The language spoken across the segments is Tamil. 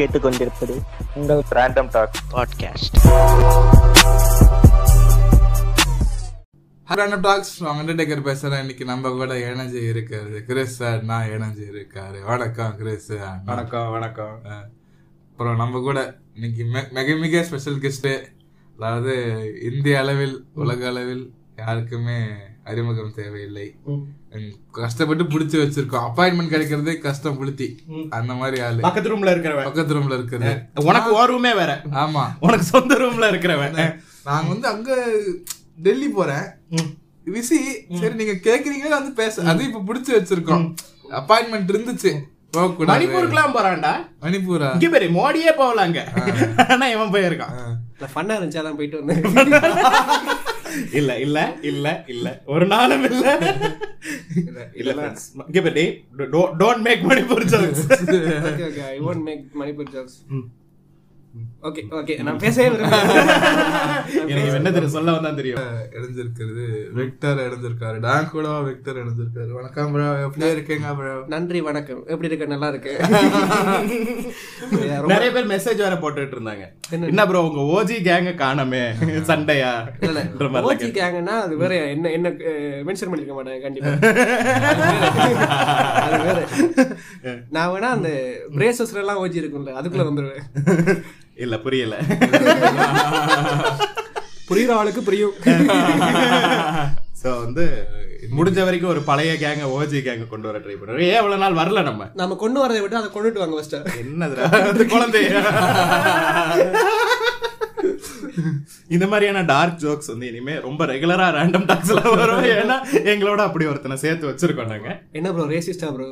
கேட்டுக்கொண்டிருப்பது உங்கள் random talk podcast random talks undertaker பேசுறேன். இன்னைக்கு நம்ம கூட இணைஞ்சு இருக்காரு கிறிஸ் சார் நான் இணைஞ்சு இருக்காரு. வணக்கம் கிறிஸ் வணக்கம் வணக்கம். அப்புறம் நம்ம கூட இன்னைக்கு மெ- மிக மிக ஸ்பெஷல் கெஸ்ட் அதாவது இந்திய அளவில் உலக அளவில் யாருக்குமே அறிமுகம் தேவையில்லை. கஷ்டப்பட்டு புடிச்சு வச்சிருக்கோம். அப்பாயின்மெண்ட் கிடைக்கிறதே கஷ்டம் புளுத்தி. அந்த மாதிரி ஆளு. பக்கத்து ரூம்ல இருக்கிறவன். பக்கத்து ரூம்ல இருக்கிறது. உனக்கு ஒரு ரூமே வேற. ஆமா. உனக்கு சொந்த ரூம்ல இருக்கிறவன். நாங்க வந்து அங்க டெல்லி போறேன். விசி சரி நீங்க கேக்குறீங்களா? வந்து பேச. அது இப்ப புடிச்சு வச்சிருக்கோம். அப்பாயின்மெண்ட் இருந்துச்சு. போக கூடாது மணிப்பூருக்குலாம் போறான்டா. மணிப்பூரா? இங்க பேரு மோடியே போகலாங்க ஆனா இவன் போயிருக்கான். ஃபன்னா இருந்துச்சு அதான் போயிட்டு வந்தேன். இல்ல இல்ல இல்ல இல்ல. ஒரு நாளும் இல்ல. இல்ல friends. இங்க பேரு don't make Manipur jokes. Okay okay I won't make Manipur jokes okay okay நான் பேசவே விரும்பல. எனக்கு என்ன தெரியும்? சொல்ல வந்தா தெரியும். இணைஞ்சிருக்கிறது விக்டர் இணைஞ்சிருக்காரு டான் கூட விக்டர் இணைஞ்சிருக்காரு வணக்கம் ப்ரோ எப்படியா இருக்கீங்க ப்ரோ நன்றி வணக்கம். எப்படி இருக்க? நல்லா இருக்கு நிறைய பேர் மெசேஜ் வேற போட்டுட்டு இருந்தாங்க. என்ன ப்ரோ உங்க ஓஜி கேங்க காணமே. சண்டையா? ஓஜி கேங்கன்னா அது வேற என்ன என்ன மென்ஷன் பண்ணிருக்க மாட்டேன் கண்டிப்பா. அது வேற. நான் வேணா அந்த பிரேசஸ்ல எல்லாம் ஓஜி இருக்கும்ல அதுக்குள்ள வந்துருவேன். இல்ல புரியல. புரியுற ஆளுக்கு புரியும். சோ வந்து முடிஞ்ச வரைக்கும் ஒரு பழைய கேங்க ஓஜி கேங்க கொண்டு வர ட்ரை பண்றோம் ஏன் இவ்வளவு நாள் வரல நம்ம? நம்ம கொண்டு வரதை விட்டு அதை கொண்டுட்டு வாங்க ஃபர்ஸ்ட் என்னதுடா? அது குழந்தை. இந்த மாதிரியான டார்க் ஜோக்ஸ் வந்து இனிமே ரொம்ப ரெகுலரா ரேண்டம் டாக்ஸ்ல வரும். ஏன்னா எங்களோட அப்படி ஒருத்தனை சேர்த்து வச்சிருக்கோம் நாங்க. என்ன ப்ரோ ரேசிஸ்டா ப்ரோ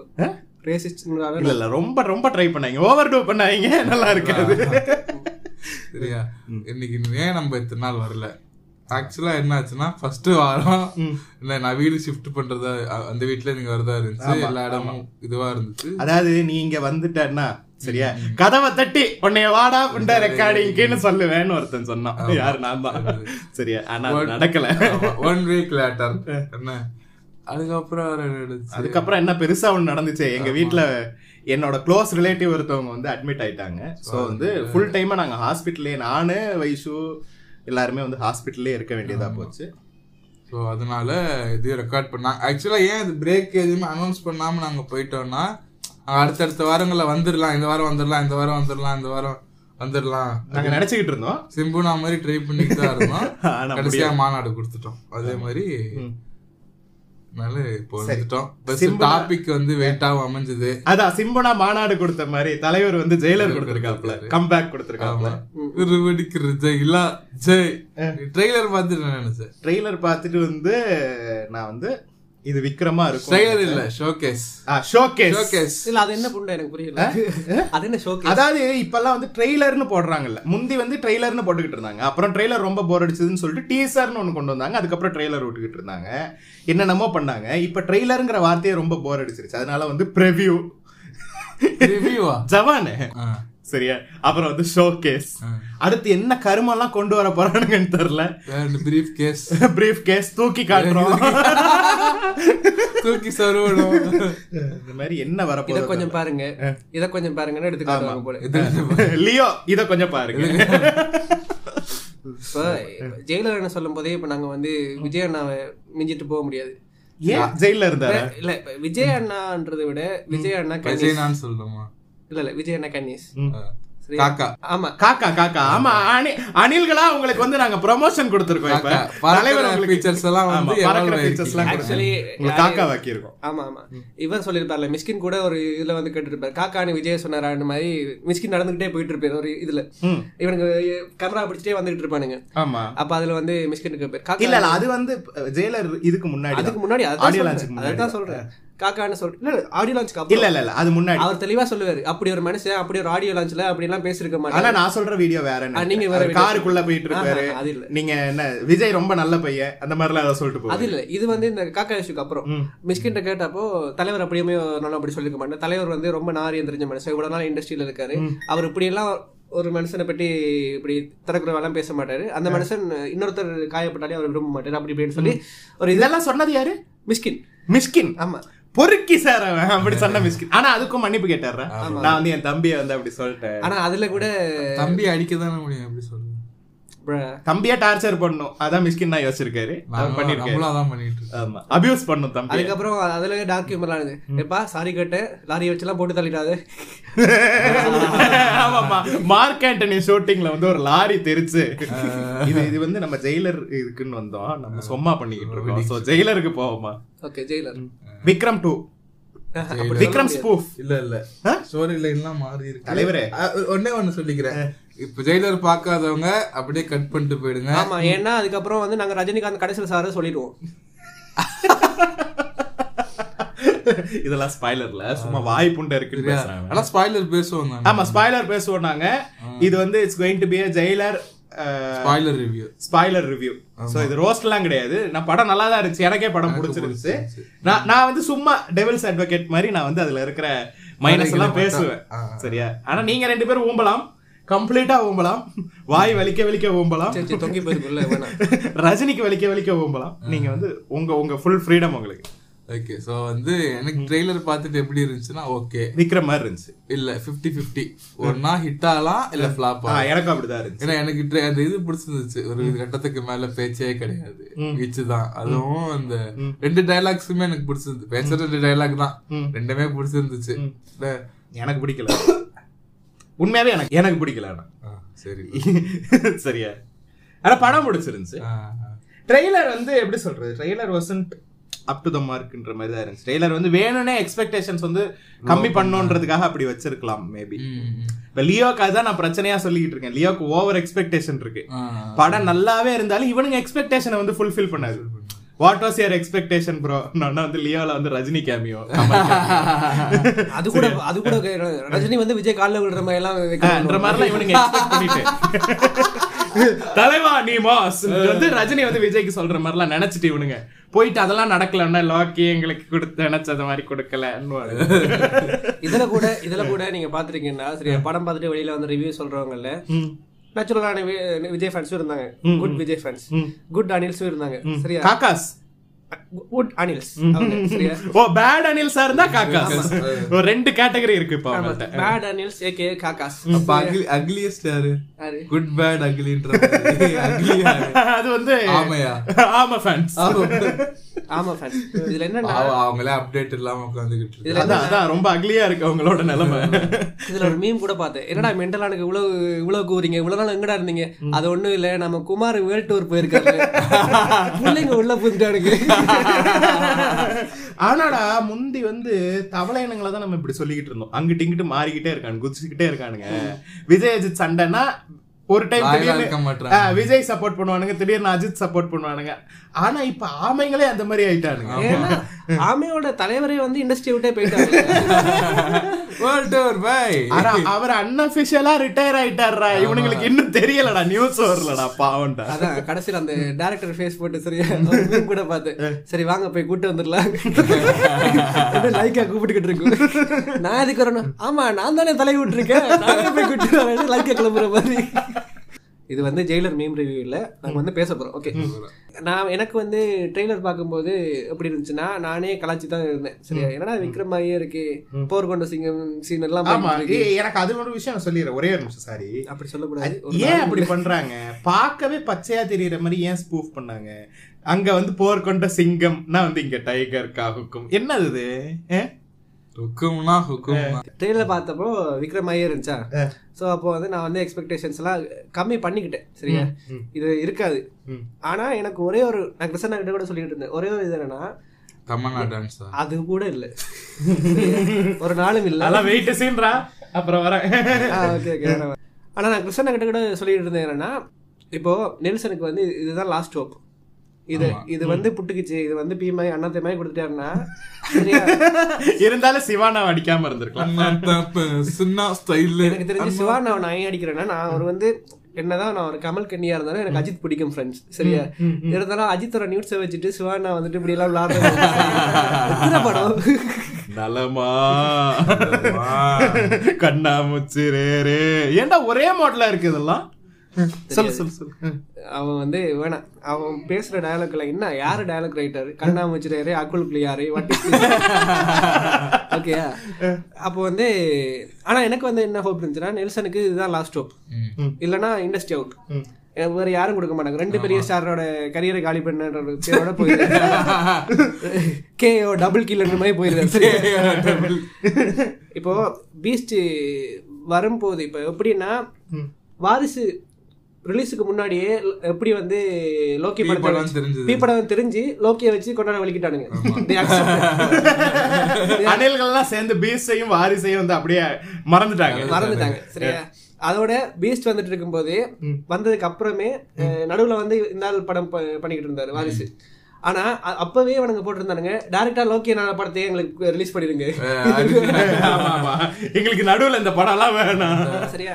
ரேசிஸ்ட் இல்ல இல்ல ரொம்ப ரொம்ப ட்ரை பண்ணாங்க ஓவர் டூ பண்ணாங்க நல்லா இருக்காது. சரியா? இன்னைக்கு ஏன் நம்ம இத்தனை நாள் வரல? ஆக்சுவலா என்ன ஆச்சுன்னா ஃபர்ஸ்ட் வாரம் இல்ல நான் வீடு ஷிஃப்ட் பண்றதா அந்த வீட்ல நீங்க வரதா இருந்துச்சு. எல்லா இடமும் இதுவா இருந்துச்சு. அதாவது நீ இங்க வந்துட்டன்னா சரியா? கதவை தட்டி உன்னைய வாடா புண்ட ரெக்கார்டிங்னு சொல்லுவேன்னு ஒருத்தன் சொன்னான். யாரு? நான் தான். சரியா? ஆனா நடக்கல. ஒன் வீக் லேட்டர் என்ன? அதுக்கப்புறம்? அதுக்கப்புறம் என்ன பெருசா ஒண்ணு நடந்துச்சு? எங்க வீட்ல என்னோட க்ளோஸ் ரிலேட்டிவ் ஒருத்தவங்க வந்து அட்மிட் ஆயிட்டாங்க. சோ வந்து ஃபுல் டைமா நாங்க ஹாஸ்பிட்டல்லே நானு வைஷு எல்லாருமே வந்து ஹாஸ்பிட்டல்லே இருக்க வேண்டியதா போச்சு. ஸோ அதனால இதையும் ரெக்கார்ட் பண்ணாங்க ஆக்சுவலா ஏன் இது பிரேக் எதுவுமே அனௌன்ஸ் பண்ணாம நாங்க போயிட்டோம்னா அடுத்தடுத்த வாரங்கள்ல வந்துடலாம் இந்த வாரம் வந்துடலாம் இந்த வாரம் வந்துடலாம் இந்த வாரம் வந்துடலாம் நாங்க நினைச்சுக்கிட்டு இருந்தோம். சிம்புனா மாதிரி ட்ரை பண்ணிட்டு தான் இருந்தோம். ஆனா கடைசியா மாநாடு கொடுத்துட்டோம். அதே மாதிரி அதனால இப்போ வந்துட்டோம் சிம்புனா- டாபிக் வந்து வெயிட்டாவும் அமைஞ்சது. அதான் சிம்புனா மாநாடு கொடுத்த மாதிரி தலைவர் வந்து ஜெயிலர் கொடுத்திருக்காப்ல கம்பேக் கொடுத்திருக்காப்ல வெடிக்கிற ஜெய். இல்ல ஜெய். ட்ரெய்லர் பார்த்துட்டு நான் நினைச்சேன்? ட்ரெய்லர் பார்த்துட்டு வந்து நான் வந்து இது விக்ரமா இருக்கும் ட்ரெய்லர் இல்ல ஷோகேஸ் ஷோகேஸ் ஷோகேஸ் இல்ல அது என்ன புண்டை எனக்கு புரியல. அது என்ன ஷோக்கு அதாவது இப்பெல்லாம் வந்து ட்ரெய்லர்னு போடுறாங்கல்ல. முந்தி வந்து ட்ரெய்லர்னு போட்டுக்கிட்டு இருந்தாங்க. அப்புறம் ட்ரெய்லர் ரொம்ப போர் அடிச்சதுன்னு சொல்லிட்டு டீசர்னு ஒன்று கொண்டு வந்தாங்க. அதுக்கப்புறம் ட்ரெய்லர் விட்டுக்கிட்டு இருந்தாங்க. என்னென்னமோ பண்ணாங்க. இப்போ ட்ரெய்லருங்கிற வார்த்தையே ரொம்ப போர் அடிச்சிருச்சு. அதனால வந்து ப்ரெவியூ ரிவ்யூவா ஜவானு. சரியா? அப்புறம் வந்து ஷோகேஸ் அடுத்து என்ன கருமெல்லாம் கொண்டு வர போறானுங்கன்னு தெரியல. பிரீஃப் கேஸ் பிரீஃப் கேஸ் தூக்கி காட்டுறோம். தூக்கி சருவணும். இந்த மாதிரி என்ன வர இத கொஞ்சம் பாருங்க. இத கொஞ்சம் பாருங்கன்னு எடுத்துக்காங்க போல. லியோ இத கொஞ்சம் பாருங்க. இப்ப ஜெயிலர் என்ன சொல்லும் போதே இப்ப நாங்க வந்து விஜய் அண்ணாவை மிஞ்சிட்டு போக முடியாது. ஏன்? ஜெயில இருந்தாரு? இல்ல இப்ப விஜய் அண்ணான்றதை விட விஜய் அண்ணா கன்னிஸ் விஜய்னான்னு சொல்லணுமா? இல்ல இல்ல விஜய் அண்ணா கன்னிஸ்? காக்கா. ஆமா. காக்கா காக்கா. ஆமா அணி அணில்களா உங்களுக்கு வந்து நாங்க ப்ரமோஷன் கொடுத்திருக்கோம் இப்ப. தலைவர் எல்லாம் வந்து காக்கா வாக்கி இருக்கோம் ஆமா. ஆமா இவன் சொல்லிருப்பார்ல மிஸ்கின் கூட ஒரு இதுல வந்து கேட்டுருப்பாரு. காக்கான்னு விஜய் சொன்னாரான்னு மாதிரி மிஸ்கின் நடந்துகிட்டே போயிட்டு இருப்பாரு ஒரு இதுல. இவனுக்கு கேமரா பிடிச்சிட்டே வந்துகிட்டு இருப்பானுங்க. ஆமா. அப்ப அதுல வந்து மிஸ்கின் காக்கா இல்ல அது வந்து ஜெயிலர் இதுக்கு முன்னாடி அதுக்கு முன்னாடி அதான் சொல்றேன். காக்கான்னு சொல்றேன் இல்ல ஆடியோ லான்ச்சுக்கு இல்ல இல்ல இல்ல அது முன்னாடி. அவர் தெளிவா சொல்லுவாரு அப்படி ஒரு மனுஷன் அப்படி ஒரு ஆடியோ லான்ச்ல அப்படி எல்லாம் பேசிருக்க ஆனா மாட்டாரு நான் சொல்ற வீடியோ வேற நீங்க வேற காருக்குள்ள போயிட்டு ஆஹா, அது இல்ல. நீங்க என்ன விஜய் ரொம்ப நல்ல பையன் அந்த மாதிரி எல்லாம் சொல்லிட்டு அது இல்ல. இது வந்து இந்த காக்கா இஷ்யூக்கு அப்புறம். மிஸ்கின்ட்ட கேட்டப்போ தலைவர் அப்படியே நான் அப்படி சொல்லிக்க மாட்டேன் தலைவர் வந்து ரொம்ப நாரியம் தெரிஞ்ச மனுஷன். இவ்வளவு நாள் இண்டஸ்ட்ரியில இருக்காரு. அவர் இப்படி எல்லாம் ஒரு மனுஷனை பற்றி இப்படி திறக்கிறவெல்லாம் பேச மாட்டாரு. அந்த மனுஷன் இன்னொருத்தர் காயப்பட்டாலே அவர் விரும்ப மாட்டாரு அப்படி இப்படின்னு சொல்லி ஒரு இது. இதெல்லாம் சொன்னது யாரு? மிஸ்கின். மிஸ்கின். ஆமா. பொறுக்கி சார் அவன் அப்படி சொன்ன மிஸ்கின் ஆனா அதுக்கும் மன்னிப்பு கேட்டாரு நான் வந்து என் தம்பியை வந்து அப்படி சொல்லிட்டேன். ஆனா அதுல கூட தம்பி அடிக்க தானே முடியும் சொல்லுங்க. Bruh, தம்பியா டார்ச்சர் பண்ணும் அதான் மிஸ்கின் நான் யோசிச்சிருக்காரு. பண்ணிருக்காரு. நம்மளும் அதான் பண்ணிட்டு இருக்கோம். ஆமா. அபியூஸ் பண்ணும் தம்பி அதுக்கப்புறம் அதுல டார்க் இருந்தது எப்பா சாரி கேட்டு லாரி வச்செல்லாம் போட்டு தள்ளிடாது. ஆமாமா மார்க் ஆண்டனி ஷூட்டிங்ல வந்து ஒரு லாரி தெரிச்சு. இது இது வந்து நம்ம ஜெயிலர் இதுக்குன்னு வந்தோம். நம்ம சும்மா பண்ணிக்கிட்டு இருக்கோம். சோ ஜெயிலருக்கு போவோமா okay Jailer. Vikram two Vikram spoof இல்ல இல்ல. ஸ்டோரி லைன்லாம் மாறி இருக்கு. தலைவரே. அ- ஒண்ணே ஒண்ணு சொல்லிக்கிறேன். இப்ப ஜெயிலர் பார்க்காதவங்க அப்படியே கட் பண்ணிட்டு போயிடுங்க. ஆமா ஏன்னா அதுக்கப்புறம் வந்து நாங்க ரஜினிகாந்த் கடைசியில் சார சொல்லிடுவோம். இதெல்லாம் ஸ்பாய்லர்ல சும்மா வாய் புண்டை இருக்குன்னு பேசுறாங்க. ஆனா ஸ்பாய்லர் பேசுவோம் ஆமா ஸ்பாய்லர் பேசுவோம் நாங்க. இது வந்து it's going to be a Jailer spoiler review spoiler review so இது ரோஸ்ட்லாம் கிடையாது. நான் படம் நல்லா தான் இருந்துச்சு. எனக்கே படம் பிடிச்சிருந்துச்சு. நான் நான் வந்து சும்மா டெவில்ஸ் அட்வொகேட் மாதிரி நான் வந்து அதுல இருக்கிற மைனஸ் எல்லாம் பேசுவேன். சரியா? ஆனா நீங்க ரெண்டு பேரும் ஊம்பலாம். கம்ப்ளீட்டா ஊம்பலாம். வாய் வலிக்க வலிக்க வேணாம். ரஜினிக்கு வலிக்க வலிக்க ஊம்பலாம். நீங்க வந்து உங்க உங்க ஃபுல் ஃப்ரீடம் உங்களுக்கு. ஓகே சோ வந்து எனக்கு ட்ரெய்லர் பார்த்துட்டு எப்படி இருந்துச்சுன்னா ஓகே விக்கிற மாதிரி இருந்துச்சு. இல்ல 50 50 ஒன்னா ஹிட் ஆகலாம் இல்ல ஃபிளாப் ஆகலாம் எனக்கும் அப்படிதான் இருந்துச்சு. ஏன்னா எனக்கு அந்த இது பிடிச்சிருந்துச்சு. ஒரு கட்டத்துக்கு மேல பேச்சே கிடையாது. வீச்சு தான். அதுவும் அந்த ரெண்டு டைலாக்ஸுமே எனக்கு பிடிச்சிருந்துச்சு. பேசுற ரெண்டு டைலாக் தான். ரெண்டுமே பிடிச்சிருந்துச்சு? எனக்கு பிடிக்கல. உண்மையாவே எனக்கு எனக்கு பிடிக்கல சரி. சரியா? ஆனா படம் பிடிச்சிருந்துச்சு. ட்ரெய்லர் வந்து எப்படி சொல்றது? Trailer wasn't up to the மார்க்ன்ற மாதிரி தான் இருந்துச்சு. ட்ரெய்லர் வந்து வேணும்னே எக்ஸ்பெக்டேஷன்ஸ் வந்து கம்மி பண்ணணுன்றதுக்காக அப்படி வச்சிருக்கலாம் மேபி. இப்ப லியோக்கு அதுதான் நான் பிரச்சனையா சொல்லிக்கிட்டு இருக்கேன். லியோக்கு ஓவர் எக்ஸ்பெக்டேஷன் இருக்கு. படம் நல்லாவே இருந்தாலும் இவனுங்க எக்ஸ்பெக்டேஷனை வந்து ஃபுல்ஃபில் பண்ணாது. What was your expectation bro நான் வந்து லியோல வந்து ரஜினி கேமியோ அது கூட அது கூட ரஜினி வந்து விஜய் காலில் விடுற மாதிரி எல்லாம் மாதிரிலாம் இவனுங்க எக்ஸ்பெக்ட் பண்ணிட்டு. தலைவா நீ மாஸ் வந்து ரஜினி வந்து விஜய்க்கு சொல்ற மாதிரிலாம் நினைச்சிட்டு இவனுங்க. போயிட்டு அதெல்லாம் நடக்கலன்னா லாக்கி எங்களுக்கு கொடுத்து நினைச்சத மாதிரி கொடுக்கலன்னு இதுல கூட இதுல கூட நீங்க பாத்திருக்கீங்கன்னா சரி படம் பார்த்துட்டு வெளியில வந்து ரிவ்யூ சொல்றவங்கல்ல நேச்சுரலான விஜய் ஃபேன்ஸும் இருந்தாங்க. குட் விஜய் ஃபேன்ஸ் குட் அனில்ஸும் இருந்தாங்க. சரியா? காக்காஸ். குட் அனில்ஸ் ஓ பேட் அனில் சார் தான் காக்காஸ். ஒரு ரெண்டு கேட்டகரி இருக்கு இப்ப பேட் அனில்ஸ் ஏகே காக்காஸ். அப்ப அக்லி அக்லியஸ்ட் யாரு? குட் பேட் அக்லின்ற அக்லி அது வந்து ஆமையா? ஆமா ஃபேன்ஸ் ஆமா ஃபேன்ஸ் இதுல அவ- அவங்களே அப்டேட் இல்லாம உட்காந்துக்கிட்டு இருக்கு இதுல அதான் அதான் ரொம்ப அக்லியா இருக்கு அவங்களோட நிலைமை. இதுல ஒரு மீம் கூட பார்த்தேன். என்னடா மென்டலானுக்கு இவ்வளவு இவ்வளவு கூறீங்க? இவ்வளவு நாள் எங்கடா இருந்தீங்க? அது ஒண்ணும் இல்ல நம்ம குமார் வேர்ல்ட் டூர் போயிருக்காரு. பிள்ளைங்க உள்ள புந்துட்டானுங்க ஆனாடா முந்தி வந்து தவளை இனங்களை தான் நம்ம இப்படி சொல்லிக்கிட்டு இருந்தோம். அங்கிட்டு இங்கிட்டு மாறிக்கிட்டே இருக்கானு குதிச்சுக்கிட்டே இருக்கானுங்க. விஜய் அஜித் சண்டைனா ஒரு டைம் திடீர்னு விஜய் சப்போர்ட் பண்ணுவானுங்க திடீர்னு அஜித் சப்போர்ட் பண்ணுவானுங்க. ஆனா இப்ப ஆமைங்களே அந்த மாதிரி ஆயிட்டானுங்க. ஆமையோட தலைவரே வந்து இண்டஸ்ட்ரி விட்டே போயிட்டாங்க வேர்ல்ட் டூர் பை அவர் அன்அபிஷியலா ரிட்டையர் ஆயிட்டாருடா இவனுங்களுக்கு இன்னும் தெரியலடா நியூஸ் வரலடா பாவம்டா. அதான் கடைசியில் அந்த டேரக்டர் ஃபேஸ் போட்டு சரியா ஒரு meme கூட பார்த்தேன் சரி வாங்க போய் கூட்டு வந்துடலாம். லைக்கா கூப்பிட்டுக்கிட்டு இருக்கு நான் எதுக்கு வரணும்? ஆமா நான் தானே தலை விட்டுருக்கேன். நானே போய் கூட்டு வரேன் லைக்கா கிளம்புற மாதிரி. இது வந்து ஜெயிலர் மீம் ரிவ்யூ இல்ல. நம்ம வந்து பேச போறோம். ஓகே நான் எனக்கு வந்து ட்ரெய்லர் பார்க்கும்போது எப்படி இருந்துச்சுன்னா நானே கலாச்சி தான் இருந்தேன். சரியா? என்னடா விக்ரம் மாதிரியே இருக்கு. போர் கொண்ட சிங்கம் சீன் எல்லாம் எனக்கு அது ஒரு விஷயம் சொல்லிடுறேன். ஒரே ஒரு நிமிஷம் சாரி அப்படி சொல்லக்கூடாது. ஏன் அப்படி பண்றாங்க? பார்க்கவே பச்சையா தெரியற மாதிரி ஏன் ஸ்பூஃப் பண்ணாங்க? அங்க வந்து போர் கொண்ட சிங்கம்னா வந்து இங்க டைகர் காகுக்கும். என்னது இது? ஹுக்கும்னா ஹுக்கும்னா ட்ரெயிலர் பார்த்தப்போ விக்ரம் ஐயர் இருந்துச்சா ஸோ அப்போ வந்து நான் வந்து எக்ஸ்பெக்டேஷன்ஸ் எல்லாம் கம்மி பண்ணிக்கிட்டேன் சரியா? இது இருக்காது. ஆனா எனக்கு ஒரே ஒரு நான் கிருஷ்ணா கிட்ட கூட சொல்லிட்டு இருந்தேன். ஒரே ஒரு இது என்னன்னா தமன்னா டான்ஸ் அது கூட இல்ல. ஒரு நாளும் இல்ல. அதெல்லாம் வெயிட் சீன்றா அப்புறம் வரேன். ஆனா நான் கிருஷ்ணா கிட்ட கூட சொல்லிட்டு இருந்தேன் என்னன்னா இப்போ நெல்சனுக்கு வந்து இதுதான் லாஸ்ட் ஹோப் இது இது வந்து புட்டுக்குச்சு. இது வந்து பீமாய் அண்ணாத்தை மாதிரி கொடுத்துட்டாருன்னா சரியா? இருந்தாலும் சிவானா அடிக்காம இருந்திருக்கலாம். சின்ன ஸ்டைல். எனக்கு தெரிஞ்சு சிவா நான் அடிக்கிறேன்னா நான் ஒரு வந்து என்னதான் நான் ஒரு கமல் கண்ணியா இருந்தாலும் எனக்கு அஜித் பிடிக்கும் ஃப்ரெண்ட்ஸ் சரியா? இருந்தாலும் அஜித்தோட நியூஸை வச்சுட்டு சிவானா வந்துட்டு இப்படி எல்லாம் விளாடுறது படம்? நலமா? கண்ணாமூச்சி ரே ரே. ஏன்டா ஒரே மாடலா இருக்கு இதெல்லாம்? சொல்லு சொல்லு சொல்லு. அவன் வந்து வேணாம் அவன் பேசுற டயலாக்ல என்ன யாரு டயலாக் ரைட்டர் கண்ணாமூச்சிராரு அக்குள் பிள்ளையாரு வட்டி ஓகேயா அப்போ வந்து ஆனா எனக்கு வந்து என்ன ஹோப் இருந்துச்சுன்னா நெல்சனுக்கு இதுதான் லாஸ்ட் ஹோப். இல்லைன்னா இண்டஸ்ட்ரி அவுட். வேற யாரும் கொடுக்க மாட்டாங்க. ரெண்டு பெரிய ஸ்டாரோட கரியரை காலி பண்ண பேரோட போயிருது கேஓ டபுள் கில்லர் மாதிரி போயிருது சரியா? இப்போ பீஸ்ட் வரும்போது இப்போ எப்படின்னா வாரிசு ரிலீஸுக்கு முன்னாடியே எப்படி வந்து லோக்கி படத்தை படம் வச்சு- தெரிஞ்சது. பீ படம் தெரிஞ்சு லோக்கியை வச்சு கொண்டாட வலிக்கிட்டானுங்க. அணில்கள்லாம் சேர்ந்து பீஸையும் வாரிசையும் வந்து அப்படியே மறந்துட்டாங்க. மறந்துட்டாங்க. சரியா? அதோட பீஸ்ட் வந்துட்டு இருக்கும்போது வந்ததுக்கு அப்புறமே நடுவுல வந்து இந்த படம் பண்ணிக்கிட்டு இருந்தாரு வாரிசு. ஆனா அ- அப்பவே அவனுங்க போட்டிருந்தானுங்க. டேரக்டா லோக்கி நாள படத்தையே எங்களுக்கு ரிலீஸ் ஆமா எங்களுக்கு நடுவுல இந்த படம் எல்லாம் வேணாம் சரியா?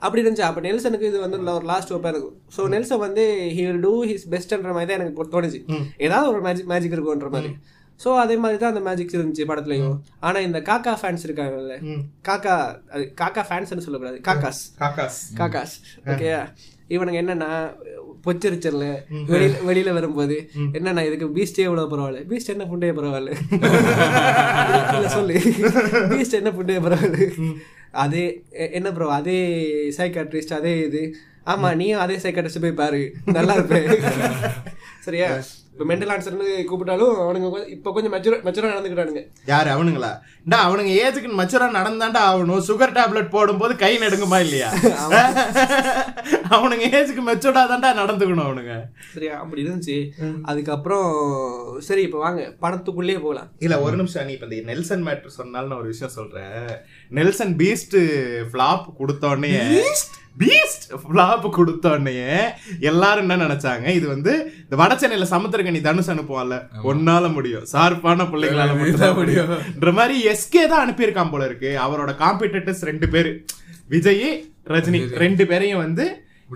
அப்படி இருந்துச்சு. அப்ப நெல்சனுக்கு இது வந்து ஒரு லாஸ்ட் ஓப்பா இருக்கும். ஸோ நெல்சன் வந்து ஹி வில் டூ ஹிஸ் பெஸ்ட்ன்ற மாதிரி தான் எனக்கு தோணுச்சு. ஏதாவது ஒரு மேஜிக் மேஜிக் இருக்கும்ன்ற மாதிரி. ஸோ அதே மாதிரி தான் அந்த மேஜிக் இருந்துச்சு படத்துலயும். ஆனா இந்த காக்கா ஃபேன்ஸ் இருக்காங்கல்ல. காக்கா அது காக்கா ஃபேன்ஸ்னு சொல்லக்கூடாது. காக்காஸ். காக்காஸ். காக்காஸ். ஓகேயா இவனுங்க என்னன்னா பொச்சரிச்சல்ல வெளியில வெளியில வரும்போது என்னன்னா இதுக்கு பீஸ்டே எவ்வளவு பரவாயில்ல? பீஸ்ட் என்ன புண்டைய பரவாயில்ல? சொல்லு. பீஸ்ட் என்ன புண்டைய பரவாயில்ல? அதே என்ன ப்ரோ அதே சைக்காட்ரிஸ்ட் அதே இது. ஆமா நீயும் அதே சைக்காட்ரிஸ்ட் போய் பாரு. நல்லா இருப்பேன் சரியா? இப்போ மென்டல் ஆன்சர்னு கூப்பிட்டாலும் அவனுங்க இப்போ கொஞ்சம் மெச்சூர் மெச்சூராக நடந்துக்கிறானுங்க யாரு அவனுங்களா? டா அவனுங்க ஏஜுக்கு மச்சுரா நடந்தாண்டா ஆகணும். சுகர் டேப்லெட் போடும்போது கை நடுங்குமா இல்லையா? அவனுங்க ஏஜுக்கு மெச்சூர்டா தான்டா நடந்துக்கணும் அவனுங்க. சரியா? அப்படி இருந்துச்சு. அதுக்கப்புறம் சரி இப்போ வாங்க. படத்துக்குள்ளேயே போகலாம். இல்ல ஒரு நிமிஷம் நீ இப்ப இந்த நெல்சன் மேட்ரு சொன்னாலும் நான் ஒரு விஷயம் சொல்றேன். நெல்சன் பீஸ்ட் ஃபிளாப் கொடுத்தோடனே பீஸ்ட் ஃபிளாப் கொடுத்தோடனே எல்லாரும் என்ன நினைச்சாங்க? இது வந்து இந்த வட சென்னையில சமுத்திரக்கனி தனுஷ் அனுப்புவான்ல ஒன்னால முடியும். சார்பான பிள்ளைகளால மட்டும்தான் முடியும்ன்ற மாதிரி எஸ்கே தான் அனுப்பியிருக்கான் போல இருக்கு. அவரோட காம்படிட்டர்ஸ் ரெண்டு பேரு. விஜய் ரஜினி ரெண்டு பேரையும் வந்து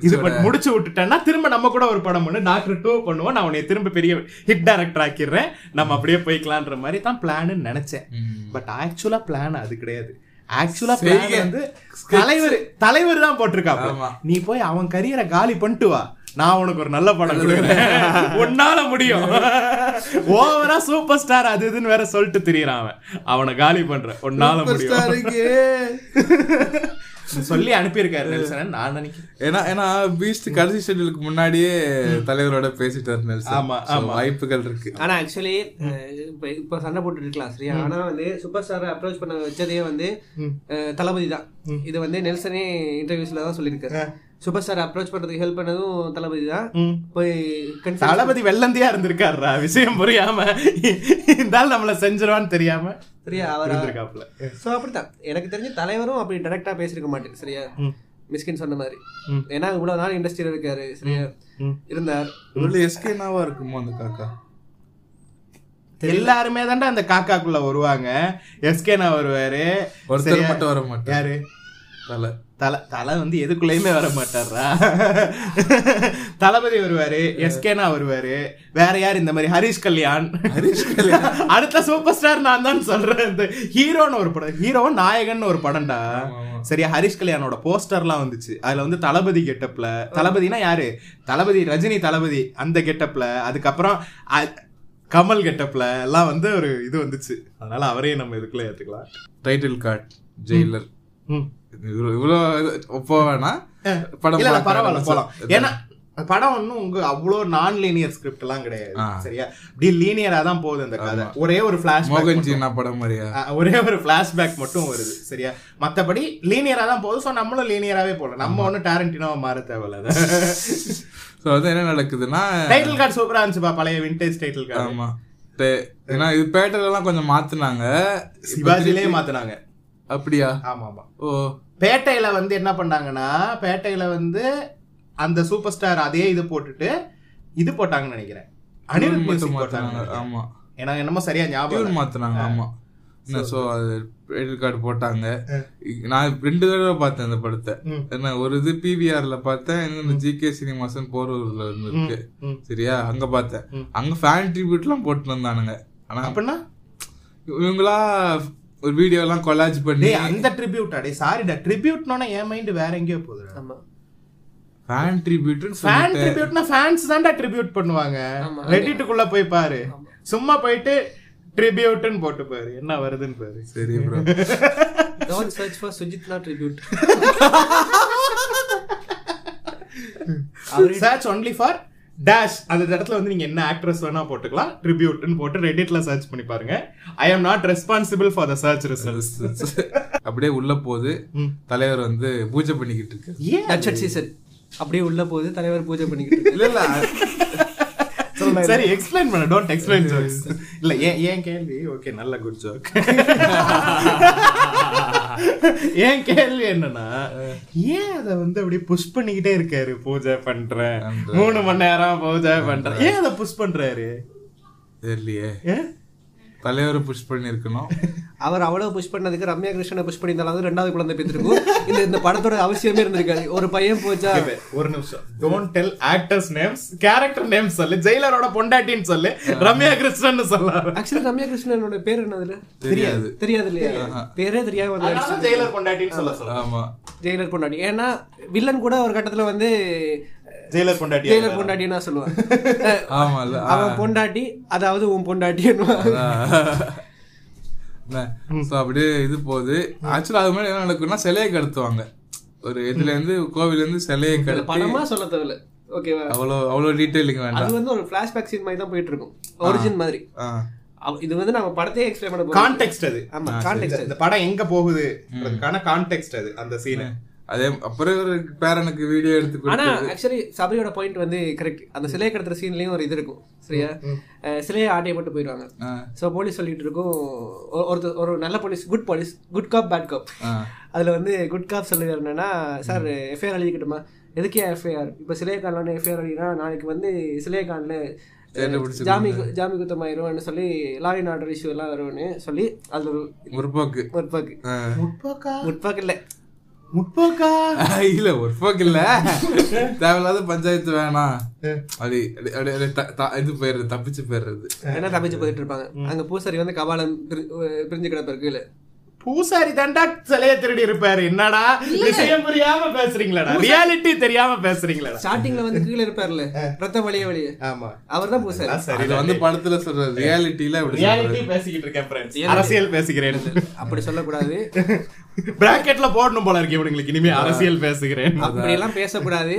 இது முடிச்சு விட்டுட்டேன்னா திரும்ப நம்ம கூட ஒரு படம் பண்ணு. டாக்டர் டூ பண்ணுவோம் நான் உன்னை திரும்ப பெரிய ஹிட் டைரக்டர் ஆக்கிடுறேன். நம்ம அப்படியே போய்க்கலான்ற மாதிரி தான் பிளான்னு நினைச்சேன். பட் ஆக்சுவலா பிளான் அது கிடையாது. ஆக்சுவலா. வந்து தலைவர் தலைவர் தான் போட்டிருக்காங்க. நீ போய் அவன் கரியரை காலி பண்ணிட்டு வா. நான் உனக்கு ஒரு நல்ல படம் கொடுக்குறேன். உன்னால முடியும். ஓவரா சூப்பர் ஸ்டார் அது இதுன்னு வேற சொல்லிட்டு திரியறான் அவன். அவனை காலி பண்ற உன்னால முடியும். சொல்லி அனுப்பியிருக்காரு நெல்சன் நான் நினைக்கிறேன். ஏன்னா ஏன்னா பீஸ்ட் கடைசி ஷெட்யூலுக்கு முன்னாடியே தலைவரோட பேசிட்டார் நெல்சன். ஆமா, ஆமா. வாய்ப்புகள் இருக்கு. ஆனா ஆக்சுவலி இப்போ இப்போ சண்டை போட்டுட்டு இருக்கலாம் சரியா ஆனா வந்து சூப்பர் ஸ்டாரை அப்ரோச் பண்ண வச்சதே வந்து தளபதி தான். இது வந்து நெல்சனே இன்டர்வியூஸ்ல தான் சொல்லியிருக்காரு. சூப்பர் ஸ்டார் அப்ரோச் பண்றதுக்கு ஹெல்ப் பண்ணதும் தளபதி தான். போய் தளபதி வெள்ளந்தியா இருந்திருக்காருடா விஷயம் புரியாம. இந்த ஆள் நம்மள செஞ்சிருவான்னு தெரியாம சரியா அவர்? இருந்திருக்காப்ல ஸோ அப்படித்தான். எனக்கு தெரிஞ்ச தலைவரும் அப்படி டைரக்டா பேசியிருக்க மாட்டேன் சரியா? மிஸ்கின் சொன்ன மாதிரி. ஏன்னா இவ்வளவு நாள் இண்டஸ்ட்ரியில் இருக்காரு சரியா? இருந்தார். இவ்வளவு எஸ்கேனாவா இருக்குமோ அந்த காக்கா? எல்லாருமே தான்டா அந்த காக்காக்குள்ள வருவாங்க. எஸ்கேனா வருவாரு. ஒருத்தர்? மட்டும் வர மாட்டார். யாரு? தலை. தலை தலை வந்து எதுக்குள்ளயுமே வர மாட்டாரா தளபதி வருவாரு எஸ்கேனா வருவாரு வேற யார் இந்த மாதிரி? ஹரிஷ் கல்யாண். ஹரிஷ் கல்யாண். அடுத்த சூப்பர் ஸ்டார் நான் தான் சொல்றேன் இந்த ஹீரோன்னு ஒரு படம். ஹீரோ நாயகன் ஒரு படம்டா. சரியா ஹரிஷ் கல்யாணோட போஸ்டர்லாம் வந்துச்சு. அதுல வந்து தளபதி கெட்டப்ல தளபதினா யாரு? தளபதி ரஜினி தளபதி அந்த கெட்டப்ல அதுக்கப்புறம் கமல் கெட்டப்ல எல்லாம் வந்து ஒரு இது வந்துச்சு. அதனால அவரையும் நம்ம இதுக்குள்ள ஏத்துக்கலாம். டைட்டில் கார்டு ஜெயிலர் ம். இவ்வளவு இவ்வளவு போவேனா படம் பரவாயில்ல ஆரம்பிச்சா- ஏன்னா படம் ஒன்றும் உங்க அவ்வளோ நான் லீனியர் ஸ்கிரிப்ட் எல்லாம் கிடையாது. சரியா? இப்படி லீனியரா தான் போகுது அந்த கதை. ஒரே ஒரு ஃபிளாஷ் படம் மாதிரியா ஒரே ஒரு ஃபிளாஷ்பேக் மட்டும் வருது சரியா? மத்தபடி லீனியரா தான் போகுது ஸோ நம்மளும் லீனியராவே போகலாம் நம்ம ஒன்றும் டேரண்டினோவா மாற தேவையில்ல. சோ வந்து என்ன நடக்குதுன்னா டைட்டில் கார்டு சூப்பரா இருந்துச்சுப்பா பழைய விண்டேஜ் டைட்டில் கார்டு ஏன்னா இது பேட்டர் எல்லாம் கொஞ்சம் மாத்துனாங்க. சிவாஜிலே மாத்துனாங்க. அப்படியா? ஆமா ஆமா. ஓ. பேட்டையில வந்து என்ன பண்ணாங்கன்னா பேட்டையில வந்து அந்த சூப்பர் ஸ்டார் அதே இது போட்டுட்டு இது போட்டாங்கன்னு நினைக்கிறேன். அனிருத் மியூசிக் போட்டாங்க ஆமா. எனக்கு என்னமோ சரியா ஞாபகம். மாத்துனாங்க ஆமா. சோ அது டைட்டில் கார்டு போட்டாங்க. நான் ரெண்டு தடவை பார்த்தேன் இந்த படத்தை. என்ன ஒரு இது பிவிஆர்ல பார்த்தேன் இன்னொன்னு ஜி கே சினிமாசன் போரூர்ல இருந்து இருக்கு ம். சரியா? அங்க பார்த்தேன். அங்க ஃபேன் ட்ரிபியூட் எல்லாம் போட்டு வந்தானுங்க. ஆனா அப்படின்னா இவங்களா ஒரு வீடியோ எல்லாம் கொலாஜ் பண்ணி அந்த ட்ரிபியூட் அடே சாரிடா ட்ரிபியூட்னோட என் மைண்ட் வேற எங்கேயோ போகுதுடா. ஆமா. ஃபேன் ட்ரிபியூட்னு ஃபேன் ட்ரிபியூட்னா ஃபேன்ஸ் தான்டா ட்ரிபியூட் பண்ணுவாங்க. ரெடிட்டுக்குள்ள போய் பாரு. சும்மா போயிட்டு ட்ரிபியூட்னு போட்டு பாரு. என்ன வருதுன்னு பாரு. சரி bro don't search for சுஜித்னா tribute search only for dash அந்த இடத்துல வந்து நீங்க என்ன ஆக்ட்ரஸ் வேணா போட்டுக்கலாம். ட்ரிபியூட்னு போட்டு ரெடிட்ல சர்ச் பண்ணி பாருங்க. I am not responsible for the search results அப்படியே உள்ள போது தலைவர் வந்து பூஜை பண்ணிக்கிட்டு இருக்கு. அப்படியே உள்ள போகுது தலைவர் பூஜை பண்ணிக்கிட்டு இருக்கு. இல்ல. சரி எக்ஸ்பிளைன் பண்ண. டோன்ட் எக்ஸ்பிளைன் ஜோக்ஸ் இல்ல ஏன் ஏன் கேள்வி? ஓகே நல்ல குட் ஜோக் ஏன் கேள்வி என்னன்னா ஏன் அத வந்து அப்படியே புஷ் பண்ணிக்கிட்டே இருக்காரு? பூஜை பண்றேன். மூணு மணி நேரம் பூஜை பண்றேன். ஏன் அத புஷ் பண்றாரு? தெரியலையே. ஏன்? தலைவரை புஷ் பண்ணிருக்கணும் அவர் அவ்வளவு புஷ் பண்ணதுக்கு ரம்யா கிருஷ்ணனை புஷ் பண்ணியிருந்தாலும் ரெண்டாவது குழந்தை பெற்றிருக்கும் இந்த இந்த படத்தோட அவசியமே இருந்திருக்காது. ஒரு பையன் போச்சா? ஒரு நிமிஷம். Don't tell actors names character names சொல்லு. ஜெயிலரோட பொண்டாட்டின்னு சொல்லு. ரம்யா கிருஷ்ணன் சொல்லலாம் ஆக்சுவலி ரம்யா கிருஷ்ணனோட பேர் என்னதுல தெரியாது. தெரியாது இல்லையா பேரே தெரியாம வந்து ஜெயிலர் பொண்டாட்டின்னு சொல்ல சொல்ல ஆமா. ஜெயிலர் பொண்டாட்டி. ஏன்னா வில்லன் கூட ஒரு கட்டத்துல வந்து ஜெயிலர் பொண்டாட்டி ஜெயிலர் பொண்டாட்டின்னு தான் சொல்லுவான் ஆமால அவன் பொண்டாட்டி அதாவது உன் பொண்டாட்டி சோ அப்படியே இது போகுது. ஆக்சுவலா அது மாதிரி என்ன நடக்கும்னா சிலையை கடத்துவாங்க. ஒரு இதுல இருந்து கோவில்ல இருந்து சிலையை கடத்தி படமா சொல்ல தேவையில்ல. ஓகேவா அவ்வளோ அவ்வளோ டீட்டெயிலிங் வேண்டாம். அது வந்து ஒரு பிளாஷ்பேக் சீன் மாதிரி தான் போயிட்டு இருக்கும் ஒரிஜின் மாதிரி. இது வந்து நம்ம படத்தையே எக்ஸ்பிளைன் பண்ண போறோம். கான்டெக்ட் அது. ஆமா கான்டெக்ட் இந்த படம் எங்க போகுது? அதுக்கான கான்டெக்ட் அது அந்த சீன் அதே அப்புறம் ஒரு பேரனுக்கு வீடியோ எடுத்து ஆனா ஆக்சுவலி சபரியோட பாயிண்ட் வந்து கரெக்ட் அந்த சிலையை கடத்துற சீன்லயும் ஒரு இது இருக்கும் சரியா? சிலையை ஆட்டையை போட்டு போயிடுவாங்க. ஸோ போலீஸ் சொல்லிட்டு இருக்கும் ஒ- ஒருத்தர் ஒரு நல்ல police good police good cop bad cop. அதுல வந்து குட் காப் சொல்லுவார் என்னன்னா சார் எஃப்ஐஆர் எழுதிக்கிட்டுமா? எதுக்கே எஃப்ஐஆர் இப்போ சிலையை காணலான்னு எஃப்ஐஆர் எழுதினா நாளைக்கு வந்து சிலையை காணல ஜாமி ஜாமி குத்தமாயிரும்னு சொல்லி லாரின் ஆர்டர் இஷ்யூ எல்லாம் வரும்னு சொல்லி அதுல ஒரு முற்போக்கு. முற்பாக்கு. முற்போக்கா? முற்பாக்கு இல்ல. முற்போக்கா? இல்ல முற்போக்கு இல்ல தேவையில்லாத பஞ்சாயத்து வேணாம். அப்படி இது போயிடுறது தப்பிச்சு போயிடுறது. என்ன தப்பிச்சு போயிட்டு இருப்பாங்க? அங்க பூசாரி வந்து கபாலம் பிரி- பிரிஞ்சு கிடப்பாரு கீழே. பூசாரி தாண்டா சிலைய திருடி இருப்பாரு. என்னடா? விஷயம் புரியாம பேசுறீங்களாடா. ரியாலிட்டி தெரியாம பேசுறீங்களாடா. ஸ்டார்டிங்ல வந்து கீழே இருப்பார்ல. ரத்தம் வழிய வழிய. ஆமா. அவர் தான் பூசாரி சரி. வந்து படத்துல சொல்ற ரியாலிட்டியில அப்படி ரியாலிட்டி பேசிக்கிட்டு இருக்கேன். அரசியல் பேசுகிறேன் அப்படி சொல்லக்கூடாது. பிராக்கெட்ல போடணும் போல இருக்கு இவனுங்களுக்கு. இனிமே அரசியல் பேசுகிறேன். அப்படி எல்லாம் பேசக்கூடாது?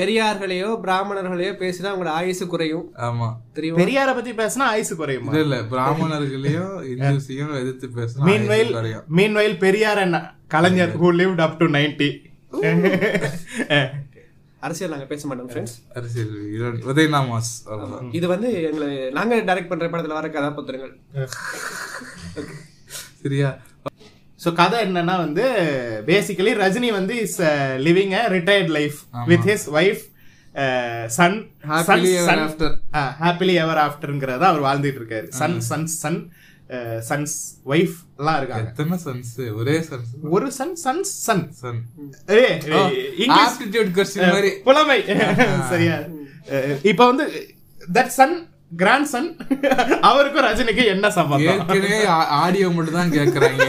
பெரியார்களையோ பிராமணர்களையோ பேசினா அவங்களோட ஆயுசு குறையும். ஆமா. தெரியுமா? பெரியார பத்தி பேசினா ஆயுசு குறையுமா? இது இல்ல. பிராமணர்களையும் இந்துஸையும் எதிர்த்து பேசணும் மீன்வைல் குறையும். மீன்வைல் பெரியார் என்ன கலைஞர் who lived up to 90 அரசியல் நாங்க பேச மாட்டோம் ஃப்ரெண்ட்ஸ் அரசியல் உதயநாமாஸ் இது வந்து எங்களை நாங்க டைரக்ட் பண்ற படத்துல வர கதாபாத்திரங்கள். சரியா? சோ கதை என்னன்னா வந்து பேசிக்கலி ரஜினி வந்து is living a retired life with his wife son Happily ever after. Happily ever ஆஃப்டர்ங்கிறத அவர் வாழ்ந்துட்டு இருக்காரு. Son son son sons wife எல்லாம் இருக்காங்க. எத்தனை சன்ஸ் ஒரே சன்ஸ் ஒரு சன் சன் சன் சன் ஏய், இங்கிலீஷ் மாதிரி. புலமை. சரியா? இப்ப வந்து தட் சன் கிராண்ட் சன் அவருக்கும் ரஜினிக்கு என்ன சம்பந்தம்? ஏற்கனவே ஆடியோ மட்டும் தான் கேக்குறாங்க.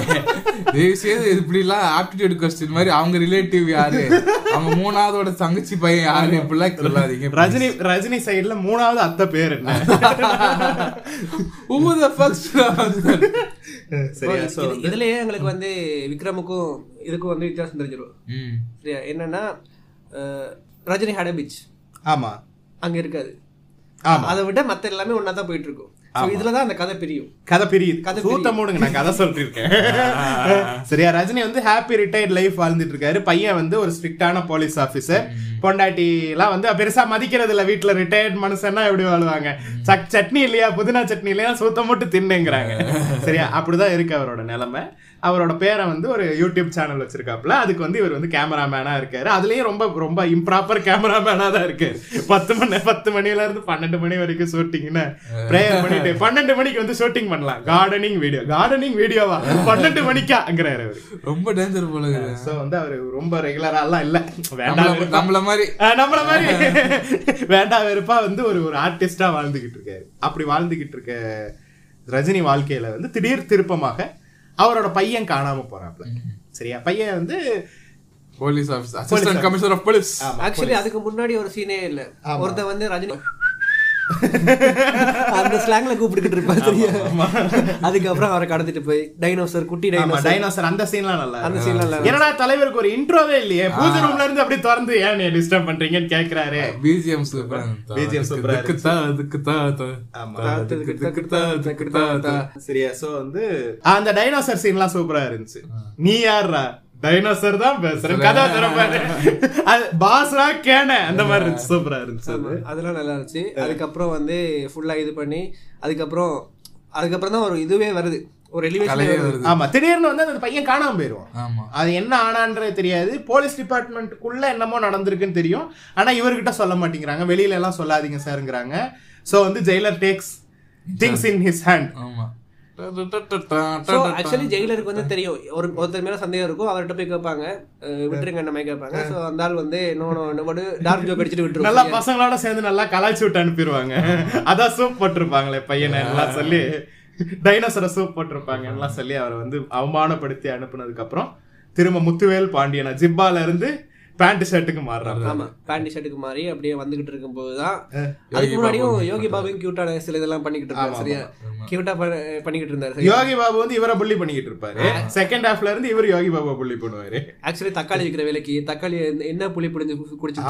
தயவு செய்து இப்படி எல்லாம் ஆப்டிடியூட் கொஸ்டின் மாதிரி அவங்க ரிலேட்டிவ் யாரு? அவங்க மூணாவதோட தங்கச்சி பையன் யாரு? இப்படிலாம் சொல்லாதீங்க ரஜினி ரஜினி சைடுல மூணாவது அத்தை பேர் என்ன? இதுலயே எங்களுக்கு வந்து விக்ரமுக்கும் இதுக்கும் வந்து வித்தியாசம் தெரிஞ்சிடும் ம். சரியா? என்னன்னா ரஜினி ஹட பீச் ஆமா. அங்க இருக்காது அதை விட மத்த எல்லாமே ஒன்னா தான் போயிட்டு இருக்கும் So இதுலதான் அந்த கதை பிரியும். கதை பிரியுது கதை சூத்த மூடுங்க நான் கதை சொல்லிருக்கேன். சரியா ரஜினி வந்து ஹாப்பி ரிட்டையர்ட் லைஃப் வாழ்ந்துட்டு இருக்காரு பையன் வந்து ஒரு ஸ்ட்ரிக்டான போலீஸ் ஆபீசர் பொண்டாட்டி எல்லாம் வந்து பெருசா மதிக்கிறது இல்ல. வீட்டுல ரிட்டையர்ட் மனுஷன்னா எப்படி வாழ்வாங்க? சக் சட்னி இல்லையா? புதினா சட்னி இல்லையா? சூத்த மட்டும் தின்னுங்கிறாங்க. சரியா அப்படிதான் இருக்கு அவரோட நிலைமை. அவரோட பேரை வந்து ஒரு யூடியூப் சேனல் வச்சிருக்காப்ல அதுக்கு வந்து இவர் வந்து கேமராமேனா இருக்காரு. அதுலயும் ரொம்ப ரொம்ப இம்ப்ராப்பர் கேமராமேனா தான் இருக்கு. பத்து மணி பத்து மணில இருந்து பன்னெண்டு மணி வரைக்கும் ஷூட்டிங்னு ப்ரேயர் பண்ணிட்டு பன்னெண்டு மணிக்கு வந்து ஷூட்டிங் பண்ணலாம். கார்டனிங் வீடியோ கார்டனிங் வீடியோவா பன்னெண்டு மணிக்காங்கிறாரு அவரு. ரொம்ப டேஞ்சர் போல. சோ வந்து அவரு ரொம்ப ரெகுலரா எல்லாம் இல்ல. வேண்டாம் நம்மள மாதிரி. நம்மள மாதிரி. வேண்டாம் வெறுப்பா வந்து ஒரு ஒரு ஆர்டிஸ்டா வாழ்ந்துகிட்டு இருக்காரு. அப்படி வாழ்ந்துகிட்டு இருக்க ரஜினி வாழ்க்கையில வந்து திடீர் திருப்பமாக அவரோட பையன் காணாம போறாப்ல. சரியா? பையன் வந்து police office assistant commissioner of police actually அதுக்கு முன்னாடி ஒரு சீனே இல்ல. ஒருத்தன் வந்து ரஜினி அந்த ஸ்லாங்ல கூப்பிட்டுக்கிட்டு இருப்பான் சரியா? அதுக்கப்புறம் அவரை கடத்திட்டு போய் டைனோசர் குட்டி டைனோசர் டைனோசர் அந்த சீன்லாம் நல்லா அந்த scene நல்லா என்னடா தலைவருக்கு ஒரு இன்ட்ரோவே இல்லையே? பூஜை ரூம்ல இருந்து அப்படியே திறந்து ஏன் நீ டிஸ்டர்ப் பண்றீங்கன்னு கேக்குறாரு. பிஜிஎம் சூப்பர் BGM சூப்பரா அதுக்கு தான் அதுக்கு தான் ஆமா. அதுக்கு அதுக்கு தான் அதுக்கு தான் தான் சரியா சோ வந்து அந்த டைனோசர் சீன்லாம் சூப்பரா இருந்துச்சு. நீ யாருடா டைனோசர் தான் பேசுறேன். கதை திறப்பாரு பாஸ்ரா கேன அந்த மாதிரி இருந்துச்சு. சூப்பரா இருந்துச்சு அது. அதெல்லாம் நல்லா இருந்துச்சு. அதுக்கப்புறம் வந்து ஃபுல்லா இது பண்ணி அதுக்கப்புறம் அதுக்கப்புறம் தான் ஒரு இதுவே வருது. ஒரு எலிவேஷன் வருது. ஆமா திடீர்னு வந்து அந்த பையன் காணாம போயிருவான் ஆமா. அது என்ன ஆனான்றது தெரியாது. போலீஸ் டிபார்ட்மெண்ட்டுக்குள்ள என்னமோ நடந்திருக்குன்னு தெரியும். ஆனா இவர்கிட்ட சொல்ல மாட்டேங்கிறாங்க. வெளியில எல்லாம் சொல்லாதீங்க சார்ங்கிறாங்க. சோ வந்து Jailer takes things in his hand ஆமா. ஆக்சுவலி ஜெயிலருக்கு வந்து தெரியும். ஒரு ஒருத்தர் மேல சந்தேகம் இருக்கும் அவர்கிட்ட போய் கேட்பாங்க. விட்டுருங்க அந்த மாதிரி கேட்பாங்க. ஸோ அந்த ஆள் வந்து இன்னொன்னு டார்க் ஜோக் அடிச்சுட்டு விட்டுருவோம். நல்லா பசங்களோட சேர்ந்து நல்லா கலாய்ச்சி விட்டு அனுப்பிடுவாங்க. அதான் சூப் போட்டிருப்பாங்களே பையனை எல்லாம் சொல்லி. டைனோசரை சூப் போட்டிருப்பாங்க எல்லாம் சொல்லி அவரை வந்து அவமானப்படுத்தி அனுப்புனதுக்கு அப்புறம் திரும்ப முத்துவேல் பாண்டியனா ஜிப்பால இருந்து பேண்ட் ஷர்ட்டுக்கு மாறுறாங்க ஆமா பேண்ட் ஷர்ட்டுக்கு மாறி அப்படியே வந்துகிட்டு இருக்கும்போது தான் அதுக்கு முன்னாடியும் யோகி பாபுவும் கியூட்டான சில இதெல்லாம் பண்ணிக்கிட்டு இருந்தாரு சரியா? கியூட்டா பண்ணிக்கிட்டு இருந்தாரு சரியா? யோகி பாபு வந்து இவரை புள்ளி பண்ணிக்கிட்டு இருப்பாரு. செகண்ட் ஹாஃப்ல இருந்து இவர் யோகி பாபா புள்ளி பண்ணுவாரு. ஆக்சுவலி தக்காளி விற்கிற வேலைக்கு தக்காளி என்ன- என்ன புளி பிடிஞ்சு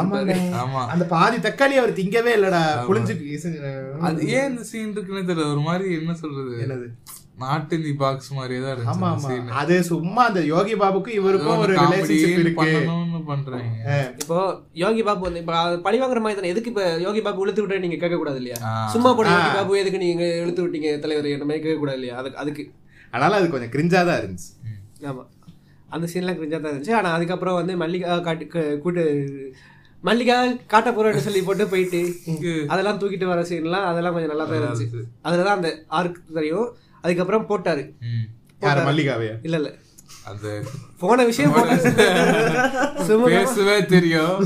ஆமா. அந்த பாதி தக்காளி அவர் திங்கவே இல்லடா புளிஞ்சு அது ஏன் இந்த சீன் இருக்குன்னு தெரியல ஒரு மாதிரி என்ன சொல்றது? என்னது? நாட்டு தி பாக்ஸ் மாதிரியே தான் ஆமா இருந்துச்சு. அது சும்மா அந்த யோகி பாபுக்கும் இவருக்கும் ஒரு ரிலேஷன்ஷிப் இருக்கு. பண்றாங்க. இப்போ யோகி பாபு வந்து இப்போ பழி வாங்குற மாதிரி தானே எதுக்கு இப்போ யோகி பாபு இழுத்து விட்டு நீங்க கேட்க கூடாது இல்லையா. சும்மா போட யோகி பாபு எதுக்கு நீங்க இழுத்து விட்டீங்க தலைவர் என்ன மாதிரி கேட்க கூடாது இல்லையா? அதுக்கு அதுக்கு. அதனால அது கொஞ்சம் கிரிஞ்சா தான் இருந்துச்சு. ஆமா. அந்த சீன்லாம் கிரிஞ்சா தான் இருந்துச்சு. ஆனா அதுக்கப்புறம் வந்து மல்லிகா காட்டு கூட்டு மல்லிகா காட்ட போறேன்னு சொல்லி போட்டு போயிட்டு அதெல்லாம் தூக்கிட்டு வர சீன்லாம் அதெல்லாம் கொஞ்சம் நல்லா தான் இருந்துச்சு. அதுலதான் அந்த ஆர்க் தெரியும். அதுக்கப்புறம் போட்டாரு. ம். யார் மல்லிகாவையா? இல்ல இல்ல. அது போன விஷயம் பேசவே தெரியும்.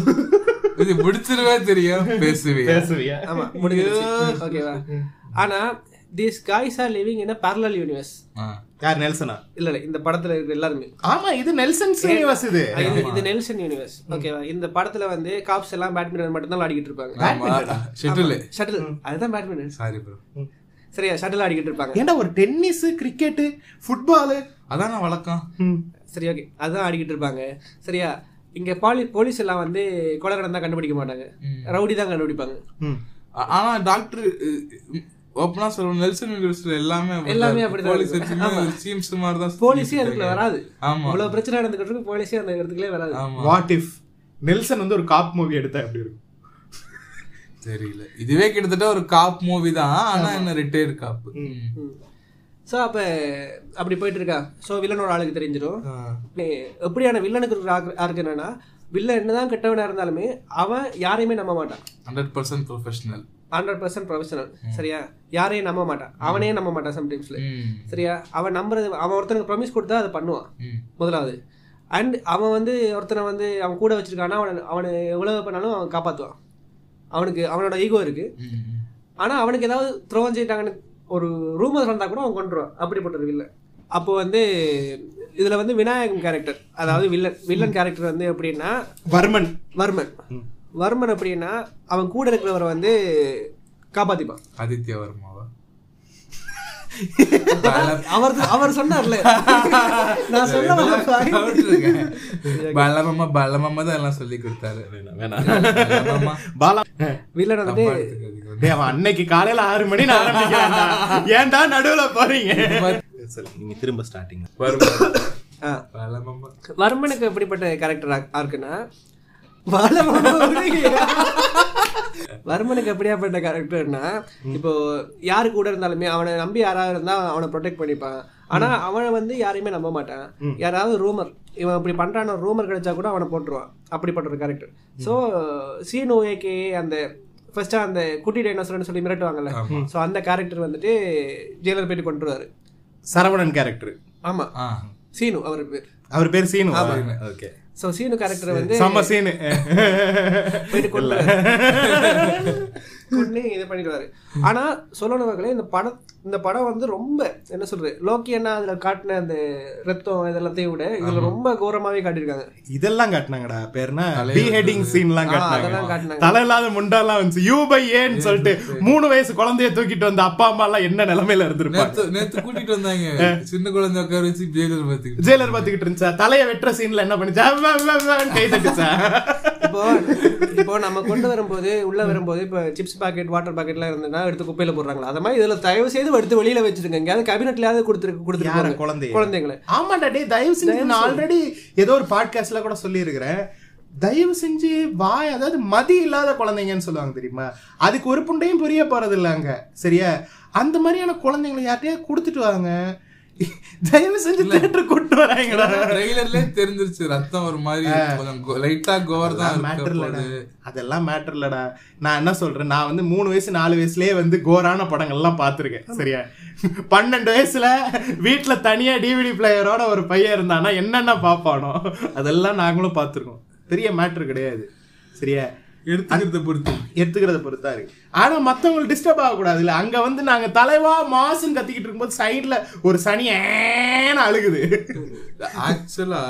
இது முடிச்சிருவே தெரியும். பேசுவே பேசுவியா? ஆமா முடிஞ்சிருச்சு. ஓகேவா ஆனா this guys are living in parallel universe யார் நெல்சனா? இல்ல இல்ல இந்த படத்துல இருக்கிற எல்லாருமே. ஆமா இது நெல்சன் யூனிவர்ஸ் இது. இது இது நெல்சன் யூனிவர்ஸ் ஓகேவா இந்த படத்துல வந்து காப்ஸ் எல்லாம் பேட்மிண்டன் மட்டும் தான் ஆடிக்கிட்டு இருப்பாங்க ஷெட்டில் ஷட்டில் அதுதான் பேட்மிண்டன் சாரி ப்ரோ சரியா ஷட்டில் ஆடிக்கிட்டு இருப்பாங்க. ஏன்டா ஒரு டென்னிஸ் கிரிக்கெட் ஃபுட்பால் அதான வழக்கம். சரி ஓகே அதுதான் ஆடிக்கிட்டு இருப்பாங்க. சரியா? இங்க பாலி போலீஸ் எல்லாம் வந்து கொலை நடந்தா கண்டுபிடிக்க மாட்டாங்க. ரவுடி தான் கண்டுபிடிப்பாங்க. ஆ- ஆனா டாக்டர் ஓப்பனா சொல்லுவோம் நெல்சன் யூனிவர்சிட்டி எல்லாமே எல்லாமே அப்படிதான் போலீஸ். சீம்ஸ் மாதிரி தான் போலீஸே அதுக்குள்ள வராது. ஆமா. இவ்வளவு பிரச்சனை நடந்துகிட்டு இருக்கு போலீஸே அந்த இடத்துக்குள்ளே வராது. வாட் இஃப் நெல்சன் வந்து ஒரு காப் மூவி எடுத்தா எப்படி இருக்கும்? தெரியல. இதுவே கிட்டத்தட்ட ஒரு காப் மூவி தான். ஆனா என்ன ரிட்டையர் காப் ஸோ அப்போ அப்படி போயிட்டு இருக்கா ஸோ வில்லனோட ஆளுக்கு தெரிஞ்சிடும். எப்படியான வில்லனுக்கு ஆருக்கு என்னன்னா வில்லன் என்னதான் கெட்டவனா இருந்தாலுமே அவன் யாரையுமே நம்ப மாட்டான். Hundred percent professional hundred percent professional சரியா? யாரையும் நம்ப மாட்டான். அவனே நம்ப மாட்டான் சம்டைம்ஸ்ல சரியா? அவன் நம்புறது அவன் ஒருத்தனுக்கு ப்ரொமிஸ் கொடுத்தா அதை பண்ணுவான். முதலாவது. அண்ட் அவன் வந்து ஒருத்தனை வந்து அவன் கூட வச்சிருக்கானா அவனை அவனை எவ்வளவு பண்ணாலும் அவன் காப்பாற்றுவான் அவனுக்கு அவனோட ஈகோ இருக்கு. ஆனா அவனுக்கு ஏதாவது துரோகம் செய்யிட்டாங்கன்னு ஒரு ரூமர் வந்தா கூட அவன் கொண்டுருவான் அப்படிப்பட்ட ஒரு வில்லன் அப்போ வந்து இதுல வந்து விநாயகன் கேரக்டர் அதாவது வில்லன் வில்லன் கேரக்டர் வந்து எப்படின்னா வர்மன். வர்மன். வர்மன் எப்படின்னா அவன் கூட இருக்கிறவரை வந்து காப்பாத்திப்பான். ஆதித்ய வர்மாவா அவர் அவர் சொன்னார்ல. நான் சொல்ல பலமம்மா பலமம்மா தான் எல்லாம் சொல்லி கொடுத்தாரு. அவன் அன்னைக்கு காலையில ஆறு மணி. ஏன்டா நடுவுல போறீங்க? சரி நீங்க திரும்ப ஸ்டார்டிங். வர்மனுக்கு எப்படிப்பட்ட கேரக்டர் ஆர்க்குன்னா வர்மனுக்கு எப்படியாப்பட்ட கேரக்டர்னா இப்போ யாரு கூட இருந்தாலுமே அவனை நம்பி யாராவது இருந்தா அவனை ப்ரொடெக்ட் பண்ணிப்பான். ஆனா அவனை வந்து யாரையுமே நம்ப மாட்டான். யாராவது ரூமர் இவன் இப்படி பண்றான ரூமர் கிடைச்சா கூட அவனை போட்டுருவான். அப்படிப்பட்ட ஒரு கேரக்டர் ஸோ சீனு ஏகே அந்த ஃபர்ஸ்டா அந்த குட்டி டைனோசர்னு சொல்லி மிரட்டுவாங்கல்ல. ஸோ அந்த கேரக்டர் வந்துட்டு ஜெயிலர் போயிட்டு கொண்டுருவாரு சரவணன் கேரக்டர் ஆமா. சீனு அவர் பேர். அவர் பேர் Seenu okay so Seenu character வந்து செம்ம சீனு போயிட்டு கொண்டு இதை பண்ணிடுவாரு. ஆனா சொல்லணும் மக்களே இந்த படம் இந்த படம் வந்து ரொம்ப என்ன சொல்றது லோக்கி என்ன அதுல காட்டின அந்த ரத்தம் இதெல்லாத்தையும் விட இதுல ரொம்ப கோரமாவே காட்டியிருக்காங்க. இதெல்லாம் காட்டினாங்கடா பேர்னா பீஹெடிங் சீன்லாம் காட்டினாங்க. தலை இல்லாத முண்டாலாம் வந்துச்சு யூ பை ஏன்னு சொல்லிட்டு மூணு வயசு குழந்தைய தூக்கிட்டு வந்த அப்பா அம்மா எல்லாம் என்ன நிலைமையில இருந்திருப்பாங்க? நேத்து கூட்டிட்டு வந்தாங்க. சின்ன குழந்தை உட்கார வச்சு ஜெயிலர் பாத்துக்கிட்டு ஜெயிலர் பாத்துக்கிட்டு இருந்துச்சா? தலைய வெட்டுற சீன்ல என்ன பண்ணுச்சா? கை தட்டுச்சா? இப்போ இப்போ நம்ம கொண்டு வரும்போது உள்ள வரும்போது இப்போ சிப்ஸ் பாக்கெட் வாட்டர் பாக்கெட்லாம் இருந்ததுன்னா எடுத்து குப்பையில போடுறாங்களா? அந்த மாதிரி இதுல தயவு செய்து எடுத்து வெளியில வச்சிருங்க எங்கேயாவது கேபினெட்லயாவது கொடுத்துரு யார? கொடுத்துருக்காங்க குழந்தைய? குழந்தைங்களை. ஆமாடா டேய் தயவு செஞ்சு நான் ஆல்ரெடி ஏதோ ஒரு பாட்காஸ்ட்ல கூட சொல்லியிருக்கிறேன். தயவு செஞ்சு வாய் அதாவது மதி இல்லாத குழந்தைங்கன்னு சொல்லுவாங்க தெரியுமா? அதுக்கு ஒரு புண்டையும் புரிய போறது இல்ல அங்க சரியா? அந்த மாதிரியான குழந்தைங்களை யார்கிட்டயா கொடுத்துட்டு வாங்க. தயவு செஞ்சு தேட்டர் கூட்டு வராங்கடா. ட்ரெய்லர்லயே தெரிஞ்சிருச்சு ரத்தம் ஒரு மாதிரி கொஞ்சம் லைட்டா கோர் தான் மேட்டர் இல்லடா. அதெல்லாம் மேட்டர் இல்லடா. நான் என்ன சொல்றேன் நான் வந்து மூணு வயசு நாலு வயசுலயே வந்து கோரான படங்கள்லாம் பார்த்திருக்கேன். சரியா? பன்னெண்டு வயசுல வீட்டுல தனியா டிவிடி பிளேயரோட ஒரு பையன் இருந்தானா என்னென்ன பாப்பானோ அதெல்லாம் நாங்களும் பார்த்திருக்கோம். பெரிய மேட்டர் கிடையாது. சரியா? எடுத்துக்கிறத பொறுத்து. எடுத்துக்கிறத பொறுத்தா இருக்கு. ஆனா மத்தவங்களுக்கு டிஸ்டர்ப் ஆகக்கூடாது இல்ல அங்க வந்து நாங்க தலைவா மாசுன்னு கத்திக்கிட்டு இருக்கும்போது சைடுல ஒரு சனி ஏன்னு அழுகுது. ஆக்சுவலா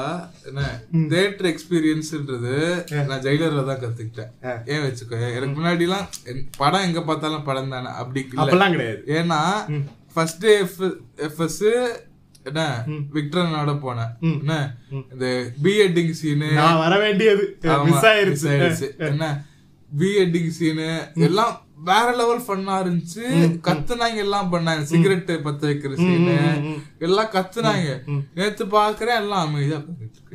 என்ன தியேட்டர் எக்ஸ்பீரியன்ஸ்ன்றது நான் ஜெயிலர்ல தான் கத்துக்கிட்டேன். ஏன் வச்சுக்கோ எனக்கு முன்னாடி எல்லாம் படம் எங்க பார்த்தாலும் படம் தானே அப்படி இல்ல. அப்பெல்லாம் கிடையாது. ஏன்னா ஃபர்ஸ்ட் டே எஃப்எஸ் என்ன? விக்டரனோட போனேன். என்ன? இந்த பிஎட்டிங் சீனு நான் வர வேண்டியது. மிஸ் ஆயிருச்சு. என்ன? பிஎட்டிங் சீனு எல்லாம் வேற லெவல் ஃபன்னா இருந்துச்சு. கத்துனாங்க எல்லாம் பண்ணாங்க. சிகரெட் பத்த வைக்கிற சீனு எல்லாம் கத்துனாங்க. நேத்து பாக்குறேன் எல்லாம் அமைதியா.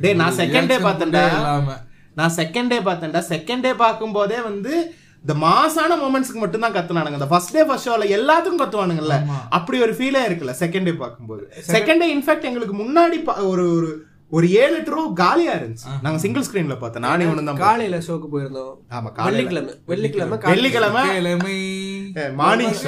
டேய் நான் செகண்ட் டே பார்த்தேன்டா. நான் செகண்ட் டே பார்த்தேன்டா. செகண்ட் டே பார்க்கும்போதே வந்து இந்த மாசான மூமெண்ட்ஸ்க்கு மட்டும் தான் கத்துனானுங்க. இந்த ஃபர்ஸ்ட் டே ஃபர்ஸ்ட் ஷோல எல்லாத்துக்கும் கத்துவானுங்கல்ல. அப்படி ஒரு ஃபீலே இருக்குல்ல செகண்ட் டே பார்க்கும்போது. செகண்ட் டே இன்ஃபேக்ட் எங்களுக்கு முன்னாடி ஒரு ஒரு ஒரு ஏழு எட்டு ரூபா காலியா இருந்துச்சு. நாங்க சிங்கிள் ஸ்கிரீன்ல பார்த்தோம். நானே ஒண்ணு தான் காலையில ஷோக்கு போயிருந்தோம். ஆமா வெள்ளிக்கிழமை. வெள்ளிக்கிழமை. வெள்ளிக்கிழமை. கிழமை மார்னிங்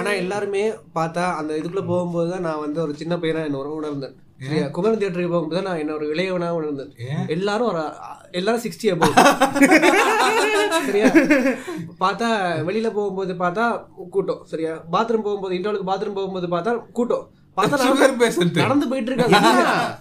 ஆனா எல்லாருமே பார்த்தா அந்த இதுக்குள்ள போகும்போது தான் நான் வந்து ஒரு சின்ன பையனா என்ன உணர்ந்தேன் சரியா? குமரன் தியேட்டருக்கு போகும்போது நான் என்ன ஒரு இளையவனா உணர்ந்தேன். எல்லாரும் ஒரு எல்லாரும் சிக்ஸ்டி அபோவ் சரியா? பார்த்தா வெளியில போகும்போது பார்த்தா கூட்டம் சரியா? பாத்ரூம் போகும்போது இன்டர்வலுக்கு பாத்ரூம் போகும்போது பார்த்தா கூட்டம். நடந்து- போயிட்டு இருக்காங்க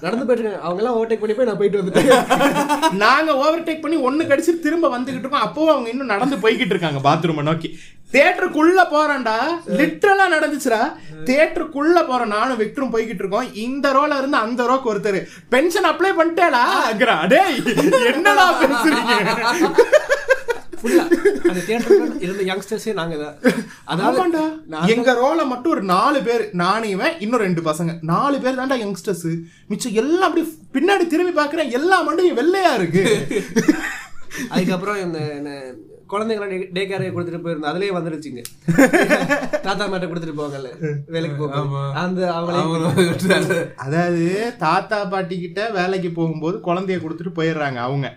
நடந்து போயிட்டு இருக்காங்க அவங்க எல்லாம் ஓவர்டேக் பண்ணி போய் நான் போயிட்டு வந்துட்டேன். நாங்க ஓவர்டேக் பண்ணி ஒண்ணு கடிச்சு திரும்ப வந்துகிட்டு இருக்கோம். அப்போ அவங்க இன்னும் நடந்து போய்கிட்டு இருக்காங்க பாத்ரூம் நோக்கி. தியேட்டருக்குள்ள போறேன்டா. லிட்டரலா நடந்துச்சுடா. தியேட்டருக்குள்ள போறோம் நானும் விக்டரும் போய்கிட்டு இருக்கோம். இந்த ரோல இருந்து அந்த ரோக்கு ஒருத்தர். பென்ஷன் அப்ளை பண்ணிட்டேடா டேய் என்னடா பேசுறீங்க? அந்த தியேட்டர்ல இருந்த யங்ஸ்டர்ஸே நாங்க தான். அதாவது ஆமாண்டா. எங்க ரோல மட்டும் ஒரு நாலு பேர் நானும் இவன் இன்னும் ரெண்டு பசங்க. நாலு பேர் தான்டா யங்ஸ்டர்ஸ் மிச்சம் எல்லாம் அப்படி பின்னாடி திரும்பி பாக்குறேன் எல்லா மண்டையும் வெள்ளையா இருக்கு. அதுக்கப்புறம் இந்த குழந்தைங்களை டே கேரை கொடுத்துட்டு போயிருந்தோம் அதுலயே வந்துருச்சுங்க. தாத்தா மாட்ட கொடுத்துட்டு போவாங்கல்ல வேலைக்கு போக அந்த அவங்களே அதாவது தாத்தா பாட்டி கிட்ட வேலைக்கு போகும்போது குழந்தைய கொடுத்துட்டு போயிடுறாங்க அவங்க.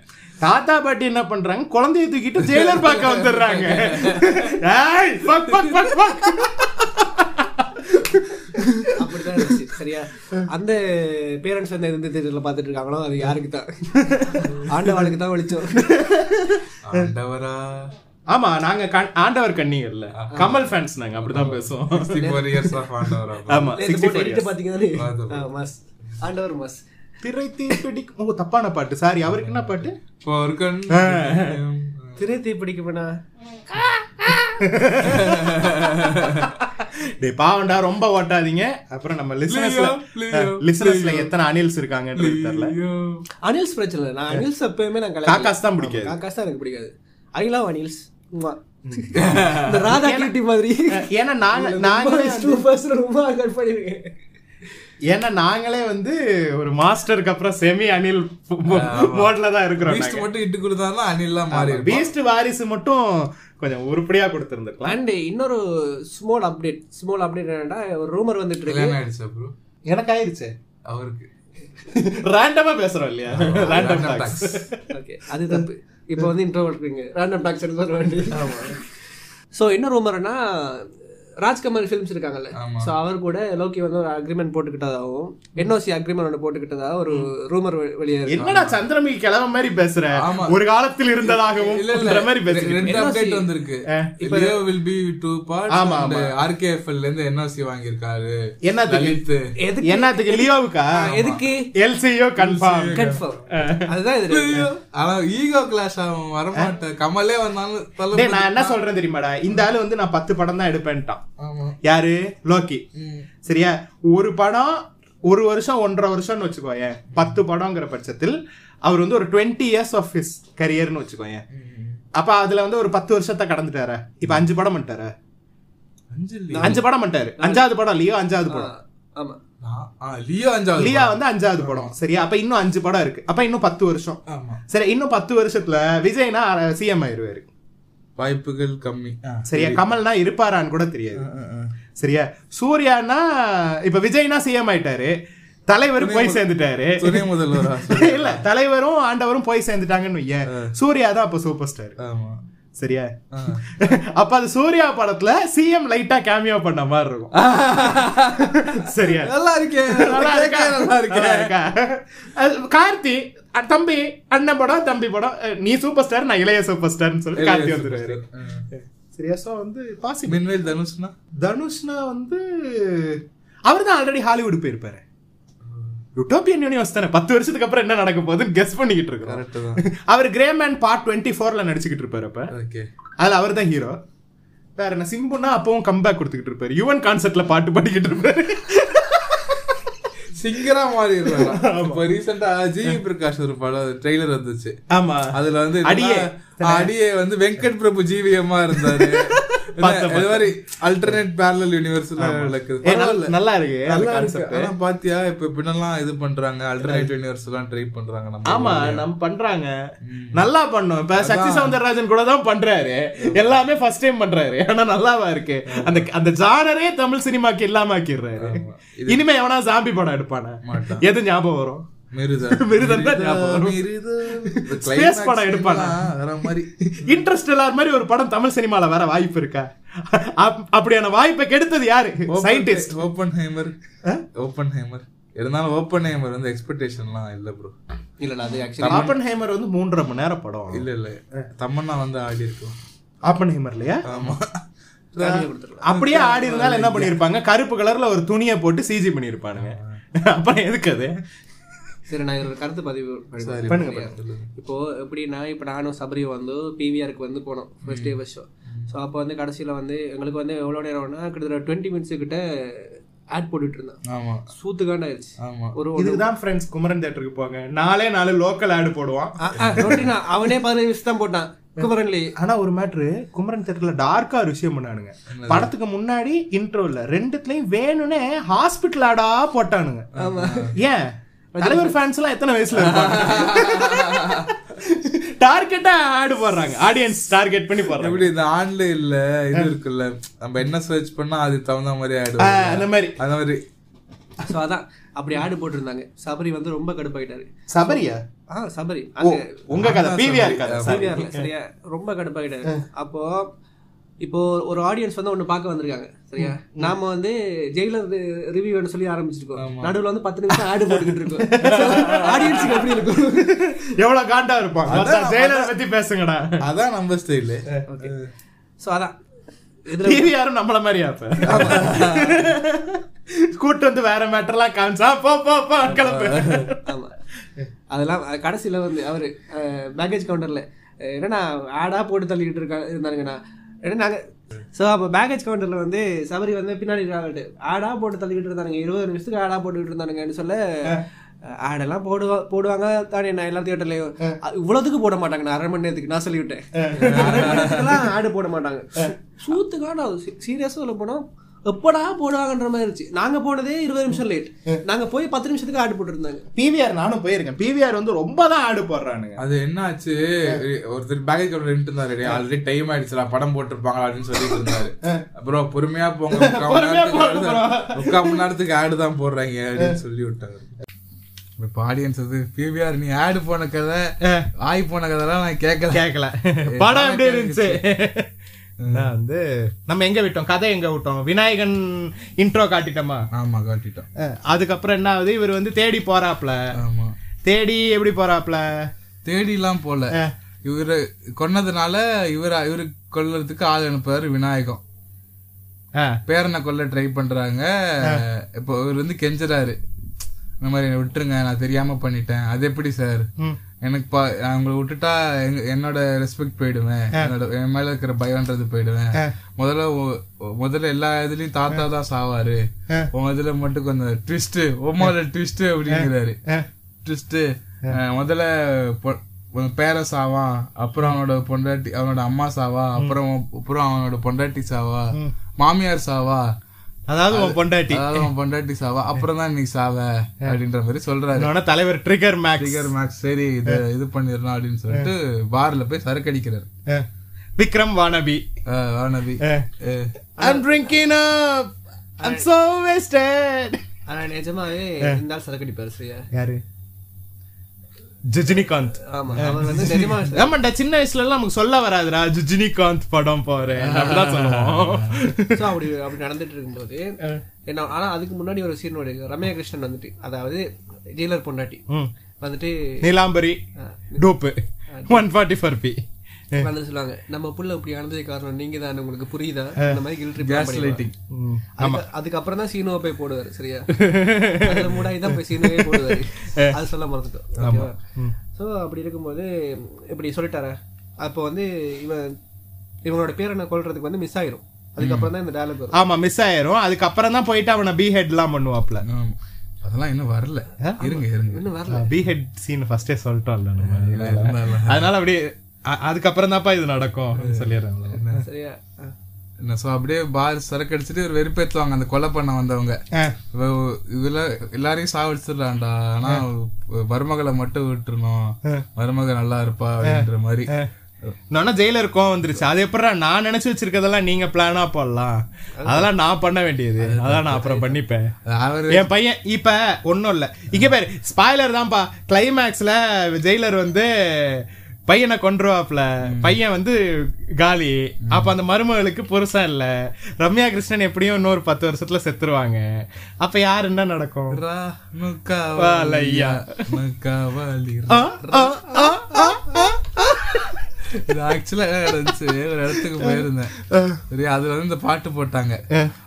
தாத்தா பாட்டி என்ன பண்றாங்க? குழந்தைய தூக்கிட்டு ஜெயிலர் பார்க்க வந்துடுறாங்க. அப்படிதான் இருந்துச்சு. சரியா? அந்த பேரண்ட்ஸ் வந்து எந்த தேட்டர்ல பாத்துட்டு இருக்காங்களோ அது யாருக்கு தான் ஆண்டவாளுக்கு தான் வெளிச்சம் ஆண்டவரா? ஆமா நாங்க கண்- ஆண்டவர் கண்ணியர்ல கமல் ஃபேன்ஸ் நாங்க அப்படிதான் பேசுவோம். 64 years of ஆண்டவரா ஆமா நேத்து 64 போட்டு edit years. பாத்தீங்கன்னாலே, பார்த்தோம். ஆ, மஸ். ஆண்டவர் மஸ். திரை தீப்பிடிக் ஓ தப்பான பாட்டு. சாரி அவருக்கு என்ன பாட்டு? பொற்கண் திரை தீ பிடிக்குமனா டேய் பாவண்டா ரொம்ப ஓட்டாதீங்க. அப்புறம் நம்ம லிசனர்ஸ்ல எத்தனை அனில்ஸ் இருக்காங்கன்றது தெரியல. அனில்ஸ் பிரச்சனை இல்லை. நான் அனில்ஸ் எப்பயுமே நான். காக்காஸ் தான் பிடிக்காது. காக்காஸ் தான் எனக்கு பிடிக்காது. ஐ லவ் அனில்ஸ் ராதா கிட்டி மாதிரி. ஏன்னா நாங்க நாங்களே டூ பர்சன்ட் ரொம்ப கட் பண்ணிருக்கேன். ஏன்னா நாங்களே வந்து ஒரு மாஸ்டருக்கு அப்புறம் செமி அனில் மோட்ல தான் இருக்கிறோம் மட்டும் இட்டு கொடுத்தாருன்னா அணில்லாம் மாறி. பீஸ்ட் வாரிசு மட்டும் கொஞ்சம் உருப்படியா கொடுத்திருந்திருக்கலாம் அண்ட் இன்னொரு ஸ்மால் அப்டேட் ஸ்மால் அப்டேட் என்னன்னா ஒரு ரூமர் வந்துட்டு இருக்கு. ஆயிடுச்சா? எனக்கு ஆயிருச்சு அவருக்கு. ரேண்டமா பேசுறோம் இல்லையா? ரேண்டம் Random டாக்ஸ் ஓகே அது தப்பு. இப்போ வந்து இன்ட்ரோவர்ட் இருக்கீங்க ரேண்டம் டாக்ஸ் சொல்ல வேண்டிய ஸோ என்ன ரூமர்னா ராஜ்கமல் ஃபிலிம்ஸ் இருக்காங்கல்ல. சோ அவர் கூட லோக்கி வந்து ஒரு அக்ரிமெண்ட் போட்டுக்கிட்டதாகவும் என்ஓசி அக்ரிமெண்ட் ஒன்று போட்டுக்கிட்டதா ஒரு ரூமர் வெளியே இருக்கு. என்னடா சந்திரமுகி கிழமை மாதிரி பேசுற? ஆமா. ஒரு காலத்தில் இருந்ததாகவும் இல்ல மாதிரி பேசுறீங்க ரெண்டு அப்டேட் வந்திருக்கு. Leo will be two parts ஆமா, அண்ட் ஆர்கேஎஃப்எல் ல இருந்து என்ஓசி வாங்கியிருக்காரு. என்னத்துக்கு? எதுக்கு? என்னத்துக்கு? லியோவுக்கா? எதுக்கு? எல்சியோ கன்ஃபார்ம் கன்ஃபார்ம் அதுதான் இது. ஆனா ஈகோ கிளாஸ் அவன் வரமாட்டான். கமலே வந்தாலும் நான் என்ன சொல்றேன் தெரியுமாடா? இந்த ஆளு வந்து நான் பத்து படம் தான் எடுப்பேன்ட்டான். யாரு? லோக்கி. சரியா? ஒரு படம் ஒரு வருஷம் ஒன்றரை வருஷம்னு வச்சுக்கோயேன். பத்து படங்கிற பட்சத்தில் அவர் வந்து ஒரு டுவெண்ட்டி இயர்ஸ் ஆஃப் ஹிஸ் கரியர்னு வச்சுக்கோயேன். அப்ப அதுல வந்து ஒரு பத்து வருஷத்தை கடந்துட்டாரு? இப்ப அஞ்சு படம் பண்ணிட்டாரு? அஞ்சு படம் பண்ணிட்டாரு. அஞ்சாவது படம் லியோ அஞ்சாவது படம். ஆமா. லியோ அஞ்சாவது லியா வந்து அஞ்சாவது படம். சரியா? அப்ப இன்னும் அஞ்சு படம் இருக்கு. அப்ப இன்னும் பத்து வருஷம். ஆமா. சரி இன்னும் பத்து வருஷத்துல விஜய்னா சிஎம் ஆயிருவாரு. வாய்ப்புகள் கம்மி. சரியா? கமல்னா இருப்பாரான்னு கூட தெரியாது. சரியா? சூர்யானா இப்ப விஜய்னா சிஎம் ஆயிட்டாரு. தலைவர் போய் சேர்ந்துட்டாரு. துணை முதல்வரா? இல்ல தலைவரும் ஆண்டவரும் போய் சேர்ந்துட்டாங்கன்னு வையேன். சூர்யா தான் அப்ப சூப்பர் ஸ்டார் ஆமா. சரியா. அப்ப அது சூர்யா படத்துல சிஎம் லைட்டா கேமியோ பண்ண மாதிரி இருக்கும். சரியா? நல்லா இருக்கே. நல்லா இருக்கா? நல்லா இருக்கே. கார்த்தி அ, தம்பி அண்ணன் படம் தம்பி படம். நீ சூப்பர் ஸ்டார் நான் இளைய சூப்பர் ஸ்டார்னு சொல்லி கார்த்தி வந்துருவாரு. சரியா? சோ வந்து பாசிபிள். மின்வேல் தனுஷ்னா? தனுஷ்னா வந்து அவர் தான் ஆல்ரெடி ஹாலிவுட் போயிருப்பாரு. யூட்டோபியன் யூனிவர்ஸ் தானே. பத்து வருஷத்துக்கு அப்புறம் என்ன நடக்க போகுதுன்னு கெஸ் பண்ணிக்கிட்டு இருக்கோம் அவர் கிரே மேன் பார்ட் டுவெண்ட்டி ஃபோர்ல நடிச்சுக்கிட்டு இருப்பாரு அப்ப. ஓகே அதுல அவர் தான் ஹீரோ வேற என்ன சிம்புனா அப்பவும் கம்பேக் கொடுத்துக்கிட்டு இருப்பாரு. யுவன் கான்செர்ட்ல பாட்டு பாடிக்கிட்டு இருப்பாரு. சிங்கரா மாறி இப்ப ரீசெண்டா ஜிவி பிரகாஷ் ஒரு படம் ட்ரெய்லர் வந்துச்சு. ஆமா. அதுல வந்து அடியே. அடியே வந்து வெங்கட் பிரபு ஜிவிஎம்மா இருந்தாரு. இது மாதிரி அல்டர்னேட் பேரலல் நடக்குது. நல்ல- இருக்கு. அந்த நல்லா இருக்கு. concept. ஆனா பாத்தியா இப்ப பின்னெல்லாம் இது பண்றாங்க அல்டர்னேட் யூனிவர்ஸ் எல்லாம் ட்ரை பண்றாங்க நம்ம ஆமா நம்ம பண்றாங்க. நல்லா பண்ணோம். இப்ப சக்தி சவுந்தரராஜன் கூட தான் பண்றாரு. எல்லாமே ஃபர்ஸ்ட் டைம் பண்றாரு. ஆனா நல்லாவா இருக்கு. அந்த அந்த ஜானரே தமிழ் சினிமாக்கு இல்லாம ஆக்கிடுறாரு. இனிமே எவனா ஜாம்பி படம் எடுப்பானே. எது ஞாபகம் வரும்? வேற மாதிரி. இன்ட்ரெஸ்ட் எல்லார் மாதிரி ஒரு படம் தமிழ் சினிமால வர வாய்ப்பு இருக்கா? அப்- அப்படியான வாய்ப்பை கெடுத்தது யாரு? Scientist Oppenheimer Oppenheimer இருந்தாலும் ஓப்பன் ஹேமர் வந்து எக்ஸ்பெக்டேஷன்லாம் இல்ல ப்ரோ இல்ல அது ஆக்சுவலி ஆப்பன் ஹேமர் வந்து மூன்றரை மணி நேரம் படம். இல்ல இல்ல. தமன்னா வந்து ஆடி இருக்கும் ஆப்பன் ஹேமர்லயா ஆமா கொடுத்துருக்கலாம் அப்படியே ஆடி இருந்தாலும் என்ன பண்ணிருப்பாங்க கருப்பு கலர்ல ஒரு துணியை போட்டு சிஜி பண்ணிருப்பானுங்க அப்புறம் எதுக்கு அது? சரி நான் இதுல கருத்து பதிவு பண்ணுங்க, பண்ணுங்க. இப்போ எப்படின்னா இப்போ நானும் சபரியும் வந்து பிவிஆருக்கு வந்து போனோம் first day first show so அப்போ வந்து கடைசியில் வந்து எங்களுக்கு வந்து எவ்வளோ நேரம்னா கிட்டத்தட்ட டுவெண்ட்டி மினிட்ஸ் கிட்ட ஆட் போட்டுட்டு இருந்தேன். ஆமா. சூத்துக்காண்டாயிருச்சு. ஆமா. ஒரு இதுக்குதான் ஃப்ரெண்ட்ஸ் குமரன் தேட்டருக்கு போங்க. நாலே நாலு லோக்கல் ஆடு போடுவான். அவனே பதினஞ்சு நிமிஷம் தான் போட்டான் குமரன்லி ஆனா ஒரு மேட்ரு குமரன் தேட்டர்ல டார்க்கா ஒரு விஷயம் பண்ணானுங்க. படத்துக்கு முன்னாடி இன்ட்ரோல ரெண்டுத்துலயும் வேணும்னே ஹாஸ்பிட்டல் ஆடா போட்டானுங்க. ஏன்? தலைவர் ஃபேன்ஸ் எல்லாம் எத்தனை வயசுல இருப்பாங்க? டார்கெட்டா ஆடு போடுறாங்க. ஆடியன்ஸ் டார்கெட் பண்ணி போடுறாங்க. எப்படி இந்த ஆன்லைன்ல இது இருக்குல்ல நம்ம என்ன சர்ச் பண்ணா அதுக்கு தகுந்த மாதிரி ஆ, ஆயிடும் அந்த மாதிரி. அந்த மாதிரி. ஸோ அதான். அப்படி ஆடு போட்டிருந்தாங்க. சபரி வந்து ரொம்ப கடுப்பாயிட்டாரு. சபரியா? ஆ சபரி. உங்க கதை. பிவிஆர் சரியா ரொம்ப கடுப்பாயிட்டாரு. அப்போ இப்போ ஒரு ஆடியன்ஸ் வந்து ஒண்ணு பார்க்க வந்திருக்காங்க சரியா? நாம வந்து ஜெயிலர் ரிவ்யூன்னு சொல்லி ஆரம்பிச்சிருக்கோம். நடுவுல வந்து பத்து நிமிஷம் ஆடு போட்டுக்கிட்டு இருக்கோம். ஆடியன்ஸுக்கு எப்படி இருக்கும்? எவ்வளவு காண்டா இருப்பான் ஜெயலலிதா பத்தி பேசுங்கடா. அதான் நம்ம ஸ்டைலு ஸோ அதான். இதுல பிவிஆரும் நம்மள மாதிரியா அப்ப கூட்டு வந்து வேற மேட்டர்லாம் காமிச்சா போ போ போ கிளம்பு. அதெல்லாம் கடைசியில வந்து அவரு பேக்கேஜ் கவுண்டர்ல என்னன்னா ஆடா போட்டு தள்ளிக்கிட்டு இருக்கா இருந்தானுங்கண்ணா. ஏன்னா நாங்க ஸோ அப்போ பேக்கேஜ் கவுண்டர்ல வந்து சபரி வந்து பின்னாடி இருக்காங்கட்டு ஆடா போட்டு தள்ளிக்கிட்டு இருந்தானுங்க. இருபது நிமிஷத்துக்கு ஆடா போட்டுக்கிட்டு இருந்தானுங்கன்னு சொல்ல ஆடெல்லாம் போடுவா போடுவாங்க தானே நான் எல்லா தியேட்டர்லயும் இவ்வளவுக்கு போட மாட்டாங்க. நான் அரை மணி நேரத்துக்கு நான் சொல்லிவிட்டேன். ஆடு போட மாட்டாங்க. சூத்துக்கான சீரியஸா சொல்ல போனா எப்படா போடுவாங்கன்ற மாதிரி இருந்துச்சு. நாங்க போனதே இருபது நிமிஷம் லேட் நாங்க போய் பத்து நிமிஷத்துக்கு ஆடு போட்டு இருந்தாங்க பிவிஆர் நானும் போயிருக்கேன். பிவிஆர் வந்து ரொம்ப தான் ஆடு போடுறானுங்க. அது என்ன ஆச்சு ஒருத்தர் பேக்கேஜ் கவுண்டர் நின்று இருந்தாரு. ஆல்ரெடி டைம் ஆயிடுச்சுல படம் போட்டிருப்பாங்க அப்படின்னு சொல்லிட்டு இருந்தாரு. அப்புறம் பொறுமையா போங்க. முக்கால் மணி நேரத்துக்கு ஆடு- தான் போடுறாங்க அப்படின்னு சொல்லி விட்டாங்க இப்ப ஆடியன்ஸ் வந்து பிவிஆர் நீ ஆடு போன கதை ஆய் போன கதைலாம் நான் கேட்கல. கேட்கல. படம் எப்படி இருந்துச்சு? வந்து நம்ம எங்க விட்டோம்? கதை எங்க விட்டோம்? விநாயகன் இன்ட்ரோ காட்டிட்டோமா? ஆமா காட்டிட்டோம். அதுக்கப்புறம் என்ன ஆகுது? இவர் வந்து தேடி போறாப்ல. ஆமா. தேடி எப்படி போறாப்ல? தேடிலாம் போல. இவரு கொன்னதுனால இவர் இவரு கொல்றதுக்கு ஆள் அனுப்புறாரு விநாயகம். பேரனை கொல்ல ட்ரை பண்றாங்க. இப்போ இவர் வந்து கெஞ்சுறாரு. இந்த மாதிரி என்னை விட்டுருங்க நான் தெரியாம பண்ணிட்டேன். அது எப்படி சார். எனக்கு பா அவங்கள விட்டுட்டா என்னோட ரெஸ்பெக்ட் போயிடுவேன். என்னோட என் மேல இருக்கிற பயம்ன்றது போயிடுவேன். முதல்ல முதல்ல எல்லா இதுலயும் தாத்தா தான் சாவாரு. உன் இதுல மட்டும் கொஞ்சம் ட்விஸ்ட் உமால ட்விஸ்ட் அப்படிங்கிறாரு. ட்விஸ்ட் முதல்ல பேர சாவான் அப்புறம் அவனோட பொண்டாட்டி அவனோட அம்மா சாவா அப்புறம் அப்புறம் அவனோட பொண்டாட்டி சாவா மாமியார் சாவா அதாவது உன் பொண்டாட்டி. அதாவது அவன் பொண்டாட்டி சாவா. அப்புறம் தான் நீ சாவ அப்படின்ற மாதிரி சொல்றாரு. இன்னொன்னு தலைவர் ட்ரிகர் மேக்ஸ் டிகர் மேக்ஸ் சரி இது இது பண்ணிடலாம் அப்படின்னு சொல்லிட்டு பார்ல போய் சரக்கு அடிக்கிறாரு அஹ், Vikram wannabe. Ah I'm drinking up. I'm so wasted. ஆனா நிஜமாவே இந்த சரக்கு அடிப்பாரு சரியா? யாரு? ஜிஜினிகாந்த். ஆமாண்டா சின்ன வயசுல எல்லாம் நமக்கு சொல்ல வராதுடா ஜிஜினிகாந்த் படம் போறேன் அப்படிதான் சொல்லுவோம் அப்படி அப்படி நடந்துட்டு இருக்கும்போது என்ன ஆனா அதுக்கு முன்னாடி ஒரு சீன் ரம்யா கிருஷ்ணன் வந்துட்டு அதாவது ஜெயிலர் பொண்டாட்டி. வந்துட்டு Neelambari dupe one forty four B வந்து சொல்லுவாங்க நம்ம புள்ள இப்படி ஆனதே காரணம் நீங்க தான் உங்களுக்கு புரியுதா? இந்த மாதிரி கில்ட் ரிப்போர்ட் கேஸ் லைட்டிங் அதுக்கு- அதுக்கப்புறம் தான் சீனோவை போய் போடுவாரு சரியா? அதுல மூடாய் தான் போய் சீனோவே போடுவாரு. அது சொல்ல மறந்துட்டோம் சோ அப்படி இருக்கும்போது இப்படி சொல்லிட்டாரா? அப்போ வந்து இவன் இவனோட பேரை நான் கொல்றதுக்கு வந்து மிஸ் ஆயிரும். அதுக்கப்புறம் தான் இந்த டயலாக் வரும். ஆமா மிஸ் ஆயிரும். அதுக்கப்புறம் தான் போயிட்டு அவனை பி ஹெட் எல்லாம் பண்ணுவாப்ல அதெல்லாம் இன்னும் வரல. இருங்க இருங்க. இன்னும் வரல. பி ஹெட் சீன் ஃபர்ஸ்டே சொல்லிட்டோம்ல. அதனால அப்படியே அதுக்கப்புறம் தான்ப்பா இது நடக்கும் சொல்லிடுறேன் சரியா? ஆ. என்ன சோ அப்படியே பார் சரக்கு அடிச்சுட்டு ஒரு வெறுப்பேத்துவாங்க அந்த கொலை பண்ண வந்தவங்க. இதுல எல்லாரையும் சாவடிச்சிடலாம்டா. ஆனா மருமகளை மட்டும் விட்டுறணும். மருமக நல்லா இருப்பா அப்படின்ற மாதிரி. நானா ஜெயிலர் கோவம் வந்துருச்சு. அது எப்படா நான் நினைச்சு வச்சிருக்கதெல்லாம் நீங்க பிளானா போடலாம். அதெல்லாம் நான் பண்ண வேண்டியது. அதான் நான் அப்புறம் பண்ணிப்பேன். அவரு என் பையன் இப்ப ஒண்ணும் இல்ல. இங்க பேரு ஸ்பாய்லர் தான்ப்பா. கிளைமேக்ஸ்ல ஜெயிலர் வந்து பையனை கொன்றுவாப்ல. பையன் வந்து காலி. அப்ப அந்த மருமகளுக்கு புருஷன் இல்ல. ரம்யா கிருஷ்ணன் எப்படியும் இன்னொரு பத்து வருஷத்துல செத்துருவாங்க. அப்ப யாரு என்ன நடக்கும். இது ஆக்சுவலா நடந்துச்சு? ஒரு இடத்துக்கு போயிருந்தேன். அதுல வந்து இந்த பாட்டு போட்டாங்க.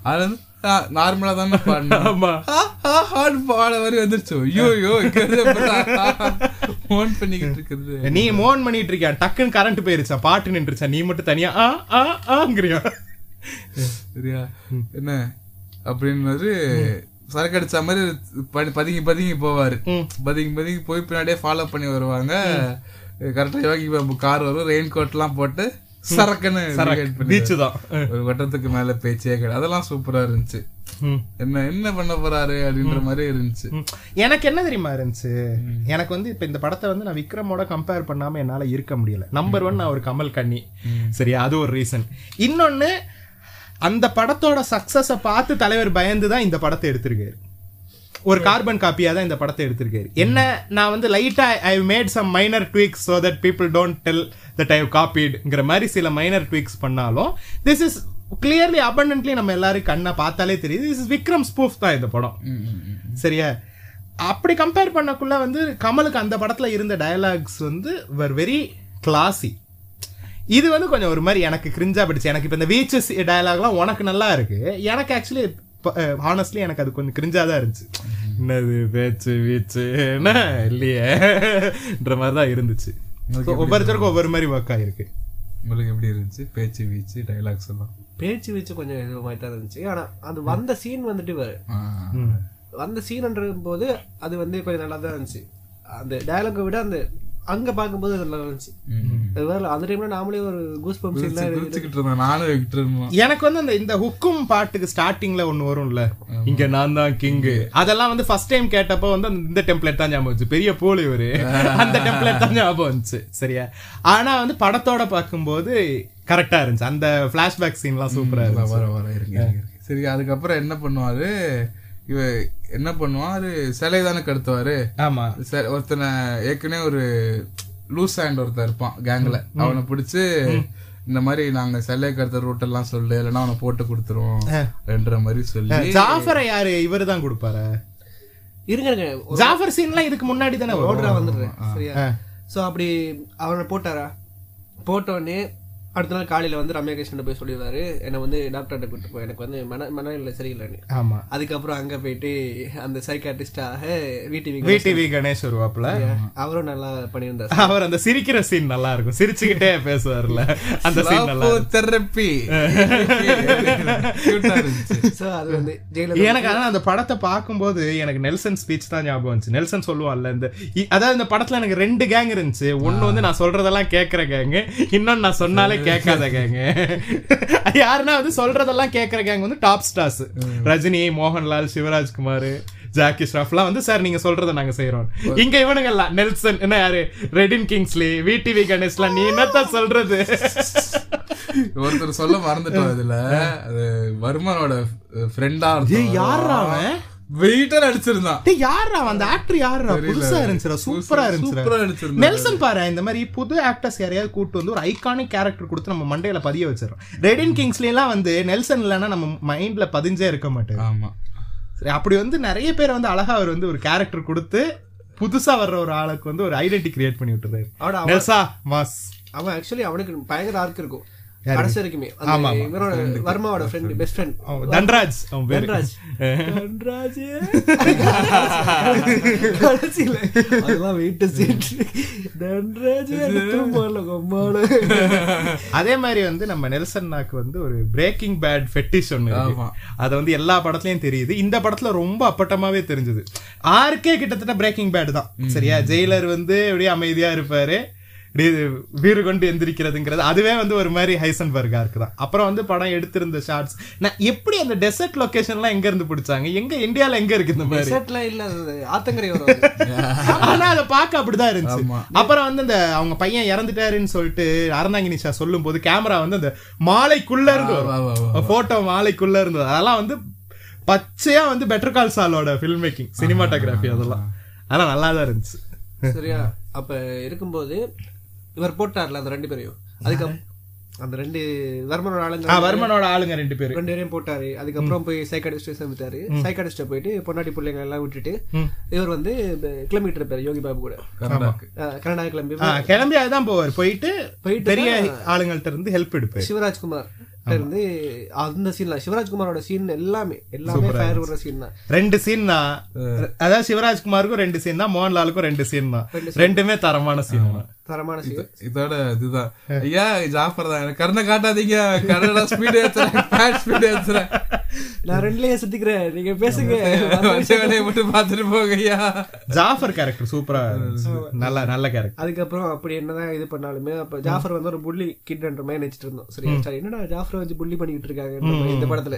அது வந்து நார்மலா தானே பாடணும். பாட மாதிரி வந்துருச்சு. ஐயோ ஃபோன் பண்ணிக்கிட்டு இருக்குது. நீ மோன் பண்ணிட்டு இருக்கியா? டக்குன்னு கரண்ட் போயிருச்சா? பாட்டு நின்றுச்சா? நீ மட்டும் தனியா ஆ ஆ ஆங்கிறியா? சரியா? என்ன? அப்படின்னு சரக்கு அடிச்ச மாதிரி பதி- பதுங்கி பதுங்கி போவாரு. பதுங்கி பதுங்கி போய் பின்னாடியே ஃபாலோ பண்ணி வருவாங்க. கரெக்டா யோகி பாபு கார் வரும் ரெயின் கோட் எல்லாம் போட்டு சரக்குன்னு பீச்சு தான். ஒரு வட்டத்துக்கு மேல பேச்சே கிடையாது அதெல்லாம் சூப்பரா இருந்துச்சு. என்ன என்ன பண்ண போறாரு அப்படின்ற மாதிரி இருந்துச்சு. எனக்கு என்ன தெரியுமா இருந்துச்சு? எனக்கு வந்து இப்ப இந்த படத்தை வந்து நான் விக்ரமோட கம்பேர் பண்ணாம என்னால இருக்க முடியல. நம்பர் ஒன் நான் ஒரு கமல் கண்ணி. சரியா அது ஒரு ரீசன் இன்னொன்னு அந்த படத்தோட சக்சஸ பார்த்து தலைவர் பயந்து தான் இந்த படத்தை எடுத்திருக்காரு. ஒரு கார்பன் காப்பியா தான் இந்த படத்தை எடுத்திருக்காரு. என்ன நான் வந்து லைட்டா I made some minor tweaks so that people don't tell that I காப்பீடுங்கிற மாதிரி சில மைனர் ட்வீக்ஸ் பண்ணாலும் திஸ் இஸ் கிளியர்லி abundantly நம்ம எல்லாரும் கண்ணை பார்த்தாலே தெரியுது. திஸ் இஸ் விக்ரம் ஸ்பூஃப் தான் இந்த படம். சரியா? அப்படி கம்பேர் பண்ணக்குள்ள வந்து கமலுக்கு அந்த படத்துல இருந்த டயலாக்ஸ் வந்து வர் வெரி கிளாசி இது வந்து கொஞ்சம் ஒரு மாதிரி எனக்கு கிரிஞ்சா பிடிச்சு எனக்கு இப்ப இந்த வீச்சஸ் டயலாக்லாம் உனக்கு நல்லா இருக்கு. எனக்கு ஆக்சுவலி ஹானஸ்ட்லி எனக்கு அது கொஞ்சம் கிரிஞ்சா தான் இருந்துச்சு. என்னது பேச்சு வீச்சு என்ன? இல்லையேன்ற மாதிரி தான் இருந்துச்சு. So, ஒவ்வொருத்தருக்கும் ஒவ்வொரு மாதிரி ஒர்க் ஆயிருக்கு. உங்களுக்கு எப்படி இருந்துச்சு? பேச்சு வீச்சு டைலாக்ஸ் எல்லாம்? பேச்சு வச்சு கொஞ்சம் இது மாதிரி தான் இருந்துச்சு. ஆனா அது வந்த சீன் வந்துட்டு வேறு. வந்த சீன்ன்ற போது அது வந்து கொஞ்சம் நல்லா தான் இருந்துச்சு. அந்த டயலாக்கை விட அந்த அங்க பார்க்கும்போது அது நல்லா இருந்துச்சு. அது வேற அந்த டைம்ல நாமளே ஒரு கூஸ் பம்ப் சீன்லாம் குறிச்சுக்கிட்டு இருந்தேன் நானும் எனக்கு வந்து அந்த இந்த ஹுக்கும் பாட்டுக்கு ஸ்டார்டிங்ல ஒண்ணு வரும்ல இங்க நான் தான் கிங்கு அதெல்லாம் வந்து ஃபர்ஸ்ட் டைம் கேட்டப்போ வந்து அந்த இந்த டெம்ப்ளேட் தான் ஞாபகம் வந்துச்சு. பெரிய போலி இவரு. அந்த டெம்ப்ளேட் தான் ஞாபகம் வந்துச்சு. சரியா? ஆனா வந்து படத்தோட பார்க்கும்போது கரெக்டா இருந்துச்சு. அந்த பிளாஷ்பேக் சீன்லாம் சூப்பரா இருந்துச்சு. சரி அதுக்கப்புறம் என்ன பண்ணுவாரு இவ என்ன பண்ணுவாரு சிலை தானே கடத்துவாரு. ஆமா. ஒருத்தனை ஏற்கனவே ஒரு லூஸ் ஹேண்ட் ஒருத்தன் இருப்பான் கேங்ல அவனை பிடிச்சு இந்த மாதிரி நாங்க சிலை கடத்த ரூட் எல்லாம் சொல்லு இல்லைன்னா அவனை போட்டு கொடுத்துருவோம் என்ற மாதிரி சொல்லி ஜாஃபரை யாரு? இவரு தான் கொடுப்பாரு? இருங்க இருங்க. ஜாஃபர் சீன்லாம் இதுக்கு முன்னாடி தானே ஓடுறா வந்துடுறேன் சரியா? சோ அப்படி அவனை போட்டாரா? போட்ட உடனே அடுத்த நாள் காலையில வந்து ரம்யா கிருஷ்ணன் போய் சொல்லிடுவாரு. என்னை வந்து டாக்டர்கிட்ட கூட்டு போய் எனக்கு வந்து மன மனநிலை சரியில்லைன்னு ஆமா. அதுக்கப்புறம் அங்க போயிட்டு அந்த சைக்காட்டிஸ்டாக விடிவி விடிவி கணேஷ் வருவாப்புல. அவரும் நல்லா பண்ணியிருந்தார். அவர் அந்த சிரிக்கிற சீன் நல்லா இருக்கும். சிரிச்சுக்கிட்டே பேசுவார்ல. அந்த சீன் நல்லா. தெரப்பி இருந்துச்சு. அது வந்து எனக்கு ஆனா அந்த படத்தை பார்க்கும்போது எனக்கு நெல்சன் ஸ்பீச் தான் ஞாபகம் வந்துச்சு. நெல்சன் சொல்லுவான்ல இந்த அதாவது இந்த படத்துல எனக்கு ரெண்டு கேங் இருந்துச்சு. ஒண்ணு வந்து நான் சொல்றதெல்லாம் கேக்குற கேங் இன்னொன்னு நான் சொன்னாலே கேட்காத கேங் யாருன்னா வந்து சொல்றதெல்லாம் கேக்குற கேங் வந்து top stars Rajini Mohanlal Shivarajkumar Jackie ஷ்ராஃப்லாம் வந்து சார் நீங்க சொல்றதை நாங்க செய்யறோம் இங்க இவனுங்க எல்லாம் நெல்சன் என்ன யாரு? ரெடின் கிங்ஸ்லி விடிவி கணேஷ்லாம் நீ என்னத்தான் சொல்றது? ஒருத்தர் சொல்ல மறந்துட்டோம் இதுல. அது வர்மனோட ஃப்ரெண்டா யார்ரா அவன்? வெயிட்டர் அடிச்சிருந்தான். டேய் யாரா அந்த ஆக்டர் யாரா புதுசா இருந்துச்சுடா சூப்பரா அடிச்சிருந்தான் நெல்சன் பாரு இந்த மாதிரி புது ஆக்டர்ஸ் யாரையாவது கூட்டு வந்து ஒரு ஐகானிக் கேரக்டர் கொடுத்து நம்ம மண்டையில பதிய வச்சிடறோம். ரெடின் கிங்ஸ்ல எல்லாம் வந்து நெல்சன் இல்லைன்னா நம்ம மைண்ட்ல பதிஞ்சே இருக்க மாட்டேன் ஆமா. சரி அப்படி வந்து நிறைய பேர் வந்து அழகா அவர் வந்து ஒரு கேரக்டர் கொடுத்து புதுசா வர்ற ஒரு ஆளுக்கு வந்து ஒரு ஐடென்டி கிரியேட் பண்ணி விட்டுறாரு. அவட நெல்சா மாஸ். அவன் ஆக்சுவலி அவனுக்கு பயங்கர ஆர்க் இருக்கும். கடைசி வரைக்குமே. இவரோட வர்மாவோட friend best friend Dhanraj. Dhanraj. Dhanraj. கடைசியில. அதெல்லாம் வெயிட் சீட் தன்ராஜ் அதே மாதிரி வந்து நம்ம நெல்சன் நாக்கு வந்து ஒரு பிரேக்கிங் பேட் ஃபெட்டிஷ் ஒன்று அது வந்து எல்லா படத்துலயும் தெரியுது. இந்த படத்துல ரொம்ப அப்பட்டமாவே தெரிஞ்சது. ஆருக்கே கிட்டத்தட்ட பிரேக்கிங் பேட் தான். சரியா? ஜெயிலர் வந்து அப்படியே அமைதியா இருப்பாரு. வீறு கொண்டு எந்திரிக்கிறதுங்கிறது அதுவே வந்து ஒரு மாதிரி ஹைசன்பர்கா இருக்குதான் அப்புறம் வந்து படம் எடுத்திருந்த ஷார்ட்ஸ் நான் எப்படி அந்த டெசர்ட் லொகேஷன்லாம் எங்க இருந்து பிடிச்சாங்க? எங்க இந்தியால எங்க இருக்கு இந்த மாதிரி? செட்லாம் இல்ல அது ஆத்தங்கரை ஆனா அதை பார்க்க அப்படிதான் இருந்துச்சு. அப்புறம் வந்து அந்த அவங்க பையன் இறந்துட்டாருன்னு சொல்லிட்டு அறந்தாங்கி நிஷா சொல்லும் போது கேமரா வந்து அந்த மாலைக்குள்ள இருந்து போட்டோ மாலைக்குள்ள இருந்தது. அதெல்லாம் வந்து பச்சையா வந்து பெட்டர் கால் சாலோட ஃபில்ம் மேக்கிங் சினிமாட்டோகிராஃபி அதெல்லாம். அதெல்லாம் நல்லா தான் இருந்துச்சு. சரியா. அப்ப இருக்கும்போது இவர் போட்டார்ல அந்த ரெண்டு பேரையும். அதுக்கு அந்த ரெண்டு வர்மனோட ஆளுங்க வர்மனோட ஆளுங்க ரெண்டு பேரு. ரெண்டு பேரையும் போட்டாரு. அதுக்கப்புறம் போய் சைக்காடிஸ்ட் சேர்ந்துட்டாரு சைக்காடிஸ்ட போயிட்டு பொன்னாட்டி பிள்ளைங்க எல்லாம் விட்டுட்டு இவர் வந்து கிளம்பிட்டு இருப்பாரு யோகி பாபு கூட. கனடா கிளம்பி. கிளம்பி அதுதான் போவார். போயிட்டு போயிட்டு பெரிய ஆளுங்கள்ட்ட இருந்து ஹெல்ப் எடுப்பாரு. சிவராஜ்குமார் இருந்து அந்த சீன்ல சிவராஜ்குமாரோட சீன் எல்லாமே. எல்லாமே ஃபயர் விடுற சீன் தான். ரெண்டு சீன் தான். அதாவது சிவராஜ்குமாருக்கும் ரெண்டு சீன் தான். மோகன்லாலுக்கும் ரெண்டு சீன் தான். ரெண்டுமே தரமான சீன் தான். தரமான இதோட இதுதான். ஐயா ஜாஃபர் தான். எனக்கு கருணை காட்டாதீங்க. கன்னடா ஸ்பீடு ஏத்துறேன். ஸ்பீடு ஏத்துறேன். நான் ரெண்டுலயே சுத்திக்கிறேன். நீங்க பேசுங்க. வச்ச வேலையை மட்டும் பார்த்துட்டு போங்க ஐயா. ஜாஃபர் கேரக்டர் சூப்பரா. நல்ல நல்ல கேரக்டர் அதுக்கப்புறம் அப்படி என்னதான் இது பண்ணாலுமே அப்ப ஜாஃபர் வந்து ஒரு புள்ளி கிட்ன்ற மாதிரி நினைச்சிட்டு இருந்தோம். சரி சரி என்னடா ஜாஃபர் வச்சு புள்ளி பண்ணிக்கிட்டு இருக்காங்க இந்த படத்துல.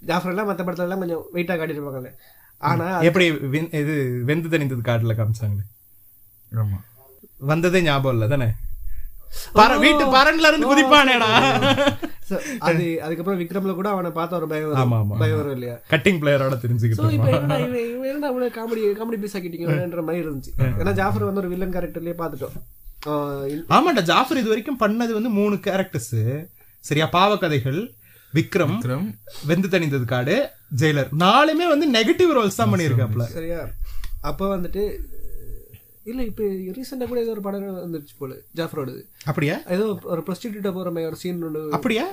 ஜாஃபர் எல்லாம் மத்த படத்துல எல்லாம் கொஞ்சம் வெயிட்டா காட்டிருப்பாங்க ஆனா எப்படி வெந்- இது வெந்து தணிந்தது காட்டுல காமிச்சாங்களே? ஆமா. வந்ததே ஞாபகம் இல்ல தானே? வீட்டு பரன்ல இருந்து குதிப்பானேடா. அது அதுக்கப்புறம் விக்ரம்ல கூட அவனை பார்த்தா ஒரு பயம் ஆமா, ஆமா. பயம் வரும் இல்லையா? கட்டிங் பிளேயரோட சோ தெரிஞ்சுக்கிட்டு இப்ப என்னடா இவன் இவ்வளவு காமெடி காமெடி பீஸ் ஆக்கிட்டீங்கன்ற மாதிரி இருந்துச்சு. ஏன்னா ஜாஃபர் வந்து ஒரு வில்லன் கேரக்டர்லயே இல்- ஆமாண்டா ஜாஃபர் இது வரைக்கும் பண்ணது வந்து மூணு கேரக்டர்ஸ் சரியா பாவக்கதைகள் விக்ரம் விக்ரம். வெந்து தணிந்தது காடு ஜெயிலர். நாலுமே வந்து நெகட்டிவ் ரோல்ஸ் தான் பண்ணியிருக்காப்ல. சரியா? அப்ப வந்துட்டு இல்ல இப்ப ரீசெண்டா கூட ஏதோ ஒரு படம் வந்துருச்சு போல ஜாஃபரோடது. அப்படியா? ஏதோ ஒரு ப்ரொஸ்டியூட்டா போற மாதிரி ஒரு சீன் ஒன்று அப்படியா?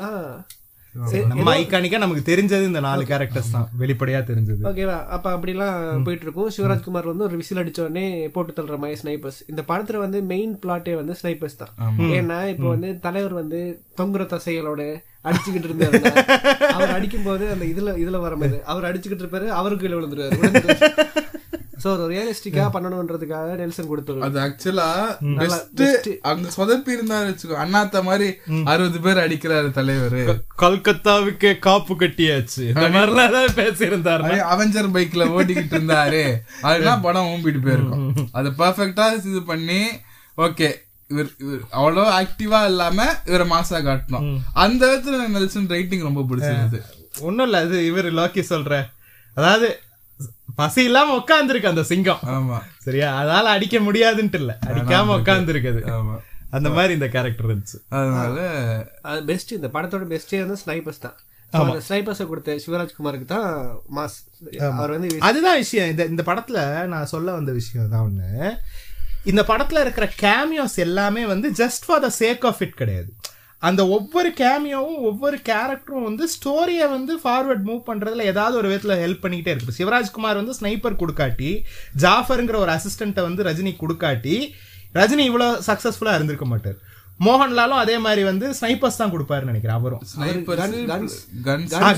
நம்ம ஐகானிக்கா நமக்கு தெரிஞ்சது இந்த நாலு கேரக்டர்ஸ் தான். வெளிப்படையா தெரிஞ்சது. ஓகேவா அப்ப அப்படிலாம் போயிட்டு இருக்கும் சிவராஜ்குமார் வந்து ஒரு விசில் அடிச்ச உடனே போட்டு தள்ளுற மாதிரி ஸ்னைப்பர்ஸ் இந்த படத்துல வந்து மெயின் பிளாட்டே வந்து ஸ்னைப்பர்ஸ் தான். ஏன்னா இப்போ வந்து தலைவர் வந்து தொங்குற தசைகளோட அடிச்சுக்கிட்டு இருந்தாரு. அவர் அடிக்கும் போது அந்த இதுல இதுல வர மாதிரி. அவர் அடிச்சுக்கிட்டு இருப்பாரு அவருக்கு கீழே விழுந்துருவாரு சோ ஒரு ரியலிஸ்டிக்கா பண்ணணும்ன்றதுக்காக நெல்சன் கொடுத்துருவாரு அது ஆக்சுவலா பெஸ்ட் அங்க சொதப்பி இருந்தாரு வச்சுக்கோ. அண்ணாத்த மாதிரி அறுபது பேர் அடிக்கிறாரு தலைவர். கல்கத்தாவுக்கே காப்பு கட்டியாச்சு. இந்த மாதிரிலாம் ஏதாவது பேசியிருந்தாரு அவெஞ்சர் பைக்ல ஓட்டிக்கிட்டு இருந்தாரு. அதெல்லாம் படம் ஊம்பிட்டு போயிருக்கும். அது பர்ஃபெக்டா இது பண்ணி ஓகே இவர் இவர் அவ்வளோ ஆக்டிவா இல்லாம இவரை மாசா காட்டணும். அந்த விதத்துல நெல்சன் ரைட்டிங் ரொம்ப பிடிச்சிருந்தது. ஒண்ணும் இல்ல அது இவர் லோக்கி சொல்ற. அதாவது பசி இல்லாம உட்கார்ந்துருக்கு அந்த சிங்கம். ஆமா. சரியா? அதால அடிக்க முடியாதுன்ட்டு இல்ல. அடிக்காம உட்கார்ந்து இருக்குது ஆமா. அந்த மாதிரி இந்த கேரக்டர் இருந்துச்சு. அதனால அது பெஸ்ட் இந்த படத்தோட பெஸ்டே வந்து ஸ்னைப்பர்ஸ் தான். ஸ்னைப்பர்ஸை கொடுத்த சிவராஜ்குமாருக்கு தான் மாஸ். அவர் வந்து அதுதான் விஷயம். இந்த இந்த படத்துல நான் சொல்ல வந்த விஷயம் தான் ஒண்ணு. இந்த படத்துல இருக்கிற கேமியோஸ் எல்லாமே வந்து just for the sake of it கிடையாது. அந்த ஒவ்வொரு கேமியோவும் ஒவ்வொரு கேரக்டரும் வந்து ஸ்டோரியை வந்து ஃபார்வர்ட் மூவ் பண்றதுல ஏதாவது ஒரு விதத்துல ஹெல்ப் பண்ணிக்கிட்டே இருக்கு. சிவராஜ்குமார் வந்து ஸ்னைப்பர் கொடுக்காட்டி ஜாஃபருங்கிற ஒரு அசிஸ்டண்ட்டை வந்து ரஜினி கொடுக்காட்டி ரஜினி இவ்வளவு சக்சஸ்ஃபுல்லா இருந்திருக்க மாட்டார். மோகன்லாலும் அதே மாதிரி வந்து ஸ்னைப்பர்ஸ் தான் கொடுப்பாருன்னு நினைக்கிறேன் அவரும்.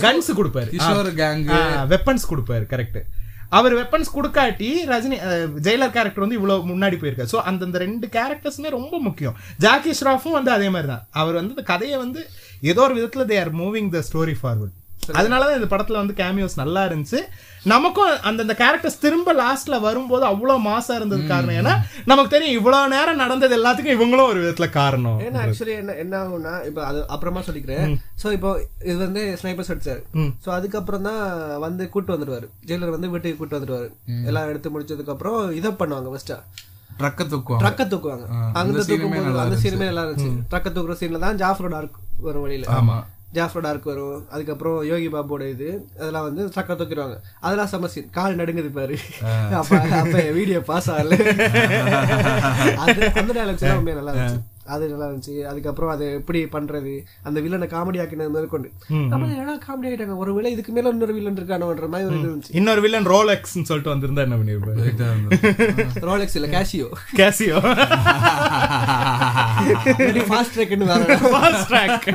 கன்ஸ் கொடுப்பாரு. வெப்பன்ஸ் கொடுப்பாரு கரெக்ட் அவர் வெப்பன்ஸ் கொடுக்காட்டி ரஜினி ஜெயிலர் கேரக்டர் வந்து இவ்வளோ முன்னாடி போயிருக்காரு. ஸோ அந்தந்த ரெண்டு கேரக்டர்ஸுமே ரொம்ப முக்கியம். ஜாக்கி ஷ்ராஃபும் வந்து அதே மாதிரி தான் அவர் வந்து இந்த கதையை வந்து ஏதோ ஒரு விதத்தில் they are moving the story forward அதனாலதான் இந்த படத்துல வந்து கேமியோஸ் நல்லா இருந்துச்சு. நமக்கும் அந்தந்த கேரக்டர்ஸ் திரும்ப லாஸ்ட்ல வரும்போது அவ்வளவு மாசா இருந்தது காரணம் ஏன்னா நமக்கு தெரியும் இவ்வளவு நேரம் நடந்தது எல்லாத்துக்கும் இவங்களும் ஒரு விதத்துல காரணம். ஏன்னா ஆக்சுவலி என்ன என்ன ஆகும்னா இப்போ அது அப்புறமா சொல்லிக்கிறேன். சோ இப்போ இது வந்து ஸ்னைப்பர்ஸ் அடிச்சாரு. சோ அதுக்கப்புறம் தான் வந்து கூட்டு வந்துருவாரு ஜெயிலர் வந்து வீட்டுக்கு கூட்டு வந்துருவாரு எல்லாம் எடுத்து முடிச்சதுக்கு அப்புறம் இதை பண்ணுவாங்க ஃபர்ஸ்டா ட்ரக்க தூக்குவாங்க. ட்ரக்க தூக்குவாங்க. அந்த தூக்கும் அந்த சீனுமே நல்லா இருந்துச்சு. ட்ரக்க தூக்குற சீன்ல தான் ஜாஃபரோட வரும் வழியில. ஆமா. ஜாஃபரோட ஆர்க் வரும். அதுக்கப்புறம் யோகி பாபுவோட இது. அதெல்லாம் வந்து ட்ரக்க தூக்கிடுவாங்க. அதெல்லாம் செம சீன் கால் நடுங்குது பாரு. அப்ப அப்ப வீடியோ பாஸ் ஆகல. அந்த டைலாக்ஸ் எல்லாம் நல்லா இருந்துச்சு. அது நல்லா இருந்துச்சு. அதுக்கப்புறம் அது எப்படி பண்றது? அந்த வில்லனை காமெடி ஆக்கினது முதற்கொண்டு. நம்ம என்ன காமெடி ஆகிட்டாங்க ஒரு வேளை இதுக்கு மேல இன்னொரு வில்லன் இருக்கானோன்ற மாதிரி ஒரு இருந்துச்சு. இன்னொரு வில்லன் ரோலெக்ஸ்னு சொல்லிட்டு வந்திருந்தா என்ன பண்ணிருப்பாரு ரோலெக்ஸ் இல்ல கேஷியோ கேசியோ ஃபாஸ்ட் ட்ராக்னு வேற ஃபாஸ்ட் ட்ராக்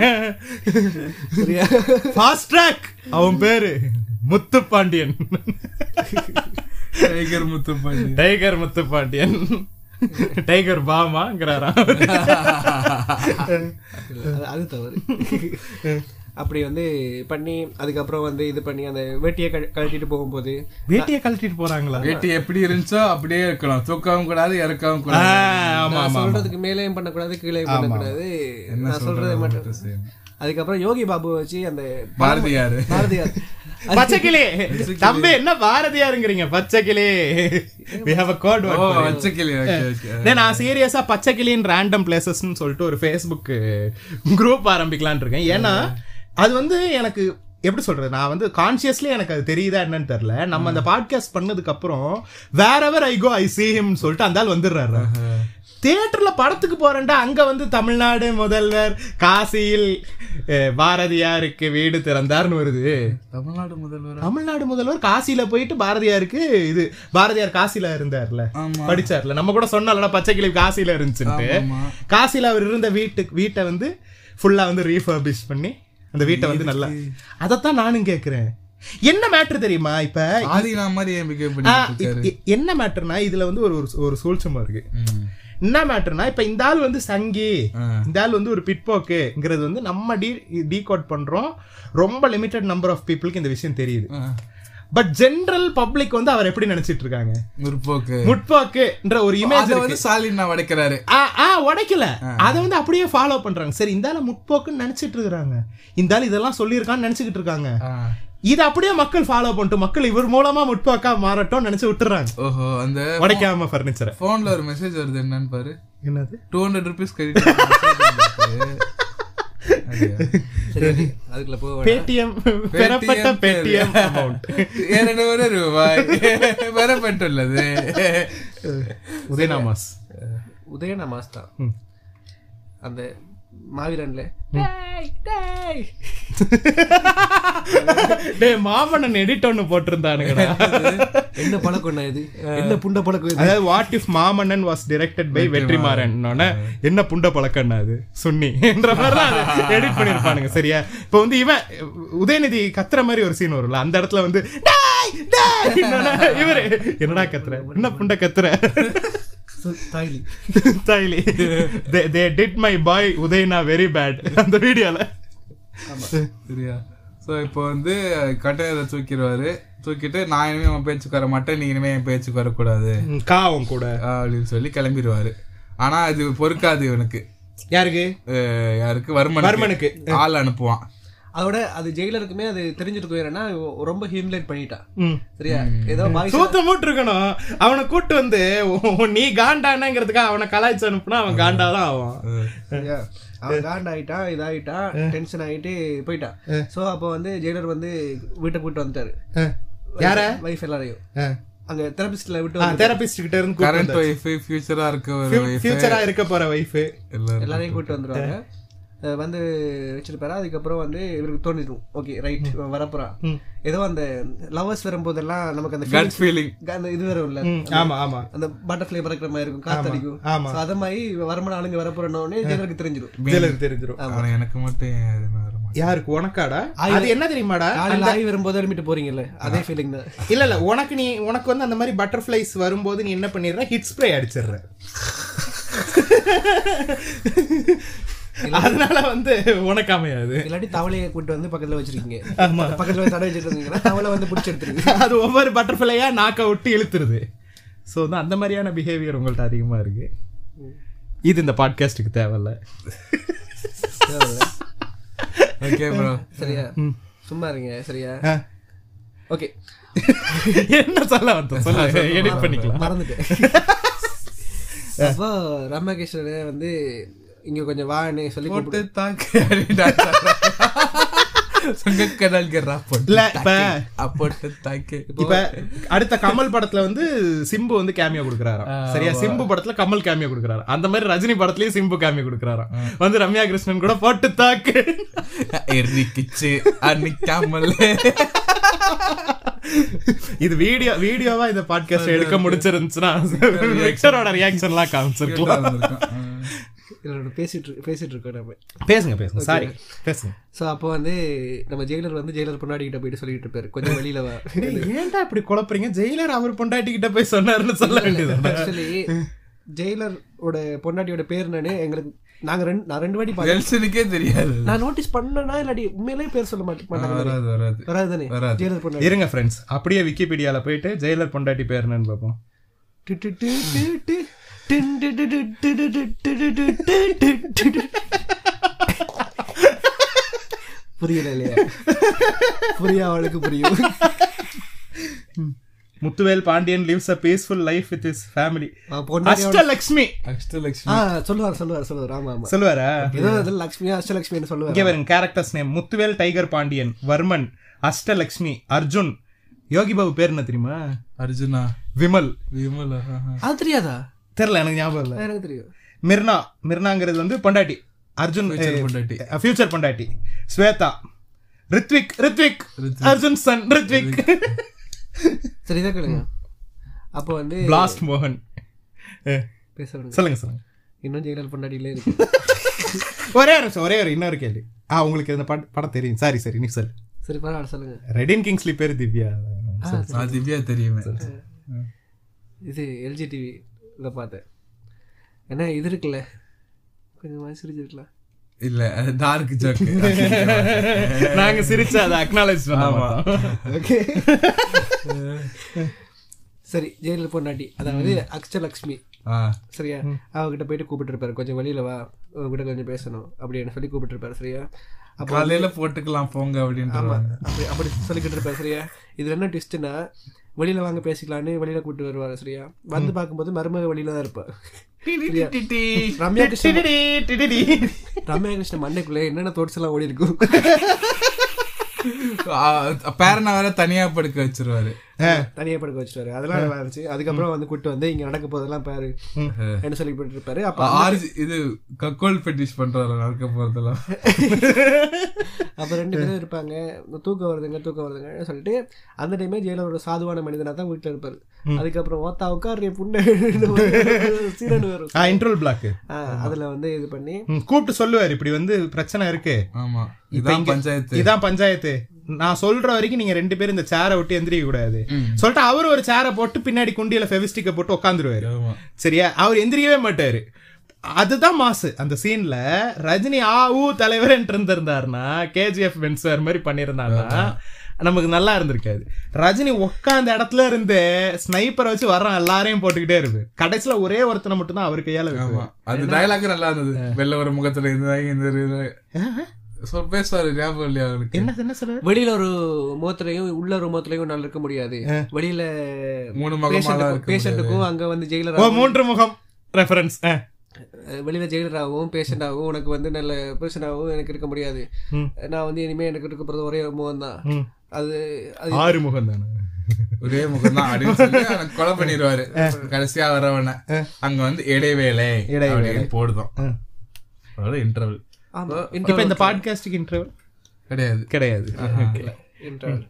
சரியா? ஃபாஸ்ட் ட்ராக் அவன் பேரு Muthu Pandian tiger Muthupandi tiger Muthu Pandian tiger பாமாங்கிறாராம் அது- தவறு. அப்படி வந்து பண்ணி அதுக்கப்புறம் வந்து இது பண்ணி அந்த வேட்டியை கழ- கழட்டிட்டு போகும்போது வேட்டியை கழட்டிட்டு போறாங்களா? வேட்டி எப்படி இருந்துச்சோ அப்படியே இருக்கணும் தூக்கவும் கூடாது இறக்கவும் கூடாது. சொல்றதுக்கு மேலேயும் பண்ணக்கூடாது கீழே பண்ணக்கூடாது. நான் சொல்றதை மட்டும். அதுக்கப்புறம் யோகி பாபு வச்சு அந்த பாரதியாரு. பாரதியார். பச்சைக்கிளி. தம்பி என்ன பாரதியாருங்கிறீங்க? பச்சைக்கிளி. We have a code word ஓ for it. வச்சக்கிளி ஓகே ஓகே Then நான் சீரியஸா பச்சைக்கிளின் ரேண்டம் பிளேசஸ்னு சொல்லிட்டு ஒரு ஃபேஸ்புக் குரூப் ஆரம்பிக்கலாம்னு இருக்கேன். ஏன்னா அது வந்து எனக்கு எப்படி சொல்றது? நான் வந்து கான்சியஸ்லி எனக்கு அது தெரியுதா என்னன்னு தெரியல. நம்ம அந்த பாட்காஸ்ட் பண்ணதுக்கு அப்புறம் வேற எவர் ஐ கோ ஐ see him சொல்லிட்டு அந்த ஆள் வந்துடுறாரு. தியேட்டர்ல படத்துக்கு போறேன்டா. அங்க வந்து தமிழ்நாடு முதல்வர் காசியில் பாரதியாருக்கு வீடு திறந்தார்னு வருது. தமிழ்நாடு முதல்வர்? தமிழ்நாடு முதல்வர் காசியில போயிட்டு பாரதியாருக்கு இது பாரதியார் காசியில இருந்தார்ல. ஆமா. படிச்சார்ல. நம்ம கூட சொன்னால பச்சைக்கிளி காசியில இருந்துச்சுட்டு. காசியில அவர் இருந்த வீட்டுக்கு வீட்டை வந்து ஃபுல்லா வந்து ரீஃபர்பிஷ் பண்ணி அந்த வீட்டை வந்து நல்லா அதைத்தான் நானும் கேக்குறேன். என்ன மேட்ரு தெரியுமா இப்ப? என்ன மேட்டர்னா இதுல வந்து ஒரு ஒரு- சூழ்ச்சமா இருக்கு. என்ன மேட்டர்னா இப்ப இந்த ஆள் வந்து சங்கி. இந்த ஆள் வந்து ஒரு பிட்போக்குங்கிறது வந்து நம்ம டீ டீகோட் பண்றோம். ரொம்ப லிமிட்டட் நம்பர் ஆஃப் பீப்புளுக்கு இந்த விஷயம் தெரியுது. பட் ஜெனரல் பப்ளிக் வந்து அவர் எப்படி நினைச்சிட்டு இருக்காங்க? முற்போக்கு. முற்போக்குன்ற ஒரு இமேஜ் வந்து ஸ்டாலின் நான் உடைக்கிறாரு. ஆ உடைக்கல. அதை வந்து அப்படியே ஃபாலோ பண்றாங்க. சரி இந்த ஆள முற்போக்குன்னு நினைச்சிட்டு இருக்காங்க இந்த ஆள் இதெல்லாம் சொல்லியிருக்கான்னு நினைச்சுக்கிட்டு இருக்காங்க. இதை அப்படியே மக்கள் ஃபாலோ பண்ணிட்டு மக்கள் இவர் மூலமா முற்போக்கா மாறட்டும் நினைச்சு விட்டுறாங்க. ஓஹோ அந்த உடைக்காம ஃபர்னிச்சரை போன்ல ஒரு மெசேஜ் வருது என்னன்னு பாரு. என்னது? டூ ஹண்ட்ரட் ருபீஸ் கிரெடிட் சரி அதுக்குள்ள போக வேணாம். பேடிஎம் பெறப்பட்ட பேடிஎம் அமௌண்ட் ரூபாய்? பெறப்பட்டுள்ளது. உதயநாமாஸ் உதயனா மாஸ் தான். அந்த மாவீரன்ல. டேய், டேய். டேய் மாமன்னன் எடிட் ஒன்னு போட்டிருந்தானுங்கடா. என்ன பழக்கம் இது? என்ன புண்ட பழக்கம் இது? அதாவது what if Maamannan was directed by Vetrimaaran என்ன புண்ட பழக்கம்னா அது? சுன்னி. என்ற மாதிரி எடிட் பண்ணிருப்பானுங்க சரியா? இப்போ வந்து இவன் உதயநிதி கத்துற மாதிரி ஒரு சீன் வரும்ல அந்த இடத்துல வந்து "டேய், டேய்" என்னன்னா, இவரு என்னடா கத்துற? என்ன புண்ட கத்துற? தாய்லி தாய்லி தே டிட் மை பாய் உதயனா வெரி பேட் அந்த வீடியோல. சரியா? சோ இப்போ வந்து கட்டையரை தூக்கிடுவாரு. தூக்கிட்டு நான் இனிமே உன் பேச்சுக்கு வர மாட்டேன் நீ இனிமே என் பேச்சுக்கு வரக்கூடாது. காவம் கூட. அப்படின்னு சொல்லி கிளம்பிடுவாரு. ஆனா இது பொறுக்காது இவனுக்கு. யாருக்கு? யாருக்கு? வர்மன் வர்மனுக்கு. ஆள் அனுப்புவான். அதோட அது ஜெயிலருக்குமே அது தெரிஞ்சிருக்கும் ஏன்னா ரொம்ப ஹியூமிலேட் பண்ணிட்டான் ம். சரியா? ஏதோ சூத்த மூட்டு இருக்கணும் அவனை கூட்டு வந்து நீ காண்டானங்கிறதுக்காக அவனை கலாய்ச்சி அனுப்புனா அவன் காண்டா தான் ஆவான் சரியா? அவன் காண்ட் ஆயிட்டான் இதாயிட்டான் டென்ஷன் ஆயிட்டு போயிட்டான் சோ அப்போ வந்து ஜெயிலர் வந்து வீட்டை கூட்டு வந்துட்டாரு. யார? வைஃப் எல்லாரையும். அங்க தெரபிஸ்ட்ல விட்டு வந்து தெரபிஸ்ட் கிட்ட இருந்து கரண்ட் ஒய்ஃப் ஃபியூச்சரா இருக்க ஃபியூச்சரா இருக்க போற வைஃப் எல்லாரையும் கூட்டு வந்துருவாங்க. வந்து வச்சிருப்பாரு. அதுக்கப்புறம் வந்து இவருக்கு தோணிடும் ஓகே ரைட் வரப்போறான் ஏதோ அந்த லவர்ஸ் வரும்போதெல்லாம் நமக்கு அந்த கட் ஃபீலிங் அந்த இது வரும் இல்ல ஆமா ஆமா. அந்த பட்டர்ஃப்ளை பறக்கிற மாதிரி இருக்கும். காத்தடிக்கும் ஆமா. So அத மாதிரி வரமான ஆளுங்க வரப்போறோடனே ஜெயிலருக்கு தெரிஞ்சிடும் ஜெயிலருக்கு தெரிஞ்சிரும். ஆனா எனக்கு மட்டும். யாருக்கு? உனக்காடா? அது என்ன தெரியுமாடா? காலையில ஆகி வரும்போது அடிமிட்டு போறீங்கல்ல. அதே ஃபீலிங் தான். இல்ல இல்ல உனக்கு நீ உனக்கு வந்து அந்த மாதிரி பட்டர்ஃபிளைஸ் வரும்போது நீ என்ன பண்ணிடுற? Hit spray அடிச்சிடுற. அதனால வந்து உனக்கு அமையாது. இல்லாட்டி தவளையை கூட்டு வந்து பக்கத்துல வச்சிருக்கீங்க. பக்கத்துல வந்து தடை வச்சிட்டு இருந்தீங்கன்னா தவளை வந்து பிடிச்சி எடுத்துருக்கு அது ஒவ்வொரு பட்டர்ஃபிளையா நாக்க விட்டு இழுத்துருது. ஸோ வந்து அந்த மாதிரியான பிஹேவியர் உங்கள்ட்ட அதிகமா இருக்கு. இது இந்த பாட்காஸ்ட்டுக்கு தேவையில்ல. ஓகே ப்ரோ சரியா? சும்மா இருங்க சரியா. ஓகே என்ன சொல்ல வந்தோம் சொல்ல. எடிட் பண்ணிக்கலாம். மறந்துட்டேன். அப்போ ராமகிருஷ்ணனே வந்து இங்க கொஞ்சம் வான்னு சொல்லி போட்டு அடுத்த கமல் படத்துல வந்து சிம்பு வந்து கேமியோ கொடுக்குறாராம். சரியா? சிம்பு படத்துல கமல் கேமியோ கொடுக்குறாரு அந்த மாதிரி ரஜினி படத்துலயும் சிம்பு கேமியோ கொடுக்குறாராம். வந்து ரம்யா கிருஷ்ணன் கூட போட்டு தாக்கு. எரிக்கிச்சு அன்னிக்காமல் இது வீடியோ வீடியோவா இந்த பாட்காஸ்ட் எடுக்க முடிச்சிருந்துச்சுன்னா ரியாக்ஷன்லாம் காமிச்சிருக்கலாம். இதோட பேசிட்டு பேசிட்டு இருக்கோம் நம்ம பேசுங்க பேசுங்க. சாரி பேசுங்க. ஸோ அப்போ வந்து நம்ம ஜெயிலர் வந்து ஜெயிலர் பொன்னாடி கிட்ட போயிட்டு சொல்லிட்டு இருப்பாரு. கொஞ்சம் வெளியில வா. ஏன்டா இப்படி குழப்புறீங்க? ஜெயிலர் அவர் பொண்டாட்டி கிட்ட போய் சொன்னாருன்னு சொல்ல வேண்டியது ஆக்சுவலி ஜெயிலரோட பொண்டாட்டியோட பேர் என்னன்னு எங்களுக்கு நாங்க ரெண்டு நான் ரெண்டு வாட்டி பார்த்தேன் தெரியாது. நான் நோட்டீஸ் பண்ணனா இல்லாட்டி உண்மையிலேயே பேர் சொல்ல மாட்டேன் வராது வராது. வராது தானே. ஜெயிலர் பொன்னாடி இருங்க ஃப்ரெண்ட்ஸ் அப்படியே விக்கிபீடியால போயிட்டு ஜெயிலர் பொண்டாட்டி பேர் என்னன்னு பார்ப்போம் புரியல இல்லையா புரியா அவளுக்கு புரியும் Muthuvel Pandian lives a peaceful life with his family Ashtalakshmi Ashtalakshmi Ashtalakshmi சொல்லுவார் சொல்லுவார் சொல்லுவார் ஆமா ஆமா சொல்லுவாரா ஏதோ லட்சுமி அஷ்டலட்சுமின்னு சொல்லுவார் இங்க வரும் characters name Muthuvel tiger Pandian Varman Ashtalakshmi Arjun Yogi Babu பேர் என்ன தெரியுமா அர்ஜுனா விமல் விமல் அது தெரியாதா தெரியல எனக்கு ஞாபகம் இல்ல. எனக்கு தெரியும்? மிர்னா மிர்னாங்கிறது வந்து பொண்டாட்டி. அர்ஜுன் Future பொண்டாட்டி. ஃபியூச்சர் பொண்டாட்டி. ஸ்வேதா. ரித்விக் ரித்விக். அர்ஜுன் சன் ரித்விக். சரி இதை கேளுங்க. அப்போ வந்து பிளாஸ்ட் மோகன் பேசுறேன் சொல்லுங்க சொல்லுங்க. இன்னும் ஜெயிலர் பொண்டாட்டிலே இருக்கு. ஒரே ஒரு ஒரே ஒரு இன்னொரு கேள்வி. ஆ உங்களுக்கு இந்த படம் படம் தெரியும். சாரி சரி நீ சொல் சரி பரவாயில்ல சொல்லுங்க. ரெடின் கிங்ஸ்லி பேர் திவ்யா. திவ்யா தெரியுமே. இது எல்ஜி டிவியில் பார்த்தேன். என்ன இது இருக்குல்ல? கொஞ்சம் சிரிச்சிருக்கலாம் இல்ல டார்க் ஜோக் நாங்க சிரிச்சு அதை அக்னாலேஜ் ஆமா. ஓகே சரி ஜெயிலர் பொண்டாட்டி. அதாவது அக்ஷலக்ஷ்மி சரியா? அவகிட்ட போயிட்டு கூப்பிட்டு இருப்பாரு கொஞ்சம் வெளியில வா உங்ககிட்ட கொஞ்சம் பேசணும். அப்படின்னு சொல்லி கூப்பிட்டு இருப்பாரு சரியா? அப்போ காலையில போட்டுக்கலாம் போங்க அப்படின்ற அப்படி அப்படி சொல்லிக்கிட்டு இருப்பாரு சரியா? இதுல என்ன ட்விஸ்ட்னா வெளியில வாங்க பேசிக்கலான்னு வெளியில கூப்பிட்டு வருவாரு சரியா? வந்து பார்க்கும்போது மருமக வெளியில தான் இருப்பா. சரியா? ரம்யா கிருஷ்ணன் ரம்யா கிருஷ்ணன் மண்டைக்குள்ள என்னென்ன தோட்ஸ் எல்லாம் ஓடி இருக்கும் பேரனை வேற தனியா படுக்க வச்சிருவாரு. தனியா படுக்க வச்சுட்டாரு அதெல்லாம் நல்லா இருந்துச்சு. அதுக்கப்புறம் வந்து கூட்டு வந்து இங்க நடக்க போதெல்லாம் பாரு. என்ன சொல்லி போட்டு இருப்பாரு. அப்ப ஆர்ஜி இது கக்கோல் பெட்டிஷ் பண்றாரு நடக்க போறதெல்லாம். அப்ப ரெண்டு பேரும் இருப்பாங்க. தூக்கம் வருதுங்க தூக்கம் வருதுங்க சொல்லிட்டு அந்த டைமே ஜெயில ஒரு சாதுவான மனிதனா தான் வீட்டுல இருப்பாரு. அதுக்கப்புறம் ஓத்தா உட்காரு புண்ணு சீரன் வரும். ஆ இன்ட்ரோல் பிளாக் ஆ, அதுல வந்து இது பண்ணி கூப்பிட்டு சொல்லுவார் இப்படி வந்து பிரச்சனை இருக்கு. ஆமா. இதான் பஞ்சாயத்து. இதான் பஞ்சாயத்து. நான் சொல்ற வரைக்கும் நீங்க ரெண்டு பேரும் இந்த சேரை விட்டு எந்திரிக்க கூடாது. சொல்லிட்டு அவர் ஒரு சேரை போட்டு பின்னாடி குண்டியில ஃபெவிஸ்டிக்க போட்டு உட்காந்துருவாரு சரியா? அவர் எந்திரிக்கவே மாட்டாரு. அதுதான் மாசு. அந்த சீன்ல ரஜினி ஆ ஊ தலைவர் இருந்திருந்தாருன்னா கேஜிஎஃப் பென்ஸ்வேர் மாதிரி பண்ணியிருந்தாருன்னா நமக்கு நல்லா இருந்திருக்காது. ரஜினி உட்காந்த இடத்துல இருந்து ஸ்னைப்பரை வச்சு வர்றான் எல்லாரையும் போட்டுக்கிட்டே இருக்கு. கடைசியில ஒரே ஒருத்தனை மட்டும் தான் அவர் கையால. அது டயலாக் நல்லா இருந்தது. வெள்ள ஒரு முகத்துல இருந்தாங்க இந்த இது- சொல் பேசுவாரு ஞாபகம் இல்லையா அவனுக்கு? என்ன என்ன சொல்ற? வெளியில ஒரு முகத்திலையும் உள்ள ஒரு முகத்திலையும் நல்லா இருக்க முடியாது. வெளியில மூணு இருக்க பேஷண்ட்டுக்கும் அங்க வந்து ஜெயிலர் மூன்று முகம். ரெஃபரன்ஸ் வெளியில ஜெயிலராகவும் பேஷண்டாகவும் உனக்கு வந்து நல்ல பேஷண்டாகவும் எனக்கு இருக்க முடியாது. நான் வந்து இனிமே எனக்கு இருக்க போறது ஒரே ஒரு முகம் தான் அது அது ஆறு முகம் தானே ஒரே முகம் தான் அப்படின்னு சொல்லி அவனை கொலை பண்ணிடுவாரு. கடைசியா வரவன அங்க வந்து இடைவேளை அப்படின்னு போடுதோம் அவ்வளவு இன்டர்வல் இப்ப இந்த பாட்காஸ்டுக்கு இன்டர்வல் கிடையாது. கிடையாது. interval.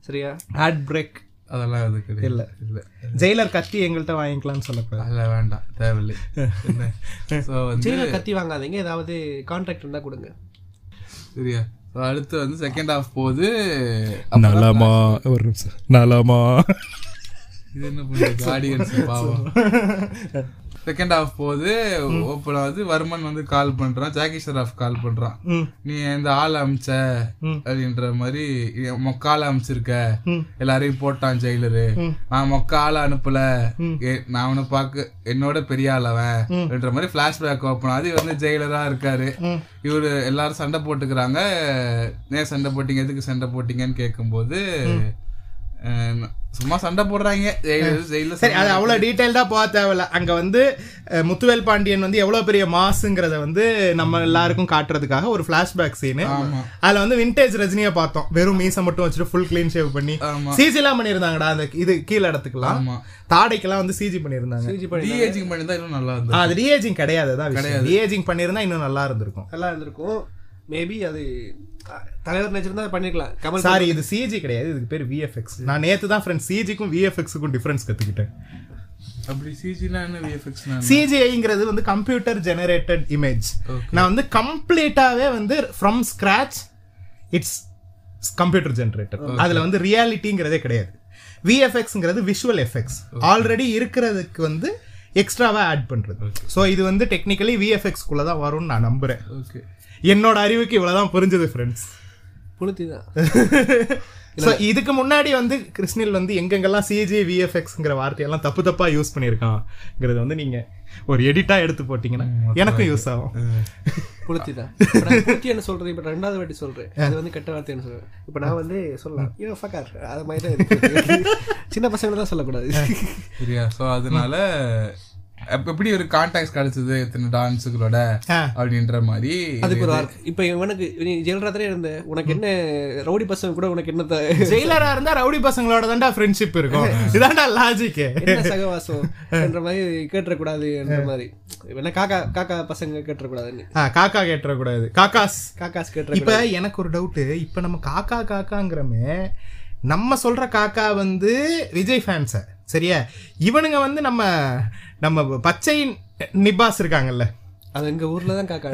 சரியா? ஆட் பிரேக் அதெல்லாம் அது கிடையாது. இல்ல. இல்ல. ஜெயிலர் கத்தி எங்கள்கிட்ட வாங்கிக்கலாம்னு சொல்லக்கூடாது அதெல்லாம் வேண்டாம். தேவையில்லை. சோ வந்து ஜெயில கத்தி வாங்காதீங்க. ஏதாவது கான்ட்ராக்ட் இருந்தா கொடுங்க. சரியா? அடுத்து வந்து செகண்ட் ஹாஃப் போகுது. நலமா. ஒரு நிமிஷம். நலமா. இது என்ன பண்ணுறது ஆடியன்ஸ் பாவம். செகண்ட் ஹாஃப் ஓப்பன் ஆகுது. வர்மன் வந்து கால் பண்றான். ஜாக்கி ஷராஃப் கால் பண்றான். நீ இந்த ஆள் அமிச்ச அப்படின்ற மாதிரி மொக்கால அமிச்சிருக்க. எல்லாரையும் போட்டான் ஜெயிலரு. நான் மொக்க ஆள அனுப்பல. நான் அவனை பார்க்க என்னோட பெரிய ஆள் அவன் அப்படின்ற மாதிரி பிளாஷ்பேக் ஓப்பன் இவர் வந்து ஜெயிலரா இருக்காரு. இவரு எல்லாரும் சண்டை போட்டுக்கிறாங்க. ஏன் சண்டை போட்டீங்க? எதுக்கு சண்டை போட்டீங்கன்னு கேட்கும்போது சும்மா சண்டை போடுறாங்க. சரி அது அவ்வளவு டீடைல்டா போக தேவையில்ல. அங்க வந்து முத்துவேல் பாண்டியன் வந்து எவ்வளவு பெரிய மாசுங்கிறத வந்து நம்ம எல்லாருக்கும் காட்டுறதுக்காக ஒரு பிளாஷ்பேக் சீனு அதுல வந்து விண்டேஜ் ரஜினியை பார்த்தோம். வெறும் மீசை மட்டும் வச்சுட்டு ஃபுல் க்ளீன் ஷேவ் பண்ணி. சிஜி எல்லாம் பண்ணிருந்தாங்கடா அந்த இது கீழ இடத்துக்குலாம். தாடைக்கெல்லாம் வந்து சிஜி பண்ணிருந்தாங்க சிஜி பண்ணி டிஏஜிங் பண்ணி தான் இன்னும் நல்லா இருந்தது அது டிஏஜிங் கிடையாது தான் டிஏஜிங் பண்ணிருந்தா இன்னும் நல்லா இருந்திருக்கும். நல்லா இருந்திருக்கும். மேபி அது தலைவர் நினைச்சிருந்தா பண்ணிருக்கலாம். கமல் சாரி இது சிஜி கிடையாது. இதுக்கு பேர் விஎஃப்எக்ஸ் நான் நேத்து தான் ஃப்ரெண்ட்ஸ் சிஜிக்கும் விஎஃப்எக்ஸுக்கும் டிஃபரன்ஸ் கத்துக்கிட்டேன். அப்படி சிஜினா என்ன விஎஃப்எக்ஸ் சிஜிஐங்கிறது வந்து கம்ப்யூட்டர் ஜெனரேட்டட் இமேஜ் நான் வந்து கம்ப்ளீட்டாவே வந்து from scratch it's computer generated அதுல வந்து ரியாலிட்டிங்கிறதே கிடையாது. விஎஃப்எக்ஸ்ங்கிறது விஷுவல் எஃபெக்ட்ஸ் ஆல்ரெடி இருக்கிறதுக்கு வந்து எக்ஸ்ட்ராவா ஆட் பண்றது. சோ இது வந்து டெக்னிக்கலி விஎஃப்எக்ஸ் குள்ள தான் வரும்னு நான் நம்புறேன். ஓகே என்னோட அறிவுக்கு இவ்வளவுதான் புரிஞ்சது ஃப்ரெண்ட்ஸ் புளுத்தி தான் ஸோ இதுக்கு முன்னாடி வந்து கிருஷ்ணில் வந்து எங்கெங்கெல்லாம் சிஜி விஎஃப்எக்ஸ்ங்கிற வார்த்தையெல்லாம் தப்பு தப்பா யூஸ் பண்ணியிருக்காங்கிறது வந்து நீங்க ஒரு எடிட்டா எடுத்து போட்டீங்கன்னா எனக்கும் யூஸ் ஆகும். புளுத்தி தான் புளுத்தி என்ன சொல்றேன் இப்ப ரெண்டாவது வாட்டி சொல்றேன். அது வந்து கெட்ட வார்த்தை என்ன சொல்றேன் இப்ப நான் வந்து சொல்லலாம். ஐயோ ஃபக்கார் அது மாதிரி தான். சின்ன பசங்களை தான் சொல்லக்கூடாது. சரியா? சோ அதனால எப்படி ஒரு கான்டாக்ட் கிடைச்சது? இத்தனை டான்ஸுகளோட. அப்படின்ற மாதிரி அதுக்கு ஒரு இப்ப இவனுக்கு நீ ஜெயலலிதாலே இருந்த உனக்கு என்ன ரவுடி பசங்க கூட உனக்கு என்ன ஜெயிலரா இருந்தா ரவுடி பசங்களோட தான்டா ஃப்ரெண்ட்ஷிப் இருக்கும். இதான்டா லாஜிக் என்ன சகவாசம்? என்ற மாதிரி கேட்டுறக்கூடாது என்ற மாதிரி. என்ன காக்கா காக்கா பசங்க கேட்டுறக்கூடாதுன்னு காக்கா கேட்டுறக்கூடாது காக்காஸ். காக்காஸ் கேட்டுற இப்ப எனக்கு ஒரு டவுட் இப்ப நம்ம காக்கா காக்காங்கிறமே நம்ம சொல்ற காக்கா வந்து விஜய் ஃபேன்ஸ சரியா? இவனுங்க வந்து நம்ம நம்ம பச்சை நிபாஸ் இருக்காங்கல்ல. அது எங்க ஊர்ல தான் காக்கா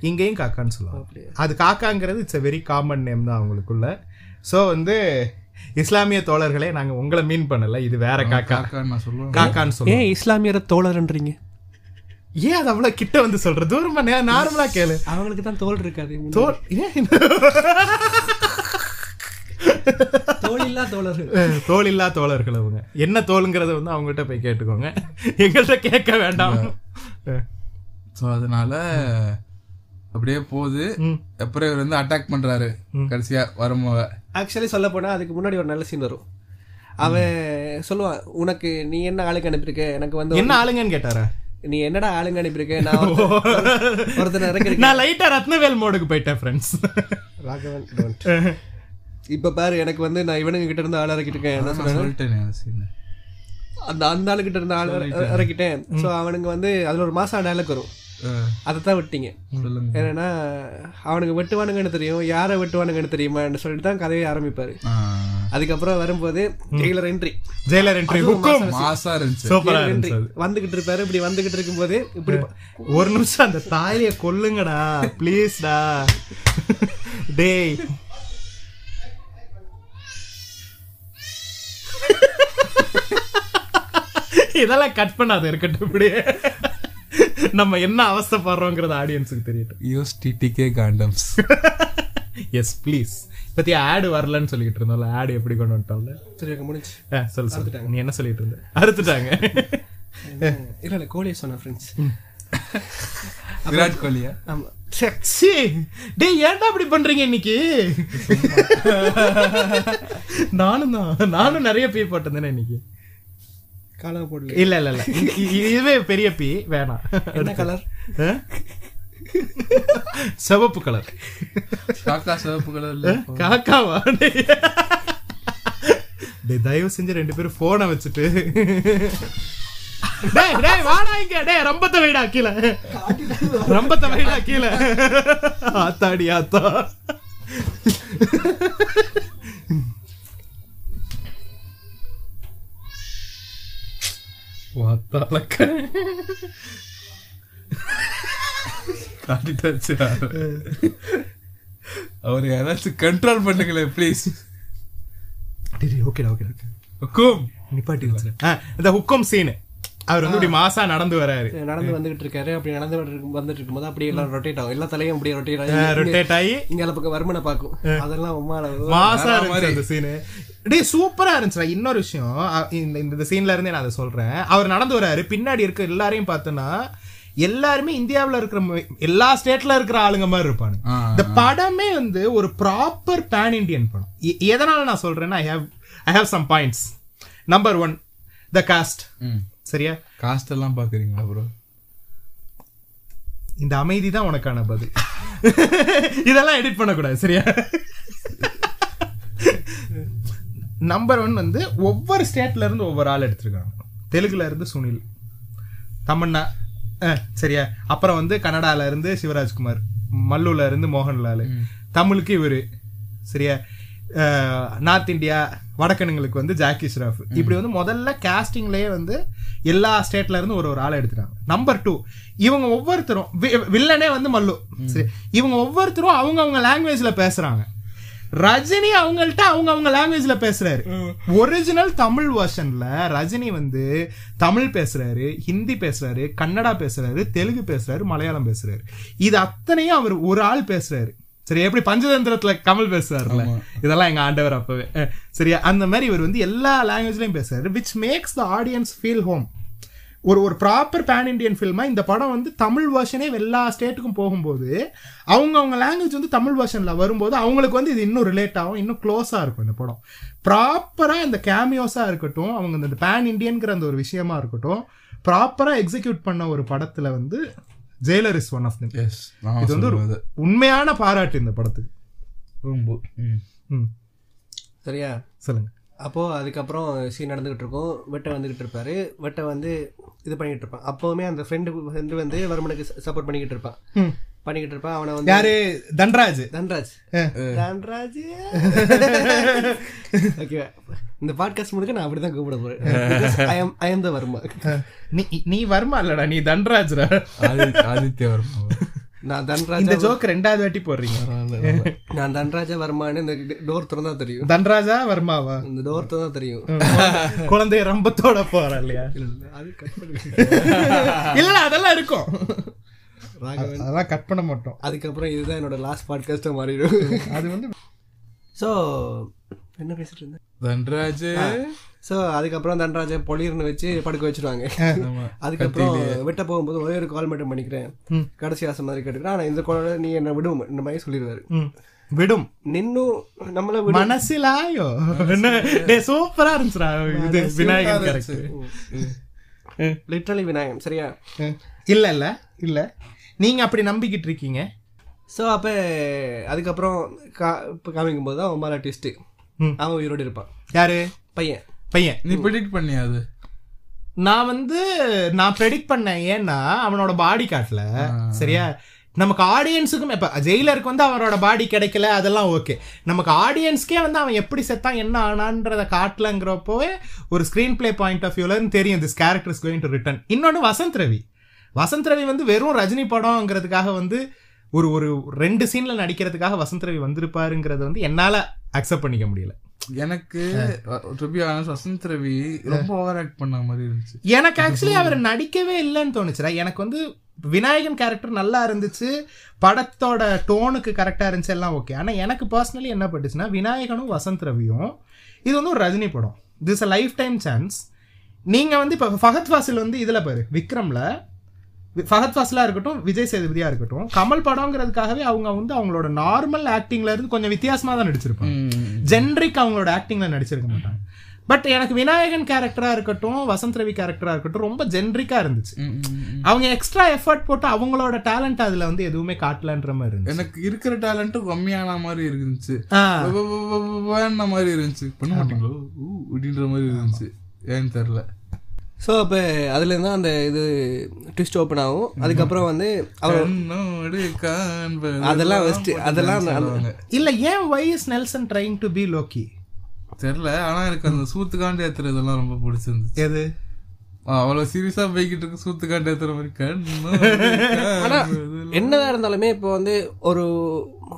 இங்கேயும் காக்கான்னு சொல்லுவாங்க. அது காக்காங்கிறது it's a very common name தான் அவங்களுக்குள்ள. ஸோ வந்து இஸ்லாமிய தோழர்களே நாங்க உங்களை மீன் பண்ணல. இது வேற காக்கா. காக்கான்னு நான் சொல்லுவேன். காக்கான்னு சொல்லுவோம். ஏன் இஸ்லாமியர தோழர்ன்றீங்க? ஏன் அது அவ்வளவு கிட்ட வந்து சொல்ற? தூரமா நார்மலா கேளு. அவங்களுக்கு தான் தோல் இருக்காது. தோல் ஏன்? தோல் இல்லா தோழர்கள். அஹ், தோல் இல்லா தோழர்கள் அவங்க. என்ன தோலுங்கிறத வந்து அவங்ககிட்ட போய் கேட்டுக்கோங்க. எங்கள்கிட்ட கேட்க வேண்டாம். சோ அதனால அப்படியே போகுது. அப்புறம் இவர் வந்து அட்டாக் பண்றாரு. கடைசியா வரும்போது. ஆக்சுவலி சொல்ல போனா அதுக்கு முன்னாடி ஒரு நல்ல சீன் வரும். அவன் சொல்லுவான் உனக்கு நீ என்ன ஆளுங்க அனுப்பியிருக்க? எனக்கு வந்து என்ன ஆளுங்கன்னு கேட்டாரா? நீ என்னடா ஆளுங்க அனுப்பியிருக்க? நான் இறக்கிருக்கேன் நான் லைட்டா ரத்னவேல் மோடுக்கு போயிட்டேன் ஃப்ரெண்ட்ஸ் ராகவன். இப்ப பாரு எனக்கு வந்து நான் இவனுங்க கிட்ட இருந்து ஆள் இறக்கிட்டு இருக்கேன் என்ன சொல்லிட்டேனே அந்த. அந்த ஆளு கிட்ட இருந்து ஆள் இற- இறக்கிட்டேன். சோ அவனுங்க வந்து அதுல ஒரு மாசம் டைலாக் வரும். அதை தான் விட்டீங்க. என்னன்னா அவனுக்கு வெட்டுவானுங்கன்னு தெரியும் யாரை வெட்டுவானுங்கன்னு தெரியுமான்னு சொல்லிட்டு தான் கதையை ஆரம்பிப்பாரு. அதுக்கப்புறம் வரும்போது ஜெயிலர் என்ட்ரி ஜெயிலர் என்ட்ரி. வந்துகிட்டு இருப்பாரு. இப்படி வந்துகிட்டு இருக்கும்போது இப்படி ஒரு நிமிஷம் அந்த தாலிய கொல்லுங்கடா. ப்ளீஸ்டா டேய். இதெல்லாம் கட் பண்ணாத இருக்கட்டும் இப்படியே. நம்ம என்ன அவஸ்தைப்படுறோங்கிறது ஆடியன்ஸுக்கு தெரியட்டும். Use TTK condoms yes please பத்தி ஆடு வரலன்னு சொல்லிட்டு இருந்தோம்ல ஆடு எப்படி கொண்டு வந்துட்டோம்ல? சரி முடிஞ்சு. சொல்லு சொல்லு. நீ என்ன சொல்லிட்டு இருந்த? அறுத்துட்டாங்க. இல்ல இல்ல கோழியை சொன்னேன் ஃப்ரெண்ட்ஸ் விராட் கோலியா? ஆமா. சக்சி டேய் ஏன்டா இப்படி பண்றீங்க இன்னைக்கு? நானும் தான். நானும் நிறைய பீ போட்டிருந்தேனே இன்னைக்கு. காலா போடல. இல்ல இல்ல இல்ல. இதுவே பெரிய பீ வேணாம். என்ன கலர்? சிவப்பு கலர் காக்கா சிவப்பு கலர்ல காக்காவா? டேய். டேய் தயவு செஞ்சு ரெண்டு பேரும் போனை வச்சுட்டு. டேய் டேய் வாடா இங்க. டேய் ரம்பத்தை வைடா கீழே. ரம்பத்தை வைடா கீழே. ஆத்தாடி ஆத்தா. வாத்தாளக்க காட்டிட்டாச்சு அவர் யாராச்சும் கண்ட்ரோல் பண்ணுங்களேன் ப்ளீஸ் ஓகேடா ஓகேடா ஹுக்கும் நிப்பாட்டி இந்த ஹுக்கம் சீனு அவர் வந்து இப்படி மாசா நடந்து வராரு. நடந்து வந்துகிட்டு இருக்காரு. அப்படி நடந்து வந்துட்டு- இருக்கும்போது அப்படியே எல்லாம் ரொட்டேட் ஆகும். எல்லா தலையும் அப்படியே ரொட்டேட் ஆகும் ரொட்டேட் ஆகி இங்க பக்கம் வருமனை பார்க்கும். அதெல்லாம் உமால மாசா இருந்துச்சு அந்த சீனு டேய் சூப்பரா இருந்துச்சுடா. இன்னொரு விஷயம் இந்த இந்த சீன்ல இருந்தே நான் அதை சொல்றேன். அவர் நடந்து வராரு. பின்னாடி இருக்க எல்லாரையும் பார்த்தோன்னா எல்லாருமே இந்தியாவுல இருக்கிற எல்லா ஸ்டேட்ல இருக்கிற ஆளுங்க மாதிரி இருப்பாங்க. இந்த படமே வந்து ஒரு ப்ராப்பர் பேன் இண்டியன் படம். எதனால நான் சொல்றேன்னா I have I have some points number one the cast சரியா? காஸ்ட் எல்லாம் பாக்குறீங்களா ப்ரோ இந்த அமைதி தான் உனக்கான பதில். இதெல்லாம் எடிட் பண்ணக்கூடாது சரியா? நம்பர் ஒன் வந்து ஒவ்வொரு ஸ்டேட்ல இருந்து ஒவ்வொரு ஆள் எடுத்திருக்காங்க. தெலுங்குல இருந்து சுனில் தமிழ்நா அஹ், சரியா? அப்புறம் வந்து கன்னடால இருந்து சிவராஜ்குமார் மல்லூர்ல இருந்து மோகன்லால் தமிழுக்கு இவரு சரியா? நார்த் இந்தியா வடக்கனுங்களுக்கு வந்து ஜாக்கி ஷ்ராஃப் இப்படி வந்து முதல்ல கேஸ்டிங்லயே வந்து எல்லா ஸ்டேட்ல இருந்து ஒரு ஒரு ஆளை எடுத்துட்டாங்க. நம்பர் டூ இவங்க ஒவ்வொருத்தரும் வில்லனே வந்து மல்லு. சரி இவங்க ஒவ்வொருத்தரும் அவங்க அவங்க லாங்குவேஜ்ல பேசுறாங்க. ரஜினி அவங்கள்ட்ட அவங்க அவங்க லாங்குவேஜ்ல பேசுறாரு. ஒரிஜினல் தமிழ் வெர்ஷன்ல ரஜினி வந்து தமிழ் பேசுறாரு ஹிந்தி பேசுறாரு கன்னடா பேசுறாரு தெலுங்கு பேசுறாரு மலையாளம் பேசுறாரு. இது அத்தனையும் அவர் ஒரு ஆள் பேசுறாரு. சரி எப்படி பஞ்சதந்திரத்துல கமல் பேசுறாருல? இதெல்லாம் எங்க ஆண்டவர் அப்பவே. சரியா அந்த மாதிரி இவர் வந்து எல்லா லாங்குவேஜ்லயும் பேசுறாரு which makes the audience feel home ஒரு ஒரு ப்ராப்பர் பேன் இண்டியன் ஃபில்மா இந்த படம் வந்து தமிழ் வெர்ஷனே எல்லா ஸ்டேட்டுக்கும் போகும்போது அவங்க அவங்க லாங்குவேஜ் வந்து தமிழ் வெர்ஷன்ல வரும்போது அவங்களுக்கு வந்து இது இன்னும் ரிலேட் ஆகும் இன்னும் க்ளோஸா இருக்கும் இந்த படம். ப்ராப்பரா இந்த கேமியோஸா இருக்கட்டும் அவங்க இந்த பேன் இண்டியன்கிற அந்த ஒரு விஷயமா இருக்கட்டும் ப்ராப்பரா எக்ஸிக்யூட் பண்ண ஒரு படத்துல வந்து Jailer is one of them. Yes இது வந்து ஒரு உண்மையான பாராட்டு இந்த படத்துக்கு. ரொம்ப. ம். ம். சரியா? சொல்லுங்க. அப்போ அதுக்கப்புறம் சீன் நடந்துகிட்டு இருக்கும். வெட்ட வந்துகிட்டு இருப்பாரு. வெட்ட வந்து இது பண்ணிட்டு இருப்பான். அப்பவுமே அந்த ஃப்ரெண்டு ஃப்ரெண்டு வந்து வருமனுக்கு சப்போர்ட் பண்ணிக்கிட்டு இருப்பான். ம். பண்ணிக்கிட்டு இருப்பான். அவனை வந்து யாரு? தன்ராஜ். தன்ராஜ். தன்ராஜ்? ஓகே இந்த பாட்காஸ்ட் முடிக்க நான் அப்படிதான் கூப்பிட போறேன். I am I am the Varma நீ நீ வருமா இல்லடா நீ தன்ராஜ்ரா. ஆதி- ஆதித்ய வர்மா நான் தன்ராஜ் இந்த ஜோக் ரெண்டாவது வாட்டி போடுறீங்க. நான் தன்ராஜ வர்மான்னு இந்த டோர் திறந்தா தெரியும். தன்ராஜா வர்மாவா இந்த டோர் திறந்தா தெரியும். குழந்தை ரம்பத்தோட போற இல்லையா? அது கட் பண்ணி இல்ல அதெல்லாம் இருக்கும். ராகவன் அதெல்லாம் கட் பண்ண மாட்டோம். அதுக்கப்புறம் இதுதான் என்னோட லாஸ்ட் பாட்காஸ்டா மாறிடும். அது வந்து ஸோ என்ன பேசிட்டு இருந்தேன்? தன்ராஜ். ஸோ அதுக்கப்புறம் தன்ராஜை பொலிர்னு வச்சு படுக்க வச்சிருவாங்க. அதுக்கப்புறம் வெட்ட போகும்போது ஒரே ஒரு கால் மட்டும் பண்ணிக்கிறேன். கடைசி ஆசை மாதிரி கேட்டுக்கிறேன். ஆனா இந்த குழந்தை நீ என்ன விடும்? இந்த மாதிரி சொல்லிடுவாரு. விடும். நின்னும் நம்மள மனசிலாயோ? சூப்பரா இருந்துச்சுடா. இது விநாயகர் கேரக்டர் லிட்ரலி விநாயகம் சரியா? இல்ல இல்ல. இல்ல. நீங்க அப்படி நம்பிக்கிட்டு இருக்கீங்க ஸோ அப்போ அதுக்கப்புறம் கா இப்போ காமிக்கும் போது தான் அவன் மேலே ட்விஸ்ட்டு ம். அவன் உயிரோடு இருப்பான். யாரு? பையன். பையன். நீ ப்ரிடிக்ட் பண்ணியா அது? நான் வந்து நான் ப்ரெடிக்ட் பண்ணேன். ஏன்னா அவனோட பாடி காட்டல சரியா? நமக்கு ஆடியன்ஸுக்கும் இப்ப ஜெயிலருக்கு வந்து அவரோட பாடி கிடைக்கல அதெல்லாம் ஓகே நமக்கு ஆடியன்ஸ்க்கே வந்து அவன் எப்படி செத்தான் என்ன ஆனான்றத காட்டலங்கிறப்போவே ஒரு ஸ்க்ரீன் பிளே பாயிண்ட் ஆஃப் வியூல இருந்து தெரியும் this character is going to return இன்னொன்று வசந்த் ரவி. வசந்த் ரவி வந்து வெறும் ரஜினி படம்ங்கிறதுக்காக வந்து ஒரு ஒரு ரெண்டு சீன்ல நடிக்கிறதுக்காக வசந்த் ரவி வந்திருப்பாருங்கிறத வந்து என்னால அக்செப்ட் பண்ணிக்க முடியல. எனக்கு வசந்த் ரவி ரொம்ப ஓவர் ஆக்ட் பண்ண மாதிரி இருந்துச்சு. எனக்கு ஆக்சுவலி அவர் நடிக்கவே இல்லைன்னு தோணுச்சுடா. எனக்கு வந்து விநாயகன் கேரக்டர் நல்லா இருந்துச்சு படத்தோட டோனுக்கு கரெக்டாக இருந்துச்சு எல்லாம் ஓகே ஆனால் எனக்கு பர்சனலி என்ன பட்டுச்சுன்னா விநாயகனும் வசந்த் ரவியும் இது வந்து ஒரு ரஜினி படம். This a lifetime chance நீங்கள் வந்து இப்போ ஃபகத் ஃபாசில் வந்து இதில் பாரு விக்ரமில் ஃபஹத் ஃபாஸ்லா இருக்கட்டும் விஜய் சேதுபதியா இருக்கட்டும் கமல் படம்ங்கிறதுக்காகவே அவங்க வந்து அவங்களோட நார்மல் ஆக்டிங்ல இருந்து கொஞ்சம் வித்தியாசமா தான் நடிச்சிருப்பாங்க ஜென்ரிக் அவங்களோட ஆக்டிங்ல நடிச்சிருக்க மாட்டாங்க பட் எனக்கு விநாயகன் கேரக்டரா இருக்கட்டும் வசந்த் ரவி கேரக்டரா இருக்கட்டும் ரொம்ப ஜென்ரிக்கா இருந்துச்சு அவங்க எக்ஸ்ட்ரா எஃபர்ட் போட்டு அவங்களோட டேலண்ட் அதுல வந்து எதுவுமே காட்டலன்ற மாதிரி இருந்துச்சு எனக்கு இருக்கிற டேலண்ட்டும் கம்மியான மாதிரி இருந்துச்சு மாதிரி இருந்துச்சு பண்ண மாட்டீங்களோ அப்படின்ற மாதிரி இருந்துச்சு ஏன்னு தெரியல ஸோ அப்போ அதுலேருந்து தான் அந்த இது ட்விஸ்ட் ஓப்பன் ஆகும். அதுக்கப்புறம் வந்து அவர் அதெல்லாம் first, அதெல்லாம். இல்ல ஏன் why is Nelson trying to be Loki தெரியல ஆனா எனக்கு அந்த சூத்துக்காண்டு ஏத்துறதெல்லாம் ரொம்ப பிடிச்சிருந்துச்சு. எது? ஆ, அவ்வளவு சீரியஸா போய்கிட்டு இருக்கு சூத்துக்காண்டு ஏத்துற மாதிரி ஆனா கண்ணோடு என்னதான் இருந்தாலுமே இப்போ வந்து ஒரு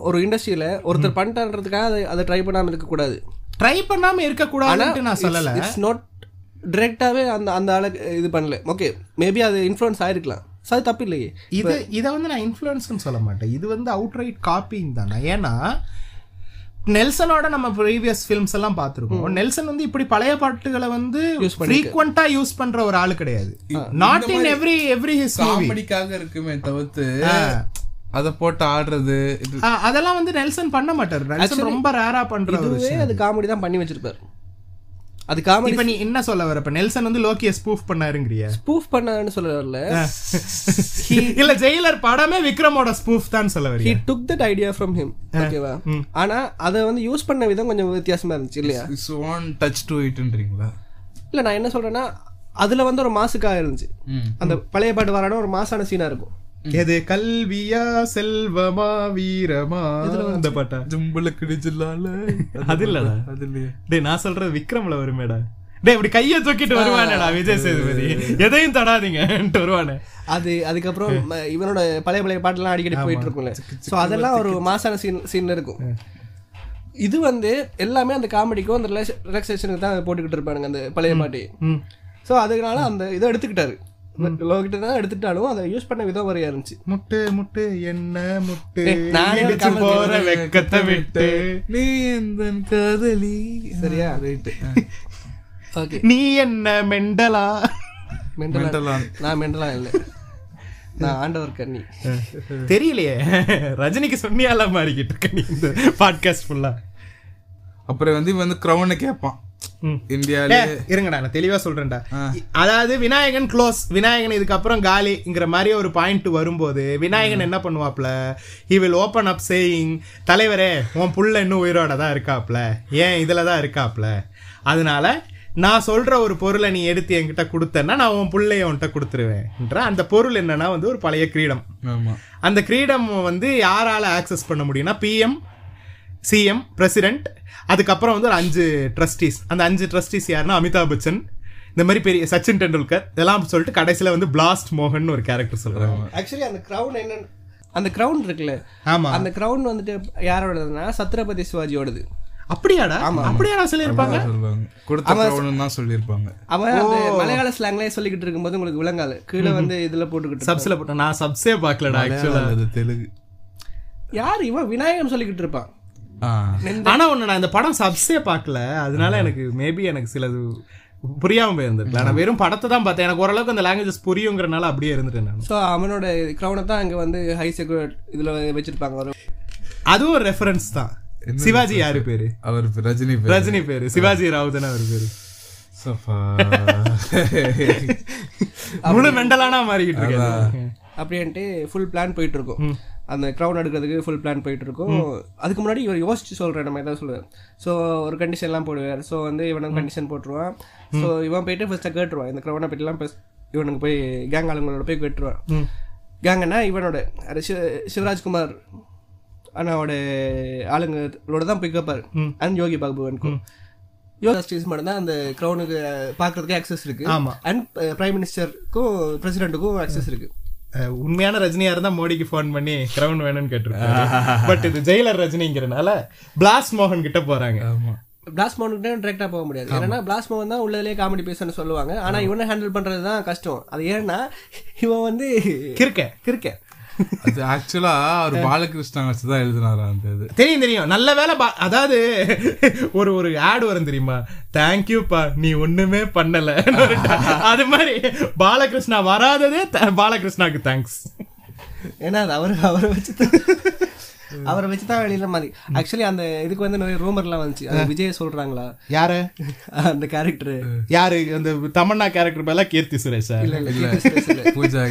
ஒரு இண்டஸ்ட்ரியில ஒருத்தர் பண்ணிட்டான்றதுக்காக அதை அதை ட்ரை பண்ணாம இருக்கக்கூடாது. ட்ரை பண்ணாம இருக்க கூடாதுன்னு நான் சொல்லல. இட்ஸ் நாட் டிரெக்டாவே அந்த அந்த ஆளுக்கு இது பண்ணல. ஓகே மேபி அது இன்ஃப்ளூயன்ஸ் ஆயிருக்கலாம். So அது தப்பு இல்லையே. இது இதை வந்து நான் இன்ஃப்ளூயன்ஸ்னு சொல்ல மாட்டேன். இது வந்து அவுட் ரைட் காப்பிங் தானே ஏன்னா நெல்சனோட நம்ம ப்ரீவியஸ் ஃபிலிம்ஸ் எல்லாம் பார்த்துருக்கோம். நெல்சன் வந்து இப்படி பழைய பாட்டுகளை வந்து ஃப்ரீக்வெண்டா யூஸ் பண்ற ஒரு ஆளு கிடையாது. Not in every every his காமெடிக்காக இருக்குமே தவிர்த்து அத போட்டு ஆடுறது அதெல்லாம் வந்து நெல்சன் பண்ண மாட்டாரு. நெல்சன் ரொம்ப ரேரா பண்ற அது காமெடி தான் பண்ணி வச்சிருப்பாரு. அது காமெடி இப்ப நீ என்ன சொல்ல வர? இப்ப நெல்சன் வந்து லோக்கிய ஸ்பூஃப் பண்ணாருங்கிறிய. ஸ்பூஃப் பண்ணான்னு சொல்ல வரல இல்ல ஜெயிலர் படமே விக்ரமோட ஸ்பூஃப் தான் சொல்ல ஹி வரியா took that idea from him ஓகேவா ஆனா அதை வந்து யூஸ் பண்ண விதம் கொஞ்சம் வித்தியாசமா இருந்துச்சு இல்லையா? இஸ் ஒன் டச் டு இட்ன்றீங்களா இல்ல நான் என்ன சொல்றேன்னா அதுல வந்து ஒரு மாசுக்காக இருந்துச்சு. அந்த பழைய பாட்டு வரான ஒரு மாசான சீனா இருக்கும். எது கல்வியா செல்வமா வீரமா? அந்த பாட்டா? ஜும்புல கிடிச்சிடலால அது இல்லடா. அது இல்லையே. டேய் நான் சொல்றது விக்ரம்ல வருமேடா. டேய் இப்படி கைய தூக்கிட்டு வருவானேடா விஜய் சேதுபதி. எதையும் தடாதீங்கன்ட்டு வருவானே. அது அதுக்கப்புறம் இவனோட பழைய பழைய பாட்டுலாம் அடிக்கடி போயிட்டு இருக்கும்ல. ஸோ அதெல்லாம் ஒரு மாசான சீன் சீன் இருக்கும். இது வந்து எல்லாமே அந்த காமெடிக்கும் அந்த ரிலாக்ஸேஷனுக்கு தான் போட்டுக்கிட்டு இருப்பானுங்க அந்த பழைய பாட்டி. ஸோ அதனால அந்த இதை எடுத்துக்கிட்டாரு. லோகிட்ட தான் எடுத்துட்டாலும் அதை யூஸ் பண்ண விதம் வரையா இருந்துச்சு. முட்டு முட்டு என்ன முட்டு? நானே போற. வெக்கத்தை விட்டு. நீ எந்த காதலி? சரியா? ரைட்டு ஓகே நீ என்ன மெண்டலா? மெண்டலா. நான் மெண்டலா இல்லை. நான் ஆண்டவர் கண்ணி தெரியலையே. ரஜினிக்கு சொன்னியால மாறிக்கிட்டு இருக்க நீ இந்த பாட்காஸ்ட் ஃபுல்லா அப்புறம் வந்து இவன் வந்து கிரௌனை கேட்பான். இந்தியால இருங்கடா நான் தெளிவா சொல்றேன்டா. அதாவது விநாயகன் க்ளோஸ் விநாயகன் இதுக்கப்புறம் காலிங்கிற மாதிரி ஒரு பாயிண்ட் வரும்போது விநாயகன் என்ன பண்ணுவாப்ல? He will open up saying தலைவரே உன் புள்ள இன்னும் உயிரோட தான் இருக்காப்ல. ஏன் இதுல தான் இருக்காப்ல? அதனால நான் சொல்ற ஒரு பொருளை நீ எடுத்து என்கிட்ட கொடுத்தேன்னா நான் உன் புள்ளைய உன்கிட்ட கொடுத்துருவேன்ற அந்த பொருள் என்னன்னா வந்து ஒரு பழைய கிரீடம். ஆமா. அந்த கிரீடம் வந்து யாரால ஆக்சஸ் பண்ண முடியும்னா பிஎம் சிஎம் பிரசிடென்ட் அதுக்கப்புறம் வந்து ஒரு அஞ்சு ட்ரஸ்டீஸ் அந்த அஞ்சு ட்ரஸ்டீஸ் யாருன்னா அமிதாப் பச்சன் இந்த மாதிரி பெரிய சச்சின் டெண்டுல்கர் இதெல்லாம் சொல்லிட்டு கடைசியில வந்து பிளாஸ்ட் மோகன் ஒரு கேரக்டர் சொல்றாங்க. ஆக்சுவலி அந்த க்ரௌன் என்ன அந்த க்ரௌன் இருக்குல்ல. ஆமா. அந்த க்ரௌன் வந்துட்டு யாரோடதுன்னா சத்ரபதி சிவாஜியோடது அப்படியாடா? அப்படியாடா சொல்லியிருப்பாங்க? கொடுத்த சொல்லியிருப்பாங்க. அவன் அந்த மலையாள ஸ்லாங்லயே சொல்லிக்கிட்டு இருக்கும்போது உங்களுக்கு விளங்காது. கீழே வந்து இதுல போட்டுக்கிட்டு சப்ஸ்ல போட்ட நான் சப்ஸே பார்க்கலடா ஆக்சுவலா அது தெலுங்கு. யார் இவன்? விநாயகன் சொல்லிக்கிட்டு இருப்பான். ஆனா ஒண்ணு நான் இந்த படம் சப்ஸே பார்க்கல. அதனால எனக்கு மேபி எனக்கு சிலது புரியாம போயிருந்திருக்கலாம் நான் வெறும் படத்தை தான் பார்த்தேன். எனக்கு ஓரளவுக்கு அந்த லாங்குவேஜஸ் புரியுங்கிறனால அப்படியே இருந்துட்டேன் நான். ஸோ அவனோட க்ரௌனை தான் அங்க வந்து ஹை செக்யூர் இதுல வச்சிருப்பாங்க. அதுவும் ஒரு ரெஃபரன்ஸ் தான். சிவாஜி யாரு பேரு? அவர் ரஜினி ரஜினி பேரு. சிவாஜி ராவ் தானே அவர் பேரு. முழு மெண்டலானா மாறிக்கிட்டு இருக்காரு அப்படின்ட்டு ஃபுல் பிளான் போயிட்டு இருக்கும். அந்த க்ரௌன் எடுக்கிறதுக்கு ஃபுல் பிளான் போயிட்டு இருக்கும் அதுக்கு முன்னாடி இவர் யோசிச்சு சொல்ற நம்ம ஏதாவது சொல்லுவார் ஸோ ஒரு கண்டிஷன்லாம் போடுவார். ஸோ வந்து இவனுக்கு கண்டிஷன் போட்டுருவான். ஸோ இவன் போயிட்டு ஃபர்ஸ்ட்டாக கேட்டுருவான். இந்த க்ரௌனை பற்றிலாம் இவனுக்கு போய் கேங் ஆளுங்களோட போய் கேட்டுருவான். கேங்கன்னா இவனோட சிவராஜ்குமார் அண்ணாவோட ஆளுங்களோட தான் போய் கேட்பாரு அண்ட் யோகி பாபுவனுக்கும் யோகா ஸ்டீஸ் மட்டும் தான் அந்த க்ரௌனுக்கு பார்க்கறதுக்கு ஆக்சஸ் இருக்கு. அண்ட் பிரைம் மினிஸ்டருக்கும் பிரசிடென்ட்டுக்கும் ஆக்சஸ் இருக்கு. அஹ், உண்மையான ரஜினியா இருந்தா மோடிக்கு ஃபோன் பண்ணி கிரவுன் வேணும்னு கேட்டிருக்காரு பட் இது ஜெயிலர் ரஜினிங்கிறனால பிளாஸ்ட் மோகன் கிட்ட போறாங்க. பிளாஸ் மோனுக்கு டேரக்டா போக முடியாது. ஏன்னா பிளாஸ் மோகன் தான் உள்ளதுலேயே காமெடி பேசணும்னு சொல்லுவாங்க. ஆனா இவனை ஹேண்டில் பண்றது தான் கஷ்டம். அது ஏன்னா இவன் வந்து கிறுக்க கிறுக்க அது ஆக்சுவலா அவர் பாலகிருஷ்ணா வச்சு தான் எழுதினாரா அந்த இது. தெரியும் தெரியும். நல்ல வேலை பா- அதாவது ஒரு ஒரு ஆட் வரும் தெரியுமா? தேங்க்யூப்பா நீ ஒண்ணுமே பண்ணல. அது மாதிரி பாலகிருஷ்ணா வராததே பாலகிருஷ்ணாக்கு தேங்க்ஸ் ஏன்னா அது அவர் அவரை வச்சு அவரை வச்சு தான் வெளியில மாதிரி. ஆக்சுவலி அந்த இதுக்கு வந்து நிறைய ரூமர்லாம் வந்துச்சு. அது விஜய் சொல்றாங்களா? யாரு? அந்த கேரக்டர் யாரு? அந்த தமன்னா கேரக்டர் பேர்ல கீர்த்தி சுரேஷா? இல்ல இல்ல பூஜா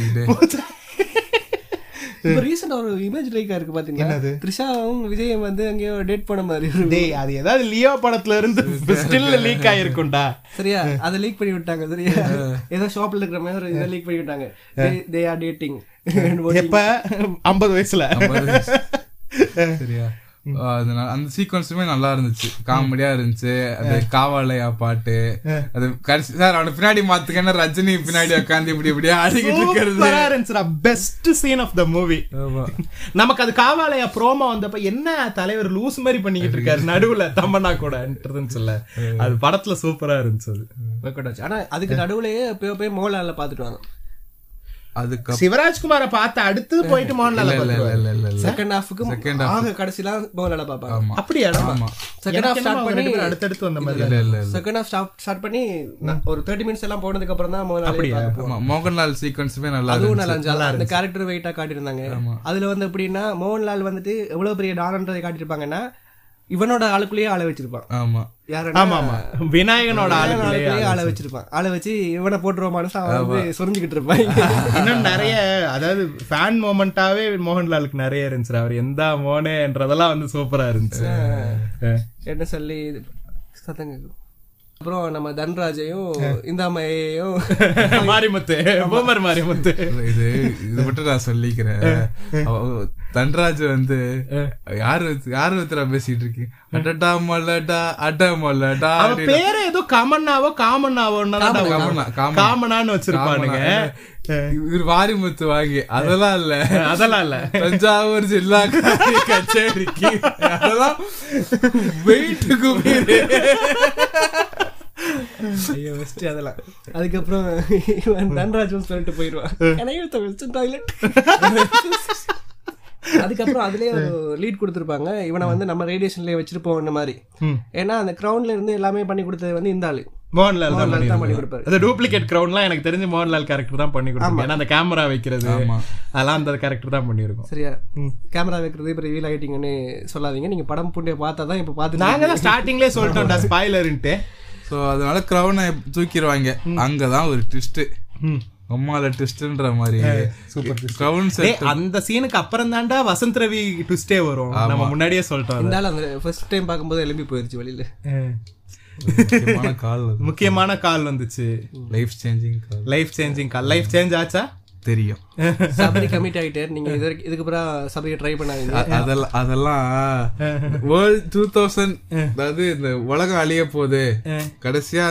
இப்போ ரீசெண்டா ஒரு இமேஜ் லைக்கா இருக்கு பாத்தீங்களா? த்ரிஷாவும் விஜயும் வந்து அங்கேயோ டேட் பண்ண மாதிரி டேய் அது ஏதாவது லியோ படத்துல இருந்து ஸ்டில் லீக் ஆயிருக்கும்டா. சரியா? அதை லீக் பண்ணி விட்டாங்க சரியா? ஏதோ ஷாப்ல இருக்கிற மாதிரி ஒரு இதை லீக் பண்ணி விட்டாங்க. தே ஆர் டேட்டிங் எப்ப? ஐம்பது வயசுல. சரியா? அதனால அந்த சீக்வன்ஸுமே நல்லா இருந்துச்சு. காமெடியா இருந்துச்சு. அந்த காவாலயா பாட்டு. அது கடைசி சார் அவனை பின்னாடி மாத்துக்கன்னா ரஜினி பின்னாடி உட்காந்து இப்படி இப்படியே ஆடிக்கிட்டு இருக்கிறது. Best scene of the movie. நமக்கு அது காவாலயா ப்ரோமோ வந்தப்ப என்ன தலைவர் லூஸ் மாதிரி பண்ணிக்கிட்டு இருக்காரு? நடுவுல தம்மனா கூட சொல்ல. அது படத்துல சூப்பரா இருந்துச்சு அது. ஆனா அதுக்கு நடுவுலயே போய் போய் மோகன்லால பாத்துட்டு வாங்க அதுக்கப்புறம் சிவராஜ்குமார பார்த்த அடுத்து போயிட்டு மோகன்லால இல்ல இல்ல பார்த்துருவாரு. இல்ல இல்ல இல்ல. செகண்ட் ஹாஃப்க்கு Second ஆக கடைசிலாம் மோகன்லால பாப்பாங்க அப்படியா ஆமா. செகண்ட் ஹாஃப் ஸ்டார்ட் பண்ணி அடுத்தடுத்து வந்த மாதிரி இல்ல இல்ல இல்ல. செகண்ட் ஹாஃப் ஸ்டார்ட் ஸ்டார்ட் பண்ணி ஒரு தேர்ட்டி மினிட்ஸ் எல்லாம் போனதுக்கு அப்புறம் தான் மோகன்லாலே மோகன்லால் சீக்வன்ஸுமே நல்லா அதுவும் நல்லா இருந்துச்சு. அந்த கேரக்டர் வெயிட்டா காட்டியிருந்தாங்க. அதுல வந்து எப்படின்னா மோகன்லால் வந்துட்டு எவ்வளவு பெரிய டானன்றதை காட்டியிருப்பாங்கன்னா இவனோட ஆளுக்குள்ளேயே ஆளை வச்சிருப்பான். ஆமா. யாருன்னா ஆமா ஆமா விநாயகனோட ஆளுக்குள்ளே ஆளுக்குள்ளேயே ஆளை வச்சிருப்பான். ஆளை வச்சு இவனை போட்டுருவான்னு அவன் வந்து சொரிஞ்சுக்கிட்டு இருப்பான். இன்னும் நிறைய அதாவது ஃபேன் மோமெண்டாவே மோகன்லாலுக்கு நிறைய இருந்துச்சு அவர் எந்த மோனேன்றதெல்லாம் வந்து சூப்பரா இருந்துச்சு. என்ன சொல்லி கேக்கும். அப்புறம் நம்ம தன்ராஜையும் இந்த அம்மையையும் மாரிமுத்து பூமர் மாரிமுத்து. இது இது மட்டும் நான் சொல்லிக்கிறேன். தன்ராஜ் வந்து யாரு யாரு வச்சுரா பேசிட்டு இருக்கீங்க அடடா மல்லடா அட மல்லடா அவ பேரு ஏதோ காமன்னாவோ காமன்னாவோ காமனா, காமனா. காமனான்னு வச்சிருப்பானுங்க. இவர் வாரிமுத்து வாங்கி அதெல்லாம் இல்ல. அதெல்லாம் இல்ல. தஞ்சாவூர் ஜில்லா கச்சேரிக்கு அதெல்லாம் வெயிட்டுக்கு ஐயோ ஃபர்ஸ்ட் அதெல்லாம். அதுக்கப்புறம் இவன் வந்து சொல்லிட்டு போயிடுவான் எனக்கு வெஸ்டர்ன் டாய்லெட் அதுக்கப்புறம் அதுலயே ஒரு லீட் கொடுத்துருப்பாங்க. இவனை வந்து நம்ம ரேடியேஷன்லயே வச்சிருப்போம் இந்த மாதிரி. ஏன்னா அந்த கிரவுண்ட்ல இருந்து எல்லாமே பண்ணி கொடுத்தது வந்து இந்த ஆளு. மோகன்லால் தான் பண்ணி கொடுப்பாரு. அந்த டூப்ளிகேட் கிரவுண்ட்லாம் எனக்கு தெரிஞ்சு மோகன்லால் கேரக்டர் தான் பண்ணி கொடுத்தாங்க ஏன்னா அந்த கேமரா வைக்கிறது. அதெல்லாம் அந்த கேரக்டர் தான் பண்ணியிருக்கோம். சரியா? கேமரா வைக்கிறது இப்போ ரிவீல் சொல்லாதீங்க. நீங்க படம் புண்டிய பார்த்தா தான் இப்போ பார்த்து நாங்க தான் ஸ்டார்டிங்லேயே ஸ்பாய்லர்ன்ட்டு சோ அதனால கிரௌனை தூக்கிடுவாங்க. அங்கதான் ஒரு ட்விஸ்ட் அம்மால ட்விஸ்ட்ன்ற மாதிரி. சூப்பர் டேய், அந்த சீனுக்கு அப்புறம் தான்டா வசந்த் ரவி ட்விஸ்டே வரும். நம்ம முன்னாடியே சொல்லிட்டோம் அந்த ஃபர்ஸ்ட் டைம் பார்க்கும்போது எலும்பி போயிருச்சு வெளியில முக்கியமான கால் முக்கியமான கால் வந்துச்சு. Life changing call. Life changing call. Life change ஆச்சா? தெரியும். சபரி கமிட் ஆயிட்டாரு. நீங்க இதுக்கு அப்புறம் சபரியை ட்ரை பண்ணாதீங்க. அதெல்லாம் அதெல்லாம் வேர்ல்ட் டூ தௌசண்ட் அதாவது இந்த உலகம் அழிய போகுது. கடைசியா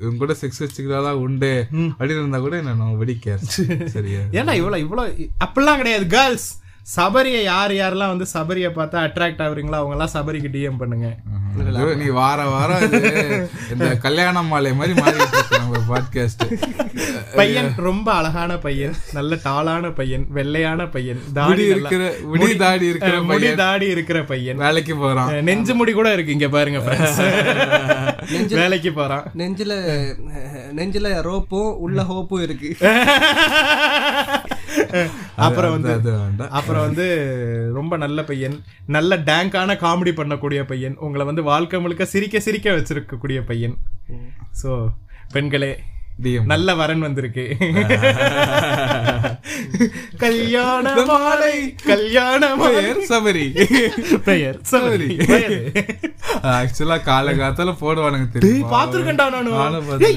இவங்க கூட செக்ஸ் வச்சுக்கிறதா உண்டு. அப்படின்னு இருந்தா கூட என்ன வெடிக்க சரியா? ஏன்னா இவ்வளவு இவ்வளவு அப்படிலாம் கிடையாது கேர்ள்ஸ் சபரியை யார் யாரெல்லாம் வந்து சபரியை பார்த்தா அட்ராக்ட் ஆகுறீங்களோ அவங்க எல்லாம் சபரிக்கு டிஎம் பண்ணுங்க. நீ வார வாரம் இந்த கல்யாண மாலை மாதிரி மாறிட்டு பாட்காஸ்ட் பையன் ரொம்ப அழகான பையன் நல்ல டாலான பையன் வெள்ளையான பையன் தாடி இருக்கிற முடி தாடி இருக்கிற முடி பையன். தாடி இருக்கிற பையன். வேலைக்கு போறான். நெஞ்சு முடி கூட இருக்கு இங்க பாருங்க. வேலைக்கு போறான். நெஞ்சில நெஞ்சில ரோப்பும் உள்ள ஹோப்பும் இருக்கு. அப்புறம் வந்து அப்புறம் வந்து ரொம்ப நல்ல பையன் நல்ல டேங்கான காமெடி பண்ணக்கூடிய பையன் உங்களை வந்து வாழ்க்கை முழுக்க சிரிக்க சிரிக்க வச்சிருக்கக்கூடிய பையன். சோ பெண்களே நல்ல வரன் வந்திருக்கு. கல்யாண மாலை. கல்யாண பெயர் சபரி. பெயர் சரி ஆக்சுவலா காலகாலத்துல போடுவானுங்க தெரியுமா? பாத்துருக்கேன்டா நானு.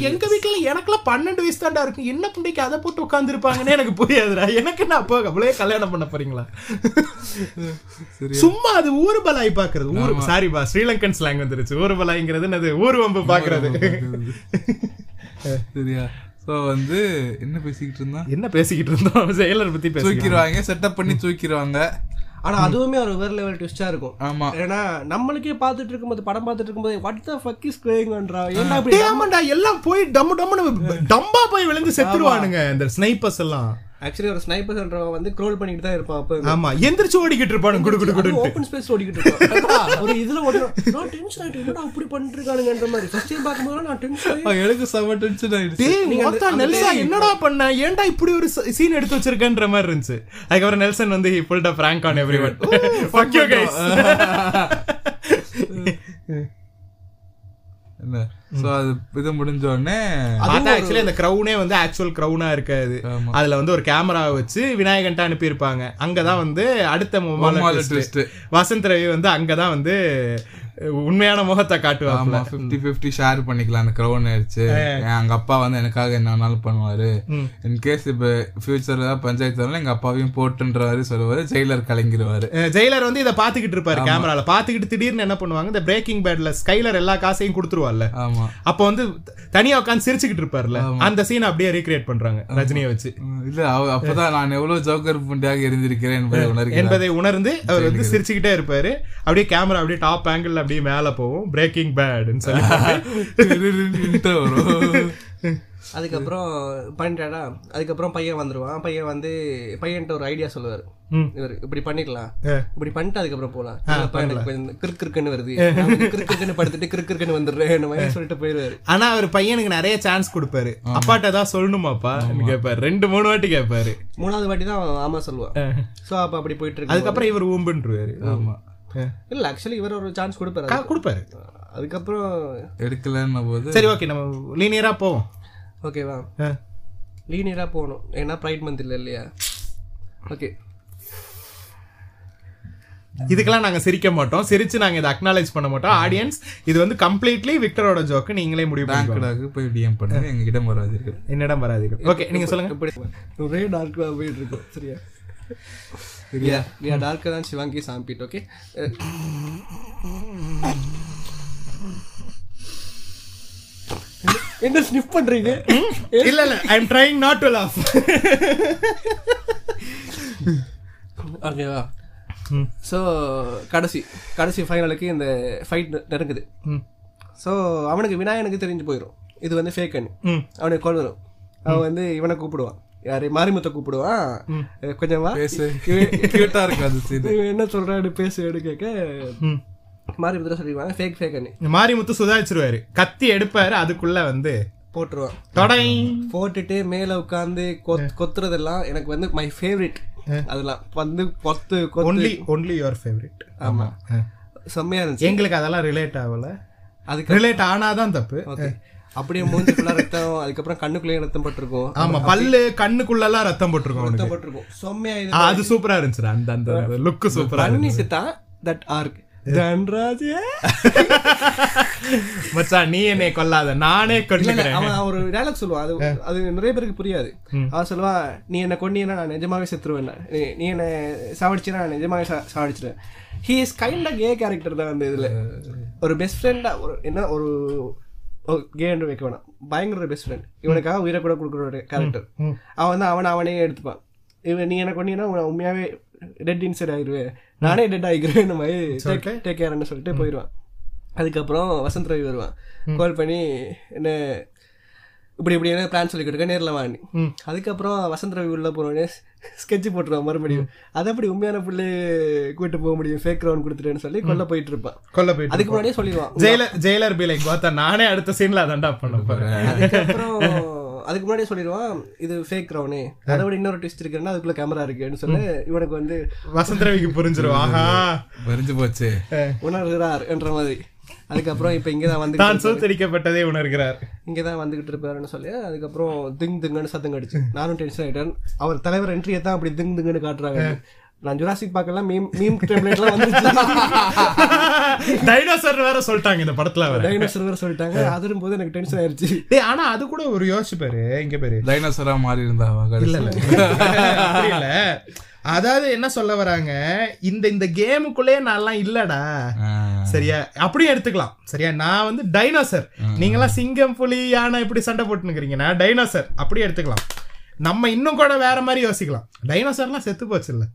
எங்க வீட்டுல எனக்குலாம் பன்னெண்டு வயசு தான்டா இருக்கு என்ன பிள்ளைக்கு அதை போட்டு உட்கார்ந்து இருப்பாங்கன்னு எனக்கு புரியாதுடா. எனக்கு நான் அப்போ அப்படியே கல்யாணம் பண்ண போறீங்களா? சும்மா அது ஊரு பலாய் பாக்குறது ஊரு சாரி பா ஸ்ரீலங்கன் ஸ்லாங் வந்துருச்சு. ஊரு பலாய்ங்கிறது என்னது? ஊரு வம்பு பாக்குறது சரியா? சோ வந்து என்ன பேசிக்கிட்டு இருந்தா? என்ன பேசிக்கிட்டு இருந்தோம்? செயலர் பத்தி பேசிக்கிட்டு தூக்கிடுவாங்க செட்டப் பண்ணி தூக்கிடுவாங்க. ஆனா அதுவுமே ஒரு வேற லெவல் ட்விஸ்டா இருக்கும். ஆமா. ஏன்னா நம்மளுக்கே பார்த்துட்டு இருக்கும்போது படம் பார்த்துட்டு இருக்கும்போது வாட் த ஃபக் இஸ் கோயிங்ன்றா டேய், ஆமாண்டா எல்லாம் போய் டம்மு டம்முன்னு டம்பா போய் விழுந்து செத்துருவானுங்க இந்த ஸ்னைப்பர்ஸ் எல்லாம். ஆக்சுவலி ஒரு ஸ்னைப்பர்ன்றவன் வந்து க்ரோல் பண்ணிட்டு தான் இருப்பான் அப்போ ஆமா எந்திரிச்சு ஓடிக்கிட்டு இருப்பானு குடு குடு குடு ஓப்பன் ஸ்பேஸ் ஓடிக்கிட்டு இருக்கான் ஒரு இதுல ஓடுறான் நான் டென்ஷன் ஆயிட்டு என்னடா அப்படி பண்ணிட்டு இருக்கானுங்கன்ற மாதிரி. ஃபர்ஸ்ட் டைம் பார்க்கும்போது நான் டென்ஷன் எனக்கு செம்ம டென்ஷன் ஆயிடுச்சு. மொத்தா நெல்சன் என்னடா பண்ண? ஏன்டா இப்படி ஒரு சீன் எடுத்து வச்சிருக்கன்ற மாதிரி இருந்துச்சு. அதுக்கப்புறம் நெல்சன் வந்து he pulled a prank on everyone. Fuck you guys. என்ன? சோ அது இது முடிஞ்ச உடனே பார்த்தா ஆக்சுவலி அந்த கிரவுனே வந்து ஆக்சுவல் கிரவுனா இருக்காது. அதுல வந்து ஒரு கேமரா வச்சு விநாயகன்ட்ட அனுப்பியிருப்பாங்க அங்கதான் வந்து அடுத்த. வசந்த் ரவி வந்து அங்கதான் வந்து உண்மையான முகத்தை காட்டுவாங்க ஆமா பிப்டி பிப்டி ஷேர் பண்ணிக்கலாம் அந்த க்ரௌன் ஆயிடுச்சு என் அங்க அப்பா வந்து எனக்காக என்ன வேணாலும் பண்ணுவாரு. இன் கேஸ் இப்ப ஃபியூச்சர்ல பஞ்சாயத்து வரல எங்க அப்பாவையும் போட்டுன்ற மாதிரி சொல்லுவாரு ஜெயிலர் கலங்கிடுவாரு. ஜெயிலர் வந்து இதை பாத்துக்கிட்டு இருப்பாரு கேமரால பாத்துக்கிட்டு திடீர்னு என்ன பண்ணுவாங்க இந்த பிரேக்கிங் பேட்ல ஸ்கைலர் எல்லா காசையும் கொடுத்துருவார்ல. ஆமா. அப்ப வந்து தனியா உட்காந்து சிரிச்சுக்கிட்டு இருப்பார்ல. அந்த சீன் அப்படியே ரீக்ரியேட் பண்றாங்க ரஜினியை வச்சு. இல்ல அப்பதான் நான் எவ்வளவு ஜோக்கர் புண்டியாக இருந்திருக்கிறேன் என்பதை உணர்கிறேன் என்பதை உணர்ந்து அவர் வந்து சிரிச்சுக்கிட்டே இருப்பாரு. அப்படியே கேமரா அப்படியே டாப் ஆங்கிள் அப்படியே மேல போகும். பிரேக்கிங் பேட்னு சொல்லி வரும். அதுக்கப்புறம் பண்ணிட்டாடா அதுக்கப்புறம் பையன் வந்துருவான். பையன் வந்து பையன்ட்ட ஒரு ஐடியா சொல்லுவாரு. ம். இவர் இப்படி பண்ணிக்கலாம். இப்படி பண்ணிட்டு அதுக்கப்புறம் போலாம். எனக்கு கிறுக்குன்னு வருது. கிறுக்குன்னு படுத்துட்டு கிறுக்கு கிறுக்குன்னு வந்துடுறேன் மாதிரி சொல்லிட்டு போயிருவாரு ஆனா அவர் பையனுக்கு நிறைய சான்ஸ் கொடுப்பாரு. அப்பாட்ட ஏதாவது சொல்லணுமாப்பா? கேட்பாரு. ரெண்டு மூணு வாட்டி கேட்பாரு. மூணாவது வாட்டி தான் ஆமா சொல்லுவான். சோ அப்ப அப்படி போயிட்டு இருக்கு. அதுக்கப்புறம் இவர் ஊம்புன்றுவாரு ஆமா. இல்ல ஆக்சுவலி இவர் ஒரு சான்ஸ் கொடுப்பாரு. கொடுப்பாரு. அதுக்கப்புறம் எடுக்கலன்ன போது சரி ஓகே நம்ம லீனியரா போவோம். ஓகேவா ஆ. லீனியரா போகணும். ஏன்னா ப்ரைட் மந்த் இல்ல இல்லையா? ஓகே இதுக்கெல்லாம் நாங்க சிரிக்க மாட்டோம். சிரிச்சு நாங்க இதை அக்னாலேஜ் பண்ண மாட்டோம். ஆடியன்ஸ் இது வந்து கம்ப்ளீட்லி விக்டரோட ஜோக்கு நீங்களே முடிவு பேங்க்டாக்கு போய் டிஎம் பண்ணுங்க எங்க கிட்ட வராதீர்கள். என்னிடம் வராதீர்கள். ஓகே நீங்க சொல்லுங்க. ஒரே டார்க்கா போயிட்டு இருக்கோம் சரியா? சரியா we are darker than Sivaangi Sambit okay என்ன ஸ்னிப் பண்றீங்க? இல்ல இல்ல I am trying not to laugh ஓகேவா ஸோ கடைசி கடைசி ஃபைனலுக்கு இந்த ஃபைட் நெருங்குது. ஸோ அவனுக்கு விநாயகனுக்கு தெரிஞ்சு போயிடும் இது வந்து ஃபேக்கன் ம். அவனுக்கு கொள்வரும் அவன் வந்து இவனை கூப்பிடுவான். யாரு? மாரிமுத்தை கூப்பிடுவான் கொஞ்சம் கியூட்டா இருக்கு அது என்ன சொல்றான்னு பேசு எடு கேட்க மாரிமுத்தை சொல்லிடுவாங்க. ஃபேக் ஃபேக்கன்னு மாரிமுத்து சுதாரிச்சிருவாரு. கத்தி எடுப்பாரு அதுக்குள்ள வந்து போட்டுருவான். தொடை. போட்டுட்டு மேல உட்காந்து கொத்துறதெல்லாம் எனக்கு வந்து மை. ஃபேவரட் அதெல்லாம். வந்து கொத்து கொத்து. ஒன்லி ஒன்லி யுவர் ஃபேவரட் ஆமா. செம்மையா இருந்துச்சு. எங்களுக்கு அதெல்லாம் ரிலேட் ஆகல. அதுக்கு ரிலேட் ஆனாதான் தப்பு. ஓகே அப்படியே மூஞ்சி ஃபுல்லா ரத்தம் அதுக்கப்புறம் கண்ணுக்குள்ளேயும் ரத்தம் பட்டிருக்கும். ஆமா பல்லு கண்ணுக்குள்ளலாம் ரத்தம் போட்டிருக்கோம் ரத்தம் பட்டிருக்கும். செம்மையா அது சூப்பரா இருந்துச்சு அந்த அந்த லுக் சூப்பரா பண்ணிட்டு தான் தட் ஆர்க் மச்சான் நீ என்னை கொல்லாத நானே அவன் ஒரு டயலாக் சொல்லுவான். அது அது நிறைய பேருக்கு புரியாது. அவன் சொல்லுவான் நீ என்ன கொண்டீங்கன்னா நான் நிஜமாவே செத்துருவேன். நீ- என்ன சாவடிச்சினா நான் நிஜமாவே சாவடிச்சிருவேன். ஹி இஸ் கைண்ட் கே கேரக்டர் தான் அந்த இதுல. ஒரு பெஸ்ட் ஃப்ரெண்டா ஒரு என்ன ஒரு கே என்று வைக்க வேணாம். பயங்கர பெஸ்ட் ஃப்ரெண்ட் இவனுக்காக உயிரை கூட கொடுக்குற ஒரு கேரக்டர் அவன் வந்து அவனை அவனே எடுத்துப்பான். இவன் நீ என்ன கொண்டீங்கன்னா உண்மையாவே டெட் இன்சைட் ஆகிருவேன் நானே டெட் ஆகிக்கிறேன் இந்த மாதிரி டேக் கேர்னு சொல்லிட்டு போயிடுவான் அதுக்கப்புறம் வசந்த் ரவி வருவான். கால் பண்ணி என்ன இப்படி இப்படி என்ன பிளான் சொல்லிக்கிட்டு இருக்க நேரில் வாணி அதுக்கப்புறம் வசந்த் ரவி உள்ள போனோடனே ஸ்கெட்ச் போட்டுருவான் மறுபடியும். அதை அப்படி உண்மையான பிள்ளை கூட்டு போக முடியும் ஃபேக் ரவுண்ட் கொடுத்துட்டேன்னு சொல்லி கொல்ல போயிட்டு இருப்பான். கொல்ல போயிட்டு அதுக்கு முன்னாடியே சொல்லிடுவான். ஜெயிலர் ஜெயிலர் பி லைக் பார்த்தா நானே அடுத்த சீன்ல அதான்டா பண்ண போறேன். அதுக்கப்புறம் அதுக்கு முன்னாடியே சொல்லிடுவான் இது ஃபேக் ரவுனு அதை விட இன்னொரு ட்விஸ்ட் இருக்குன்னா அதுக்குள்ள கேமரா இருக்குன்னு சொல்லி இவனுக்கு வந்து வசந்த் ரவிக்கு ஆஹா. வரிஞ்சு போச்சு. உணர்கிறார் என்ற மாதிரி. அதுக்கப்புறம் இப்போ இங்கே தான் வந்து தான் சூத்தரிக்கப்பட்டதே உணர்கிறார். இங்கே தான் வந்துகிட்டு இருப்பாருன்னு சொல்லி அதுக்கப்புறம் திங் திங்குன்னு சத்தம் கடிச்சு. நானும் டென்ஷன் ஆயிட்டேன். அவர் தலைவர் என்ட்ரியை தான் அப்படி திங் திங்குன்னு காட்டுறாங்க. நான் ஜுராசிக் பார்க்கலாம் மீம் மீம் டெம்ப்ளேட்லாம் வந்துருச்சு. டைனோசர் வேற சொல்லிட்டாங்க இந்த படத்துல வேற டைனோசர் வேற சொல்லிட்டாங்க. அதிரும் போது எனக்கு டென்ஷன் ஆயிருச்சு. டேய் ஆனா அது கூட ஒரு யோசிச்சு பாரு. இங்க பாரு. டைனோசரா மாறி இருந்தாவா இல்ல இல்ல. அதாவது என்ன சொல்ல வராங்க? இந்த இந்த கேமுக்குள்ளே நான்லாம் இல்லடா. சரியா? அப்படியே எடுத்துக்கலாம். சரியா? நான் வந்து டைனோசர். நீங்களாம் சிங்கம் புலி யானை இப்படி சண்டை போட்டுனுக்கிறீங்க நான் டைனோசர். அப்படியே எடுத்துக்கலாம். நம்ம இன்னும் கூட வேற மாதிரி யோசிக்கலாம். டைனோசர்லாம் செத்து போச்சு இல்ல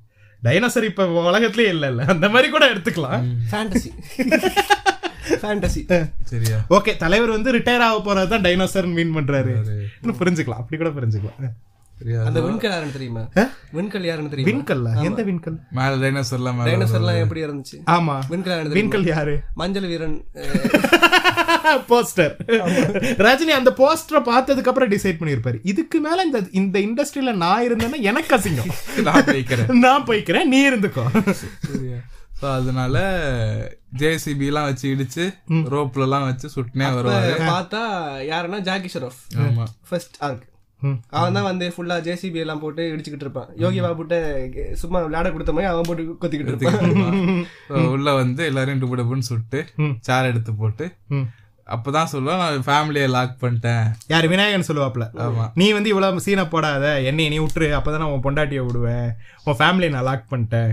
டைனோசர் இப்ப உலகத்திலேயே இல்ல இல்ல அந்த மாதிரி கூட எடுத்துக்கலாம். ஃபேண்டசி ஃபேண்டசி சரியா. ஓகே தலைவர் வந்து ரிட்டையர் ஆக போறது தான் டைனோசர் மீன் பண்றாரு. இன்னும் புரிஞ்சுக்கலாம். அப்படி கூட புரிஞ்சுக்கலாம். அந்த விண்கல் யாருன்னு தெரியுமா? விண்கல் யாருன்னு தெரியுமா? விண்கல்ல? எந்த விண்கல்? மேல டைனோசர்லாம் மேல டைனோசர் எல்லாம் எப்படி இருந்துச்சு? ஆமா. விண்கல் தெரியுமா? விண்கல் யாரு? மஞ்சள் வீரன் போஸ்டர் ரஜினி அந்த போஸ்டரை பார்த்ததுக்கு அப்புறம் டிசைட் பண்ணிருப்பாரு இதுக்கு மேல இந்த இந்த இண்டஸ்ட்ரியில நான் இருந்தேன்னா எனக்கு அசிங்கம். நான் வைக்கிறேன் நான் போய்க்கிறேன். நீ இருந்துக்கோ. ஸோ அதனால ஜேசிபி எல்லாம் வச்சு இடிச்சு ரோப்ல எல்லாம் வச்சு சுட்டுனே வருவாரு. பார்த்தா யாருன்னா ஜாக்கி ஷெரோஃப். ஆமா. First arc. அவன் தான் வந்து ஃபுல்லா ஜேசிபி எல்லாம் போட்டு இடிச்சுக்கிட்டு இருப்பான். யோகி பாபுட்ட சும்மா விளையாட கொடுத்த மாதிரி அவன் போட்டு கொத்திக்கிட்டு இருப்பான். உள்ள வந்து எல்லாரையும் டுபு டுபுன்னு சுட்டு சேர் எடுத்து போட்டு. அப்பதான் சொல்லுவான் நான் ஃபேமிலியை லாக் பண்ணிட்டேன். யார்? விநாயகன் சொல்லுவாப்ல. நீ வந்து இவ்வளவு சீனை போடாத. என்னை நீ விட்டுரு. அப்பதான் நான் உன் பொண்டாட்டியை விடுவேன். உன் ஃபேமிலியை நான் லாக் பண்ணிட்டேன்.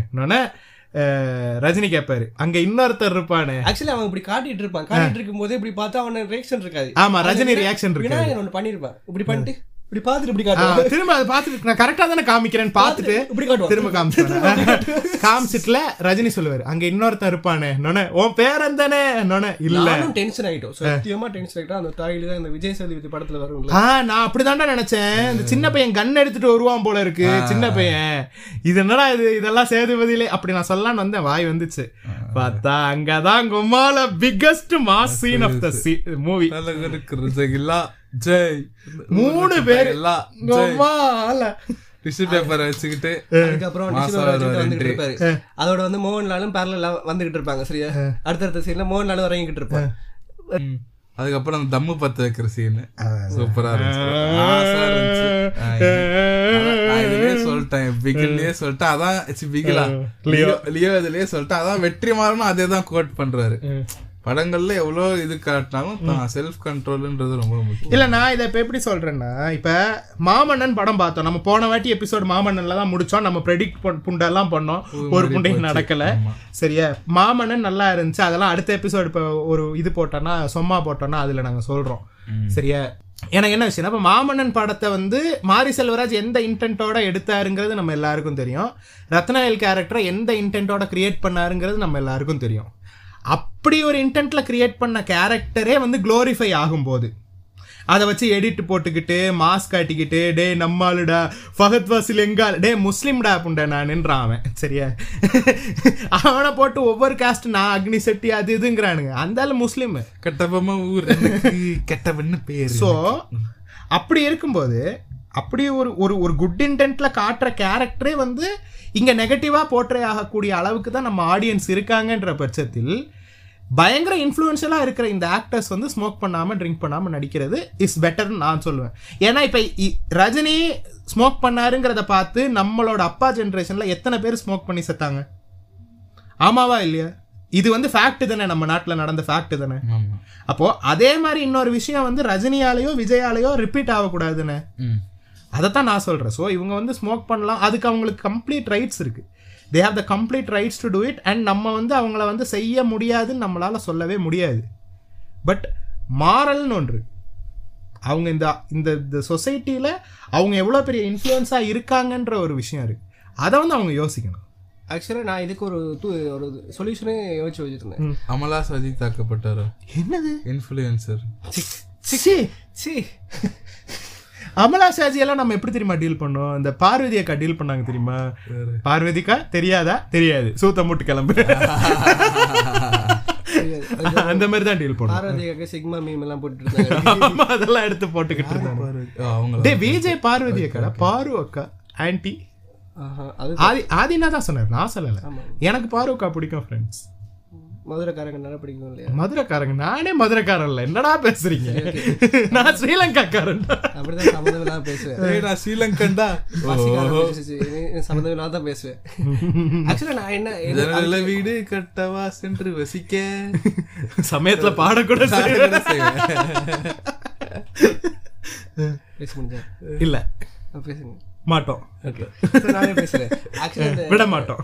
ரஜினி கேட்பாரு அங்க இன்னொருத்தர் இருப்பானே. ஆக்சுவலி அவன் இப்படி காட்டிட்டு இருப்பான். காட்டிட்டு இருக்கும் போதே இப்படி பார்த்தா அவன ரியாக்ஷன் இருக்காது. ஆமா ரஜினி ரியாக்ஷன் இருக்கு விநாயகன் ஒண்ணு பண்ணிருப்பான். இப்படி பண்ணிட்டு இப்படி பார்த்துட்டு இப்படி ஆ, காட்டுவான் திரும்ப அதை பார்த்துட்டு நான் கரெக்டா தானே காமிக்கிறேன்னு பார்த்துட்டு இப்படி காட்டுவான் திரும்ப காமிச்சிட்டேன் காமிச்சிட்டுல ரஜினி சொல்லுவாரு அங்க இன்னொருத்தன் இருப்பானே. நொன உன் பேரன் தானே நொன இல்ல. டென்ஷன் ஆயிட்டோம். சத்தியமா டென்ஷன் ஆயிட்டோம். அந்த தாயில தான் இந்த விஜய் சேதுபதி படத்துல வரும்ல. ஆ நான் அப்படிதான்டா நினைச்சேன். இந்த சின்ன பையன் கன் எடுத்துட்டு வருவான் போல இருக்கு சின்ன பையன். இது என்னடா இது? இதெல்லாம் சேதுபதியிலே. அப்படி நான் சொல்லலாம்னு வந்தேன். வாய் வந்துச்சு. பார்த்தா அங்கதான் கும்மால biggest mass scene of the movie தலைவருக்கு ரிசகில்லா ஜெய். மூணு பேர். டிஷ்யூ பேப்பரை வச்சுக்கிட்டு அதுக்கப்புறம் வந்துகிட்டு. இருப்பாரு. அதோட வந்து மோகன்லாலும் பேரல வந்துகிட்டு இருப்பாங்க சரியா? அடுத்தடுத்த சீன்ல மோகன்லாலும் இறங்கிட்டு இருப்பான் ம். அதுக்கப்புறம் அந்த தம்மு பத்த வைக்கிற சீன் சூப்பரா இருந்துச்சு. சொல்லிட்டேன். பிகில்லயே சொல்லிட்டேன். அதான் பிகிலா. லியோ. லியோ இதுலயே சொல்லிட்டேன். அதான் வெற்றி மாறணும் அதே தான் கோட் பண்றாரு படங்கள்ல எவ்வளவு இது காட்டினாலும் செல்ஃப் கண்ட்ரோல்ன்றது ரொம்ப முக்கியம். இல்ல நான் இதை இப்ப எப்படி சொல்றேன்னா இப்ப மாமன்னன் படம் பார்த்தோம். நம்ம போன வாட்டி எபிசோட் மாமன்னன்ல தான் முடிச்சோம். நம்ம ப்ரெடிக்ட் புண்டெல்லாம் பண்ணோம். ஒரு புண்டையும் நடக்கல. சரியா? மாமன்னன் நல்லா இருந்துச்சு. அதெல்லாம் அடுத்த எபிசோட் இப்ப ஒரு இது போட்டோம்னா சொம்மா போட்டோம்னா அதுல நாங்க சொல்றோம். சரியா? எனக்கு என்ன விஷயம் இப்ப மாமன்னன் படத்தை வந்து மாரி செல்வராஜ் எந்த இன்டென்ட்டோட எடுத்தாருங்கிறது நம்ம எல்லாருக்கும் தெரியும். ரத்னாயல் கேரக்டரை எந்த இன்டென்ட்டோட கிரியேட் பண்ணாருங்கிறது நம்ம எல்லாருக்கும் தெரியும். அப்படி ஒரு இன்டென்ட்ல கிரியேட் பண்ண கேரக்டரே வந்து க்ளோரிஃபை ஆகும்போது அதை வச்சு எடிட் போட்டுக்கிட்டு மாஸ்க் காட்டிக்கிட்டு டே நம்மாளுடா ஃபஹத் வாசில் எங்கால் டே முஸ்லீம்டா புண்டை நான் நின்றான் அவன். சரியா? அவனை போட்டு ஒவ்வொரு காஸ்ட் நான் அக்னி செட்டி அது இதுங்கிறானுங்க. அந்த ஆளு முஸ்லீம். கெட்டபமா ஊர் கெட்டவன்னு பேரு ஸோ அப்படி இருக்கும்போது அப்படி ஒரு ஒரு ஒரு குட் இன்டென்ட்ல காட்டுற கேரக்டரே வந்து இங்க நெகட்டிவா போர்ட்ரே ஆகக்கூடிய அளவுக்கு தான் நம்ம ஆடியன்ஸ் இருக்காங்கன்ற பட்சத்தில் பயங்கர இன்ஃப்ளூயன்ஷியலா இருக்கிற இந்த ஆக்டர்ஸ் வந்து ஸ்மோக் பண்ணாம ட்ரிங்க் பண்ணாம நடிக்கிறது இஸ் பெட்டர்னு நான் சொல்லுவேன். ஏன்னா இப்ப ரஜினி ஸ்மோக் பண்ணாருங்கிறத பார்த்து நம்மளோட அப்பா ஜென்ரேஷன்ல எத்தனை பேர் ஸ்மோக் பண்ணி செத்தாங்க? ஆமாவா இல்லையா? இது வந்து ஃபேக்ட் தானே நம்ம நாட்டில் நடந்த ஃபேக்ட் தானே. அப்போ அதே மாதிரி இன்னொரு விஷயம் வந்து ரஜினியாலேயோ விஜயாலேயோ ரிப்பீட் ஆகக்கூடாதுன்னு. ம். அதைத்தான் நான் சொல்றேன். ஸோ இவங்க வந்து ஸ்மோக் பண்ணலாம். அதுக்கு அவங்களுக்கு கம்ப்ளீட் ரைட்ஸ் இருக்கு. They have the complete rights to do it and நம்ம வந்து அவங்கள வந்து செய்ய முடியாதுன்னு நம்மளால சொல்லவே முடியாது. பட் மாரல்னு ஒன்று. அவங்க இந்த இந்த இந்த சொசைட்டியில் அவங்க எவ்வளோ பெரிய இன்ஃப்ளூயன்ஸாக இருக்காங்கன்ற ஒரு விஷயம் இருக்கு. அதை வந்து அவங்க யோசிக்கணும். ஆக்சுவலா நான் இதுக்கு ஒரு தூ- ஒரு சொல்யூஷனே யோசிச்சு வச்சிருந்தேன். அமலா சஜித் தாக்கப்பட்டாரோ? என்னது? இன்ஃபுளுசர் சி. சி. அமலா ஷாஜி எல்லாம் நம்ம எப்படி தெரியுமா டீல் பண்ணோம்? இந்த பார்வதி அக்கா டீல் பண்ணாங்க தெரியுமா? பார்வதிக்கா? தெரியாதா? தெரியாது. சூத்த மூட்டு கிளம்பு. அந்த மாதிரி தான் டீல் பார்வதியாக சிக்மா மீம் எல்லாம் போட்டுட்டு அதெல்லாம் எடுத்து போட்டுக்கிட்டு இருந்தாங்க. அவங்க டே விஜய் பார்வதி அக்கா பாரு அக்கா ஆன்டி ஆதி ஆதினா தான் சொன்னார். நான் சொல்லல. எனக்கு பாரு அக்கா பிடிக்கும் ஃப்ரெண்ட்ஸ் மதுரைக்காரங்க நல்லா பிடிக்கும் இல்லையா? மதுரைக்காரங்க நானே மதுரைக்காரன் இல்ல. என்னடா பேசுறீங்க? நான் ஸ்ரீலங்காக்காரன். அப்படிதான் சம்மந்தம் பேசுவேன். நான் பேசுச்சு. நீ சம்மந்தம் தான் பேசுவேன். ஆக்சுவலா நான் என்ன ஜன்னல வீடு கட்டவா சென்று வசிக்க. சமயத்துல பாடக்கூட. பேச முடிஞ்சா? இல்ல. பேசுங்க. மாட்டோம். விட மாட்டோம்.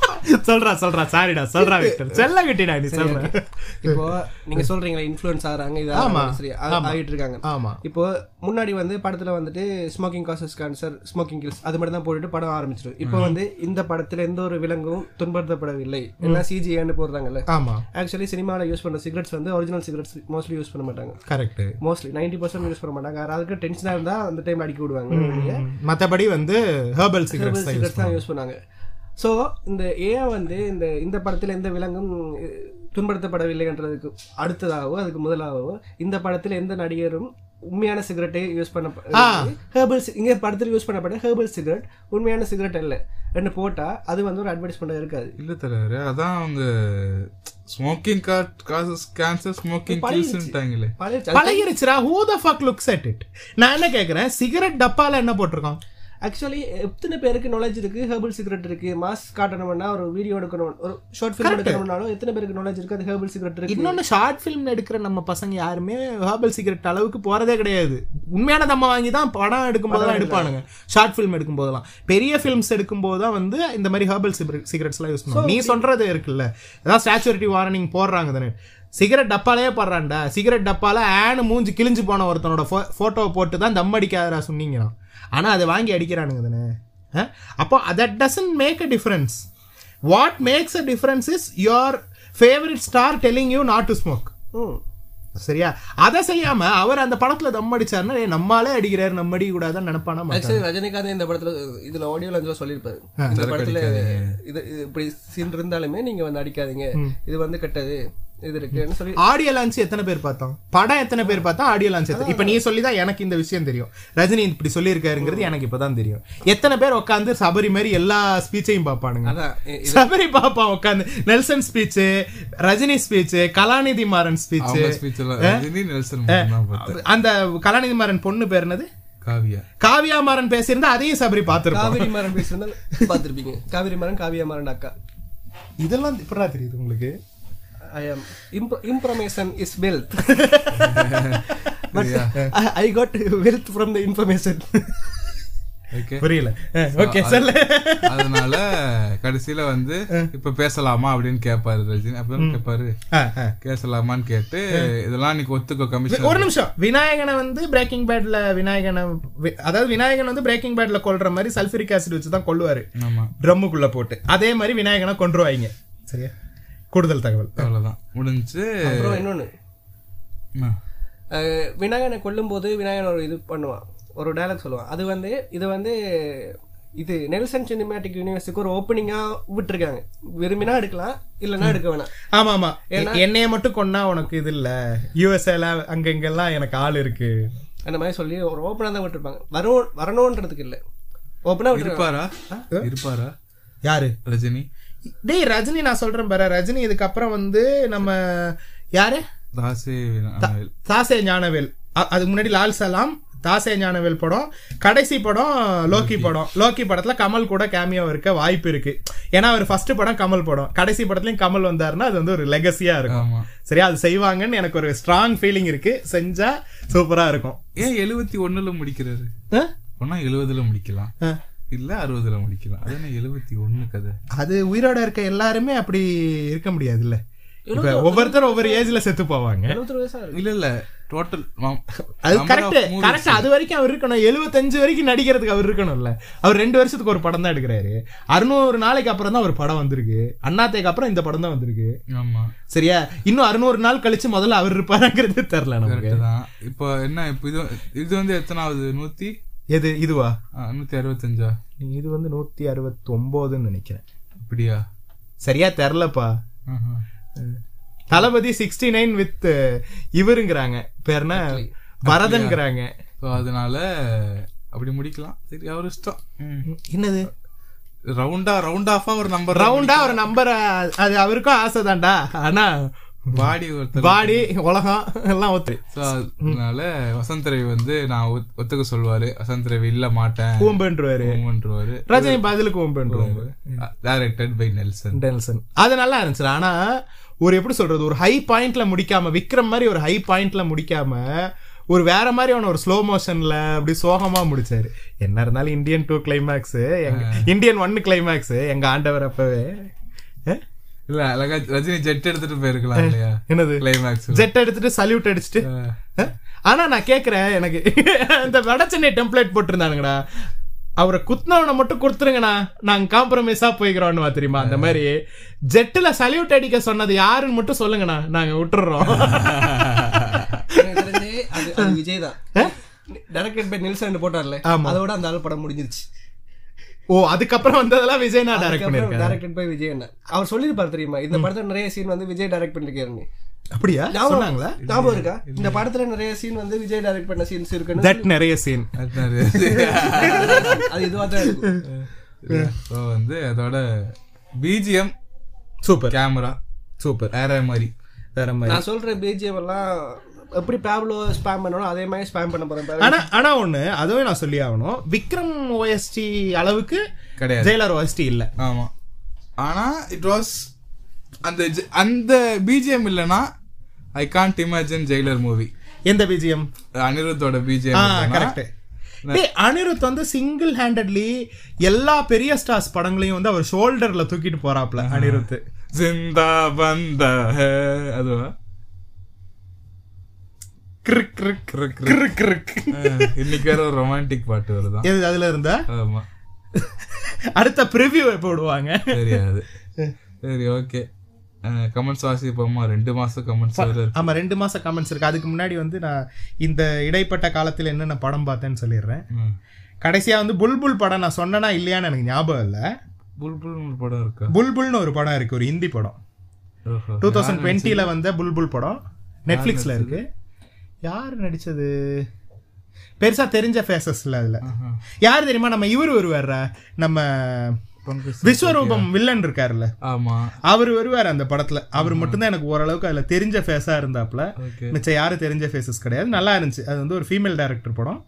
சொல்றா சொல்றா சாரிடா சொல்றா விக்டர். செல்ல கட்டிடா நீ சொல்ற. இப்போ நீங்க சொல்றீங்களா இன்ஃப்ளூயன்ஸ் ஆகுறாங்க இது ஆமா. ஆகிட்டு இருக்காங்க ஆமா. இப்போ முன்னாடி வந்து படத்துல வந்துட்டு smoking causes cancer smoking kills அது மட்டும் தான் போட்டுட்டு படம் ஆரம்பிச்சிடும் இப்போ வந்து இந்த படத்துல எந்த ஒரு விலங்கும் துன்படுத்தப்படவில்லை எல்லாம் சிஜிஏன்னு போடுறாங்கல்ல. ஆமா. ஆக்சுவலி சினிமாவில் யூஸ் பண்ற சிகரெட்ஸ் வந்து ஒரிஜினல் சிகரெட்ஸ் மோஸ்ட்லி யூஸ் பண்ண மாட்டாங்க. Correct mostly ninety percent use பண்ண மாட்டாங்க. யாராவது டென்ஷனாக இருந்தா அந்த டைம் அடிக்க விடுவாங்க. மத்தபடி வந்து ஹெர்பல் சிகரெட்ஸ் தான் யூஸ் பண்ணாங்க ஸோ இந்த ஏன் வந்து இந்த இந்த படத்தில் எந்த விலங்கும் அஹ், துன்படுத்தப்படவில்லைன்றதுக்கு அடுத்ததாகவோ அதுக்கு முதலாகவோ இந்த படத்தில் எந்த நடிகரும் உண்மையான சிகரெட்டை யூஸ் பண்ண ஹேர்பல் இங்கே படத்தில் யூஸ் பண்ணப்பட்ட ஹேர்பல் சிகரெட் உண்மையான சிகரெட் இல்லை ரெண்டு போட்டால் அது வந்து ஒரு அட்வர்டைஸ்மெண்ட் இருக்காது. இல்ல தலைவரே அதான் அவங்க smoking causes cancer smoking பழகிருச்சுடா who the fuck looks at it நான் என்ன கேக்குறேன்? சிகரெட் டப்பால என்ன போட்டிருக்கோம்? ஆக்சுவலி எத்தனை பேருக்கு நாலேஜ் இருக்கு? ஹெர்பல் சிகரெட் இருக்கு. மாஸ் காட்டணும்னா ஒரு வீடியோ எடுக்கணும். ஒரு ஷார்ட் ஃபிலிம் எடுக்கணும்னாலும் எத்தனை பேருக்கு நாலேஜ் இருக்கு? அது ஹெர்பல் சிகரெட் இருக்கு. இன்னொன்னு ஷார்ட் ஃபிலிம் எடுக்கிற நம்ம பசங்க யாருமே ஹெர்பல் சிகரெட் அளவுக்கு போறதே கிடையாது. உண்மையான தம்ம வாங்கி தான் படம் எடுக்கும்போது தான் எடுப்பானுங்க. ஷார்ட் ஃபிலிம் எடுக்கும் போதெல்லாம் பெரிய ஃபிலிம்ஸ் எடுக்கும்போது தான் வந்து இந்த மாதிரி ஹெர்பல் சிகரெட்ஸ்லாம் யூஸ் பண்ணுவாங்க. நீ சொல்றது இருக்குல்ல. ஏதாவது ஸ்டாச்சுரிட்டி வார்னிங் போடுறாங்க தானே. சிகரெட் டப்பாலே போடுறான்டா. சிகரெட் டப்பால ஆனு மூஞ்சி கிழிஞ்சு போன ஒருத்தனோட ஃபோட்டோவை போட்டு தான் தம் அடிக்காதடா சொன்னீங்கன்னா ஆனா அதை வாங்கி அடிக்கிறானுங்க தானே? அப்போ that doesn't make a difference what makes a difference is your favourite star telling you not to smoke சரியா? அதை செய்யாம அவர் அந்த படத்துல தம் அடிச்சாருன்னா "ஏய், நம்மாலே அடிக்கிறாரு நம்ம அடிக்க கூடாதுன்னு நினைப்பானா. ஆக்சுவலி ரஜினிகாந்த் இந்த படத்துல இதுல ஆடியோ லஞ்சோ சொல்லியிருப்பாரு. இந்த படத்துல இது இது இப்படி சீன் இருந்தாலுமே நீங்க வந்து அடிக்காதீங்க. இது வந்து கெட்டது. இது இருக்குன்னு சொல்லி? ஆடியோ லான்ச் எத்தனை பேர் பார்த்தோம்? படம் எத்தனை பேர் பார்த்தா ஆடியோ லான்ச் எத்தனை இப்ப நீ சொல்லி தான் எனக்கு இந்த விஷயம் தெரியும். ரஜினி இப்படி சொல்லியிருக்காருங்கிறது எனக்கு இப்பதான் தெரியும். எத்தனை பேர் உட்காந்து சபரி மாதிரி எல்லா ஸ்பீச்சையும் பார்ப்பானுங்க? சபரி பாப்பான் உட்காந்து Nelson speech Rajini speech Kalanithi Maran speech தான் அந்த கலாநிதி மாறன் பொண்ணு பேர் என்னது? காவியா. காவியா மாறன் பேசியிருந்தா அதையும் சபரி பார்த்திருப்பான். காவிரி மரம் பேசுறதா பார்த்திருப்பீங்க. காவிரி மரம் காவியா மரம் அக்கா. இதெல்லாம் இப்படா தெரியுது உங்களுக்கு? I am information is wealth but I got wealth from the information okay புரியல. ஓகே சொல்லு. அதனால கடைசியில வந்து இப்ப பேசலாமா அப்படின்னு கேட்பாரு ரஜினி. அப்புறம் கேட்பாரு. பேசலாமான்னு கேட்டு இதெல்லாம் நீ ஒத்துக்கோ கமிஷன் ஒரு நிமிஷம். விநாயகனை வந்து பிரேக்கிங் பேட்ல விநாயகனை அதாவது விநாயகன் வந்து பிரேக்கிங் பேட்ல கொல்ற மாதிரி சல்ஃபரிக் ஆசிட் வச்சு தான் கொல்லுவாரு ட்ரம்முக்குள்ள போட்டு. அதே மாதிரி விநாயகனை கொன்றுவாங்க சரியா? கூடுதல் தகவல். அவ்வளவுதான். முடிஞ்சு அப்புறம். அஹ், விநாயகனை கொல்லும்போது விநாயகன் ஒரு இது பண்ணுவான். ஒரு டயலாக் சொல்லுவான். அது வந்து இது வந்து இது நெல்சன் சினிமேட்டிக் யூனிவர்ஸுக்கு ஒரு ஓப்பனிங்கா விட்டுருக்காங்க. விரும்பினா எடுக்கலாம் இல்லைன்னா எடுக்க வேணாம். ஆமா ஆமா. என்னைய மட்டும் கொன்னா உனக்கு இது இல்ல. யூஎஸ்ஏல அங்க இங்கெல்லாம் எனக்கு ஆள் இருக்கு. அந்த மாதிரி சொல்லி ஒரு ஓப்பனாக தான் விட்டுருப்பாங்க. வரும் வரணுன்றதுக்கு இல்லை. ஓப்பனாக விட்டுருப்பாங்க. இருப்பாரா? இருப்பாரா? யாரு? ரஜினி. டேய் ரஜினி நான் சொல்றேன் பாரு. ரஜினி இதுக்கப்புறம் வந்து நம்ம யாரு? தாசே ஞானவேல். அதுக்கு முன்னாடி லால் சலாம் தாசே ஞானவேல் படம் கடைசி படம் லோக்கி படம். லோக்கி படத்துல கமல் கூட கேமியோ இருக்க வாய்ப்பு இருக்கு. ஏன்னா அவர் ஃபர்ஸ்ட் படம் கமல் படம். கடைசி படத்துலயும் கமல் வந்தாருன்னா அது வந்து ஒரு லெகசியா இருக்கும். சரியா? அது செய்வாங்கன்னு எனக்கு ஒரு ஸ்ட்ராங் ஃபீலிங் இருக்கு. செஞ்சா சூப்பரா இருக்கும். ஏன் எழுபத்தி ஒண்ணுல முடிக்கிறாரு? ஒன்னா எழுபதுல முடிக்கலாம். இல்ல அறுபதுல முடிக்கலாம். அது என்ன எழுபத்தி ஒண்ணு கதை? அது உயிரோட இருக்க எல்லாருமே அப்படி இருக்க முடியாதுல்ல. இப்ப ஒவ்வொருத்தரும் ஒவ்வொரு ஏஜ்ல செத்து போவாங்க. எழுபத்தி வயசா? இருக்கு இல்ல இல்ல டோட்டல் அது கரெக்ட் கரெக்ட் அது வரைக்கும் அவர் இருக்கணும். எழுபத்தஞ்சு வரைக்கும் நடிக்கிறதுக்கு அவர் இருக்கணும்ல. அவர் ரெண்டு வருஷத்துக்கு ஒரு படம் தான் எடுக்கிறாரு. அறுநூறு நாளைக்கு அப்புறம் தான் ஒரு படம் வந்திருக்கு. அண்ணாத்தைக்கு அப்புறம் இந்த படம் தான் வந்திருக்கு. ஆமா. சரியா? இன்னும் அறுநூறு நாள் கழிச்சு முதல்ல அவர் இருப்பாருங்கிறது தெரியல நமக்கு. இப்போ என்ன இப்போ இது இது வந்து எத்தனாவது? நூத்தி எது இதுவா? நூத்தி அறுபத்தஞ்சா? இது வந்து நூத்தி அறுபத்தி ஒன்பதுன்னு நினைக்கிறேன். அப்படியா? சரியா தெரிலப்பா. தளபதி சிக்ஸ்டி நைன் வித் இவருங்கிறாங்க. பேர் என்ன? பரதன்கிறாங்க அதனால அப்படி முடிக்கலாம். சரி அவர் இஷ்டம். என்னது? ரவுண்டா ரவுண்ட் ஆஃபா ஒரு நம்பர் ரவுண்டா ஒரு நம்பர் அது அவருக்கும் ஆசை தான்டா. ஆனா பாடி ஒருத்தர் பாடி உலகம் எல்லாம் ஒத்து. அதனால வசந்த் ரவி வந்து நான் ஒத்- ஒத்துக்க சொல்வாரு வசந்த் ரவி இல்ல மாட்டேன். கூம்புன்றவாரு. ஊமன்றுவாரு ரஜினி பதிலுக்கு கூம்புன்றவாரு. டைரக்டட் பை நெல்சன் டெல்சன் அது நல்லா இருந்துச்சு. ஆனா ஒரு எப்படி சொல்றது? ஒரு ஹை பாயிண்ட்ல முடிக்காம விக்ரம் மாதிரி ஒரு ஹை பாயிண்ட்ல முடிக்காம ஒரு வேற மாதிரியான ஒரு ஸ்லோ மோஷன்ல அப்படி சோகமா முடிச்சாரு. என்ன இருந்தாலும் இந்தியன் டூ கிளைமேக்ஸ் எங்க இந்தியன் ஒன்னு கிளைமேக்ஸ் எங்க ஆண்டவர் அப்பவே? இல்ல அழகா ரஜினி ஜெட் எடுத்துட்டு போயிருக்கலாம் இல்லையா? என்னது? கிளைமேக்ஸ் ஜெட் எடுத்துட்டு சல்யூட் அடிச்சுட்டு? ஆனா நான் கேக்குறேன் எனக்கு இந்த வட சென்னை டெம்ப்ளேட் போட்டிருந்தானுங்கடா. அவரை குத்துனவனை மட்டும் கொடுத்துருங்கண்ணா நாங்க காம்ப்ரமைஸா போய்க்கிறோம்னு தெரியுமா? அந்த மாதிரி. ஜெட்டுல சல்யூட் அடிக்க சொன்னது யாருன்னு மட்டும் சொல்லுங்கண்ணா நாங்க விட்டுறோம். விஜய் தான். டைரக்டட் பை நில்சன் போட்டார்ல. ஆமா. அதோட அந்த ஆள் படம் முடிஞ்சிருச்சு. ஓ அதுக்கப்புறம் வந்ததெல்லாம் விஜய் நான் டைரக்ட் பண்ணிருக்கேன் டைரக்டட் பை விஜய் என்ன? அவர் சொல்லிருப்பாரு தெரியுமா? இந்த படத்துல நிறைய சீன் வந்து விஜய் டைரக்ட் பண்ணிருக்காருன்னு அப்படியா? சொன்னாங்களா? ஞாபகம் இருக்கா? இந்த படத்துல நிறைய சீன் வந்து விஜய் டைரக்ட் பண்ண சீன்ஸ் இருக்குன்னு தட் நிறைய சீன் அது இதுவா தான் இருக்கும். ஸோ வந்து அதோட பிஜிஎம் சூப்பர். Camera super. வேற மாதிரி. வேற மாதிரி. நான் சொல்ற பிஜிஎம் எல்லாம் எப்படி பேப்லோ ஸ்பேம் பண்ணணும் அதே மாதிரி ஸ்பேம் பண்ண போறேன். ஆனா ஆனா ஒண்ணு அதுவே நான் சொல்லி ஆகணும். விக்ரம் ஓஎஸ்டி அளவுக்கு கிடையாது. ஜெயிலர் ஓஎஸ்டி இல்ல. ஆமா. ஆனா இட் வாஸ் அந்த அந்த பிஜிஎம் இல்லனா I can't imagine Jailer movie எந்த பிஜிஎம் அனிருத்தோட பிஜிஎம் கரெக்ட் டேய் அனிருத் வந்து சிங்கிள் ஹேண்டட்லி எல்லா பெரிய ஸ்டார்ஸ் படங்களையும் வந்து அவர் ஷோல்டர்ல தூக்கிட்டு போறாப்ல அனிருத். ஜிந்தா பந்த அதுவா? இன்னைக்கு வேற ஒரு ரொமான்டிக் பாட்டு வருதான் எது அதுல இருந்தா? ஆமா. அடுத்த ப்ரிவ்யூ எப்போ விடுவாங்க? தெரியாது. சரி ஓகே கமெண்ட்ஸ் வாசிப்போமா ரெண்டு மாசம் கமெண்ட்ஸ் ஆமா ரெண்டு மாசம் கமெண்ட்ஸ் இருக்கு. அதுக்கு முன்னாடி வந்து நான் இந்த இடைப்பட்ட காலத்துல என்னென்ன படம் பார்த்தேன்னு சொல்லிடுறேன். ம். கடைசியா வந்து புல்புல் படம் நான் சொன்னேனா இல்லையான்னு எனக்கு ஞாபகம் இல்ல. புல்புல் ஒரு படம் இருக்கா? புல்புல்னு ஒரு படம் இருக்கு ஒரு ஹிந்தி படம். டூ தௌசண்ட் டுவெண்ட்டில வந்த புல்புல் படம். நெட்ஃபிளிக்ஸ்ல இருக்கு. யார் நடிச்சது? பெருசா தெரிஞ்ச ஃபேஸஸ்ல அதுல. யார் தெரியுமா? நம்ம இவர் வருவார் நம்ம விஸ்வரூபம் வில்லன் இருக்காருல்ல. ஆமா. அவர் வருவார் அந்த படத்துல. அவர் மட்டும்தான் எனக்கு ஓரளவுக்கு அதுல தெரிஞ்ச ஃபேஸா இருந்தாப்ல மிச்சம் யாரும் தெரிஞ்ச ஃபேஸஸ் கிடையாது. நல்லா இருந்துச்சு. அது வந்து ஒரு ஃபீமேல் டைரக்டர் படம்.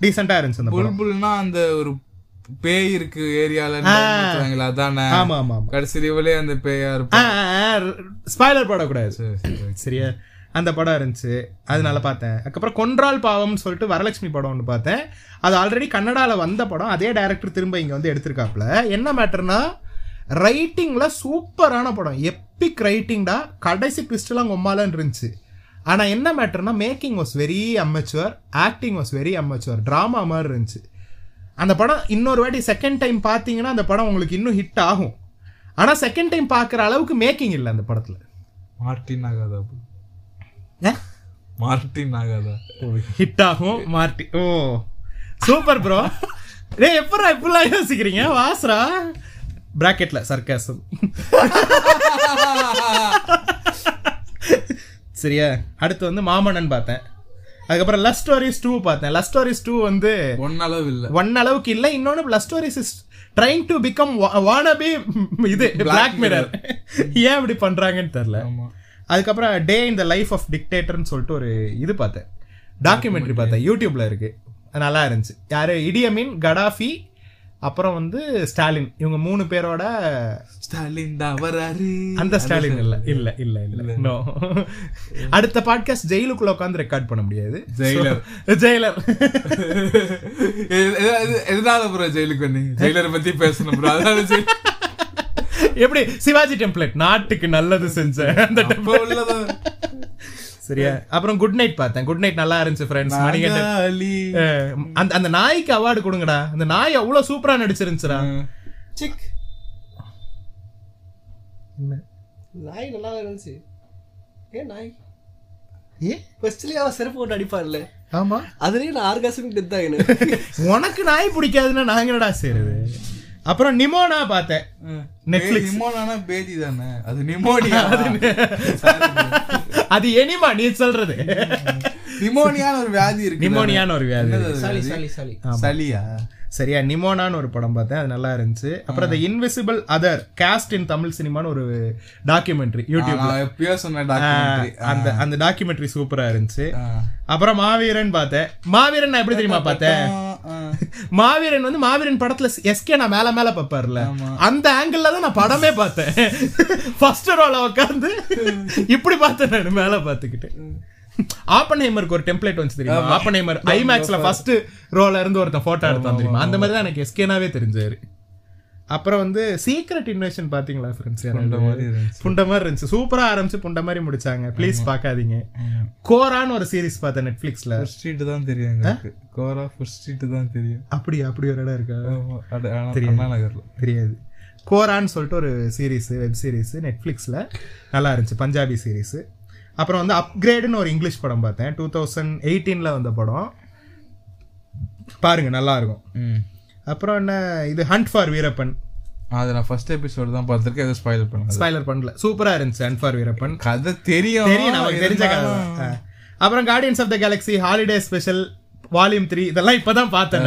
டீசெண்டா இருந்துச்சு அந்த புல்புல்னா அந்த ஒரு பேய் இருக்கு ஏரியால அதானே? ஆமா ஆமா கடைசி அந்த பேயா இருப்பா ஸ்பாய்லர் போடக்கூடாது சரி, சரி. சரியா? அந்த படம் இருந்துச்சு. அதனால பார்த்தேன். அதுக்கப்புறம் கொன்றால் பாவம்னு சொல்லிட்டு வரலட்சுமி படம் ஒன்று பார்த்தேன். அது ஆல்ரெடி கன்னடால வந்த படம். அதே டைரக்டர் திரும்ப இங்க வந்து எடுத்திருக்காப்ல என்ன மேட்டர்னா ரைட்டிங்ல சூப்பரான படம். எப்பிக் ரைட்டிங்டா கடைசி ட்விஸ்ட்லாம் கொம்மாலன்னு இருந்துச்சு. ஆனா என்ன மேட்டர்னா making was very amateur acting was very amateur drama மாதிரி இருந்துச்சு. அந்த படம் இன்னொரு வாட்டி செகண்ட் டைம் பார்த்தீங்கன்னா அந்த படம் உங்களுக்கு இன்னும் ஹிட் ஆகும். ஆனா செகண்ட் டைம் பார்க்குற அளவுக்கு மேக்கிங் இல்லை அந்த படத்துல. மார்டின் ஆகாதா? மார்டின் ஆகாதா ஹிட் ஆகும் மார்டி ஓ சூப்பர் ப்ரோ டேய் எப்படா இப்படிலாம் யோசிக்கிறீங்க வாஸ்ரா பிராக்கெட்ல சர்க்காசம் சரியா அடுத்து வந்து மாமன்னன் பார்த்தேன் அதுக்கப்புறம் லவ் ஸ்டோரிஸ் டூ பார்த்தேன் லவ் ஸ்டோரிஸ் டூ வந்து ஒன்னளவு இல்ல ஒன் அளவுக்கு இல்லை இன்னொன்று love stories is trying to become wannabe இது பிளாக் மிரர் ஏன் இப்படி பண்றாங்கன்னு தெரியல ஆமா அதுக்கப்புறம் டே இன் த லைஃப் ஆஃப் டிக்டேட்டர்னு சொல்லிட்டு ஒரு இது பார்த்தேன் டாக்குமெண்ட்ரி பார்த்தேன் யூடியூப்ல இருக்கு நல்லா இருந்துச்சு யாரு இடியமின் கடாஃபி அப்புறம் வந்து ஸ்டாலின் இவங்க மூணு பேரோட ஸ்டாலின் தான் வராரு அந்த ஸ்டாலின் இல்ல இல்ல இல்ல இல்ல நோ அடுத்த பாட்காஸ்ட் ஜெயிலுக்குள்ள உட்காந்து ரெக்கார்ட் பண்ண முடியாது ஜெயிலர். ஜெயிலர் எதனால ப்ரோ ஜெயிலுக்கு வந்தீங்க ஜெயிலரை பத்தி பேசணும் ப்ரோ ஜெயில்- எப்படி? சிவாஜி டெம்ப்ளேட் நாட்டுக்கு நல்லது செஞ்ச அந்த உள்ளதா. சரியா? அப்புறம் குட் நைட் பார்த்தேன். குட் நைட் நல்லா இருந்துச்சு ஃப்ரெண்ட்ஸ் மணிகண்டன். அந்த அந்த நாய்க்கு அவார்டு கொடுங்கடா. அந்த நாய் அவ்வளவு சூப்பரா நடிச்சிருந்துச்சுடா. சிக்? நாய் நல்லா இருந்துச்சு. ஏன் நாய்? ஏ? ஃபர்ஸ்ட்லயே அவன் செருப்பு போட்டு அடிப்பான்ல. ஆமா. அதுலயே நான் ஆர்காசமிக் டெத் தான் எனக்கு உனக்கு நாய் பிடிக்காதுன்னா நாங்க என்னடா செய்யறது அப்புறம் நிமோனா பார்த்தேன். Netflix. பே- நிமோனானா பேதி தானே? அது நிமோனியா? அது எனிமா நீ சொல்றது. நிமோனியான ஒரு வியாதி இருக்கு நிமோனியான்னு ஒரு வியாதி? சாலி சாலி சாலி சளியா? சரியா? நிமோனான்னு ஒரு படம் பார்த்தேன். அது நல்லா இருந்துச்சு. அப்புறம் the invisible other caste in Tamil சினிமான்னு ஒரு டாக்குமெண்ட்ரி யூடியூப்ல அந்த அந்த டாக்குமெண்ட்ரி சூப்பரா இருந்துச்சு. அப்புறம் மாவீரன் பார்த்தேன். மாவீரன் நான் எப்படி தெரியுமா பார்த்தேன்? மாவீரன் வந்து மாவீரன் படத்துல எஸ்கே நான் மேல மேல பாப்பாருல அந்த ஆங்கிள் தான் நான் படமே பார்த்தேன். ஃபர்ஸ்ட் ரோல உட்காந்து இப்படி பார்த்தேன் நான் மேல பார்த்துக்கிட்டு. ஆப்பன்ஹைமருக்கு ஒரு டெம்ப்ளேட் வந்து தெரியுமா? ஆப்பன்ஹைமர் ஐமேக்ஸ்ல ஃபர்ஸ்ட் ரோல இருந்து ஒருத்தன் போட்டோ எடுத்தான் தெரியுமா? அந்த மாதிரி தான் எனக்கு எஸ்கேனாவே தெரிஞ்சாரு. அப்புறம் வந்து சீக்ரெட் இன்வெஷன் பாத்தீங்களா ஃப்ரெண்ட்ஸ் புண்ட மாதிரி இருந்துச்சு. சூப்பரா ஆரம்பிச்சு புண்ட மாதிரி முடிச்சாங்க. ப்ளீஸ் பார்க்காதீங்க. கோரான்னு ஒரு சீரிஸ் பார்த்தேன் நெட்ஃபிளிக்ஸ்ல ஸ்ட்ரீட் தான் தெரியும் கோரா ஃபுட் ஸ்ட்ரீட் தான் தெரியும். அப்படி அப்படி ஒரு இடம் இருக்கா? நகர்ல. தெரியாது. கோரான்னு சொல்லிட்டு ஒரு சீரிஸ் வெப் சீரிஸ் நெட்ஃப்ளிக்ஸில் நல்லா இருந்துச்சு. பஞ்சாபி சீரிஸ் அப்புறம் வந்து அப்கிரேடுன்னு ஒரு இங்கிலீஷ் படம் பார்த்தேன். டூ தௌசண்ட் எயிட்டீனில் வந்த படம். பாருங்க நல்லா இருக்கும். ம். அப்புறம் என்ன இது ஹண்ட் ஃபார் வீரப்பன் அது நான் ஃபர்ஸ்ட் எபிசோடு தான் பார்த்துருக்கேன். எதுவும் ஸ்பாயில் பண்ணாது ஸ்பாய்லர் பண்ணல. சூப்பரா இருந்துச்சு ஹண்ட் ஃபார் வீரப்பன் கதை தெரியும். தெரியும் நமக்கு தெரிஞ்ச கதை தான். அப்புறம் guardians of the galaxy holiday special volume three இதெல்லாம் இப்பதான் பார்த்தேன்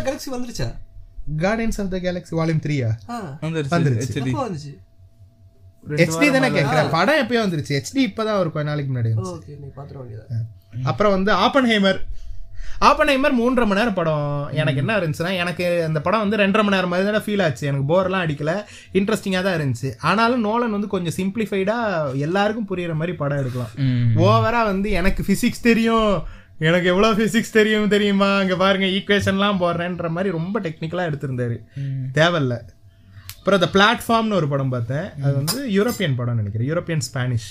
கேலக்ஸி வந்துருச்சா? Guardians of the galaxy volume த்ரீயா ஆ. வந்துருச்சு. வந்துருச்சு. ஹெச்டி தானே கேட்குறேன் படம் எப்பயோ வந்துருச்சு. ஹெச்டி இப்பதான் ஒரு கொஞ்ச நாளைக்கு முன்னாடி வந்துச்சு. ஓகே நீ பாத்துற வேண்டியதா அப்புறம் வந்து ஆப்பன்ஹைமர். ஆப்பன்ஹைமர் மூன்றரை மணி நேரம் படம். எனக்கு என்ன இருந்துச்சுன்னா எனக்கு அந்த படம் வந்து ரெண்டரை மணி நேரம் மாதிரி தான் ஃபீல் ஆச்சு. எனக்கு போர்லாம் அடிக்கல. இன்ட்ரெஸ்டிங்காக தான் இருந்துச்சு. ஆனாலும் நோலன் வந்து கொஞ்சம் சிம்பிளிஃபைடா எல்லாருக்கும் புரியுற மாதிரி படம் எடுக்கலாம். ம். ஓவரா வந்து எனக்கு பிசிக்ஸ் தெரியும். எனக்கு எவ்வளோ பிசிக்ஸ் தெரியும் தெரியுமா? இங்க பாருங்க ஈக்குவேஷன்லாம் போடுறேன்ற மாதிரி ரொம்ப டெக்னிக்கலாக எடுத்திருந்தாரு. தேவையில்ல. அப்புறம் அந்த பிளாட்ஃபார்ம்னு ஒரு படம் பார்த்தேன். அது வந்து யூரோப்பியன் படம் நினைக்கிறேன். யூரோப்பியன் ஸ்பானிஷ்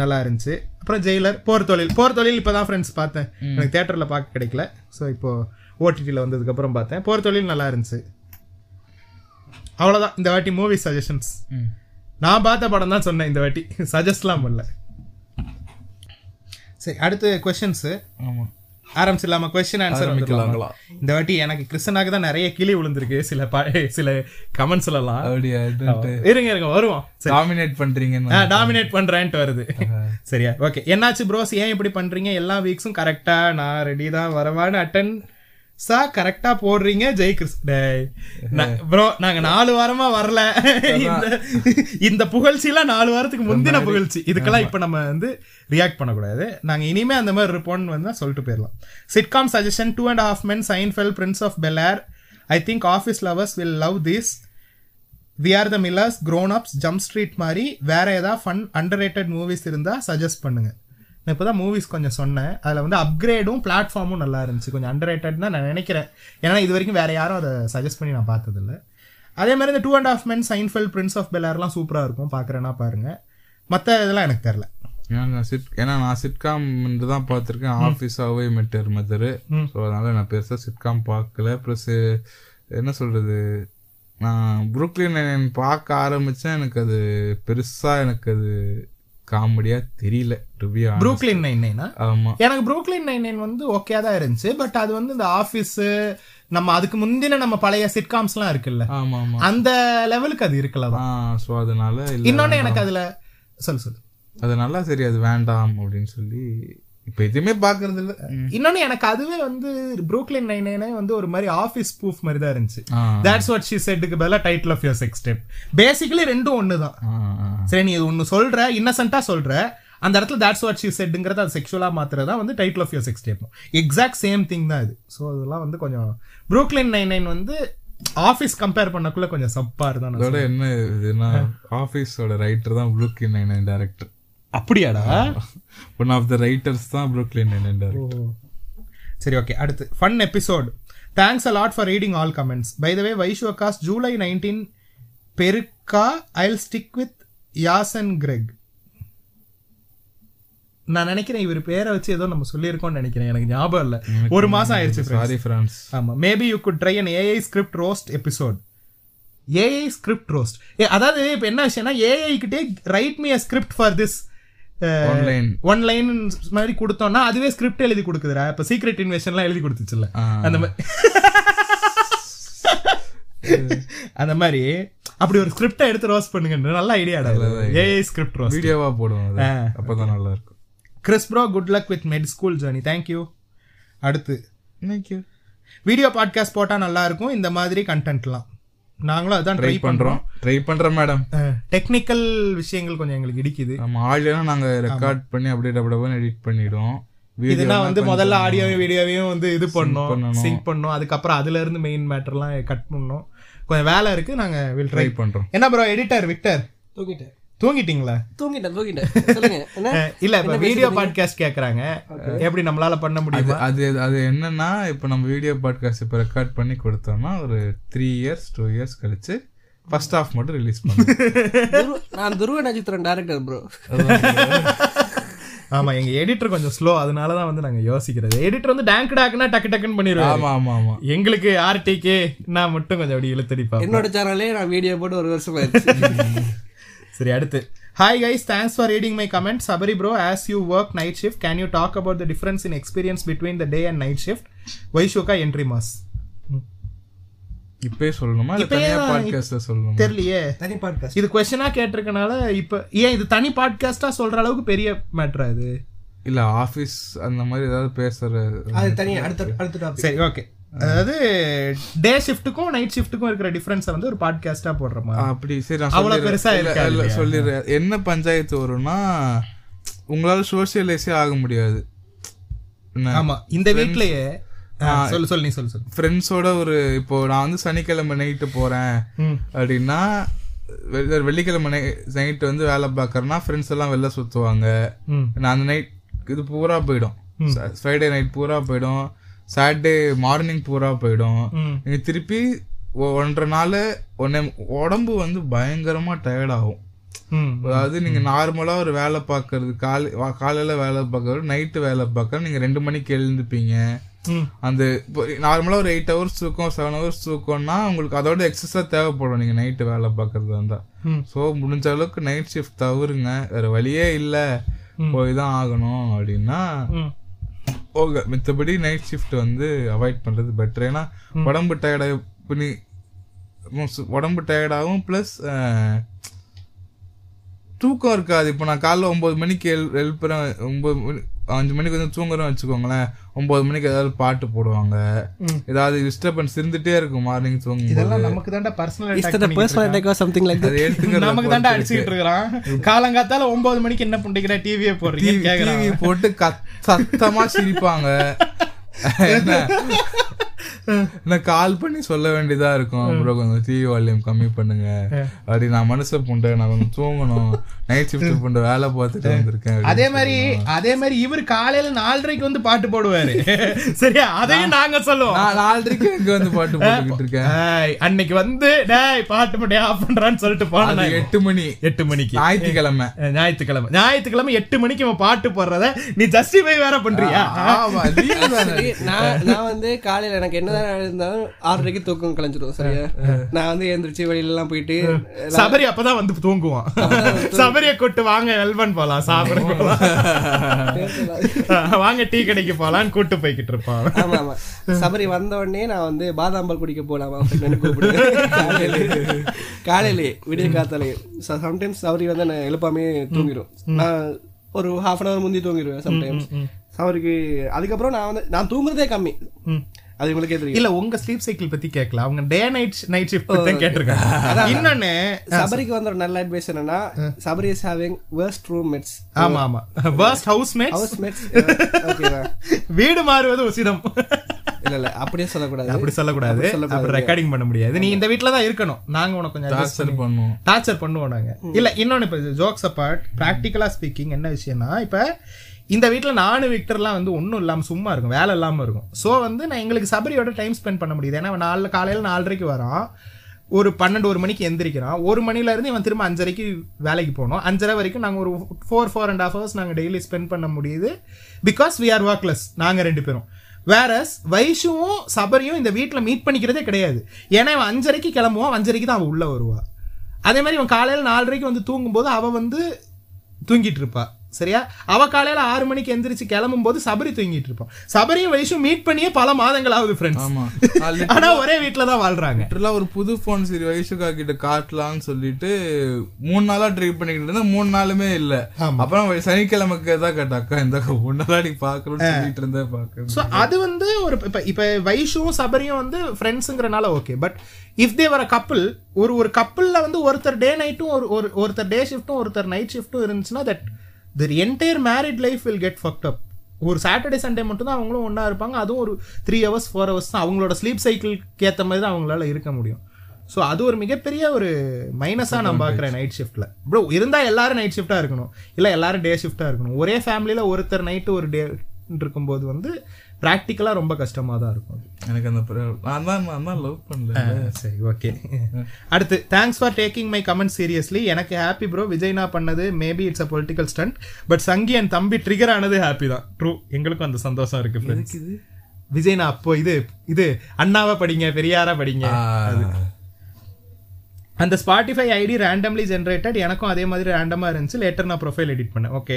நல்லா இருந்துச்சு. அப்புறம் ஜெயிலர் போர் தொழில் போர் தொழில் இப்போ தான் ஃப்ரெண்ட்ஸ் பார்த்தேன் எனக்கு தேட்டரில் பார்க்க கிடைக்கல. ஸோ இப்போ ஓடிடியில் வந்ததுக்கப்புறம் பார்த்தேன். போர் தொழில் நல்லா இருந்துச்சு. அவ்வளோதான் இந்த வாட்டி மூவி சஜஷன்ஸ் நான் பார்த்த படம் தான் சொன்னேன் இந்த வாட்டி. சஜஸ்ட்லாம் பண்ணல. சரி அடுத்து கொஷின்ஸு ஆமா. ஆரம்பிச்சிடலாமா? கொஸ்டின் ஆன்சர் ஆரம்பிக்கலாங்களா? இந்த வாட்டி எனக்கு கிருஷ்ணனாக்கு தான் நிறைய கிளி விழுந்திருக்கு. சில சில கமெண்ட்ஸ் எல்லாம் இருங்க இருங்க வருவோம். டாமினேட் பண்றீங்கன்னு டாமினேட் பண்றேன்ட்டு வருது. சரியா? ஓகே என்னாச்சு ப்ரோஸ் ஏன் இப்படி பண்றீங்க? எல்லா வீக்ஸும் கரெக்டா நான் ரெடி தான் வரவான்னு அட்டன் சா கரெக்டா போடுறீங்க. ஜெய் கிறிஸ் ப்ரோ நாங்க நாலு வாரமா வரல. இந்த இந்த புகழ்ச்சிலாம் நாலு வாரத்துக்கு முந்தின புகழ்ச்சி. இதுக்கெல்லாம் இப்ப நம்ம வந்து ரியாக்ட் பண்ணக்கூடாது. நாங்க இனிமே அந்த மாதிரி இருப்போம்னு வந்து சொல்லிட்டு போயிடலாம். Sitcom suggestion two and half men Seinfeld prince of Belair I think office lovers will love this we are the Millers grown ups jump street மாதிரி வேற ஏதாவது ஃபன் அண்டர் ரேட்டட் மூவிஸ் இருந்தா சஜஸ்ட் பண்ணுங்க. நான் இப்போ தான் மூவிஸ் கொஞ்சம் சொன்னேன். அதில் வந்து அப்கிரேடும் பிளாட்ஃபார்மும் நல்லா இருந்துச்சு. கொஞ்சம் அண்டர் ரேட்டட் தான் நான் நினைக்கிறேன். ஏன்னா இது வரைக்கும் வேற யாரும் அதை சஜஸ்ட் பண்ணி நான் பார்த்ததில்ல. அதே மாதிரி இந்த two and of men Seinfeld prince of பெல்லார்லாம் சூப்பராக இருக்கும். பார்க்குறேன்னா பாருங்க. மற்ற இதெல்லாம் எனக்கு தெரில ஏன்னா சிட் ஏன்னா நான் சிட்காம் தான் பார்த்துருக்கேன். ஆஃபீஸ் அவே மெட்டர் மெத்தரு ஸோ அதனால நான் பெருசாக சிட்காம் பார்க்கல. ப்ளஸ் என்ன சொல்றது? நான் புருக்லின் பார்க்க ஆரம்பிச்சேன். எனக்கு அது பெருசா எனக்கு அது காமெடியா தெரியல ருபியா ப்ரூக்லின் நைன் நைனா ஆமா. எனக்கு ப்ரூக்லின் நைன் நைன் வந்து ஓகே தான் இருந்துச்சு பட் அது வந்து இந்த ஆஃபீஸ் நம்ம அதுக்கு முந்தின நம்ம பழைய சிட்காம்ஸ்லாம் இருக்குல்ல ஆமா ஆமா. அந்த லெவலுக்கு அது இருக்கல தான். ஆ ஸோ அதனால இன்னொன்னு எனக்கு அதுல சொல்லு சொல்லு. அதனால சரி அது வேண்டாம் அப்படின்னு சொல்லி இப்போ எதுவுமே பார்க்கறது இல்ல. இன்னொன்னு எனக்கு அதுவே வந்து ப்ரூக்லின் நைன் நைனே வந்து ஒரு மாதிரி ஆஃபீஸ் ப்ரூஃப் மாதிரி தான் இருந்துச்சு. தட்ஸ் வாட் ஷி செட்டுக்கு பதிலாக title of your sex tape basically ரெண்டும் ஒன்று தான். சரி நீ இது ஒன்று சொல்ற இன்னசென்ட்டா சொல்ற அந்த இடத்துல தட்ஸ் வாட் ஷி செட்டுங்கிறத அது செக்ஷுவலாக மாத்துறது தான் வந்து title of your sex tape exact same thing தான் இது. ஸோ அதெல்லாம் வந்து கொஞ்சம் ப்ரூக்லின் நைன் நைன் வந்து ஆஃபீஸ் கம்பேர் பண்ணக்குள்ள கொஞ்சம் நான் அதோட என்ன இதுன்னா ஆஃபீஸோட ரைட்டர் தான் ப்ரூக்லின் நைன் நைன் டேரக்டர் அப்படியாடா? ஒன் ஆஃப் த ரைட்டர்ஸ் தான் ப்ரூக்லின் சரி ஓகே அடுத்து. Fun episode thanks a lot for reading all comments by the way வைஷுவகாஸ் July nineteen பெருக்கா I'll stick with Jason Greg நான் நினைக்கிறேன் இவர் பேரை வச்சு ஏதோ நம்ம சொல்லியிருக்கோம்னு நினைக்கிறேன். எனக்கு ஞாபகம் இல்லை. ஒரு மாசம் ஆயிடுச்சு. சாரி ஃப்ரான்ஸ் ஆமா. Maybe you could try an AI script roast episode AI script roast அதாவது இப்போ என்ன விஷயம்னா ஏஐ கிட்டே write me a script for this. One line மாதிரி கொடுத்தோம்னா அதுவே ஸ்கிரிப்ட் எழுதி கொடுக்குதுடா. இப்போ சீக்ரெட் இன்வெஷன்லாம் எழுதி கொடுத்துச்சுல்ல. அந்த மாதிரி அந்த மாதிரி. அப்படி ஒரு ஸ்கிரிப்டை எடுத்து ரோஸ்ட் பண்ணுங்க நல்ல ஐடியாடா ஏஐ ஸ்கிரிப்ட் ரோஸ்ட் வீடியோவா போடுவோம். அப்பதான் நல்லா இருக்கும். Chris bro good luck with med school journey thank you அடுத்து. தேங்க்யூ வீடியோ பாட்காஸ்ட் போட்டா நல்லா இருக்கும். இந்த மாதிரி கண்டென்ட்லாம் நாங்களும் அதான் ட்ரை பண்றோம். ட்ரை பண்றோம் மேடம் டெக்னிக்கல் விஷயங்கள் கொஞ்சம் எங்களுக்கு இடிக்குது. நம்ம ஆடியோ நாங்க ரெக்கார்ட் பண்ணி அப்படியே டபுள் எடிட் பண்ணிடுவோம். இதுனா வந்து முதல்ல ஆடியோவையும் வீடியோவையும் வந்து இது பண்ணோம். சிங்க் பண்ணோம் அதுக்கப்புறம் அதுல இருந்து மெயின் மேட்டர்லாம் கட் பண்ணோம் கொஞ்சம் வேலை இருக்கு நாங்க வில் ட்ரை ட்ரை பண்றோம். என்ன ப்ரோ எடிட்டர் விக்டர் தூக்கிட்டேன். தூங்கிட்டீங்களா? தூங்கிட்டேன் தூங்கிட்டேன். இல்ல இப்ப வீடியோ பாட்காஸ்ட் கேக்குறாங்க. எப்படி நம்மளால பண்ண முடியுமா? அது அது என்னன்னா இப்போ நம்ம வீடியோ பாட்காஸ்ட் இப்போ ரெக்கார்ட் பண்ணி கொடுத்தோம்னா ஒரு த்ரீ இயர்ஸ் டூ இயர்ஸ் கழிச்சு ஃபர்ஸ்ட் ஹாஃப் மட்டும் ரிலீஸ் பண்ணுவோம் நான் துருவ நட்சத்திரம் டேரக்டர் ப்ரோ ஆமா எங்க எடிட்டர் கொஞ்சம் ஸ்லோ அதனாலதான் வந்து நாங்க யோசிக்கிறது. எடிட்டர் வந்து டேங்க் டாக்குனா டக்கு டக்குன்னு பண்ணிடுவாரு. ஆமா ஆமா ஆமா. எங்களுக்கு ஆர்டிகே நான் மட்டும் கொஞ்சம் அப்படி இழுத்தடிப்பா என்னோட சேனல்லே நான் வீடியோ போட்டு ஒரு வருஷம் ஆயிடுச்சு. சரி அடுத்து. Hi guys thanks for reading my comment Sabari bro as you work night shift can you talk about the difference in experience between the day and night shift வைஷோகா entry mass இப்பயே சொல்லணுமா? இல்ல தான் பாட்காஸ்ட்ல சொல்லணுமா? தெரியலையே. தனி பாட்காஸ்ட் இது கொஸ்டினா கேட்டிருக்கனால இப்ப ஏன் இது தனி பாட்காஸ்டா சொல்ற அளவுக்கு பெரிய மேட்ரா இது? இல்ல ஆபீஸ் அந்த மாதிரி ஏதாவது பேசுற அது தனியா அடுத்த அடுத்த டாபிக் சரி ஓகே அதாவது டே ஷிஃப்ட்டுக்கும் நைட் ஷிஃப்ட்டுக்கும் இருக்கிற டிஃபரன்ஸை வந்து ஒரு பாட்காஸ்டா போடுறோமா அப்படி சரி சொல்லிடுறேன். பெருசா இல்ல? சொல்லிடுறேன். என்ன பஞ்சாயத்து வரும்னா உங்களால சோசியலைஸே ஆக முடியாது. ஆமா இந்த வீட்லயே சொல்லு சொல்லு நீ சொல்லு சொல்லு. ஃப்ரெண்ட்ஸோட ஒரு இப்போ நான் வந்து சனிக்கிழமை நைட்டு போறேன். அப்படின்னா வெள்ளிக்கிழமை நைட்டு வந்து வேலை பார்க்கறேன்னா ஃப்ரெண்ட்ஸ் எல்லாம் வெளில சுத்துவாங்க. நான் அந்த நைட் இது பூரா போயிடும். ஃப்ரைடே நைட் பூரா போயிடும். சாட்டர்டே மார்னிங் பூரா போயிடும். திருப்பி ஒன்றரை நாள் ஒன்னே உடம்பு வந்து பயங்கரமா டயர்ட் ஆகும். அதாவது நீங்க நார்மலா ஒரு வேலை பார்க்கறது காலை காலையில வேலை பார்க்கறது நைட்டு வேலை பார்க்கறது நீங்க ரெண்டு மணிக்கு எழுந்துப்பீங்க. அந்த இப்போ நார்மலா ஒரு எயிட் ஹவர்ஸ் தூக்கம் செவன் ஹவர்ஸ் தூக்கம்னா உங்களுக்கு அதோட எக்ஸஸா தேவைப்படும். நீங்க நைட்டு வேலை பார்க்கறது இருந்தா. ம். ஸோ முடிஞ்ச அளவுக்கு நைட் ஷிஃப்ட் தவிருங்க வேற வழியே இல்ல. போய் தான் ஆகணும் அப்படின்னா. போக. மித்தபடி நைட் ஷிஃப்ட் வந்து அவாய்ட் பண்றது பெட்டர் ஏன்னா உடம்பு டயர்டா இப்போ நீ உடம்பு டயர்டாகும் ப்ளஸ் தூக்கம் இருக்காது. இப்போ நான் காலைல ஒன்பது மணிக்கு எழு எழுப்புறேன் ஒன்பது மணி அஞ்சு மணிக்கு வந்து தூங்குறேன்னு வச்சுக்கோங்களேன் ஒன்பது மணிக்கு ஏதாவது பாட்டு போடுவாங்க. ஏதாவது டிஸ்டர்பன்ஸ் இருந்துட்டே இருக்கும் மார்னிங் தூங்கும் இதெல்லாம் நமக்கு தாண்டா personal that personal attack or something like அது எடுத்துக்கிறது நமக்கு தாண்டா அடிச்சுக்கிட்டு இருக்கிறான். காலங்காத்தால ஒன்பது மணிக்கு என்ன பண்றீங்க டிவியே போடுறீங்க கேக்குறான். டிவி போட்டு சத்தமா சிரிப்பாங்க. என்ன என்ன கால் பண்ணி சொல்ல வேண்டியதா இருக்கும். அப்புறம் கொஞ்சம் டிவி வால்யூம் கம்மி பண்ணுங்க. அப்படி நான் மனுஷ புண்டை நான் கொஞ்சம் தூங்கணும். நைட் ஷிஃப்ட் புண்டை வேலை பார்த்துட்டு வந்திருக்கேன் அதே மாதிரி அதே மாதிரி இவர் காலையில நாலரைக்கு வந்து பாட்டு போடுவாரு. சரியா? அதையும் நாங்க சொல்லுவோம். நான் நாலரைக்கு இங்க வந்து பாட்டு போட்டுக்கிட்டு இருக்கேன். ஏய், அன்னைக்கு வந்து டேய் பாட்டு மட்டும் ஆஃப் பண்றான்னு சொல்லிட்டு போனேன் எட்டு மணி. எட்டு மணிக்கு. ஞாயிற்றுக்கிழமை. ஞாயிற்றுக்கிழமை. ஞாயிற்றுக்கிழமை எட்டு மணிக்கு இவன் பாட்டு போடுறத நீ ஜஸ்டிஃபை வேற பண்றியா? நான் நான் வந்து காலையில எனக்கு இருந்தாலும் ஆறரைக்கு தூக்கம் கலைஞ்சிடும் சரியா? நான் வந்து எழுந்திரிச்சு வெளியில எல்லாம் போயிட்டு சபரி அப்பதான் வந்து தூங்குவான். சபரிய கூட்டு வாங்க வெல்பன் போலாம் சாப்பிட போலாம். வாங்க டீ கடைக்கு போலான்னு கூட்டு போய்கிட்டு இருப்பான். ஆமா ஆமா சபரி வந்த உடனே நான் வந்து பாதாம் பால் குடிக்க போலாமா அப்படின்னு கூப்பிடுவேன் காலையில. காலையிலே விடிய காத்தாலே. சம்டைம்ஸ் சபரி வந்து நான் எழுப்பாமே தூங்கிடும் நான் ஒரு ஹாஃப் அன் அவர் முந்தி தூங்கிடுவேன் சம்டைம்ஸ் அவருக்கு அதுக்கப்புறம் நான் வந்து நான் தூங்குறதே கம்மி. அது உங்களுக்கே தெரியும் இல்ல உங்க ஸ்லீப் சைக்கிள் பத்தி கேட்கல அவங்க டே நைட் நைட் ஷிஃப்ட் பத்தி தான் கேட்டிருக்காங்க. இன்னொன்னு சபரிக்கு வந்து ஒரு நல்ல அட்வைஸ் என்னன்னா Sabari is having worst room mates ஆமா ஆமா. Worst house mates house mates ஓகேவா வீடு மாறுவது உசிதம். இல்ல இல்ல அப்படியே சொல்லக்கூடாது. அப்படி சொல்லக்கூடாது. அப்படி ரெக்கார்டிங் பண்ண முடியாது. நீ இந்த வீட்ல தான் இருக்கணும். நாங்க உனக்கு கொஞ்சம் Torture பண்ணுவோம். டார்ச்சர் பண்ணுவோம் நாங்க. இல்ல இன்னொன்னு இப்ப ஜோக்ஸ் அப்பார்ட் ப்ராக்டிக்கலா ஸ்பீக்கிங் என்ன விஷயம்னா இப்ப இந்த வீட்டில் நானும் விக்டர்லாம் வந்து ஒன்றும் இல்லாமல் சும்மா இருக்கும் வேலை இல்லாமல் இருக்கும். ஸோ வந்து நான் எங்களுக்கு சபரியோட டைம் ஸ்பெண்ட் பண்ண முடியுது. ஏன்னா அவன் நாலு காலையில் நாலரைக்கு வரான். ஒரு பன்னெண்டு ஒரு மணிக்கு எந்திரிக்கிறான். ஒரு மணிலேருந்து இவன் திரும்ப அஞ்சரைக்கு வேலைக்கு போனோம் அஞ்சரை வரைக்கும் நாங்கள் ஒரு four four and half hours நாங்கள் டெய்லி ஸ்பெண்ட் பண்ண முடியுது. பிகாஸ் வி ஆர் ஒர்க்லெஸ் நாங்கள் ரெண்டு பேரும். வேறஸ் வைஷுவும் சபரியும் இந்த வீட்டில் மீட் பண்ணிக்கிறதே கிடையாது. ஏன்னா இவன் அஞ்சரைக்கு கிளம்புவான் அஞ்சரைக்கு தான் அவன் உள்ளே வருவாள் அதே மாதிரி இவன் காலையில் நாலரைக்கு வந்து தூங்கும்போது அவள் வந்து தூங்கிட்டு இருப்பாள் சரியா? அவ காலையில ஆறு மணிக்கு எந்திரிச்சு கிளம்பும் போது சபரி தூங்கிட்டு இருப்பான் சபரியும் வயசும் மீட் பண்ணியே பல மாதங்கள் ஆகுது ஃப்ரெண்ட்ஸ் ஆனா ஒரே வீட்ல தான் வாழ்றாங்க. ஒரு புது போன் சரி வயசுக்கா கிட்ட காட்டலாம்னு சொல்லிட்டு மூணு நாளா ட்ரை பண்ணிக்கிட்டு இருந்தேன் மூணு நாளுமே இல்ல. அப்புறம் சனிக்கிழமைக்கு தான் கேட்டா அக்கா இந்த மூணு நாளா நீ பாக்கணும்னு சொல்லிட்டு இருந்தேன் பாக்க அது வந்து ஒரு இப்ப இப்ப வைஷுவும் சபரியும் வந்து ஃப்ரெண்ட்ஸுங்கிறனால okay but if they were couple ஒரு ஒரு கப்பிள்ல வந்து ஒருத்தர் டே நைட்டும் ஒரு ஒரு ஒருத்தர் டே ஷிஃப்ட்டும் ஒருத்தர் நைட் ஷிஃப்ட்டும் இருந்துச்சுன்னா that their entire married life will get fucked up ஒரு சாட்டர்டே சண்டே மட்டும் தான் அவங்களும் ஒன்றா இருப்பாங்க. அதுவும் ஒரு த்ரீ ஹவர்ஸ் ஃபோர் ஹவர்ஸ் தான் அவங்களோட ஸ்லீப் சைக்கிள்க்கு ஏற்ற மாதிரி தான் அவங்களால இருக்க முடியும். ஸோ அது ஒரு மிகப்பெரிய ஒரு மைனஸாக நான் பார்க்குறேன் நைட் ஷிஃப்ட்டில் ப்ரோ இருந்தால் எல்லாரும் நைட் ஷிஃப்ட்டாக இருக்கணும். இல்லை எல்லாரும் டே ஷிஃப்ட்டாக இருக்கணும். ஒரே ஃபேமிலியில் ஒருத்தர் நைட்டு ஒரு டே இருக்கும்போது வந்து ப்ராக்டிக்கலாக ரொம்ப கஷ்டமாக தான் இருக்கும். எனக்கு அந்த நான் தான் லவ் பண்ணல. சரி ஓகே அடுத்து thanks for taking my comment seriously எனக்கு ஹாப்பி ப்ரோ விஜய்னா பண்ணது maybe it's a political stunt but Sanghi என் தம்பி ட்ரிகர் ஆனது ஹாப்பி தான். ட்ரூ எங்களுக்கும் அந்த சந்தோஷம் இருக்கு. விஜய்னா அப்போ இது இது அண்ணாவை படிங்க பெரியாரா படிங்க. அந்த ஸ்பாட்டிஃபை ஐடி ரேண்டம்லி ஜென்ரேட்டட் எனக்கும் அதே மாதிரி ரேண்டமாக இருந்துச்சு. லேட்டர் நான் ப்ரொஃபைல் எடிட் பண்ணேன். ஓகே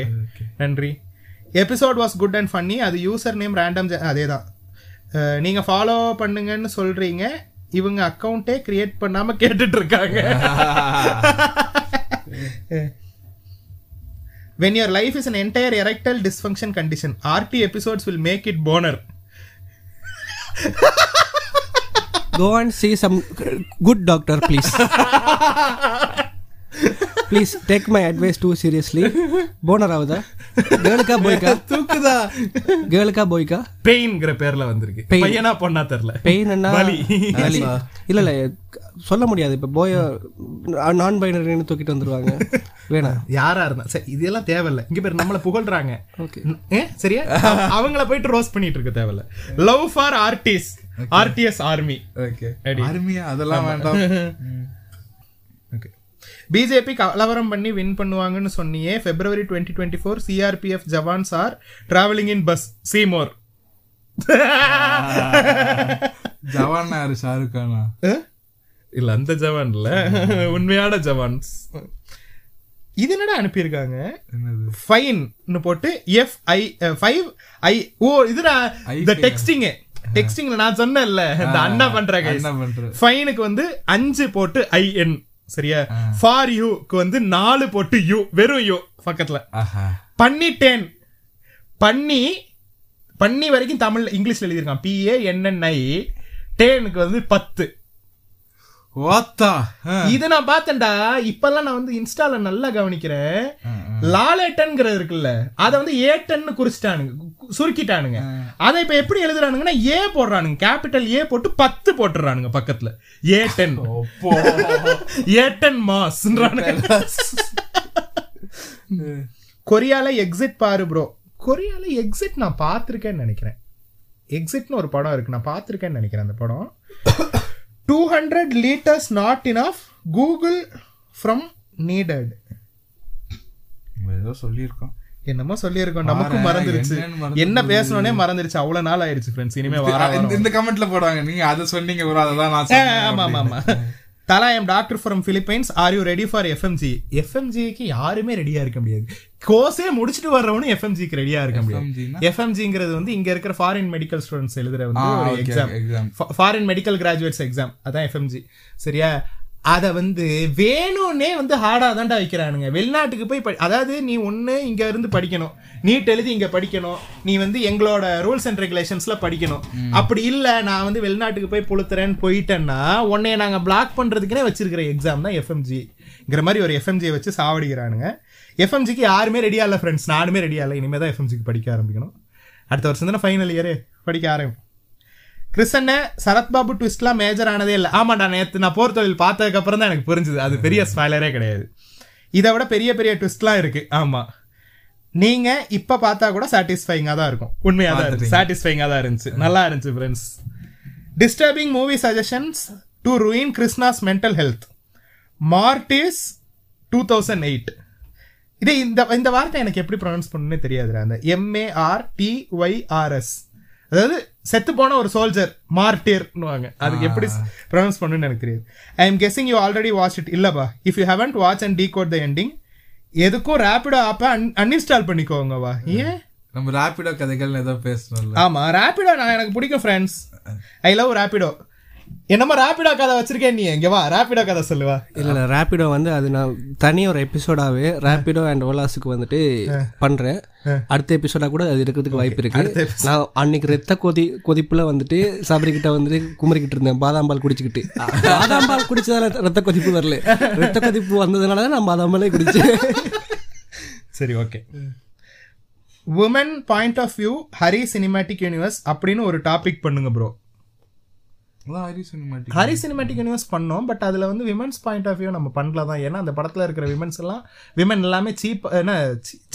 நன்றி. Episode was good and funny அது யூசர் நேம் ரேண்டம் அதே தான் நீங்கள் ஃபாலோ பண்ணுங்கன்னு சொல்கிறீங்க இவங்க அக்கௌண்ட்டே கிரியேட் பண்ணாமல் இருக்காங்க when your life is an entire erectile dysfunction condition rt episodes will make it boner. Go and see some good doctor please please take my advice to seriously boner ஆகுதா? கேர்ளுக்கா போய்க்கா தூக்குதா? கேர்ளுக்கா போய்க்கா பெயின்ங்கிற பேர்ல வந்திருக்கு. Pain. பையனா பொண்ணா தெரியல. பெயின் என்ன இல்ல இல்ல சொல்ல முடியாது. இப்ப போய நான் பைனரின்னு தூக்கிட்டு வந்துருவாங்க. வேணாம் யாரா இருந்தா சரி இதெல்லாம் தேவையில்ல. இங்க பேர் நம்மள புகழ்றாங்க. ஓகே சரியா? அவங்கள போயிட்டு ரோஸ் பண்ணிட்டு இருக்க தேவையில்ல. லவ் ஃபார் ஆர்டிஸ் ஆர்டிஎஸ் ஆர்மி ஓகே அடி. அருமையா அதெல்லாம் வேண்டாம். பிஜேபி கலவரம் பண்ணி வின் பண்ணுவாங்கன்னு சொன்னியே February twenty twenty four CRPF jawans are travelling in bus Seymour Jawan யாரு ஷாருக் கானா? இல்ல அந்த ஜவான் இல்ல உண்மையான ஜவான்ஸ் இது என்னடா அனுப்பியிருக்காங்க? என்னது? ஃபைன் போட்டு எஃப் ஐ ஃபைவ் ஐ ஓ இதுடா இந்த டெக்ஸ்டிங் டெக்ஸ்டிங்ல நான் சொன்னேன்ல இந்த அண்ணா பண்ற guys. என்ன பண்ற. ஃபைனுக்கு வந்து அஞ்சு போட்டு ஐஎன் சரியா? ஃபார் யூக்கு வந்து நாலு போட்டு யூ வெறும் யூ பக்கத்துல. பண்ணிட்டேன். பண்ணி பண்ணி வரைக்கும் தமிழ் இங்கிலீஷ்ல எழுதியிருக்கான். பிஏ என்என்ஐ டேனுக்கு வந்து பத்து. இது நான் பார்த்தேன்டா. இப்பெல்லாம் நான் வந்து இன்ஸ்டால நல்லா கவனிக்கிறேன். லாலேட்டன்ங்கிறது இருக்குல்ல அதை வந்து ஏட்டன்னு குறிச்சிட்டானுங்க சுருக்கிட்டானுங்க. அதை இப்ப எப்படி எழுதுறானுங்கன்னா ஏ போடுறானுங்க. கேபிட்டல் ஏ போட்டு பத்து போட்டுறானுங்க பக்கத்துல. ஏட்டன். ஏட்டன் மாஸ்ன்றானுங்க. கொரியால எக்ஸிட் பாரு ப்ரோ கொரியால எக்ஸிட் நான் பார்த்துருக்கேன்னு நினைக்கிறேன். எக்ஸிட்னு ஒரு படம் இருக்கு. நான் பார்த்துருக்கேன்னு நினைக்கிறேன் அந்த படம். Two hundred litres not enough Google from needed ஏதோ சொல்லியிருக்கோம். என்னமோ சொல்லியிருக்கோம். நமக்கும் பாரேன், மறந்துருச்சு. என்ன பேசணும்னே மறந்துருச்சு. அவ்வளவு நாள் ஆயிருச்சு ஃப்ரெண்ட்ஸ் இனிமே வார இந்த- இந்த கமெண்ட்ல போடுவாங்க. நீங்க அதை சொன்னீங்க நான் ஆ, சொன்னேன் ஆமா ஆமா. ஆமா Thala am doctor from Philippines. Are you ready for FMG எஃப்எம்ஜிக்கு யாருமே ரெடியா இருக்க முடியாது. கோர்ஸே முடிச்சுட்டு வர்றவனும் எஃப்எம்ஜிக்கு ரெடியா இருக்க முடியாது? எஃப்எம்ஜிங்கிறது வந்து இங்க இருக்கிற ஃபாரின் மெடிக்கல் ஸ்டூடெண்ட்ஸ் எழுதுற வந்து ஒரு exam. Foreign medical graduates exam அதான் எஃப்எம்ஜி சரியா? அத வந்து வேணும்னே வந்து ஹார்டா தான்டா வைக்கிறானுங்க. வெளிநாட்டுக்கு போய் படி- அதாவது நீ ஒண்ணு இங்க இருந்து படிக்கணும். நீட் எழுதி இங்க படிக்கணும். நீ வந்து எங்களோட ரூல்ஸ் அண்ட் ரெகுலேஷன்ஸ்ல படிக்கணும். அப்படி இல்ல நான் வந்து வெளிநாட்டுக்கு போய் புளுத்துறேன்னு போயிட்டேன்னா உன்னைய நாங்க பிளாக் பண்றதுக்குனே வச்சிருக்கிற எக்ஸாம் தான் எஃப்எம்ஜிங்கிற மாதிரி ஒரு எஃப்எம்ஜியை வச்சு சாவடிக்கிறானுங்க. எஃப்எம்ஜிக்கு யாருமே ரெடியா இல்ல ஃப்ரெண்ட்ஸ் நானுமே ரெடியா இல்லை. இனிமே தான் எஃப்எம்ஜிக்கு படிக்க ஆரம்பிக்கணும். அடுத்த வருஷம் தானே ஃபைனல் இயரு படிக்க ஆரம்பிப்போம். கிறிஸ்டன்ன சரத்பாபு ட்விஸ்ட்லாம் மேஜர் ஆனதே இல்லை. ஆமாடா நேற்று நான் போர் தொழில் பார்த்ததுக்கு அப்புறம் தான் எனக்கு புரிஞ்சுது. அது பெரிய ஸ்பாய்லரே கிடையாது. இதை விட பெரிய பெரிய ட்விஸ்ட்லாம் இருக்கு. ஆமா. நீங்க இப்ப பார்த்தா கூட சாட்டிஸ்ஃபைங்கா தான் இருக்கும். உண்மையா தான் இருக்கு. சாட்டிஸ்ஃபைங்கா தான் இருந்துச்சு. நல்லா இருந்துச்சு friends disturbing movie suggestions to ruin Krishna's mental health Martyrs two thousand eight இதே இந்த இந்த வார்த்தை எனக்கு எப்படி ப்ரொனவுன்ஸ் பண்ணணும்னே தெரியாதுடா. அந்த எம்ஏஆர் டிஒய்ஆர்எஸ் அதாவது செத்து போன ஒரு சோல்ஜர் மார்டியர்னுவாங்க அதுக்கு எப்படி ப்ரொனவுன்ஸ் பண்ணணும்னு எனக்கு தெரியாது. I am guessing you already watch it இல்லப்பா if you haven't watch and decode the ending எதுக்கும் ரேபிடோ ஆப்பை அன்இன்ஸ்டால் பண்ணிக்கோங்கவா. ஏன்? நம்ம ராபிடோ கதைகள் ஏதோ பேசணும்ல. ஆமா ரேபிடோ நான் எனக்கு பிடிக்கும் ஃப்ரெண்ட்ஸ் ஐ லவ் ரேபிடோ என்னமோ ரேபிடோ கதை வச்சிருக்கேன் நீ? இங்க வா ரேபிடோ கதை சொல்லுவா. இல்ல இல்ல ரேபிடோ வந்து அது நான் தனி ஒரு எபிசோடாவே ரேபிடோ அண்ட் ஓலாஸுக்கு வந்துட்டு பண்றேன். அடுத்த எபிசோடா கூட அது இருக்கிறதுக்கு வாய்ப்பு இருக்கு. நான் அன்னைக்கு ரத்த கொதி கொதிப்புல வந்துட்டு சபரி கிட்ட வந்துட்டு குமரிக்கிட்டு இருந்தேன் பாதாம் பால் குடிச்சுக்கிட்டு. பாதாம் பால் குடிச்சதால ரத்த கொதிப்பு வரல. ரத்த கொதிப்பு வந்ததுனால தான் நான் பாதாம் பாலே குடிச்சேன். சரி okay woman point of view Hari cinematic universe அப்படின்னு ஒரு டாபிக் பண்ணுங்க bro Hari cinematic Hari cinematic universe பண்ணோம் பட் அதுல வந்து விமன்ஸ் பாயிண்ட் ஆஃப் வியூ நம்ம பண்ணல தான். ஏன்னா அந்த படத்துல இருக்கிற விமன்ஸ் எல்லாம் விமன் எல்லாமே சீப் என்ன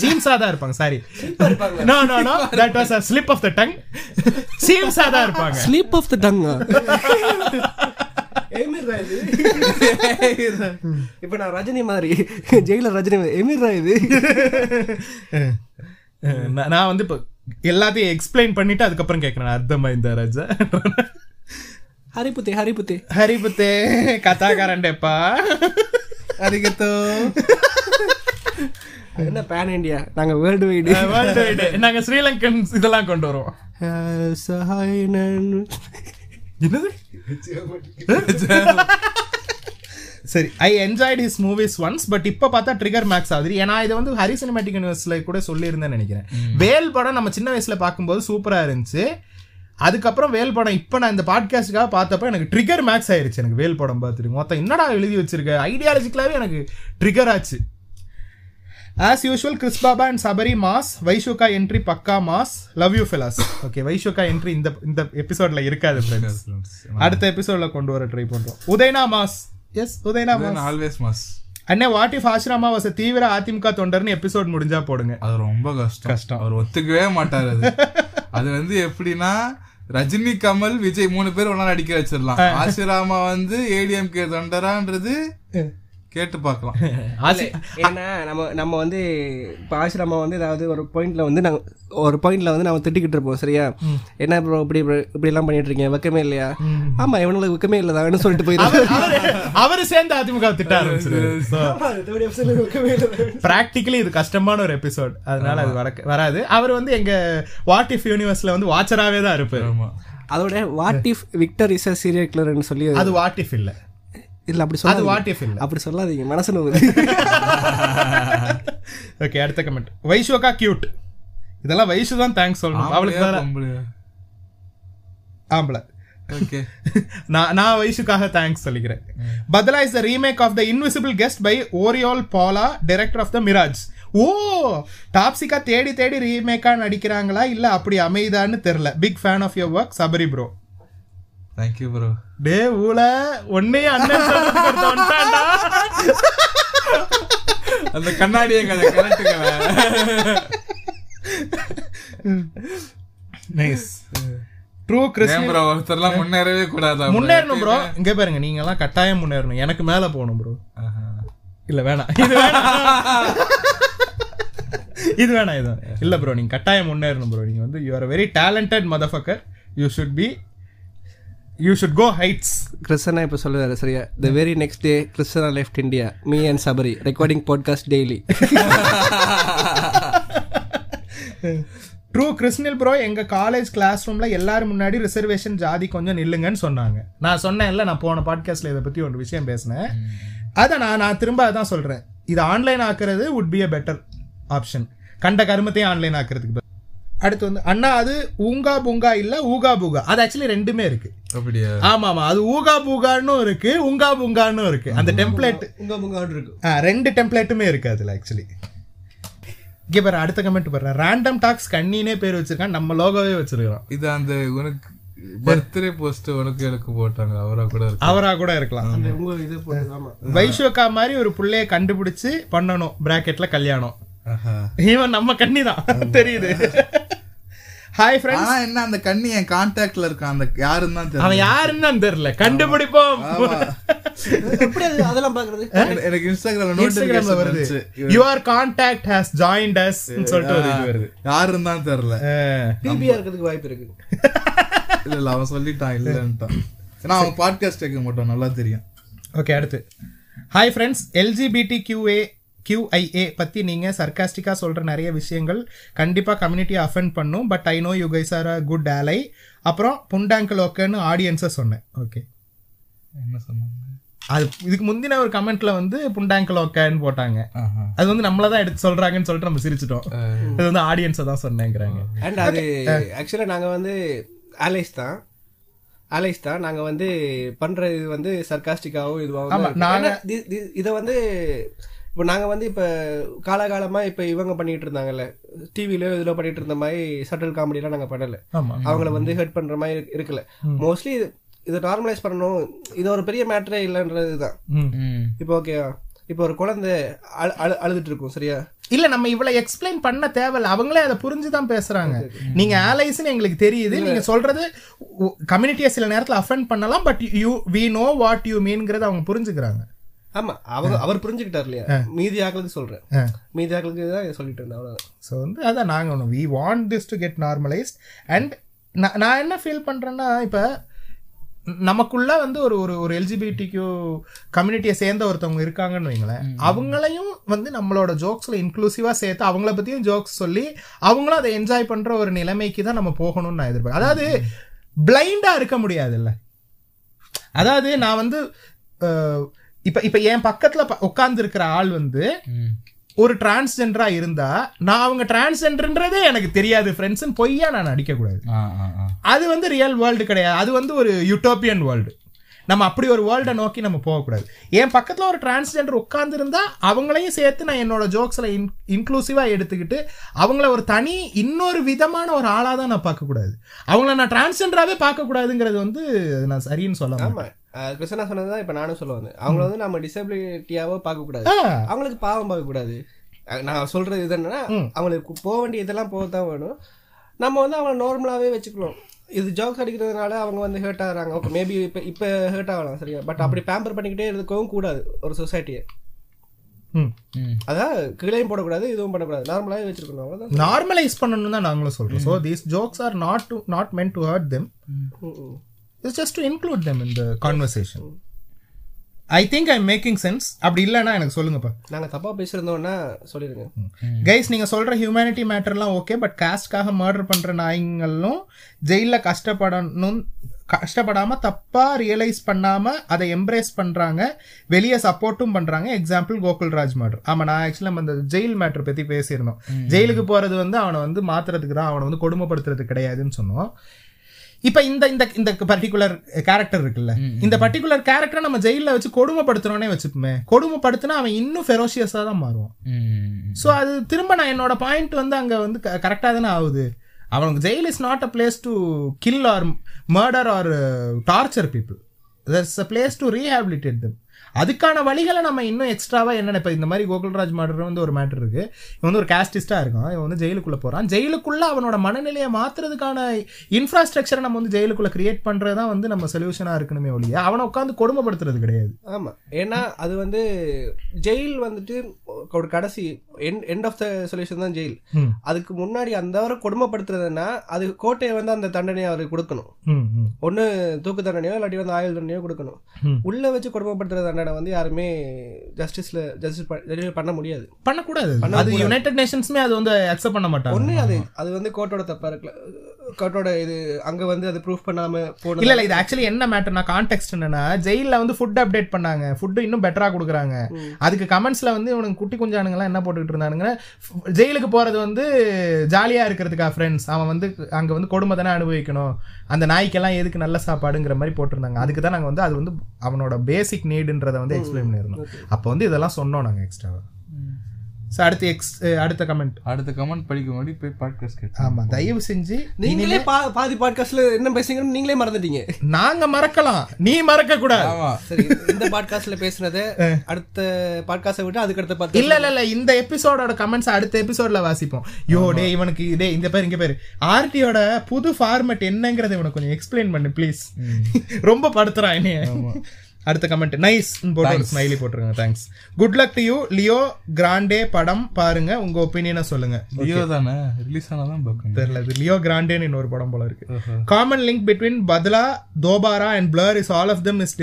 சீம்ஸா தான் இருப்பாங்க sorry no no no that was a slip of the tongue சீம்ஸா தான் இருப்பாங்க. ஸ்லீப் ஆஃப் த டங் இப்ப நான் ரஜினி மாதிரி ஜெயிலர் ரஜினி எமிர்ரா இது. நான் நான் வந்து இப்போ எல்லாத்தையும் எக்ஸ்பிளைன் பண்ணிட்டு அதுக்கப்புறம் கேட்கறேன் அர்த்தமா இந்த ராஜா? ஹரிபுத்தே ஹரிபுத்தே ஹரிபுத்தே கதாகாரண்டேப்பா அரிகத்தோ என்ன பேன் இந்தியா நாங்க வேர்ல்டு வைடு வேர்ல்டு வைடு நாங்க ஸ்ரீலங்கன் இதெல்லாம் கொண்டு வருவோம் சஹாயனன் என்னது சரி I enjoyed his movies once but இப்போ பார்த்தா ட்ரிகர் மேக்ஸ் ஆகுது ஏன்னா இதை வந்து ஹரி சினிமேட்டிக் யூனிவர்ஸ்ல கூட சொல்லியிருந்தேன்னு நினைக்கிறேன் வேல் படம் நம்ம சின்ன வயசுல பார்க்கும்போது சூப்பரா இருந்துச்சு அதுக்கப்புறம் வேல் படம் இப்போ நான் இந்த பாட்காஸ்டுக்காக பார்த்தப்ப எனக்கு ட்ரிகர் மேக்ஸ் ஆயிருச்சு. எனக்கு வேல் படம் பார்த்துட்டு. மொத்தம் என்னடா எழுதி வச்சிருக்க? ஐடியாலஜிக்கலாவே எனக்கு ட்ரிகர் ஆச்சு. As usual Chris Baba and Sabari mass Vaishuka entry பக்கா mass love you fellas okay Vaishuka entry இந்த இந்த எபிசோட்ல இருக்காது அடுத்த எபிசோட்ல கொண்டு வர ட்ரை பண்றோம். உதயனா மாஸ் எஸ் உதயனா மாஸ் ஆல்வேஸ் மாஸ் அண்ணே வாட் இஃப் ஆசிரமா வாஸ் தீவிர அதிமுக தொண்டர்னு எபிசோட் முடிஞ்சா போடுங்க. அது ரொம்ப கஷ்டம். கஷ்டம். அவர் ஒத்துக்கவே மாட்டார் அது. அது வந்து எப்படின்னா ரஜினி கமல் விஜய் மூணு பேர் ஒன்னா நடிக்க வச்சிடலாம். ஆசிராமா வந்து ஏடிஎம்கே தொண்டரான்றது கேட்டு பார்க்கலாம். ஆசி ஏன்னா நம்ம நம்ம வந்து இப்போ ஆசிரமா வந்து ஏதாவது ஒரு பாயிண்ட்ல வந்து நாங்கள் ஒரு பாயிண்ட்ல வந்து நம்ம திட்டிக்கிட்டு இருப்போம் சரியா? என்ன ப்ரோ இப்படி இப்படி எல்லாம் பண்ணிட்டு இருக்கீங்க வெக்கமே இல்லையா? ஆமா இவனுக்கு வெக்கமே இல்லதான்னு சொல்லிட்டு போயிடுறாரு அவரு- அவரு சேர்ந்து அதிமுக திட்ட பிராக்டிக்கலி இது கஷ்டமான ஒரு எபிசோட் அதனால அது வர வராது. அவர் வந்து எங்க வாட் இஃப் யூனிவர்ஸ்ல வந்து வாட்சராவே தான் இருப்பாரு. ஆமா. அதோட what if Victor is a serial கிளர்னு சொல்லி அது வாட் இஃப் இல்ல. இல்ல அப்படி அது சொல்லாதீங்க. வாட் இஃப் அப்படி சொல்லாதீங்க மனசு நோவுது ஓகே அடுத்த கமெண்ட் வைஷோகா கியூட் இதெல்லாம் வைஷு தான் தேங்க்ஸ் சொல்லணும் அவளுக்கு ஆம்பளை. ஓகே நான் நான் வைஷுக்காக தேங்க்ஸ் சொல்லிக்கிறேன். Badla is the remake of the Invisible Guest by Oriol Paulo director of the Mirage oh டாப்சிகா தேடி தேடி ரீமேக்கா நடிக்கிறாங்களா? இல்ல அப்படி அமைதான்னு தெரியல. Big fan of your work Sabari bro thank you bro டே ஊல ஒன்னே அண்ணன் வந்துட்டான்டா. அந்த கண்ணாடியை கதை கரெக்டுங்கள நைஸ் ட்ரூ கிறிஸ்டியன் ப்ரோ ஒருத்தர்லாம் முன்னேறவே கூடாதா? முன்னேறணும் ப்ரோ இங்க பாருங்க நீங்க எல்லாம் கட்டாயம் முன்னேறணும். எனக்கு மேல போகணும் ப்ரோ. இல்ல வேணாம். இது வேணாம். இது வேணாம் இது. இல்ல ப்ரோ நீங்க கட்டாயம் முன்னேறணும் ப்ரோ நீங்க வந்து you are very talented motherfucker you should be you should go heights கிறிஸ்டனா இப்போ சொல்லுவாரு சரியா? The very next day கிறிஸ்டனா left India me and Sabari recording podcast daily true Christian bro எங்க காலேஜ் கிளாஸ் ரூம்ல எல்லாரும் முன்னாடி ரிசர்வேஷன் ஜாதி கொஞ்சம் நில்லுங்கன்னு சொன்னாங்க. நான் சொன்னேன்ல நான் போன பாட்காஸ்ட்ல இதை பத்தி ஒரு விஷயம் பேசினேன். அதை நான் நான் திரும்ப அதான் சொல்றேன். இது ஆன்லைன் ஆக்குறது would be a better option கண்ட கருமத்தையும் ஆன்லைன் ஆக்குறதுக்கு. அடுத்து வந்து அண்ணா அது ஊங்கா பூங்கா இல்ல ஊகா பூகா? அது ஆக்சுவலி ரெண்டுமே இருக்கு. அப்படியா? ஆமா ஆமா அது ஊகா பூகான்னு இருக்கு உங்கா பூங்கான்னு இருக்கு. அந்த டெம்ப்ளேட் உங்க ஆர்டர் இருக்கு. ஆ, ரெண்டு டெம்ப்ளேட்டுமே இருக்கு அதுல ஆக்சுவலி இங்கே பாரு அடுத்த கமெண்ட் பாரு. ரேண்டம் டாக்ஸ் கண்ணினே பேர் வச்சிருக்கான் நம்ம லோகோவே வச்சிருக்கிறோம் இது அந்த உனக்கு பர்த்டே போஸ்ட் உனக்கு எனக்கு போட்டாங்க. அவரா கூட இருக்கு அவரா கூட இருக்கலாம். உங்க இது போட்டு ஆமா. வைஷோகா மாதிரி ஒரு புள்ளைய கண்டுபிடிச்சு பண்ணணும் பிராக்கெட்ல கல்யாணம். ஆஹா. இவன் நம்ம கண்ணி தான் தெரியுது. ஹாய் ஃப்ரெண்ட்ஸ் ஆனா என்ன அந்த கண்ணி என் கான்டாக்ட்ல இருக்கான் அந்த யாருன்னு தான் தெரியல அவன் யாருன்னு தான் தெரியல கண்டுபிடிப்போம். எப்படி அது அதெல்லாம் பாக்குறது? எனக்கு- இன்ஸ்டாகிராம்ல நோட்டிபிகேஷன் வருது. Your contact has joined as சொல்லிட்டு ஒரு இது வருது. யாருன்னு தான் தெரியல பிபிஆ இருக்கிறதுக்கு வாய்ப்பு இருக்கு. இல்ல இல்ல அவன் சொல்லிட்டான் இல்லன்ட்டான். ஏன்னா அவன் பாட்காஸ்ட் கேட்க மாட்டான் நல்லா தெரியும். ஓகே அடுத்து. Hi friends LGBT QA QIA பற்றி நீங்கள் சர்க்காஸ்டிக்காக சொல்கிற நிறைய விஷயங்கள் கண்டிப்பாக கம்யூனிட்டியை அஃபெண்ட் பண்ணும். But I know you guys are a good ally அப்புறம் புண்டாங்கல் ஓகேன்னு ஆடியன்ஸை சொன்னேன். ஓகே என்ன சொன்னாங்க? அது இதுக்கு முந்தின ஒரு கமெண்ட்ல வந்து புண்டாங்கல் ஓகேன்னு போட்டாங்க. அது வந்து நம்மள தான் எடுத்து சொல்றாங்கன்னு சொல்லிட்டு நம்ம சிரிச்சிட்டோம். அது வந்து ஆடியன்ஸை தான் சொன்னேங்கிறாங்க. அண்ட் அது ஆக்சுவலாக நாங்கள் வந்து ஆலைஸ் தான். ஆலைஸ் தான். நாங்கள் வந்து பண்ணுற இது வந்து சர்க்காஸ்டிக்காகவும் ஆமா, இதுவாகவும் நாங்க- இதை வந்து இப்போ நாங்கள் வந்து இப்போ காலகாலமாக இப்போ இவங்க பண்ணிட்டு இருந்தாங்கல்ல. டிவிலயோ இதில் பண்ணிட்டு இருந்த மாதிரி சட்டல் காமெடிலாம் நாங்கள் பண்ணலை. ஆமா. அவங்கள வந்து ஹெட் பண்ணுற மாதிரி இருக்கு- இருக்கல. மோஸ்ட்லி இதை நார்மலைஸ் பண்ணணும். இது ஒரு பெரிய மேட்டரே இல்லைன்றது தான் இப்போ ஓகே இப்போ ஒரு குழந்தை அழு அழு- அழுதுட்டு இருக்கும் சரியா? இல்ல நம்ம இவ்வளவு எக்ஸ்பிளைன் பண்ண தேவையில்ல. அவங்களே அதை புரிஞ்சுதான் பேசுறாங்க. நீங்க ஆலைஸ்னு எங்களுக்கு தெரியுது. நீங்க சொல்றது கம்யூனிட்டியை சில நேரத்துல அஃபெண்ட் பண்ணலாம் but you we know what you மீன்ங்கிறத அவங்க புரிஞ்சுக்கிறாங்க. ஆமா அவங்க அவர் புரிஞ்சுக்கிட்டார் இல்லையா? மீதி ஆக்களுக்கு சொல்றேன். மீதி ஆக்களுக்கு தான் சொல்லிட்டு இருந்தேன் அவ்வளவுதான். ஸோ வந்து அதான் நாங்கள் ஒன்று we want this to get normalised and நான் நான் என்ன ஃபீல் பண்ணுறேன்னா இப்போ நமக்குள்ள வந்து ஒரு ஒரு ஒரு எல்ஜிபிடிக்யூ கம்யூனிட்டியை சேர்ந்த ஒருத்தவங்க இருக்காங்கன்னு வைங்களேன். அவங்களையும் வந்து நம்மளோட ஜோக்ஸில் இன்க்ளூசிவாக சேர்த்து அவங்கள பற்றியும் ஜோக்ஸ் சொல்லி அவங்களும் அதை என்ஜாய் பண்ணுற ஒரு நிலைமைக்கு தான் நம்ம போகணும்னு நான் எதிர்பார்க்கேன் அதாவது பிளைண்டாக இருக்க முடியாதுல்ல. அதாவது நான் வந்து இப்ப இப்ப என் பக்கத்துல உட்கார்ந்து இருக்கிற ஆள் வந்து ஒரு டிரான்ஸ்ஜெண்டரா இருந்தா நான் அவங்க டிரான்ஸ்ஜெண்டர்ன்றதே எனக்கு தெரியாது ஃப்ரெண்ட்ஸ்னு பொய்யா நான் அடிக்க கூடாது. அது வந்து ரியல் வேர்ல்டு கிடையாது. அது வந்து ஒரு யூட்டோப்பியன் வேர்ல்டு நம்ம அப்படி ஒரு வேர்ல்டை நோக்கி நம்ம போகக்கூடாது. என் பக்கத்தில் ஒரு டிரான்ஸ்ஜெண்டர் உட்காந்துருந்தா அவங்களையும் சேர்த்து நான் என்னோட ஜோக்ஸில் இன் இன்க்ளூசிவாக எடுத்துக்கிட்டு அவங்கள ஒரு தனி இன்னொரு விதமான ஒரு ஆளாக தான் நான் பார்க்கக்கூடாது. அவங்கள நான் டிரான்ஸ்ஜெண்டராகவே பார்க்கக்கூடாதுங்கிறது வந்து நான் சரின்னு சொல்ல ஆமா. மாட்டேன். அஹ் கிருஷ்ணா சொன்னதுதான் இப்ப நானும் சொல்ல வந்தேன். அவங்கள வந்து நம்ம டிசபிலிட்டியாவோ பார்க்க கூடாது ஆ, அவங்களுக்கு பாவம் பார்க்க கூடாது அஹ் நான் சொல்றது இது என்னன்னா அவங்களுக்கு போக வேண்டிய இதெல்லாம் போக தான் வேணும். நம்ம வந்து அவங்கள நார்மலாவே வச்சுக்கணும். இது ஜோக்ஸ் அடிக்கிறதுனால அவங்க வந்து ஹேர்ட் ஆகுறாங்க. ஓகே மேபி இப்போ இப்போ ஹேர்ட் ஆகலாம் சரியா? பட் அப்படி பேம்பர் பண்ணிக்கிட்டே இருக்கவும் கூடாது ஒரு சொசைட்டியை ம். அதான் கீழையும் போடக்கூடாது இதுவும் பண்ணக்கூடாது. நார்மலாவே வச்சிருக்கணும் அவ்வளவுதான். நார்மலைஸ் பண்ணணும் தான் நாங்களும் சொல்றோம். So these jokes are not to not meant to hurt them. It's just to include them in the conversation I think I making sense அப்படி இல்லைன்னா எனக்கு சொல்லுங்கப்பா நாங்க தப்பா பேசியிருந்தோம்னா சொல்லிடுங்க. கைஸ் நீங்க சொல்ற ஹியூமனிட்டி மேட்டர்லாம் ஓகே பட் காஸ்ட்காக மர்டர் பண்ற நாய்ங்களும் ஜெயில கஷ்டப்படணும் கஷ்டப்படாம தப்பா ரியலைஸ் பண்ணாம அதை எம்ப்ரேஸ் பண்றாங்க வெளியே சப்போர்ட்டும் பண்றாங்க. எக்ஸாம்பிள் கோகுல்ராஜ் மர்டர் ஆமா நான் ஆக்சுவலி நம்ம அந்த ஜெயில் மேட்டர் பத்தி பேசியிருந்தோம். ஜெயிலுக்கு போறது வந்து அவனை வந்து மாத்துறதுக்கு தான் அவனை வந்து கொடுமைப்படுத்துறது கிடையாதுன்னு சொன்னோம். இப்ப இந்த இந்த இந்த பர்டிகுலர் கேரக்டர் இருக்குல்ல. இந்த பர்டிகுலர் கேரக்டரை நம்ம ஜெயில வச்சு கொடுமைப்படுத்துறோன்னே வச்சுப்போமே. கொடுமைப்படுத்தினா அவன் இன்னும் ஃபெரோஷியஸா தான் மாறுவான். ஸோ அது திரும்ப நான் என்னோட பாயிண்ட் வந்து அங்கே வந்து கரெக்டாக தானே ஆகுது. அவனுக்கு jail is not a place to kill or murder or torture people that's a place to rehabilitate them அதுக்கான வழிகளை நம்ம இன்னும் எக்ஸ்ட்ராவா என்னென்ன? இப்போ இந்த மாதிரி கோகுல்ராஜ் மர்டர் வந்து ஒரு மேட்டர் இருக்கு. இவன் வந்து ஒரு கேஸ்டிஸ்டா இருக்கான். இவன் வந்து ஜெயிலுக்குள்ள போறான். ஜெயிலுக்குள்ள அவனோட மனநிலையை மாத்துறதுக்கான இன்ஃப்ராஸ்ட்ரக்சரை நம்ம வந்து ஜெயிலுக்குள்ள கிரியேட் பண்றது தான் வந்து நம்ம சொல்யூஷனா இருக்கணுமே ஒழிய அவனை உட்காந்து கொடுமைப்படுத்துறது கிடையாது. ஆமா. ஏன்னா அது வந்து ஜெயில் வந்துட்டு ஒரு கடைசி எண்ட் ஆஃப் த சொல்யூஷன் தான் ஜெயில். அதுக்கு முன்னாடி அந்த வரை கொடுமைப்படுத்துறதுன்னா அது கோட்டையை வந்து அந்த தண்டனையை அவருக்கு கொடுக்கணும். ஒண்ணு தூக்கு தண்டனையோ இல்லாட்டி வந்து ஆயுள் தண்டனையோ கொடுக்கணும். உள்ள வச்சு கொடுமைப்படுத்துற தண்டனை வந்து யாருமே ஜஸ்டிஸ்ல ஜஸ்டிஸ் பண்ண முடியாது. பண்ணக்கூடாது. அது யுனைடெட் நேஷன்ஸ்மே அது வந்து அக்செப்ட் பண்ண மாட்டாங்க. ஒண்ணு அது அது வந்து கோர்ட்டோட தப்பா இருக்கல கோர்ட்டோட இது அங்க வந்து அது ப்ரூஃப் பண்ணாம போன இல்ல இல்ல இது ஆக்சுவலி என்ன மேட்டர்னா கான்டெக்ட் என்னன்னா ஜெயில வந்து ஃபுட் அப்டேட் பண்ணாங்க. ஃபுட் இன்னும் பெட்டரா கொடுக்குறாங்க. அதுக்கு கமெண்ட்ஸ்ல வந்து இவனுக்கு குட்டி குஞ்சானுங்க எல்லாம் என்ன போட்டுக்கிட்டு இருந்தானுங்க ஜெயிலுக்கு போறது வந்து ஜாலியா இருக்கிறதுக்கா ஃப்ரெண்ட்ஸ் அவன் வந்து அங்க வந்து கொடுமை தானே அனுபவிக்கணும். அந்த நாய்க்கெல்லாம் எதுக்கு நல்ல சாப்பாடுங்கிற மாதிரி போட்டிருந்தாங்க. அதுக்கு தான் நாங்க வந்து அது வந்து அவனோட பேசிக் நீடுன்றதை வந்து எக்ஸ்பிளைன் பண்ணியிருந்தோம். அப்போ வந்து இதெல்லாம் சொன்னோம் நாங்க எக்ஸ்ட்ராவா ஸோ அடுத்து எக்ஸ் அடுத்த கமெண்ட் அடுத்த கமெண்ட் படிக்க முன்னாடி போய் பாட்காஸ்ட் கேட்டு ஆமா தயவு செஞ்சு நீங்களே பா- பாதி பாட்காஸ்ட்ல என்ன பேசுங்கன்னு நீங்களே மறந்துட்டீங்க. நாங்க மறக்கலாம். நீ மறக்க கூடாது. ஆமா. சரி இந்த பாட்காஸ்ட்ல பேசுனதை அடுத்த பாட்காஸ்ட விட்டு அதுக்கு அடுத்த பாத்து இல்ல இல்ல இல்ல. இந்த எபிசோடோட கமெண்ட்ஸ் அடுத்த எபிசோட்ல வாசிப்போம். யோ டே இவனுக்கு டே இந்த பேர் இங்க பேரு. ஆர்டியோட புது ஃபார்மேட் என்னங்கறத இவனுக்கு கொஞ்சம் எக்ஸ்பிளைன் பண்ணு ப்ளீஸ் ரொம்ப படுத்துறான் என்னைய. அடுத்த கமெண்ட் நைஸ் போட்டு ஒரு ஸ்மைலி போட்டுருங்க. Thanks good luck to you Leo Grande படம் பாருங்க. உங்க ஒப்பீனியனை சொல்லுங்க. லியோ தானே? ரிலீஸ் ஆனாதான் பார்க்கணும் தெரியல. இது லியோ கிராண்டேன்னு இன்னொரு படம் போல இருக்கு. Common link between Badla Dobaara and Blurr is all of them is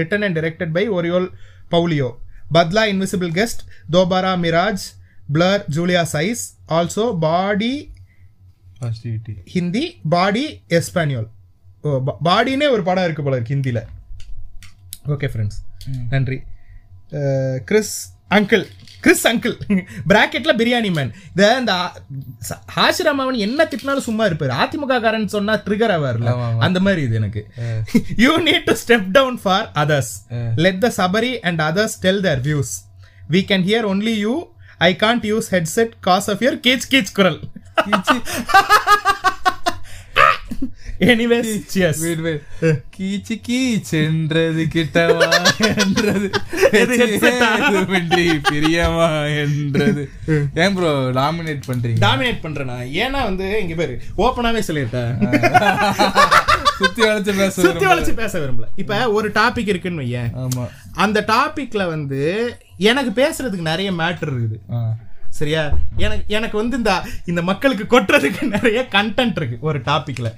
written and directed by Oriol Paulo Badla Invisible Guest Dobaara Mirage Blurr Julia Eyes also பாடி ஹிந்தி பாடி எஸ்பானியோல் பாடினே ஒரு படம் இருக்கு போல இருக்கு ஹிந்தியில் ஓகே ஃப்ரெண்ட்ஸ் நன்றி. கிறிஸ் அங்கிள் கிறிஸ் அங்கிள் பிராக்கெட்ல பிரியாணி மேன் இந்த இந்த ஹாஷிராம் அவன் என்ன திட்டினாலும் சும்மா இருப்பாரு. அதிமுக காரன் சொன்னா ட்ரிகர் ஆவார்ல. அந்த மாதிரி இது எனக்கு. You need to step down for others let the Sabari and others tell their views we can hear only you I can't use headset cause of your கீச் கீச் குரல். Anyways cheers. கீச்சு கீச்சென்றது கிட்டவா என்றது. பிரியமா என்றது. ஏன் ப்ரோ டாமினேட் பண்றீங்க? டாமினேட் பண்றேனா? ஏன்னா வந்து இங்க பேரு ஓப்பனாவே சொல்லிட்டேன். சுத்தி வளைச்சு பேச சுத்தி. வளைச்சு பேச விரும்பல. இப்ப ஒரு டாபிக் இருக்குன்னு வையேன். ஆமா. அந்த டாபிக்ல வந்து எனக்கு பேசுறதுக்கு நிறைய மேட்டர் இருக்குது. சரியா? எனக்கு எனக்கு வந்து இந்த இந்த மக்களுக்கு கொட்டுறதுக்கு நிறைய கண்டென்ட் இருக்கு ஒரு டாபிக்ல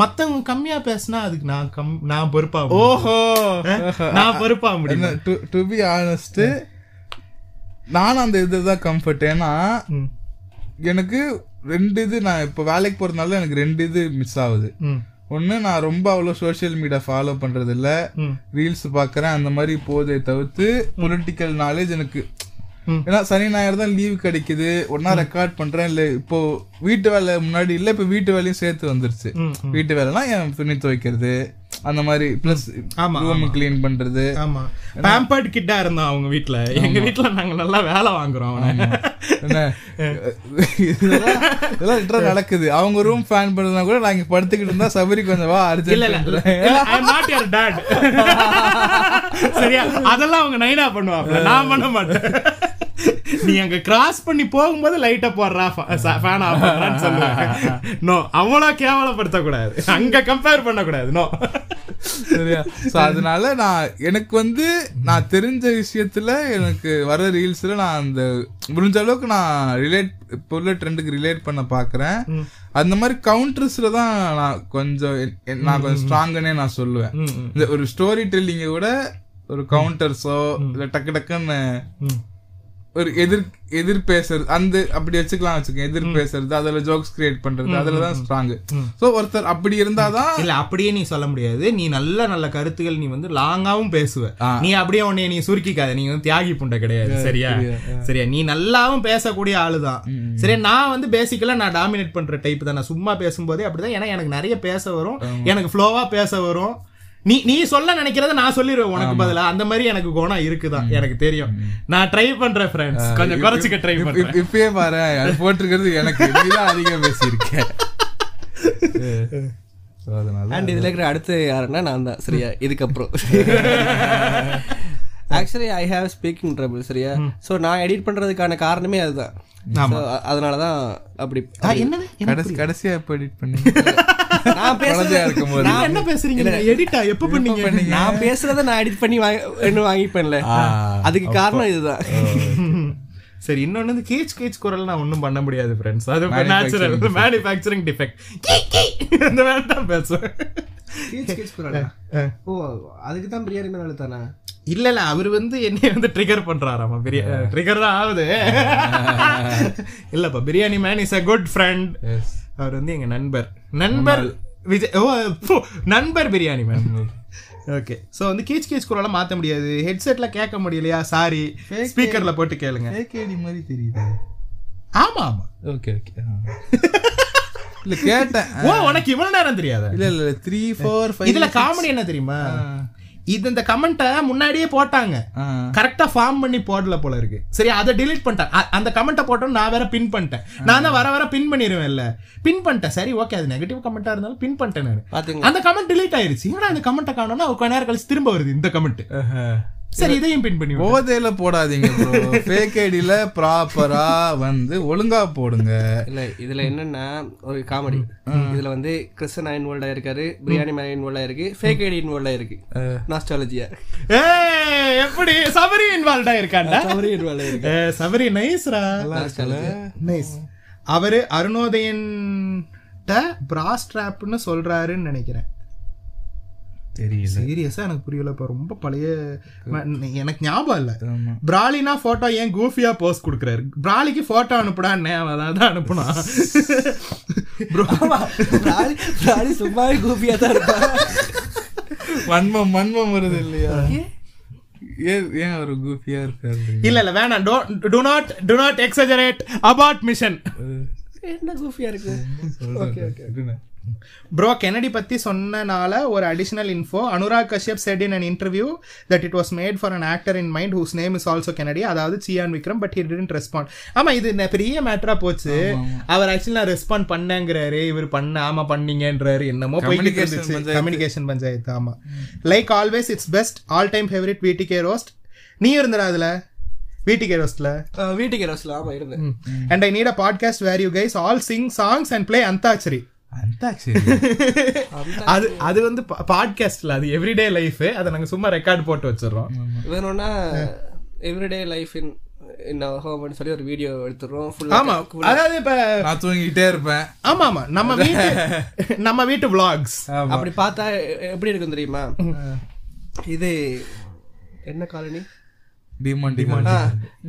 மத்தவங்க கம்மியா பேசினா அதுக்கு நான் கம் நான் பொறுப்பா ஓஹோ. நான் பொறுப்பா முடியும். டு பி ஆனஸ்ட் நானும் அந்த இதுதான் கம்ஃபர்ட் ஏன்னா. எனக்கு ரெண்டு இது நான் இப்போ வேலைக்கு போறதுனால எனக்கு ரெண்டு இது மிஸ் ஆகுது. ஒன்று நான் ரொம்ப அவ்வளோ சோஷியல் மீடியா ஃபாலோ பண்றது இல்ல. ரீல்ஸ் பார்க்கறேன் அந்த மாதிரி போதை தவிர்த்து பொலிட்டிக்கல் நாலேஜ் எனக்கு. ஏன்னா சனி ஞாயிறு தான் லீவ் கிடைக்குது. ஒன்னா ரெக்கார்ட் பண்றேன். இல்ல இப்போ வீட்டு வேலை முன்னாடி இல்ல இப்போ வீட்டு வேலையும் சேர்த்து வந்துருச்சு. வீட்டு வேலைனா என் துணி துவைக்கிறது. அந்த மாதிரி பிளஸ் ரூம் கிளீன் பண்றது. ஆமா. பேம்பர்ட் கிட்டா இருந்தான் அவங்க வீட்ல. எங்க வீட்ல நாங்க நல்லா வேலை வாங்குறோம் அவனை. இதெல்லாம் நடக்குது. அவங்க ரூம் ஃபேன் பண்ணதுனா கூட நான் இங்க படுத்துக்கிட்டு இருந்தா சபரி கொஞ்சம் வா அர்ஜென்ட் இல்ல, I am not your dad. சரியா? அதெல்லாம் அவங்க நைனா பண்ணுவாங்க நான் பண்ண மாட்டேன். நீ அங்க கிராஸ் பண்ணி போகும்போது லைட்டா போடுறா ஃபேன் ஆஃப் பண்றான்னு சொல்லுவாங்க. நோ அவ்வளவு கேவலப்படுத்த கூடாது அங்க கம்பேர் பண்ண கூடாது நோ சரியா? சோ அதனால நான் எனக்கு வந்து நான் தெரிஞ்ச விஷயத்துல எனக்கு வர ரீல்ஸ்ல நான் அந்த முடிஞ்ச அளவுக்கு நான் ரிலேட் இப்போ உள்ள ட்ரெண்டுக்கு ரிலேட் பண்ண பாக்குறேன். அந்த மாதிரி கவுண்டர்ஸ்ல தான் நான் கொஞ்சம் நான் கொஞ்சம் ஸ்ட்ராங்கனே நான் சொல்லுவேன். இந்த ஒரு ஸ்டோரி டெல்லிங்க விட ஒரு கவுண்டர்ஸோ இல்ல டக்கு டக்குன்னு ஒரு எதிர் எதிர் பேசுறது அந்த அப்படி வச்சுக்கலாம் வச்சுக்கோங்க எதிர் பேசுறது அதுல ஜோக்ஸ் கிரியேட் பண்றது அதுல தான் ஸ்ட்ராங் சோ ஒருத்தர் அப்படி இருந்தாதான் இல்ல அப்படியே நீ சொல்ல முடியாது. நீ நல்ல நல்ல கருத்துகள் நீ வந்து லாங்காவும் பேசுவ. நீ அப்படியே உன்னைய நீ சுருக்கிக்காத. நீ வந்து தியாகி புண்டை கிடையாது. சரியா? சரியா? நீ நல்லாவும் பேசக்கூடிய ஆளுதான். சரியா? நான் வந்து பேசிக்கலா நான் டாமினேட் பண்ற டைப் தான். நான் சும்மா பேசும்போதே அப்படிதான். ஏன்னா எனக்கு நிறைய பேச வரும். எனக்கு ஃப்ளோவா பேச வரும். நீ நீ சொல்ல நினைக்கிறத நான் சொல்லிடுவேன் உனக்கு பதிலா. அந்த மாதிரி எனக்கு குணம் இருக்குதான் எனக்கு தெரியும். நான் ட்ரை பண்றேன் ஃப்ரெண்ட்ஸ் கொஞ்சம் குறைச்சிக்க ட்ரை இப்ப- பண்றேன். இப்ப- இப்பயே பாரு அது போட்டிருக்கிறது எனக்கு. அதிகம் பேசியிருக்கேன் அண்ட் இதுல இருக்கிற அடுத்து யாருன்னா நான் தான் சரியா? இதுக்கப்புறம். Actually I have speaking trouble சரியா? ஸோ நான் எடிட் பண்றதுக்கான காரணமே அதுதான். அதனால தான் அப்படி என்னது? கடைசி கடைசியா எப்ப எடிட் பண்ணி நான் பேசுறது என்ன பேசுறீங்க? எடிட்டா எப்ப பண்ணீங்க? நான் பேசுறத நான் எடிட் பண்ணி வாங்கி வாங்கிப்பேன்ல. அதுக்கு காரணம் இதுதான். சரி இன்னொன்னு வந்து கீச் கீச் குரல் நான் ஒண்ணும் பண்ண முடியாது ஃப்ரெண்ட்ஸ் அது நேச்சுரல் மேனுஃபேக்சரிங் டிஃபெக்ட் அந்த வேலை தான் பேசுவேன். ஓ அதுக்கு தான் பிரியாணி மேல அழுத்தானா? இல்ல இல்ல. அவர் வந்து என்னைய வந்து ட்ரிகர் பண்றாராமா? பெரிய ட்ரிகர் தான் ஆகுது. இல்லப்பா Biryani man is a good friend Yes. அவர் வந்து எங்க நண்பர். நண்பர் விஜய் ஓ நண்பர் பிரியாணி மேன் ஓகே. சோ வந்து கீச் கீச் குரலை மாத்த முடியாது. ஹெட்செட்ல கேட்க முடியலையா? சாரி ஸ்பீக்கர்ல போட்டு கேளுங்க. ஏகேடி மாதிரி தெரியுது? ஆமா ஆமா. ஓகே ஓகே இல்ல கேட்டேன். ஓ உனக்கு இவ்வளவு நேரம் தெரியாத? இல்ல இல்ல த்ரீ ஃபோர் ஃபைவ் இதுல காமெடி என்ன தெரியுமா? இது இந்த கமெண்ட்டை முன்னாடியே போட்டாங்க. கரெக்டா ஃபார்ம் பண்ணி போடல போல இருக்கு. சரி அதை delete பண்ணிட்டேன். அந்த கமெண்ட்டை போட்டோம் நான் வேற பின் பண்ணிட்டேன். நான் தான் வர வர பின் பண்ணிடுவேன்ல பின் பண்ணிட்டேன். சரி ஓகே அது நெகட்டிவ் கமெண்டா இருந்தாலும் பின் பண்ணிட்டேன் நான். அந்த கமெண்ட் delete ஆயிருச்சு. என்னடா இந்த கமெண்ட்டை காணோம்னா கொஞ்ச நேரம் கழிச்சு திரும்ப வருது இந்த கமெண்ட் சரி இதையும் பின் பண்ணி. போதையில போடாதீங்க ஃபேக் ஐடியில ப்ராப்பரா வந்து ஒழுங்கா போடுங்க. இல்ல இதுல என்னன்னா ஒரு காமெடி இதுல வந்து கிறிஸ்டன் இன்வால்வ் ஆயிருக்காரு பிரியாணி மேல இன்வால்வ் ஆயிருக்கு ஃபேக் ஐடி இன்வால்வ் ஆயிருக்கு. நாஸ்டாலஜியா ஏய் எப்படி? சபரி இன்வால்வ் ஆயிருக்காண்டா அவரே இன்வால்வ் ஆயிருக்கு. சபரி நைஸ்ரா நைஸ் அவரு அருணோதயன் பிராஸ் ட்ராப்னு சொல்றாருன்னு நினைக்கிறேன். தெரியல. சீரியஸா எனக்கு புரியல இப்ப ரொம்ப பழைய எனக்கு ஞாபகம் இல்ல. பிராலினா போட்டோ ஏன் கூஃபியா போஸ்ட் கொடுக்குறாரு? பிராலிக்கு போட்டோ அனுப்புடான்னு அவன் அதான் அனுப்புனா. ப்ரோ பிராணி பிராணி சும்மாவே கூப்பியா தான் இருப்பா. வன்மம் வன்மம் வருது இல்லையா? ஏன்? ஏன் ஒரு கூஃபியா இருக்காரு இல்ல இல்ல வேணாம். Do not do not exaggerate abort mission என்ன கூப்பியா இருக்கு? சொல்றேன். இருங்க. ப்ரோ கெனடி பத்தி சொன்னனால ஒரு additional info Anurag Kashyap said in an interview that it was made for an actor in mind whose name is also Kennedy அதாவது Chiyaan Vikram but he didn't respond ஆமா இது நெ- பெரிய மேட்டரா போச்சு. அவர் ஆக்சுவலி நான் ரெஸ்பாண்ட் பண்ணேங்கிறாரு. இவர் பண்ண ஆமா பண்ணீங்கன்றாரு. என்னமோ போய்கிட்டு இருந்துச்சு. கம்யூனிகேஷன் பஞ்சாயத்து ஆமா. Like always it's best all time favourite வீட்டுக்கே ரோஸ்ட் நீ இருந்தடா அதுல? வீட்டுக்கே ரோஸ்ட்ல வீட்டுக்கு ரசில் ஆமா இருந்தேன். And I need a podcast where you guys all sing songs and play Antakshari அது அது வந்து பாட்காஸ்ட்ல அது எவ்ரிடே லைஃப் அதை நாங்க சும்மா ரெக்கார்ட் போட்டு வச்சிடுறோம். வேணும்னா எவ்ரிடே லைஃப் இன் இன் ஹோம்னு சொல்லி ஒரு வீடியோ எடுத்துடுறோம். ஃபுல்லா ஆமா. அதாவது இப்ப நான் தூங்கிட்டே இருப்பேன். ஆமா ஆமா. நம்ம வீட்டு நம்ம வீட்டு vlogs. அப்படி பார்த்தா எப்படி இருக்கும் தெரியுமா? இது என்ன காலனி?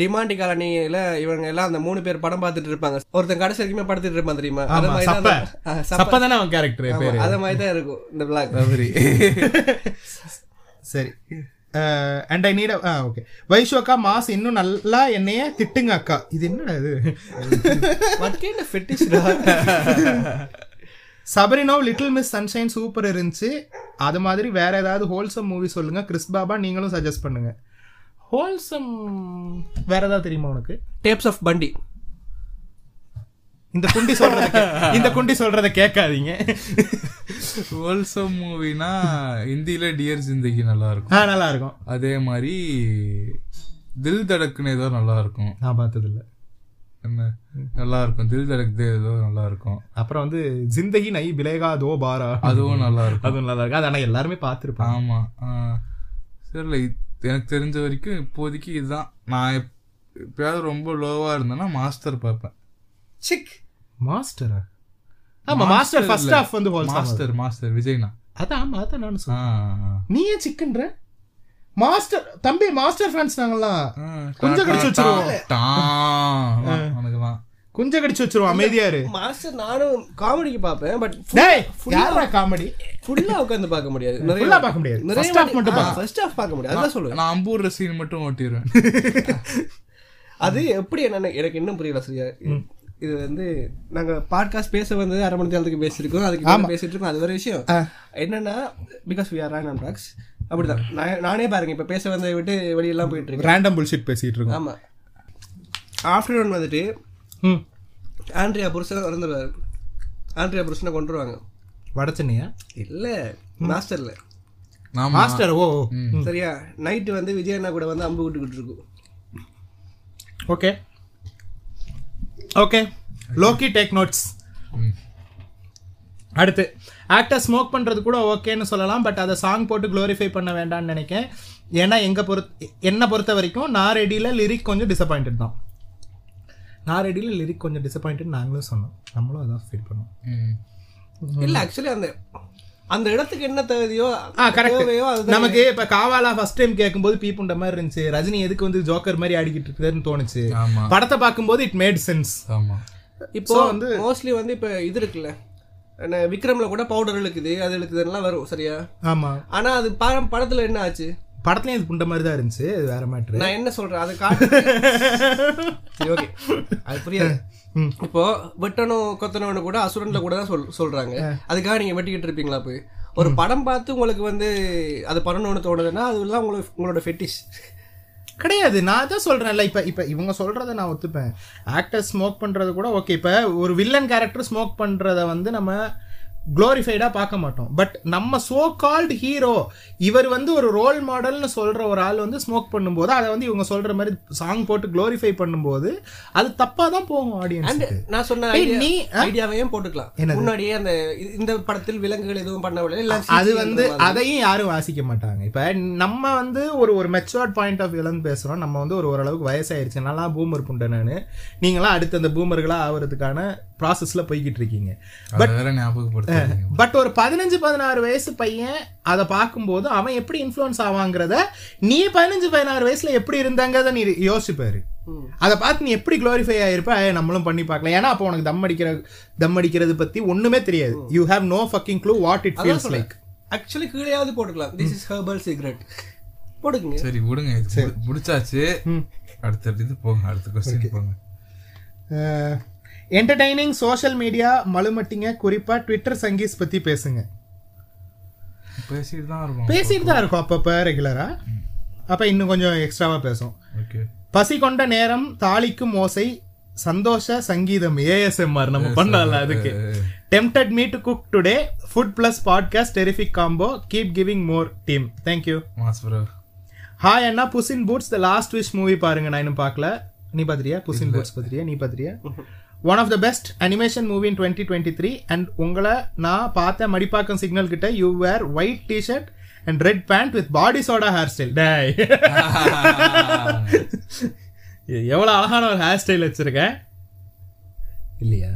டிமாண்ட் காலனியில இவங்க எல்லாம் அந்த மூணு பேர் படம் பார்த்துட்டு இருப்பாங்க. ஒருத்தன் கடைசி வரைக்குமே படுத்துட்டு இருப்பான் தெரியுமா? அது மாதிரி தான் அவன் கேரக்டர் அது மாதிரி தான் இருக்கும் இந்த பிளாக் சரி. And I need okay Vaishu அக்கா மாஸ் இன்னும் நல்லா என்னைய திட்டுங்க அக்கா. இது என்னடா இது? சபரினோ லிட்டில் மிஸ் சன்ஷைன் சூப்பர் இருந்துச்சு. அது மாதிரி வேற ஏதாவது ஹோல்சம் மூவி சொல்லுங்க. கிறிஸ் பாபா நீங்களும் சஜஸ்ட் பண்ணுங்க. ஹோல்சம் வேற ஏதாவது தெரியுமா உனக்கு? டேப்ஸ் ஆஃப் பண்டி இந்த குண்டி சொல்றத இந்த குண்டி சொல்றத கேட்காதீங்க. ஹோல்சம் மூவினா ஹிந்தில டியர் ஜிந்தகி நல்லா இருக்கும் ஆ நல்லா இருக்கும் அதே மாதிரி தில் தடக்குன்னு ஏதோ நல்லா இருக்கும் நான் பார்த்தது இல்ல என்ன? நல்லா இருக்கும் தில் தடக்கு ஏதோ நல்லா இருக்கும் அப்புறம் வந்து ஜிந்தகி நை பிலேகா தோ பாரா. அதுவும் நல்லா இருக்கும் அதுவும் நல்லா இருக்கு அது ஆனா எல்லாருமே பார்த்துருப்பாங்க. ஆமா. ஆ. எனக்கு தெரிஞ்ச வரைக்கும் இப்போதைக்கு இதுதான் நான் எப்- எப்பயாவது ரொம்ப லோவா இருந்தேன்னா மாஸ்டர் பார்ப்பேன். சிக். மாஸ்டரா? ஆமா மாஸ்டர் ஃபர்ஸ்ட் ஹாஃப் வந்து மாஸ்டர் மாஸ்டர் விஜய்னா. அதான் ஆமா அதான் நானும் ஆ. நீ ஏன் சிக்கன்ற? மாஸ்டர் தம்பி மாஸ்டர் ஃபேன்ஸ் நாங்கலாம் ஆ, கொஞ்சம் கடிச்சு வச்சிருவோம். டா, டா. உனக்குதான் குஞ்ச கடிச்சு வச்சிருவோம் அமைதியா இரு. மாஸ்டர் நானும் காமெடிக்கு பார்ப்பேன் பட் டேய் யாரா காமெடி ஃபுல்லா உட்கார்ந்து பார்க்க முடியாது. ஃபுல்லா பார்க்க முடியாது. ஃபர்ஸ்ட் ஹாஃப் மட்டும் பார்க்க ஃபர்ஸ்ட் ஹாஃப் பார்க்க முடியாது. அதான் சொல்லுவேன். நான் அம்பூர் சீன் மட்டும் ஓட்டிடுவேன் அது எப்படி என்னன்னு எனக்கு இன்னும் புரியல சரியா? இது வந்து நாங்க பாட்காஸ்ட் பேச வந்து அரை மணி நேரத்துக்கு பேசியிருக்கோம். அதுக்கு பேசிட்டு இருக்கோம். அது ஒரு விஷயம். என்னன்னா because we are ran talks அப்படிதான். நான் நானே பாருங்க இப்ப பேச வந்ததை விட்டு வெளியெல்லாம் போயிட்டு இருக்கேன். ரேண்டம் புல்ஷிட் பேசிட்டு இருக்கோம். ஆமா. ஆஃப்டர்நூன் வந்துட்டு ஆண்ட்ரியா புருஷன் இறந்துருவாரு ஆண்ட்ரியா புருஷனை கொண்டுருவாங்க வட சென்னையா? இல்ல மாஸ்டர்ல. மாஸ்டர் ஓ சரியா நைட்டு வந்து விஜய் அண்ணா கூட வந்து அம்பு விட்டுக்கிட்டு இருக்கும் okay. Okay. Loki take notes. அடுத்து ஆக்டர் ஸ்மோக் பண்றது கூட ஓகேன்னு சொல்லலாம் பட் அதை சாங் போட்டு க்ளோரிஃபை பண்ண வேண்டாம்னு நினைக்கிறேன் ஏன்னா எங்க பொறுத்த என்னை பொறுத்த வரைக்கும் நான் ரெடியில லிரிக் கொஞ்சம் டிசப்பாயிண்டட் தான். நான் ரெடியில லிரிக் கொஞ்சம் டிசப்பாயிண்டட் நாங்களும் சொன்னோம். நம்மளும் அதான் ஃபீல் பண்ணோம். இல்ல ஆக்சுவலி அந்த அந்த இடத்துக்கு என்ன தேவையோ தேவையோ நமக்கு இப்ப காவாலா ஃபர்ஸ்ட் டைம் கேட்கும்போது பீப்புண்ட மாதிரி இருந்துச்சு. ரஜினி எதுக்கு வந்து ஜோக்கர் மாதிரி ஆடிக்கிட்டு இருக்குதுன்னு தோணுச்சு. ஆமா. படத்தை பார்க்கும்போது இட் மேட் சென்ஸ் ஆமா. இப்போ வந்து மோஸ்ட்லி வந்து இப்ப இது இருக்குல்ல. என்ன விக்ரம்ல கூட பவுடர் இழுக்குது அது இழுக்குதுலாம் வரும் சரியா? ஆமா. ஆனா அது படம் படத்துல என்ன ஆச்சு? படத்துலயும் இது புண்ட மாதிரி தான் இருந்துச்சு இது வேற மேட்ரு. நான் என்ன சொல்றேன்? அதை காட்டு. ஓகே அது புரியாது. இப்போ வெட்டணும் கொத்தனவனு கூட அசுரன்ல கூட தான் சொல் சொல்றாங்க. அதுக்காக நீங்க வெட்டிக்கிட்டு இருப்பீங்களா போய்? ஒரு படம் பார்த்து உங்களுக்கு வந்து அது பண்ணணும்னு தோணுதுன்னா அதுலாம் உங்களுக்கு உங்களோட ஃபெட்டிஷ் கிடையாது. நான் தான் சொல்றேன்ல இப்ப இப்ப இவங்க சொல்றத நான் ஒத்துப்பேன். ஆக்டர் ஸ்மோக் பண்றது கூட ஓகே இப்ப ஒரு வில்லன் கேரக்டர் ஸ்மோக் பண்றத வந்து நம்ம குளோரிஃபைடா பார்க்க மாட்டோம். பட் நம்ம சோ கால்டு ஹீரோ இவர் வந்து ஒரு ரோல் மாடல்னு சொல்ற ஒரு ஆள் வந்து ஸ்மோக் பண்ணும்போது அதை வந்து இவங்க சொல்ற மாதிரி சாங் போட்டு குளோரிஃபை பண்ணும்போது அது தப்பா தான் போகும் ஆடியன்ஸ் நான் சொன்ன நீ, ஐடியாவையும் போட்டுக்கலாம். முன்னாடியே அந்த இந்த படத்தில் விலங்குகள் எதுவும் பண்ணவில்லை அது வந்து. அதையும் யாரும் வாசிக்க மாட்டாங்க. இப்ப நம்ம வந்து ஒரு ஒரு மெச்சுவர்ட் பாயிண்ட் ஆஃப் வியூல பேசுறோம். நம்ம வந்து ஒரு ஓரளவுக்கு வயசாயிருச்சு. நல்லா பூமர் புண்டை நானு. நீங்களாம் அடுத்து அந்த பூமர்களா ஆவறதுக்கான ப்ராசஸ்ல போய்கிட்டு இருக்கீங்க அதை வேற ஞாபகப்படுத்தாதீங்க பட் ஒரு பதினஞ்சு பதினாறு வயசு பையன் அதை பார்க்கும்போது அவன் எப்படி இன்ஃப்ளூயன்ஸ் ஆவாங்கிறத நீ பதினஞ்சு பதினாறு வயசுல எப்படி இருந்தாங்கிறத நீ யோசிப்பாரு. அதை பார்த்து நீ எப்படி குளோரிஃபை ஆயிருப்ப? "ஏய், நம்மளும் பண்ணி பார்க்கலாம். ஏன்னா அப்போ உனக்கு தம் அடிக்கிற தம் அடிக்கிறது பத்தி ஒண்ணுமே தெரியாது. You have no fucking clue what it feels like actually கீழேயாவது போட்டுக்கலாம். திஸ் இஸ் ஹெர்பல் சிகரெட் போடுங்க. சரி விடுங்க. முடிச்சாச்சு. அடுத்த இது போங்க. அடுத்த கொஸ்டின் போங்க. என்டர்டைனிங் சோஷியல் மீடியா மலுமட்டிங்க குறிப்பா ட்விட்டர் சங்கீஸ் பத்தி பேசுங்க. பேசிட்டு தான் இருக்கும். பேசிட்டு தான் இருக்கோம் அப்பப்ப ரெகுலரா அப்ப இன்னும் கொஞ்சம் எக்ஸ்ட்ராவா பேசும் பசி கொண்ட நேரம் தாளிக்கும் ஓசை சந்தோஷ சங்கீதம் ஏஎஸ்எம்ஆர் நம்ம பண்ணல அதுக்கு. Tempted me to cook today food plus podcast terrific combo keep giving more team thank you mass bro hi Anna Puss in Boots the last wish movie பாருங்க நான் இன்னும் பார்க்கல. நீ பாத்திரியா புசின் பூட்ஸ் பாத்திரியா நீ பாத்திரியா one of the best animation movie in twenty twenty three and உங்களை நான் பார்த்த மடிப்பாக்கம் சிக்னல் கிட்ட you wear white T shirt and red pant with body soda hair style டேய். எவ்வளவு அழகான ஒரு ஹேர் ஸ்டைல் வச்சிருக்கேன். இல்லையா?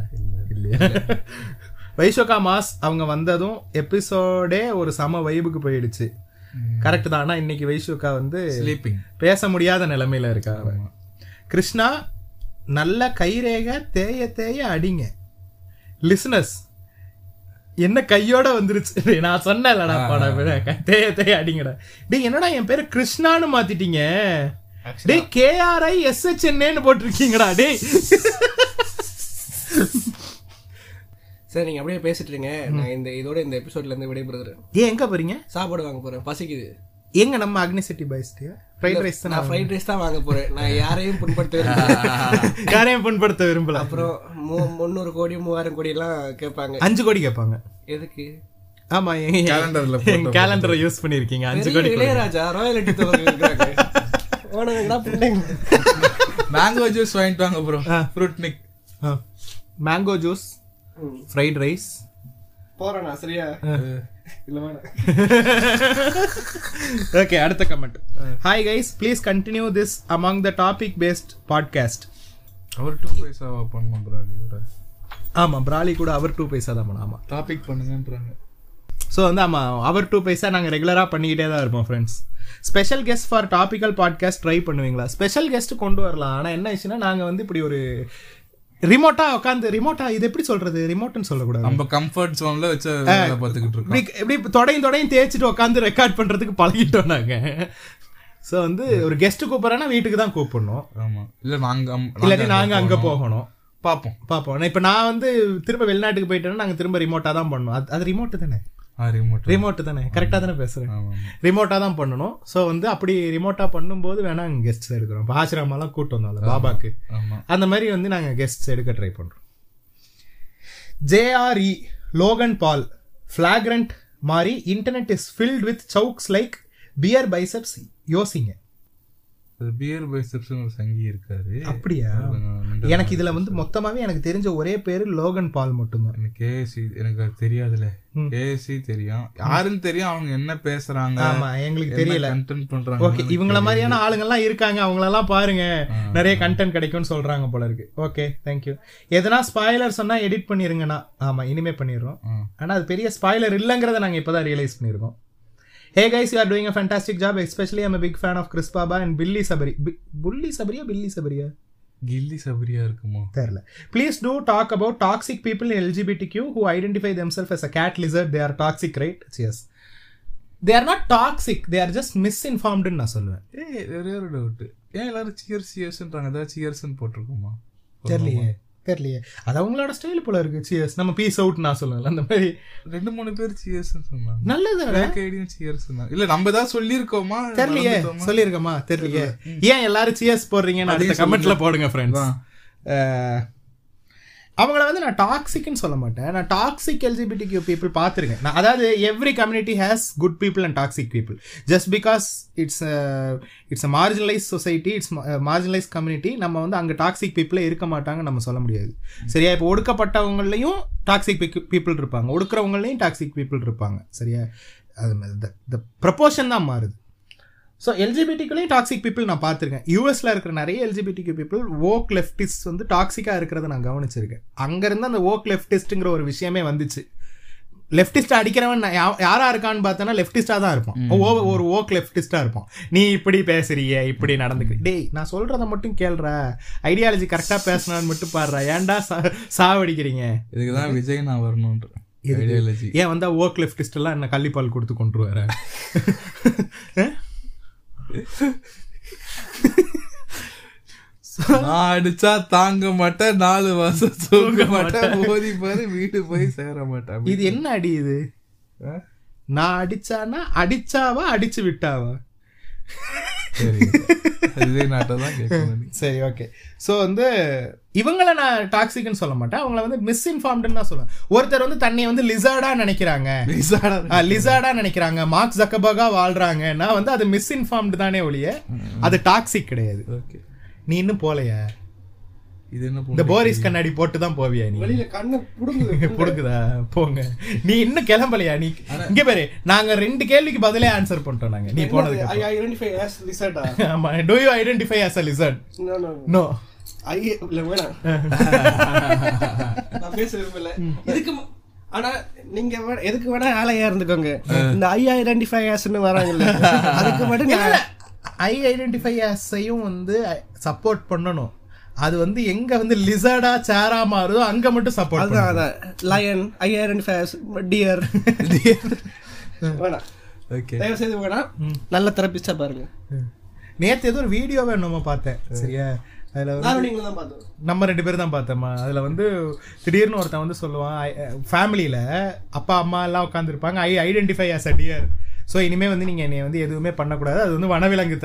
இல்லையா? வைஷோகா மாஸ் அவங்க வந்ததும் எபிசோடே ஒரு சம வைபுக்கு போயிடுச்சு. கரெக்ட் தான்? ஆனா இன்னைக்கு வைஷோகா வந்து பேச முடியாத நிலைமையில இருக்கா அவ. கிருஷ்ணா நல்ல கைரேக தேய தேய அடிங்க. லிசனஸ் என்ன கையோட வந்துருச்சு? நான் சொன்னேன்லடா பாடா தேய தேய அடிங்கடா. டேய் என்னடா என் பேரு கிருஷ்ணான்னு மாத்திட்டீங்க? டேய் கேஆர்ஐ எஸ்ஹெச்என்னு போட்டிருக்கீங்கடா டேய். சரி நீங்க அப்படியே பேசிட்டு இருங்க. நான் இந்த இதோட இந்த எபிசோட்ல இருந்து விடைபெறுகிறேன். ஏன் எங்க போறீங்க? சாப்பாடு வாங்க போறேன். பசிக்குது. எங்க நம்ம அக்னிசிட்டி பாய்ஸ்டியா ஃப்ரைட் ரைஸ் தான் நான் ஃப்ரைட் ரைஸ் தான் வாங்க போறேன். நான் யாரையும் புண்படுத்த விரும்பல. யாரையும் புண்படுத்த விரும்பல? அப்புறம் மூ- முந்நூறு கோடி மூவாயிரம் கோடி எல்லாம் கேட்பாங்க. அஞ்சு கோடி கேட்பாங்க. எதுக்கு? ஆமா என் கேலண்டரை யூஸ் பண்ணிருக்கீங்க அஞ்சு கோடி இளையராஜா ராயல்டி தொகை ஓனங்கடா பிள்ளைங்க மேங்கோ ஜூஸ் வாங்கிட்டு வாங்க bro Fruitnik mango juice fried rice போறேண்ணா சரியா? ஓகே அடுத்த comment hi guys please continue this among the topic based podcast அவர் டூ பைசாவா பண்ணணும் ப்ரோ ஆமா பிராலி கூட அவர் டூ பைசா தான் பண்ண ஆமா. டாபிக் பண்ணுங்கன்றாங்க. ஸோ வந்து ஆமா அவர் டூ பைசா நாங்கள் ரெகுலராக பண்ணிக்கிட்டே தான் இருப்போம் friends special guest for topical podcast try பண்ணுவீங்களா? ஸ்பெஷல் கெஸ்ட் கொண்டு வரலாம். ஆனால் என்ன ஆச்சுன்னா நாங்கள் வந்து இப்படி ஒரு ரிமோட்டா உட்காந்து ரிமோட்டா இது எப்படி சொல்றது? ரிமோட்னு சொல்லக்கூடாது. நம்ம கம்ஃபர்ட் ஜோன்ல வச்சு பார்த்துக்கிட்டு இருக்கோம். இப்படி தொடையும் தொடையும் தேய்ச்சிட்டு உட்காந்து ரெக்கார்ட் பண்றதுக்கு பழகிட்டோம் நாங்க. ஸோ வந்து ஒரு கெஸ்ட் கூப்பிட்றேன்னா வீட்டுக்கு தான் கூப்பிடணும். ஆமா. இல்ல நாங்க அம்- இல்லாட்டி நாங்க அங்க போகணும். பாப்போம் பார்ப்போம். இப்போ நான் வந்து திரும்ப வெளிநாட்டுக்கு போயிட்டேன்னா நாங்க திரும்ப ரிமோட்டா தான் பண்ணணும். அது அது ரிமோட் தானே? ரிமோட் தானே. கரெக்டா தானே? பேசுறேன். ஆமா ஆமா. ரிமோட்டா தான் பண்ணணும். ஸோ வந்து அப்படி ரிமோட்டா பண்ணும்போது வேணா அங்கே கெஸ்ட்ஸ் எடுக்கிறோம் இப்போ ஆசிரமாலாம் கூட்டு வந்தோம்ல பாபாக்கு. அந்த மாதிரி வந்து நாங்க கெஸ்ட்ஸ் எடுக்க ட்ரை பண்றோம். ஜேஆர்இ லோகன் பால் ஃபிளாக்ரண்ட் மாதிரி இன்டர்நெட் இஸ் ஃபில்ட் வித் சவுக்ஸ் லைக் பியர் பைசப்ஸ் யோசிங்க. பியர் பைசப்ஸ் ஒரு சங்கி இருக்காரு. அப்படியா? எனக்கு இதுல வந்து மொத்தமாவே எனக்கு தெரிஞ்ச ஒரே பேரு லோகன் பால் மட்டும்தான். எனக்கு கேஎஸ்சி எனக்கு அது தெரியாதுல. கேஎஸ்சி தெரியும். யாருன்னு தெரியும் அவங்க என்ன பேசுறாங்க ஆமா எங்களுக்கு தெரியல. கண்டென்ட் பண்றாங்க ஓகே இவங்கள மாதிரியான ஆளுங்கெல்லாம் இருக்காங்க அவங்களெல்லாம் பாருங்க. நிறைய கண்டென்ட் கிடைக்கும்னு சொல்றாங்க போல இருக்கு. ஓகே தேங்க்யூ எதனா ஸ்பாய்லர் சொன்னா எடிட் பண்ணிருங்கண்ணா. ஆமா இனிமே பண்ணிடுறோம். ஆனா அது பெரிய ஸ்பாய்லர் இல்லைங்கிறத நாங்க இப்பதான் ரியலைஸ் பண்ணிருக்கோம் hey guys you are doing a fantastic job especially I'm big fan of Chris Baba and பில்லி சபரி புல்லி சபரியா பில்லி சபரியா கில்லி சபரியா இருக்குமோ? தெரியல. Please do talk about toxic people in LGBT Q who identify them self as a cat lizard they are toxic right yes they are not toxic they are just மிஸ்இன்ஃபார்ம்டுன்னு நான் சொல்லுவேன். ஏய் ஒரே ஒரு டவுட் ஏன் எல்லாரும் சியர்ஸ் சியர்ஸ்ன்றாங்க ஏதாவது சியர்ஸ்னு போட்டிருக்கோமா? தெரியலையே. தெரியலையே. அது அவங்களோட ஸ்டைல் போல இருக்கு. சியர்ஸ் நம்ம பீஸ் அவுட் நான் சொல்லுவேன் அந்த மாதிரி. ரெண்டு மூணு பேர் சியர்ஸ் சொன்னாங்க. நல்லது சியர்ஸ் இல்ல நம்ம ஏதாவது சொல்லியிருக்கோமா? தெரியலையே? சொல்லிருக்கமா தெரியலையே. ஏன் எல்லாரும் சியர்ஸ் போடுறீங்கன்னு அடுத்த கமெண்ட்ல போடுங்க ஃப்ரெண்ட்ஸ் அவங்கள வந்து நான் டாக்ஸிக்னு சொல்ல மாட்டேன். நான் டாக்ஸிக் எல்ஜிபிடி கியூ பீப்புள் பார்த்துருக்கேன். நான் அதாவது every community has good people and toxic people just because it's it's a marginalise society it's marginalise community நம்ம வந்து அங்கே டாக்ஸிக் பீப்புளே இருக்க மாட்டாங்க நம்ம சொல்ல முடியாது. சரியா? இப்போ ஒடுக்கப்பட்டவங்களையும் டாக்ஸிக் பீப்புள் இருப்பாங்க. ஒடுக்கிறவங்களையும் டாக்ஸிக் பீப்புள் இருப்பாங்க. சரியா? அது த ப்ரப்போர்ஷன் தான் மாறுது. ஸோ எல்ஜிபிடிக்குள்ளேயும் டாக்ஸிக் பீப்புள் நான் பார்த்துருக்கேன். யூஎஸ்ல இருக்கிற நிறைய எல்ஜிபிடிக்கு பீப்புள் ஓக் லெஃப்டிஸ்ட் வந்து டாக்ஸிக்காக இருக்கிறத நான் கவனிச்சிருக்கேன். அங்கேருந்து அந்த ஓக் லெஃப்டிஸ்ட்டுங்கிற ஒரு விஷயமே வந்துச்சு. லெஃப்டிஸ்ட் அடிக்கிறவன் நான் யா- யாரா இருக்கான்னு பார்த்தோன்னா லெஃப்டிஸ்டாக தான் இருப்பான். ஓ ஒரு ஓக் லெஃப்டிஸ்டாக இருப்பான். நீ இப்படி பேசுறிய இப்படி நடந்துக்க. டேய் நான் சொல்றத மட்டும் கேள்ற. ஐடியாலஜி கரெக்டாக பேசணும்னு மட்டும் பாடுறா. ஏன்டா சா சாவடிக்கிறீங்க? இதுக்குதான் விஜய் நான் ஐடியாலஜி ஏன் வந்தா ஓக் லெஃப்டிஸ்ட் எல்லாம் என்ன கள்ளிப்பால் கொடுத்து கொண்டு வர நான் அடிச்சா தாங்க மாட்டேன் நாலு வருஷம் தூங்க மாட்டேன். போதி பாரு வீடு போய் சேர மாட்டேன் இது என்ன அடி இது? நான் அடிச்சானா அடிச்சாவா அடிச்சு விட்டாவா? சரி. ஓகே ஸோ வந்து இவங்கள நான் டாக்ஸிக்னு சொல்ல மாட்டேன். அவங்கள வந்து மிஸ்இன்ஃபார்ம்டுன்னு தான் சொல்லுவேன். ஒருத்தர் வந்து தன்னைய வந்து லிசார்டா நினைக்கிறாங்க. விசாரணை. லிசார்டா நினைக்கிறாங்க. மார்க் ஜக்கபர்கா வாழ்றாங்கன்னா வந்து அது மிஸ்இன்ஃபார்ம்டு தானே ஒழிய அது டாக்ஸிக் கிடையாது. Okay. நீ இன்னும் போலையா? இது என்ன இந்த போரிஸ் கண்ணாடி போட்டு தான் போவியா நீ? வெளியில கண்ணு புடுங்குது. புடுக்குதா போங்க. நீ இன்னும் கிளம்பலையா? நீ இங்க பாரு நாங்க ரெண்டு கேள்விக்கு பதிலே ஆன்சர் பண்ணிட்டோம் நாங்க. நீ போனதுக்கு ஐ ஐடென்டிஃபை as lizard. ஆமா. Do you identify as a lizard? No, no. No I இல்ல வேணாம். நான் பேச விரும்பல. இதுக்கு ஆனா நீங்க எதுக்கு வேணா ஆலையா இருந்துக்கோங்க இந்த ஐ ஐடென்டிஃபை ஆஸ்னு வராங்கல்ல. அதுக்கு மட்டும் நான் ஐ ஐடென்டிஃபை ஆஸையும் வந்து சப்போர்ட் பண்ணணும். அது வந்து எங்க வந்து லிசர்டா சேரா மாறுதோ அங்க மட்டும் சப்போர்ட் அதான் அதான். Lion I identify as deer வேணாம். ஓகே தயவு செய்து வேணாம் நல்ல தெரபிஸ்டா பாருங்க. நேத்து ஏதோ ஒரு வீடியோவை நம்ம பார்த்தேன். சரியா? அதுல நம்ம ரெண்டு பேரும் தான் பார்த்தோமா அதுல வந்து திடீர்னு ஒருத்தன் வந்து சொல்லுவான் ஃபேமிலியில அப்பா அம்மா எல்லாம் உட்காந்துருப்பாங்க I identify as a dear so இனிமே வந்து நீங்க என்னை வந்து எதுவுமே பண்ணக்கூடாது. அது வந்து வனவிலங்கு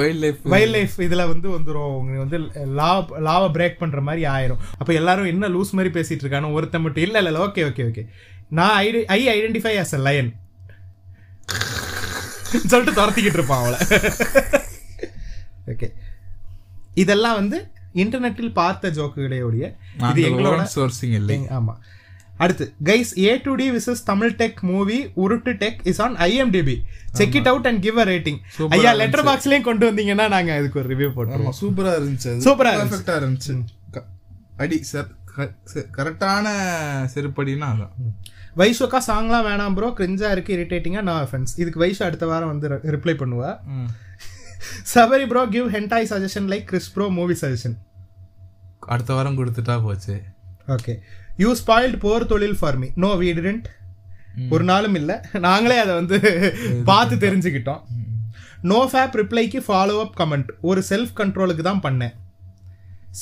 வைல்ட் லைஃப் வைல்ட் லைஃப் இதுல வந்து வந்துரும். உங்களுக்கு வந்து லா லாவை பிரேக் பண்ற மாதிரி ஆயிரும். அப்ப எல்லாரும் என்ன லூஸ் மாதிரி பேசிட்டு இருக்கானு ஒருத்தன் மட்டும் இல்ல இல்ல ஓகே ஓகே ஓகே நான் I I identify as a lion சொல்லிட்டு துரத்திக்கிட்டு இருப்பான் அவளை. ஓகே இதெல்லாம் வந்து இன்டர்நெட்டில் பார்த்த ஜோக்குகளையோடைய இது எங்களோட சோர்சிங் இல்லை. ஆமா. அடுத்து guys A two D versus Tamil tech movie உருட்டு tech is on IMDb check it out and give a rating ஐயா லெட்டர் பாக்ஸ்லயும் கொண்டு வந்தீங்கன்னா நாங்க அதுக்கு ஒரு ரிவ்யூ போட்டுருவோம். சூப்பரா இருந்துச்சு சூப்பரா. பர்ஃபெக்ட்டா இருந்துச்சு. அடி சார் கரெக்டான செருப்படினா அதான். வைஷோக்கா சாங்லாம் வேணாம் ப்ரோ கிரிஞ்சா இருக்கு இரிட்டேட்டிங்கா நோ அஃபென்ஸ் இதுக்கு வைஷோ அடுத்த வாரம் வந்து ரிப்ளை பண்ணுவா. Sabari bro give hentai suggestion like Chris bro movie suggestion அடுத்த வாரம் கொடுத்துட்டா போச்சு. Okay you spoiled Por Thozhil for me no we didn't ஒரு நாளும் இல்ல. நாங்களே அதை வந்து பார்த்து தெரிஞ்சுக்கிட்டோம். நோ ஃபேப் ரிப்ளைக்கு ஃபாலோ அப் கமெண்ட் ஒரு செல்ஃப் கண்ட்ரோலுக்கு தான் பண்ணேன்.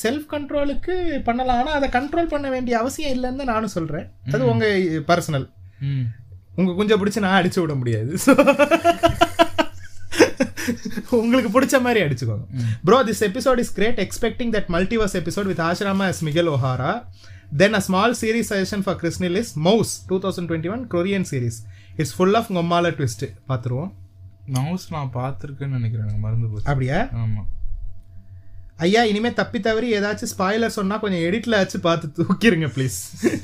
செல்ஃப் கண்ட்ரோலுக்கு பண்ணலாம். ஆனா அதை கண்ட்ரோல் பண்ண வேண்டிய அவசியம் இல்லைன்னு நானும் சொல்றேன். அது உங்க பர்சனல் ம். உங்க குஞ்ச பிடிச்சி நான் அடிச்சு விட முடியாது. So, உங்களுக்கு பிடிச்ச மாதிரி அடிச்சுக்கோங்க. Bro this episode is great expecting that multiverse episode with ஆஷ்ராமா as Miguel O'Hara then a small series suggestion for கிறிஸ்னில் is Mouse two thousand twenty one Korean series it's full of கொம்மால twist பார்த்துருவோம். மவுஸ் நான் பார்த்துருக்கேன்னு நினைக்கிறேன். எனக்கு மறந்து போச்சு அப்படியா? ஆமா. ஐயா இனிமே தப்பி தவறி ஏதாச்சும் ஸ்பாய்லர் சொன்னா கொஞ்சம் எடிட்ல ஆச்சு பார்த்து தூக்கிருங்க ப்ளீஸ்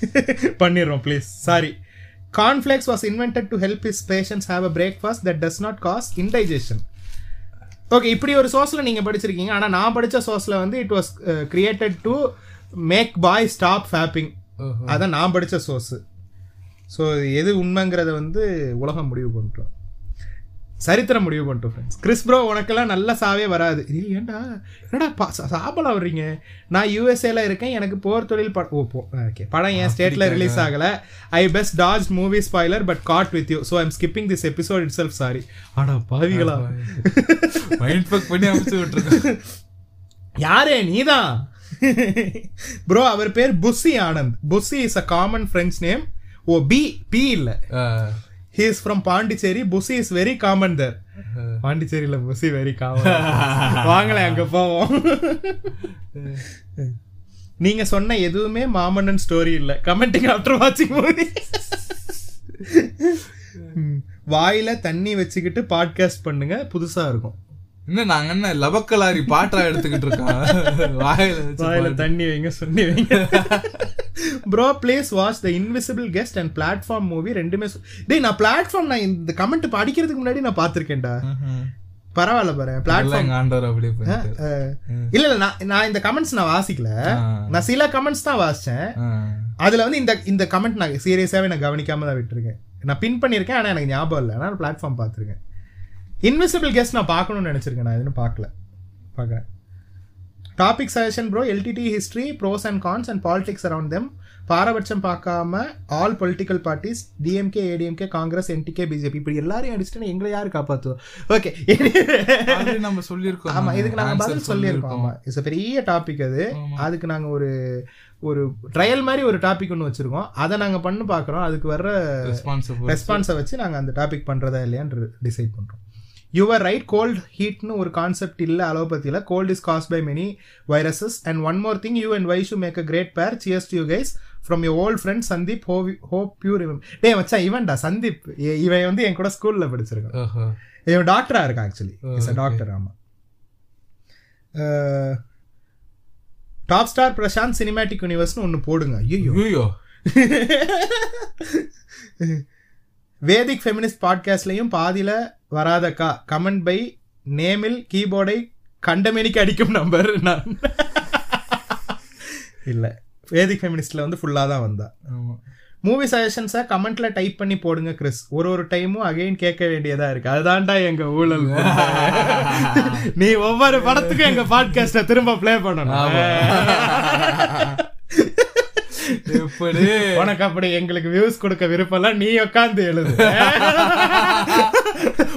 பண்ணிடுறோம் please sorry cornflakes was invented to help his patients have a breakfast that does not cause indigestion okay இப்படி ஒரு சோஸ்ல நீங்க படிச்சிருக்கீங்க. ஆனா நான் படிச்ச சோஸ்ல வந்து it was created to make boy stop fapping. அதான் நான் படிச்ச சோர்ஸ் ஸோ எது உண்மைங்கிறத வந்து உலகம் முடிவு பண்ணிட்டோம். சரித்திரம் முடிவு பண்ணிட்டோம் ஃப்ரெண்ட்ஸ் கிறிஸ் ப்ரோ உனக்கெல்லாம் நல்ல சாவே வராது. ஏன்டா என்னடா பா- சாப்பிட வர்றீங்க நான் யூஎஸ்ஏல இருக்கேன் எனக்கு போர் தொழில் ப ஓ போ ஓகே படம் என் ஸ்டேட்ல ரிலீஸ் ஆகல. I best dodge movie spoiler but got with you so I'm skipping this episode itself sorry ஆடா பாவிகளா. மைண்ட் பண்ணி அமைச்சு விட்டுருக்கேன். யாரே நீதான்? ப்ரோ அவர் பேர் Bussy Anand Bussy is a common friends name oh B B இல்ல. He is from Pondicherry Bussy is very common there பாண்டிச்சேரியில புஸ்ஸி வெரி காமன் வாங்களே அங்க போவோம். நீங்க சொன்ன எதுவுமே மாமன்னன் ஸ்டோரி இல்ல. கமெண்டிங் ஆஃப்டர் வாட்சிங் மூவி வாயில தண்ணி வச்சுக்கிட்டு பாட்காஸ்ட் பண்ணுங்க. புதுசா இருக்கும். இன்னும் நாங்க என்ன லபக்கலாரி பாட்டா எடுத்துக்கிட்டு இருக்கோம்? வாயில வாயில. தண்ணி வைங்க சொல்லி வைங்க. Bro please watch the invisible guest and platform movie ரெண்டுமே டேய் நான் பிளாட்ஃபார்ம் நான் இந்த கமெண்ட் படிக்கிறதுக்கு முன்னாடி நான் பார்த்திருக்கேன்டா. ம்ஹும். பரவாயில்ல பாரு பிளாட்ஃபார்ம் ஆண்டவர் அப்படியே இல்ல இல்ல நான் நான் இந்த கமெண்ட்ஸ் நான் வாசிக்கல. நான் சில கமெண்ட்ஸ் தான் வாசிச்சேன். அதுல வந்து இந்த இந்த கமெண்ட் நான் சீரியஸாவே நான் கவனிக்காம தான் விட்டுருக்கேன். நான் பின் பண்ணியிருக்கேன் ஆனா எனக்கு ஞாபகம் இல்லை. நான் பிளாட்ஃபார்ம் பார்த்திருக்கேன். இன்விசிபிள் கெஸ்ட் நான் பார்க்கணும்னு நினைச்சிருக்கேன். நான் எதுவும் பார்க்கல. பார்க்கறேன். Topic suggestion bro LTTE history pros and cons and politics around them பாரபட்சம் பார்க்காம all political parties DMK ADMK Congress NTK BJP இப்படி எல்லாரையும் அடிச்சுட்டு எங்களை யாரு காப்பாத்துவோம் ஓகே நம்ம சொல்லியிருக்கோம். ஆமா இதுக்கு நாங்க Answer பதில் சொல்லியிருக்கோம். ஆமா. இட்ஸ் பெரிய டாபிக் அது. அதுக்கு நாங்க ஒரு ஒரு ட்ரையல் மாதிரி ஒரு டாபிக் ஒன்று வச்சிருக்கோம். அதை நாங்க பண்ணு பார்க்குறோம். அதுக்கு வர்ற ரெஸ்பான்ஸை வச்சு நாங்கள் அந்த டாபிக் பண்ணுறதா இல்லையான்னு டிசைட் பண்ணுறோம் யுவர் ரைட் கோல்ட் ஹீட்னு ஒரு கான்செப்ட் இல்லை அலோபதியில் cold is caused by many viruses and one more thing you and Vaishu make a great pair cheers to you guys from your old friend Sandeep ho hope pure டே மச்சான் இவன்டா சந்தீப் இவன் வந்து என் கூட ஸ்கூலில் படிச்சிருக்கான். இவன் டாக்டரா இருக்கான் ஆக்சுவலி இஸ் அ டாக்டர் ஆமா. டாப் ஸ்டார் பிரசாந்த் சினிமேட்டிக் யூனிவர்ஸ்னு ஒன்று போடுங்க. ஐயோ ஐயோ வேதிக் ஃபெமினிஸ்ட் பாட்காஸ்ட்லையும் பாதியில வராதக்கா கமெண்ட் பை நேமில் கீபோர்டை கண்டமேனிக்கு அடிக்கும் நம்பர் நான். இல்ல. வேதிக் ஃபெமினிஸ்ட்ல வந்து ஃபுல்லா தான் வந்தா. மூவி சஜஷன்ஸை கமெண்ட்ல டைப் பண்ணி போடுங்க கிறிஸ் ஒரு ஒரு டைமும் அகைன் கேட்க வேண்டியதா இருக்கு. அதுதான்டா எங்க ஊழல் நீ ஒவ்வொரு படத்துக்கும் எங்க பாட்காஸ்ட திரும்ப ப்ளே பண்ணணும். எப்படி உனக்கு அப்படி எங்களுக்கு வியூஸ் கொடுக்க விருப்பம் இல்ல நீ உட்காந்து எழுது.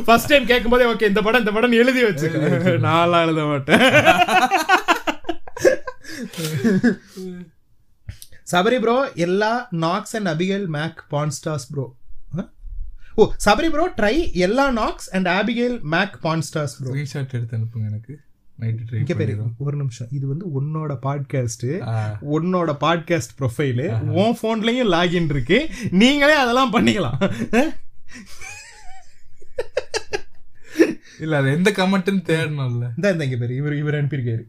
ஃபர்ஸ்ட் டைம் கேட்கும் போதே ஓகே இந்த படம் இந்த படம் எழுதி வச்சுக்க. நான்லாம் எழுத மாட்டேன். Sabari bro Ella Knox and Abigail Mac pornstars bro oh Sabari bro try Ella Knox and Abigail Mac pornstars bro screenshot எடுத்து அனுப்புங்க எனக்கு. இங்க பேரு ஒரு நிமிஷம். இது வந்து உன்னோட பாட்காஸ்ட் உன்னோட பாட்காஸ்ட் ப்ரொஃபைலு உன் ஃபோன்லயும் லாகின் இருக்கு. நீங்களே அதெல்லாம் பண்ணிக்கலாம். இல்ல அது எந்த கமெண்ட்னு தேடணும்ல. இந்த இந்த இங்க பேரு. இவர் இவர் அனுப்பியிருக்காரு.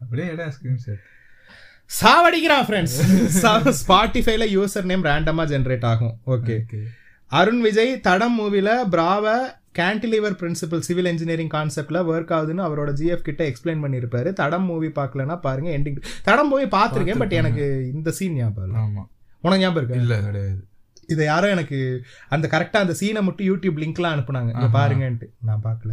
அப்படியே எடா ஸ்கிரீன்ஷாட் சாவடிக்கிறான் ஃப்ரெண்ட்ஸ் ஸ்பாட்டிஃபைல யூசர் நேம் ரேண்டமா ஜென்ரேட் ஆகும். ஓகே அருண் விஜய் தடம் மூவில பிராவ கேன்டிலிவர் பிரின்சிபல் சிவில் இன்ஜினியரிங் கான்செப்ட்ல ஒர்க் ஆகுதுன்னு அவரோட ஜிஎஃப் கிட்ட எக்ஸ்பிளைன் பண்ணியிருப்பாரு தடம் மூவி பார்க்கலன்னா பாருங்க எண்டிங் தடம் மூவி பார்த்திருக்கேன் பட் எனக்கு இந்த சீன் ஞாபகம் இல்லை. ஆமா. உனக்கு ஞாபகம் இருக்கு? இல்ல கிடையாது. இதை யாரோ எனக்கு அந்த கரெக்டா அந்த சீனை மட்டும் யூடியூப் லிங்க்லாம் அனுப்புனாங்க. இங்க பாருங்கன்ட்டு. நான் பார்க்கல.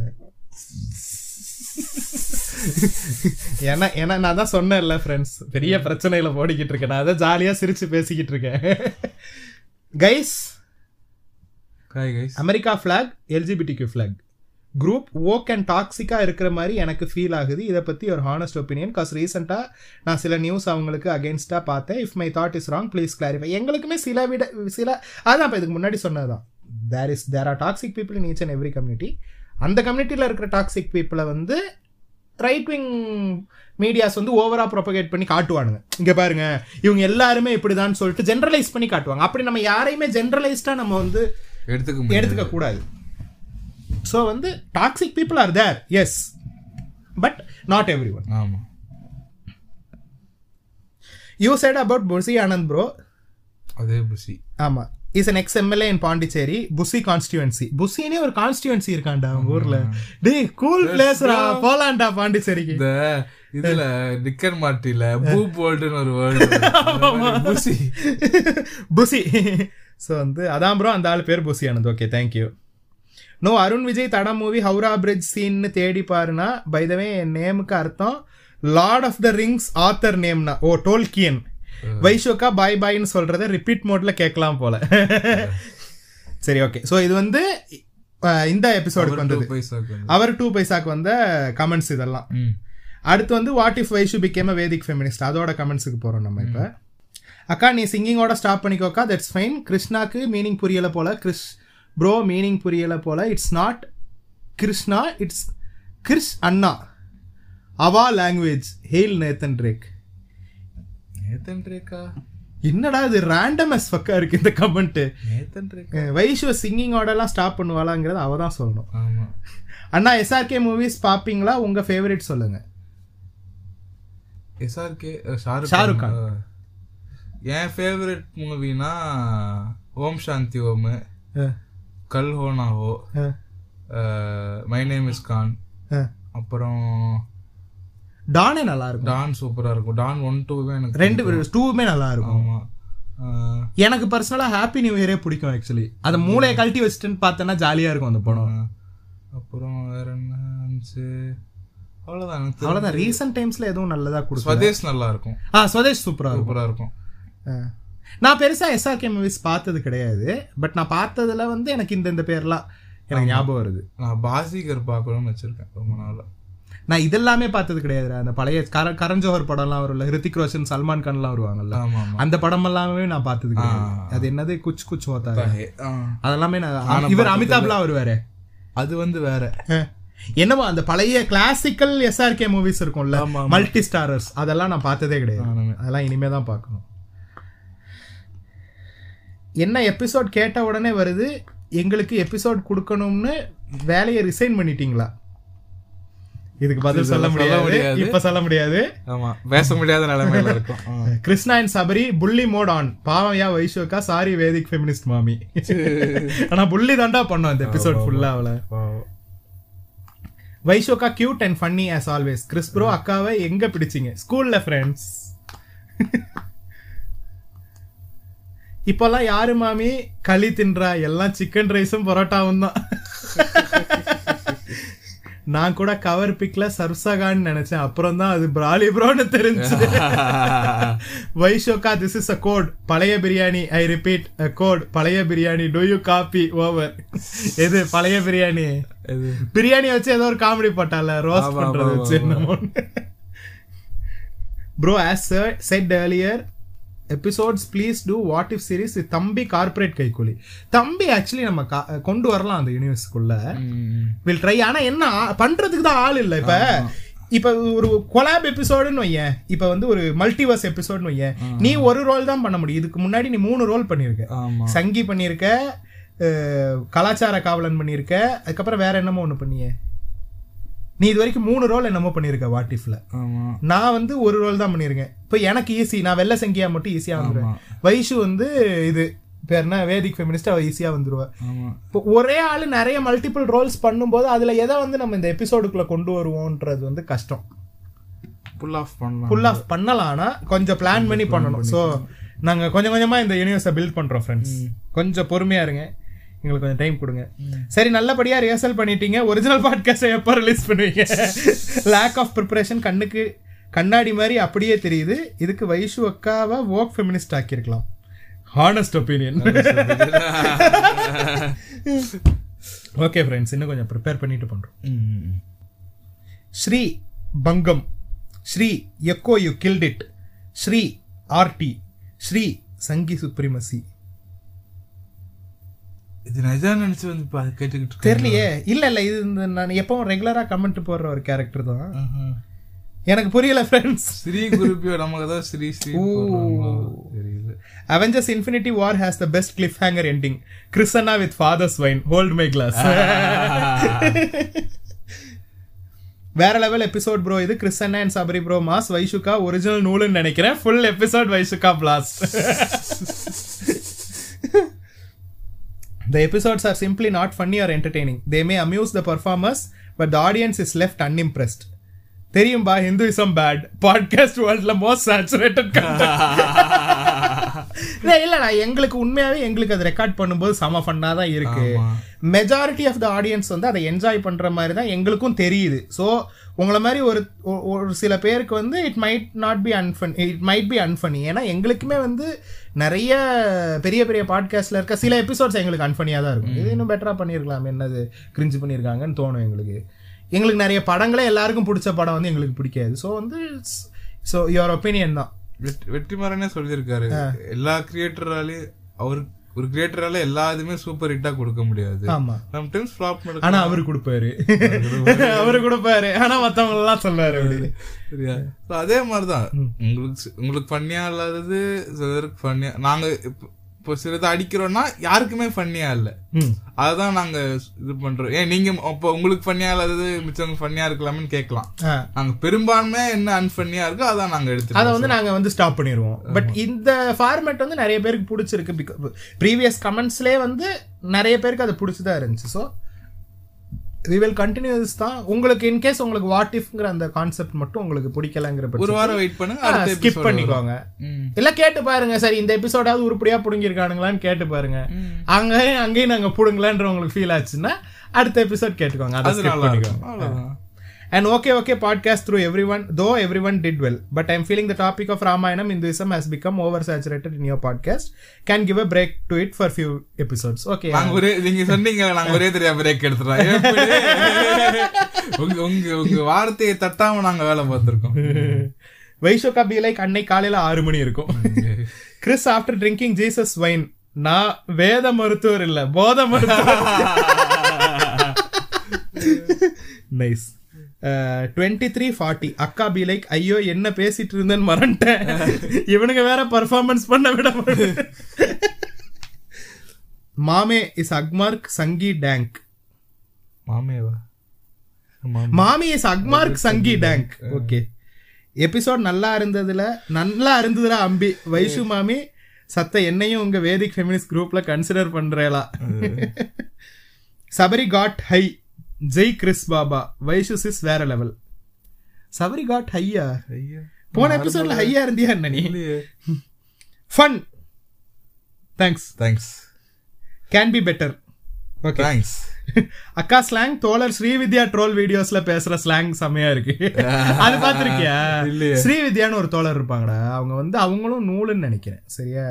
ஏன்னா ஏன்னா நான் தான் சொன்னேன்ல ஃப்ரெண்ட்ஸ் பெரிய பிரச்சனையில ஓடிக்கிட்டு இருக்கேன். நான் அதை ஜாலியா சிரிச்சு பேசிக்கிட்டு இருக்கேன். Guys America flag LGBTQ flag group woke and டாக்ஸிக்காக இருக்கிற மாதிரி எனக்கு ஃபீல் ஆகுது. இதை பற்றி ஒரு ஹானஸ்ட் ஒப்பீனியன் காஸ் ரீசெண்டாக நான் சில நியூஸ் அவங்களுக்கு அகேன்ஸ்டாக பார்த்தேன். If my thought is wrong please clarify எங்களுக்குமே சில விட சில அதான் இப்போ இதுக்கு முன்னாடி சொன்னதுதான். There is there are toxic people in each and every community அந்த கம்யூனிட்டியில் இருக்கிற டாக்ஸிக் பீப்புளை வந்து ரைட் விங் மீடியாஸ் வந்து ஓவராக ப்ரொபகேட் பண்ணி காட்டுவானுங்க. இங்கே பாருங்க இவங்க எல்லாருமே இப்படிதான் சொல்லிட்டு ஜென்ரலைஸ் பண்ணி காட்டுவாங்க. அப்படி நம்ம யாரையுமே ஜென்ரலைஸ்டாக நம்ம வந்து எடுத்துக்க எடுத்துக்க கூடாது. ஸோ வந்து toxic people are there yes but not every one ஆமா. You said about Bussy Anand bro அதே புசி ஆமா. Is an ex MLA in Pondicherry Bussy constituency புசினே ஒரு கான்ஸ்டியூன்சி இருக்கான்டா அவங்க ஊர்ல. டேய் கூல் பிளேஸ்ரா போலாம்டா பாண்டிச்சேரிக்கு. இந்த இதுல நிக்கர் மாட்டில பூ போல்டுன்னு ஒரு வேர்டு புசி புசி ஸோ வந்து அதான் ப்ரோ அந்த ஆள் பேர் Bussy Anand okay thank you no Arun Vijay Thadam movie Howrah bridge சீன்னு தேடி பாருனா பைதவே என் நேமுக்கு அர்த்தம் lord of the rings author நேம்னா O Tolkien வைஷோக்கா பாய் பாய்னு சொல்றத ரிப்பீட் மோட்ல கேட்கலாம் போல. சரி ஓகே ஸோ இது வந்து இந்த எபிசோடுக்கு வந்தது. அவர் டூ பைசாக்கு வந்த கமெண்ட்ஸ் இதெல்லாம். அடுத்து வந்து what if Vaishu became Vedic feminist அதோட கமெண்ட்ஸுக்கு போறோம் நம்ம இப்ப. அக்கா நீ சிங்கிங்கோட ஸ்டாப் பண்ணிக்கோக்கா. தட்ஸ் ஃபைன் கிருஷ்ணாக்கு மீனிங் புரியல போல. கிறிஸ் ப்ரோ மீனிங் புரியல போல. It's not Krishna it's Kris அண்ணா. அவா language hail Nathan Drake Nathan Rekha என்னடா இது ரேண்டம் எஸ் ஃபக்கா இருக்கு இந்த கமெண்ட் நேத்தன் ரேக்கா வைஷு சிங்கிங்கோடலாம் ஸ்டாப் பண்ணுவாளாங்கிறத அவ தான் சொல்லணும். ஆமா. அண்ணா எஸ்ஆர்கே மூவிஸ் பாப்பீங்களா? உங்க ஃபேவரட் சொல்லுங்க. எஸ்ஆர்கே ஷாருக் ஷாருக் கான். என் favourite மூவினா Om Shanti Om. Kal Ho Naa Ho. Ah, my name is Khan. அப்புறம் டானே நல்லா இருக்கும். டான் சூப்பரா இருக்கும். டான் ஒன் டூவே எனக்கு ரெண்டு டூவுமே நல்லா இருக்கும். ஆமா. ஆ, எனக்கு பர்சனலா ஹாப்பி நியூ இயரே பிடிக்கும் ஆக்சுவலி அந்த மூளையை கழட்டி வச்சுட்டுன்னு பார்த்தேன்னா ஜாலியா இருக்கும் அந்த படம். அப்புறம் வேற என்ன இருந்துச்சு தெரிஞ்சு. அவ்வளவுதான். ரீசெண்ட் டைம்ஸ்ல எதுவும் நல்லதா கொடுக்கல. ஸ்வதேஷ் நல்லா இருக்கும். ஆ ஸ்வதேஷ் சூப்பரா இருக்கும். சூப்பரா இருக்கும். நான் பெருசா எஸ்ஆர்கே மூவிஸ் பார்த்தது கிடையாது பட் நான் பார்த்ததுல வந்து எனக்கு இந்த இந்த பேர்லாம் எனக்கு ஞாபகம் வருது. நான் பாசிகர் பார்க்கணும்னு வச்சிருக்கேன் ரொம்ப நாளா. நான் இதெல்லாமே பார்த்தது கிடையாது அந்த பழைய கர கரஞ்சோஹர் படம்லாம் வரும்ல ஹிருத்திக் ரோஷன் சல்மான் கான்லாம் வருவாங்கல்ல. அந்த படம் எல்லாமே நான் பார்த்தது கிடையாது. அது என்னது? குச் குச் ஹோத்தா. அதெல்லாமே நான் இவர் அமிதாப்லாம் வருவாரு. அது வந்து வேற. என்னமோ அந்த பழைய கிளாசிக்கல் எஸ்ஆர்கே மூவிஸ் இருக்கும்ல. மல்டி ஸ்டாரர்ஸ் அதெல்லாம் நான் பார்த்ததே கிடையாது. அதெல்லாம் இனிமே தான் பார்க்கணும். என்ன எபிசோட் கேட்ட உடனே வருது எங்களுக்கு எபிசோட் கொடுக்கணும்னு வேலையை ரிசைன் பண்ணிட்டீங்களா? இதுக்கு பதில் சொல்ல முடியாது. இப்ப சொல்ல முடியாது. ஆமா பேச முடியாத நிலைமையில இருக்கும். கிருஷ்ணா அண்ட் சபரி புள்ளி மோட் ஆன் பாவம் யா வைஷோக்கா சாரி வேதிக் ஃபெமினிஸ்ட் மாமி. ஆனா புள்ளி தாண்டா பண்ணோம் இந்த எபிசோட் ஃபுல்லா அவள. வைஷோக்கா cute and funny as always Kris bro அக்காவை எங்க பிடிச்சீங்க? ஸ்கூல்ல ஃப்ரெண்ட்ஸ் இப்பெல்லாம் யாரு மாமி? களி தின்றா? எல்லாம் சிக்கன் ரைஸும் பரோட்டாவும் தான். நான் கூட கவர் பிக்ல சர்சகான்னு நினைச்சேன். அப்புறம் தான் அது பிராலி ப்ரோன்னு தெரிஞ்சு. வைஷோகா திஸ் இஸ் அ கோட் பழைய biryani I repeat a quote பழைய biryani do you copy over எது பழைய பிரியாணி? பிரியாணி வச்சு ஏதோ ஒரு காமெடி போட்டால ஆமா, பண்றது வச்சு. Bro as said earlier episodes please do what if series தம்பி கார்ப்பரேட் கைக்கூலி. தம்பி ஆக்சுவலி நம்ம கொண்டு வரலாம் அந்த யூனிவர்ஸ்க்குள்ள. வில் ட்ரை ஆனா என்ன பண்றதுக்கு தான் ஆள் இல்ல இப்ப. இப்ப ஒரு கொலாப் எபிசோடுன்னு வையேன். இப்ப வந்து ஒரு மல்டிவர்ஸ் எபிசோட்னு வையேன். நீ ஒரு ரோல் தான் பண்ண முடியும். இதுக்கு முன்னாடி நீ மூணு ரோல் பண்ணிருக்க ஆமா. சங்கி பண்ணிருக்க அஹ், கலாச்சார காவலன் பண்ணிருக்க அதுக்கப்புறம் வேற என்னமோ ஒண்ணு பண்ணியே? நீ இது வரைக்கும் மூணு ரோல் என்னமோ பண்ணிருக்க வாட் இஃப்ல நான் வந்து ஒரு ரோல் தான் பண்ணிருக்கேன் இப்போ எனக்கு ஈஸி நான் வெள்ள சங்கியா மட்டும் ஈஸியா வந்துருவேன். வைஷு வந்து இது பேர் என்ன? வேதிக் ஃபெமினிஸ்ட் அவ ஈஸியா வந்துருவா. ஆமா. இப்போ ஒரே ஆளு நிறைய மல்டிபிள் ரோல்ஸ் பண்ணும்போது அதுல எதை வந்து நம்ம இந்த எபிசோடுக்குள்ள கொண்டு வருவோன்றது வந்து கஷ்டம். புல் ஆஃப் பண்ணலாம். ஃபுல் ஆஃப் பண்ணலாம் ஆனா கொஞ்சம் பிளான் பண்ணி பண்ணணும். ஸோ நாங்க கொஞ்சம் கொஞ்சமா இந்த யூனிவர்ஸை பில்ட் பண்றோம் ஃப்ரெண்ட்ஸ் கொஞ்சம் பொறுமையா இருங்க. எங்களுக்கு கொஞ்சம் டைம் கொடுங்க. சரி நல்லபடியா ரிஹர்சல் பண்ணிட்டீங்க. ஒரிஜினல் பாட்காஸ்டை எப்போ ரிலீஸ் பண்ணுவீங்க? லேக் ஆஃப் ப்ரிப்பரேஷன் கண்ணுக்கு கண்ணாடி மாதிரி அப்படியே தெரியுது. இதுக்கு வைஷு அக்காவை ஓக் ஃபெமினிஸ்ட் ஆக்கியிருக்கலாம். ஹானஸ்ட் ஒப்பீனியன் ஓகே ஃப்ரெண்ட்ஸ் இன்னும் கொஞ்சம் ப்ரிப்பேர் பண்ணிட்டு பண்றோம். ம். ஸ்ரீ பங்கம் Sri echo you killed it Sri RT Sri Sanghi supremacy. இது நிஜம் நினைச்சு வந்து கேட்டுக்கிட்டு தெரியலையே. இல்ல இல்ல இது இந்த நான் எப்பவும் ரெகுலரா கமெண்ட் போடுற ஒரு கேரக்டர் தான். எனக்கு புரியல ஃப்ரெண்ட்ஸ் ஸ்ரீ குருப்பியோ நமக்கு தான் ஸ்ரீ ஸ்ரீ தெரியல. Avengers Infinity War has the best cliffhanger ending கிறிஸ்டனா with father's wine hold my glass வேற லெவல் எபிசோட் ப்ரோ இது கிறிஸ்டனா அண்ட் சபரி ப்ரோ மாஸ் வைஷுகா ஒரிஜினல் நூலுன்னு நினைக்கிறேன். ஃபுல் எபிசோட் வைஷுகா பிளாஸ் The episodes are simply not funny or entertaining. They may amuse the performers, but the audience is left unimpressed. தெரியும்பா ஹிந்துயிசம் பேட் பாட்காஸ்ட் வேர்ல்ட்ல மோஸ்ட் சேச்சுரேட்டட் இல்ல இல்லடா எங்களுக்கு உண்மையாவே எங்களுக்கு அது ரெக்கார்ட் பண்ணும்போது செம ஃபன்னா தான் இருக்கு. ஆமா. மெஜாரிட்டி ஆஃப் த ஆடியன்ஸ் வந்து அதை என்ஜாய் பண்ற மாதிரி தான் எங்களுக்கும் தெரியுது. ஸோ உங்களை மாதிரி ஒரு ஒரு சில பேருக்கு வந்து it might not be unfun it might be unfunny ஏன்னா எங்களுக்குமே வந்து நிறைய பெரிய பெரிய பாட்காஸ்ட்ல இருக்க சில எபிசோட்ஸ் எங்களுக்கு அன்ஃபனியாக தான் இருக்கும். இது இன்னும் பெட்டரா பண்ணியிருக்கலாம் என்னது கிரிஞ்சு பண்ணியிருக்காங்கன்னு தோணும் எங்களுக்கு. எங்களுக்கு நிறைய படங்களே எல்லாருக்கும் பிடிச்ச படம் வந்து எங்களுக்கு பிடிக்காது. ஸோ வந்து ஸோ யுவர் ஒப்பீனியன் தான். வெற்றிமாறனே சொல்லியிருக்காரு. எல்லா கிரியேட்டராலையும் அவர் ஒரு கிரியேட்டரால எல்லா இதுமே சூப்பர் ஹிட்டா கொடுக்க முடியாது. ஆமா. சம்டைம்ஸ் ஃபிளாப் ஆனா அவரு கொடுப்பாரு. அவரு கொடுப்பாரு. ஆனா மத்தவங்க எல்லாம் சொல்லாரு சரியா? அதே மாதிரிதான். உங்களுக்கு உங்களுக்கு ஃபன்னியா இல்லாதது சிலருக்கு ஃபன்னியா நாங்க இப்போ இப்போ சிலது அடிக்கிறோம்னா யாருக்குமே ஃபன்னியா இல்ல. அதுதான் நாங்க இது பண்றோம். ஏன் நீங்க அப்போ உங்களுக்கு ஃபன்னியா இல்லாதது மிச்சவங்க ஃபன்னியா இருக்கலாம்னு கேட்கலாம். நாங்க பெரும்பான்மை என்ன அன்ஃபன்னியா இருக்கோ அதான் நாங்க அதை எடுத்துக்கோம் வந்து நாங்க வந்து ஸ்டாப் பண்ணிடுவோம் பட் இந்த ஃபார்மேட் வந்து நிறைய பேருக்கு பிடிச்சிருக்கு ப்ரீவியஸ் கமெண்ட்ஸ்லேயே வந்து நிறைய பேருக்கு அது பிடிச்சதா இருந்துச்சு. ஸோ வி வில் கண்டினியூ தான். உங்களுக்கு இன்கேஸ் உங்களுக்கு வாட் இஃப்ங்கிற அந்த கான்செப்ட் மட்டும் உங்களுக்கு பிடிக்கலங்கிற ஒரு வாரம் வெயிட் பண்ணுங்க அடுத்த ஸ்கிப் பண்ணிக்கோங்க. இல்ல கேட்டு பாருங்க சரி இந்த எபிசோடாவது உருப்படியா புடுங்கிருக்கானுங்களான்னு கேட்டு பாருங்க. அங்கேயும் அங்கேயும் நாங்க புடுங்கலான்ற உங்களுக்கு ஃபீல் ஆச்சுன்னா அடுத்த எபிசோட் கேட்டுக்கோங்க. அதை நல்லா பண்ணிக்கோங்க. இருக்கும் அவ்வளவுதான் And okay, okay, podcast through everyone, though everyone did well. But I'm feeling the topic of Ramayanam Hinduism has become oversaturated in your podcast. Can give a break to it for few episodes. Okay. நாங்க ஒரே நீங்க சொன்னீங்க நாங்க ஒரே தெரியா பிரேக் எடுத்துறோம் எப்படி? உங்க உங்க உங்க வார்த்தையை தட்டாம நாங்க வேலை பார்த்திருக்கோம் வைஷோகா பி லைக் அன்னை காலையில ஆறு மணி இருக்கும் Chris after drinking Jesus wine நான் வேத மருத்துவர் இல்ல போத மருத்துவர் நைஸ் டுவெண்ட்டி த்ரீ ஃபார்ட்டி அக்கா பி லைக் ஐயோ என்ன பேசிட்டு இருந்தேன்னு மறந்துட்டேன். இவனுங்க வேற பர்ஃபார்மன்ஸ் பண்ண விட. மாமே இஸ் அக்மார்க் சங்கி டேங்க் மாமேவா? மாமி. Is Agmark Sanghi tank okay episode நல்லா இருந்ததுல நல்லா இருந்ததுல அம்பி. வைஷு மாமி சத்த என்னையும் உங்க வேதிக் ஃபெமினிஸ்ட் குரூப்ல கன்சிடர் பண்றேலா. Sabari god high Jai Kris பாபா வைஷு சிஸ் வேற லெவல் சபரி காட் ஹையா போன எபிசோட்ல ஹையா இருந்தியா என்ன நீ? Fun thanks thanks can be better okay thanks அக்கா ஸ்லாங் தோழர் ஸ்ரீவித்யா ட்ரோல் வீடியோஸ்ல பேசுற ஸ்லாங் செமையா இருக்கு. அது பாத்திருக்கியா. ஸ்ரீவித்யான்னு ஒரு தோழர் இருப்பாங்கடா. அவங்க வந்து அவங்களும் நூலுன்னு நினைக்கிறேன். சரியா?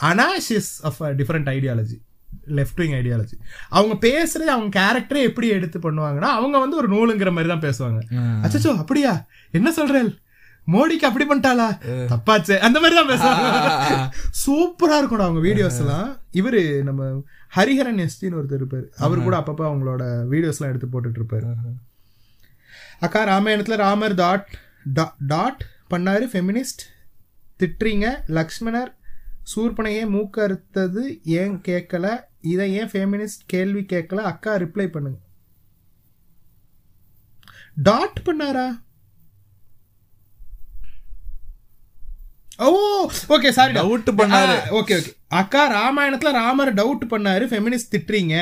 Analysis of different ideology left wing ideology அவங்க பேசுறது அவங்க கேரக்டரே எப்படி எடுத்து பண்ணுவாங்கன்னா அவங்க வந்து ஒரு நூலுங்கிற மாதிரி தான் பேசுவாங்க. அச்சச்சோ அப்படியா? என்ன சொல்றேன் மோடிக்கு அப்படி பண்ணிட்டாளா? தப்பாச்சே. அந்த மாதிரி தான் பேசுவாங்க. சூப்பரா இருக்கும்டா அவங்க வீடியோஸ் எல்லாம் இவரு நம்ம ஹரிஹரன் எஸ்டின்னு ஒருத்தர் இருப்பாரு. அவர் கூட அப்பப்ப அவங்களோட வீடியோஸ் எல்லாம் எடுத்து போட்டுட்டு இருப்பாரு அக்கா ராமாயணத்துல ராமர் டாட் டாட் பண்ணாரு ஃபெமினிஸ்ட் திட்டுறீங்க லக்ஷ்மணர் சூர்பனையே மூக்க அறுத்தது ஏன் கேட்கல இதை ஏன் ஃபெமினிஸ்ட் கேள்வி கேட்கல? அக்கா ரிப்ளை பண்ணுங்க. டாட் பண்ணாரா? ஓ ஓகே சாரி Doubt பண்ணாரு. ஓகே ஓகே அக்கா ராமாயணத்துல ராமர் டவுட் பண்ணாரு ஃபெமினிஸ்ட் திட்டுறீங்க.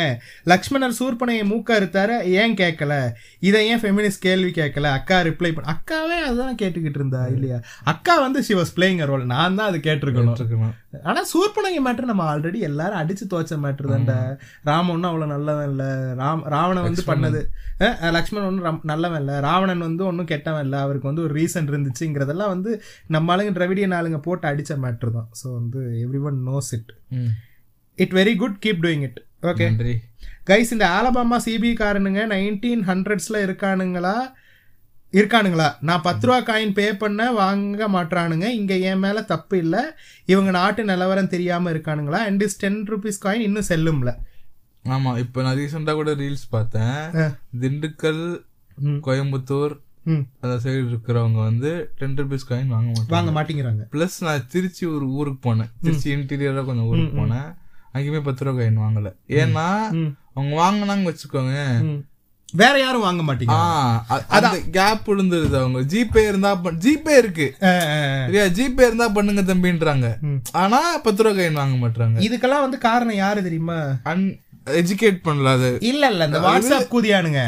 லக்ஷ்மணர் சூர்பனையை மூக்க அறுத்தாரு? ஏன் கேட்கல இதை ஏன் ஃபெமினிஸ்ட் கேள்வி கேட்கல அக்கா ரிப்ளை பண்ண அக்காவே அதுதான் கேட்டுக்கிட்டு இருந்தா இல்லையா? அக்கா வந்து ஷி வாஸ் பிளேயிங் ரோல் நான் தான் அது கேட்டிருக்கணும். இருக்கணும். ஆனா சூர்பனகை மேட்ரு நம்ம ஆல்ரெடி எல்லாரும் அடிச்சு துவச்ச மேட்ரு தான்டா. ராமன் ஒன்றும் அவ்வளவு நல்லவன் இல்ல. ராம் ராவணன் வந்து பண்ணது. லக்ஷ்மணன் ஒன்றும் நல்லவன் இல்ல. ராவணன் வந்து ஒன்றும் கெட்டவன் இல்ல. அவருக்கு வந்து ஒரு ரீசன் இருந்துச்சுங்கிறதெல்லாம் வந்து நம்ம ஆளுங்க திராவிடியன் ஆளுங்க போட்டு அடிச்ச மேட்ரு தான். ஸோ வந்து every one knows it. It very good keep doing it okay guys இந்த ஆலபாமா சிபி காரனுங்க நைன்டீன் ஹண்ட்ரட்ஸ்ல இருக்கானுங்களா? இருக்கானுங்களா? நான் பத்து ரூபா காயின் பே பண்ண வாங்க மாட்றானுங்க. இங்க என் மேல தப்பு இல்ல. இவங்க நாட்டு நிலவரம் தெரியாம இருக்கானுங்களா? And is ten rupees coin இன்னும் செல்லும்ல. ஆமா இப்ப நான் ரீசெண்டா கூட ரீல்ஸ் பார்த்தேன். திண்டுக்கல். கோயம்புத்தூர். அந்த சைடு இருக்கிறவங்க வந்து டென் ருபீஸ் காயின் வாங்க மாட்டாங்க. வாங்க மாட்டேங்கிறாங்க. பிளஸ் நான் திருச்சி ஒரு ஊருக்கு போனேன். திருச்சி இன்டீரியரா கொஞ்சம் ஊருக்கு போனேன். அங்கேயுமே பத்து ரூபா காயின் வாங்கல. ஏன்னா. அவங்க வாங்கினாங்க வச்சுக்கோங்க. வேற யாரும் வாங்க மாட்டீங்க ஆ, அ- அந்த கேப் விழுந்துருது அவங்க. ஜிபே இருந்தா ஜிபே இருக்கு. ஜிபே இருந்தா பண்ணுங்க தம்பின்றாங்க. ஆனா பத்து ரூபா காயின் வாங்க மாட்டாங்க இதுக்கெல்லாம் வந்து காரணம் யாரு தெரியுமா? அன் எஜுகேட் பண்ணல அது. இல்ல இல்ல இந்த வாட்ஸ்அப் கூதியானுங்க.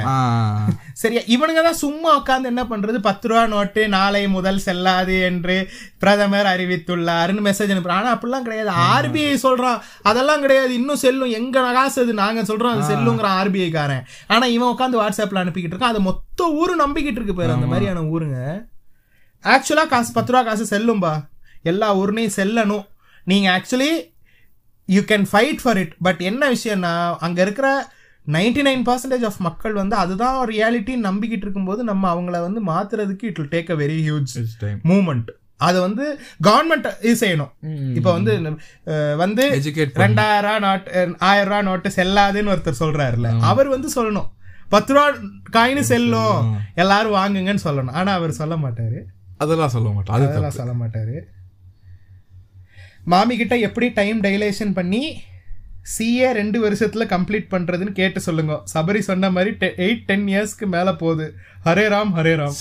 சரியா இவனுங்க தான் சும்மா உட்காந்து என்ன பண்றது? பத்து ரூபா நோட்டு நாளை முதல் செல்லாது என்று பிரதமர் அறிவித்துள்ளாருன்னு மெசேஜ் அனுப்புறான் ஆனா அப்படிலாம் கிடையாது. ஆர்பிஐ சொல்றான். அதெல்லாம் கிடையாது. இன்னும் செல்லும். எங்க காசு அது நாங்க சொல்றோம். அது செல்லுங்கிறான் ஆர்பிஐ காரன். ஆனா இவன் உட்காந்து வாட்ஸ்அப்ல அனுப்பிக்கிட்டு இருக்கான். அதை மொத்த ஊரு நம்பிக்கிட்டு இருக்கு பேர் அந்த மாதிரியான ஊருங்க. ஆக்சுவலா காசு பத்து ரூபா காசு செல்லும்பா. எல்லா ஊர்னையும் செல்லணும். நீங்க actually you can fight for it but என்ன விஷயம்னா அங்க இருக்கிற நைன்டி நைன் பர்சன்டேஜ் ஆஃப் மக்கள் வந்து அதுதான் ரியாலிட்டின்னு நம்பிக்கிட்டு இருக்கும்போது நம்ம அவங்கள வந்து மாத்துறதுக்கு it will take a very huge. Moment அது வந்து கவர்மெண்ட் இது செய்யணும். இப்போ வந்து வந்து Educate ரெண்டாயிரம் ரூபா நோட்டு அஹ், ஆயிரம் ரூபா நோட்டு செல்லாதுன்னு ஒருத்தர் சொல்றாருல்ல. அவர் வந்து சொல்லணும். பத்து ரூபா காயின்னு செல்லும். எல்லாரும் வாங்குங்கன்னு சொல்லணும். ஆனா அவர் சொல்ல மாட்டாரு. அதெல்லாம் சொல்ல மாட்டோம் அது அதெல்லாம் சொல்ல மாட்டாரு. மாமி கிட்ட எப்படி டைம் டைலேஷன் பண்ணி சிஏ ரெண்டு வருஷத்துல கம்ப்ளீட் பண்றதுன்னு கேட்டு சொல்லுங்க. சபரி சொன்ன மாதிரி எயிட் டென் இயர்ஸ்க்கு மேல போகுது. Hare Ram Hare Ram.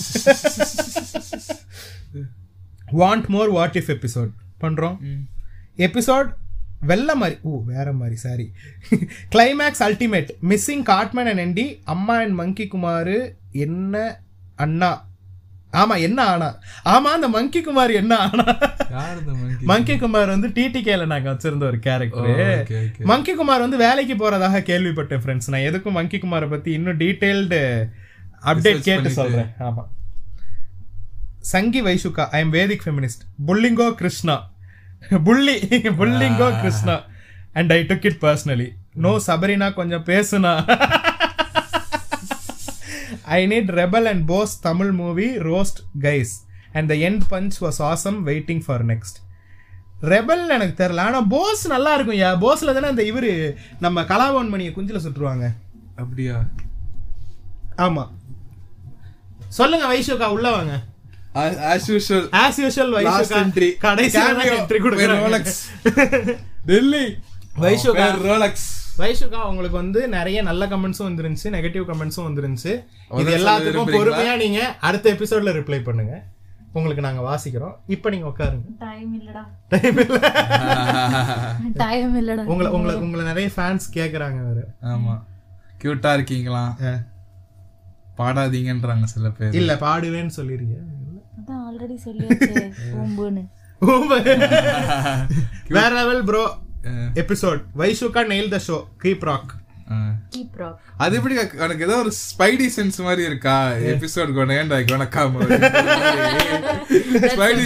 Want more what if episode பண்றோம். எபிசோட் வெள்ள மாதிரி ஓ வேற மாதிரி sorry climax ultimate missing godman and என்டி அம்மா அண்ட் மங்கி குமார் என்ன அண்ணா? ஆமா என்ன ஆனா? ஆமா அந்த மங்கி குமார் என்ன ஆனா? மங்கி குமார் வந்து டிடிகேல நாங்க வச்சிருந்த ஒரு கேரக்டர். மங்கி குமார் வந்து வேலைக்கு போறதாக கேள்விப்பட்டேன் ஃப்ரெண்ட்ஸ் நான் எதுக்கும் மங்கி குமாரை பத்தி இன்னும் டீடைல்டு அப்டேட் கேட்டு. சொல்றேன். ஆமா. சங்கி வைசுகா ஐ எம் வேதிக் ஃபெமினிஸ்ட் புல்லிங்கோ கிருஷ்ணா புள்ளி புல்லிங்கோ Krishna and I took it personally no Sabrina கொஞ்சம் பேசுனா. I need Rebel and Boss Tamil movie roast guys and the end punch was awesome waiting for next Rebel எனக்கு தெரியல. ஆனா போஸ் நல்லா இருக்கும் யா. போஸ்ல தானே அந்த இவரு நம்ம கலாபவன் மணியை குஞ்சில சுட்டுருவாங்க. அப்படியா? ஆமா. சொல்லுங்க வைஷோகா உள்ள வாங்க. As usual. As usual last வைஷோகா entry கடைசி என்ட்ரி கொடுக்குறாங்க. ரோலக்ஸ் டெல்லி வைஷோகா ரோலக்ஸ் வைஷுகா உங்களுக்கு வந்து நிறைய நல்ல கமெண்ட்ஸும் வந்துருந்துச்சு நெகட்டிவ் கமெண்ட்ஸும் வந்துருந்துச்சு. இது எல்லாத்துக்கும்? பொறுமையா நீங்க அடுத்த எபிசோட்ல ரிப்ளை பண்ணுங்க. உங்களுக்கு நாங்க வாசிக்கிறோம். இப்போ நீங்க உட்காருங்க. டைம் இல்லடா. டைம் இல்ல. டைம் இல்லடா. உங்களை உங்களை உங்களை நிறைய ஃபேன்ஸ் கேக்குறாங்க வேற ஆமா. கியூட்டா இருக்கீங்களா? பாடாதீங்கன்றாங்க சில பேர். இல்ல பாடுவேன்னு சொல்லிருங்க அதான் ஆல்ரெடி சொல்லியாச்சு. ஓம்புன்னு. வேற level bro episode வைஷுகா nail the show keep rock ah. Keep rock அது எப்படி உனக்கு ஏதோ ஒரு ஸ்பைடி சென்ஸ் மாதிரி இருக்கா? எபிசோட் கொண்டேன் வணக்கம். ஸ்பைடி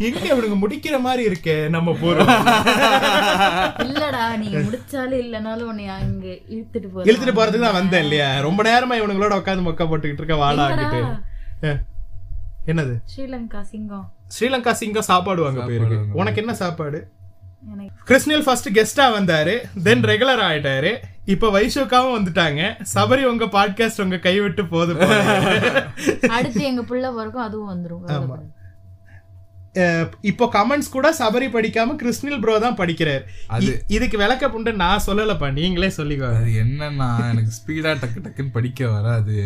எங்க இவனுங்க முடிக்கிற மாதிரி இருக்கே நம்ம போறோம். இல்லடா நீங்க முடிச்சாலும் இல்லனாலும் உன்னை அங்க இழுத்துட்டு போற இழுத்துட்டு போறதுக்கு தான் வந்தேன் இல்லையா? ரொம்ப நேரமா இவனுங்களோட உட்காந்து மொக்க போட்டுக்கிட்டு இருக்க வாடா என்னது? ஸ்ரீலங்கா சிங்கம். ஸ்ரீலங்கா சிங்கம் சாப்பாடு வாங்க போயிருக்கு. உனக்கு என்ன சாப்பாடு? எனக்கு கிறிஸ்னியல் ஃபர்ஸ்ட் கெஸ்டா வந்தாரு தென் ரெகுலர் ஆயிட்டாரு. இப்ப வைஷோக்காவும் வந்துட்டாங்க. சபரி உங்க பாட்காஸ்ட் உங்க கைவிட்டு போது. அடுத்து எங்க புள்ள பிறக்கும் அதுவும் வந்துரும். அஹ், இப்போ கமெண்ட்ஸ் கூட சபரி படிக்காம கிறிஸ்னியல் ப்ரோ தான் படிக்கிறார். இதுக்கு விளக்க புண்டு நான் சொல்லலப்பா நீங்களே சொல்லிக்கோ அது என்னன்னா எனக்கு ஸ்பீடா டக்கு டக்குன்னு படிக்க வராது.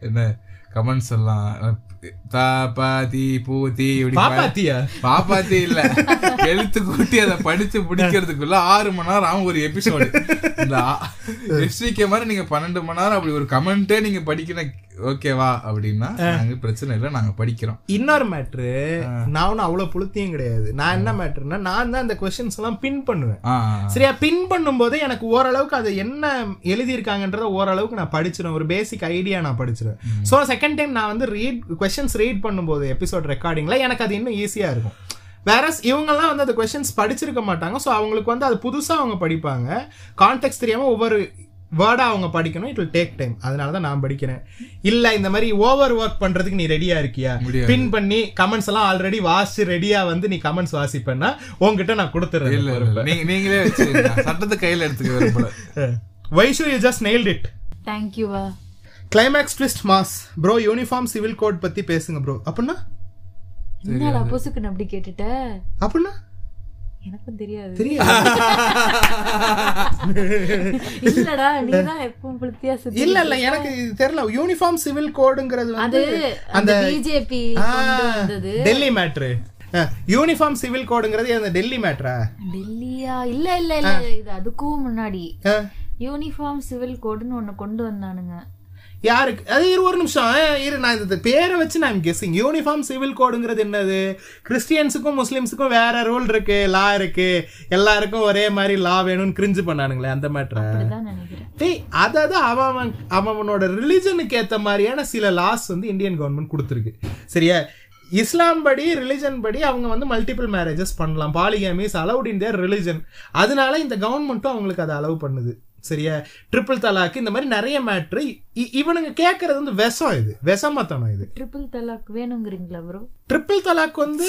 என்ன? கமெண்ட்ஸ் எல்லாம் தாப்பாத்தி பூத்தி இப்படி ப- பாப்பாத்தியா? பாப்பாத்தி இல்ல. எழுத்து கூட்டி அதை படிச்சு முடிக்கிறதுக்குள்ள ஆறு மணி நேரம் ஆகும் ஒரு எபிசோடு இந்த எஸ்விகே மாதிரி நீங்க பன்னெண்டு மணி நேரம் அப்படி ஒரு கமெண்டே நீங்க படிக்கணும் ஓகேவா அப்படின்னா நாங்க பிரச்சனை இல்லை நாங்க படிக்கிறோம். இன்னொரு மேட்ரு நான் ஒன்றும் அவ்வளோ புளுத்தியும் கிடையாது. நான் என்ன மேட்ருன்னா நான் தான் அந்த கொஸ்டின்ஸ் எல்லாம் பின் பண்ணுவேன். சரியா பின் பண்ணும்போது எனக்கு ஓரளவுக்கு அது என்ன எழுதியிருக்காங்கன்றத ஓரளவுக்கு நான் படிச்சிருவேன். ஒரு பேசிக் ஐடியா நான் படிச்சிருவேன். ஸோ செகண்ட் டைம் நான் வந்து ரீட் கொஸ்டின்ஸ் ரீட் பண்ணும்போது எபிசோட் ரெக்கார்டிங்ல எனக்கு அது இன்னும் ஈஸியா இருக்கும். வேற இவங்கெல்லாம் வந்து அந்த கொஸ்டின்ஸ் படிச்சிருக்க மாட்டாங்க. ஸோ அவங்களுக்கு வந்து அது புதுசா அவங்க படிப்பாங்க. கான்டெக்ட் தெரியாம ஒவ்வொரு வேர்டா அவங்க படிக்கணும். இட் வில் டேக் டைம் அதனால தான் நான் படிக்கிறேன். இல்ல இந்த மாதிரி ஓவர் ஒர்க் பண்றதுக்கு நீ ரெடியா இருக்கியா. பின் பண்ணி கமெண்ட்ஸ் எல்லாம் ஆல்ரெடி வாசிச்சு ரெடியா வந்து நீ கமெண்ட்ஸ் வாசிப்பேன்னா உங்ககிட்ட நான் கொடுத்துறேன் இல்ல, இல்ல நீங்க நீங்களே சட்டத்தை கையில எடுத்துக்க விரும்பல. Vaishu you just nailed it தேங்க்யூவா climax twist mass bro uniform civil code பத்தி பேசுங்க ப்ரோ அப்படின்னா? என்னடா பொசுக்குன்னு அப்படி கேட்டுட்ட? அப்படின்னா? எனக்கும் தெரியாது. இல்லடா நீதான் எப்பவும் புளுத்தியா இல்ல இல்ல எனக்கு தெரியல. யூனிஃபார்ம் சிவில் கோடுங்கிறது வந்து அந்த BJP Delhi matter uniform civil கோடுங்கிறது அந்த டெல்லி மேட்ரா டெல்லியா? இல்ல இல்ல இல்ல இது அதுக்கும் முன்னாடி. யூனிஃபார்ம் சிவில் கோடுன்னு ஒண்ணு கொண்டு வந்தானுங்க. யாருக்கு? அது இரு ஒரு நிமிஷம். இரு நான் இந்த பேரை வச்சு நான் கெஸ்ஸிங் யூனிஃபார்ம் சிவில் கோடுங்கிறது என்னது? கிறிஸ்டியன்ஸுக்கும் முஸ்லிம்ஸுக்கும் வேற ரூல் இருக்கு லா இருக்கு. எல்லாருக்கும் ஒரே மாதிரி லா வேணும்னு கிரிஞ்சு பண்ணானுங்களே அந்த மேட்ரை நினைக்கிறேன். டேய் அதாவது அவன் அவனோட ரிலிஜனுக்கு ஏத்த மாதிரியான சில லாஸ் வந்து இந்தியன் கவர்மெண்ட் கொடுத்துருக்கு. சரியா? இஸ்லாம் படி ரிலிஜன் படி அவங்க வந்து மல்டிபிள் மேரேஜஸ் பண்ணலாம். பாலிகாமிஸ் அலவுட் இன் தேர் ரிலிஜன் அதனால இந்த கவர்மெண்ட்டும் அவங்களுக்கு அதை அலோவ் பண்ணுது. சரியா? ட்ரிபிள் தலாக்கு இந்த மாதிரி நிறைய மேட்ரு இவனுங்க கேட்கறது வந்து விஷம் இது. விஷமத்தனம் இது. ட்ரிபிள் தலாக் வேணுங்கிறீங்களா ப்ரோ ட்ரிபிள் தலாக் வந்து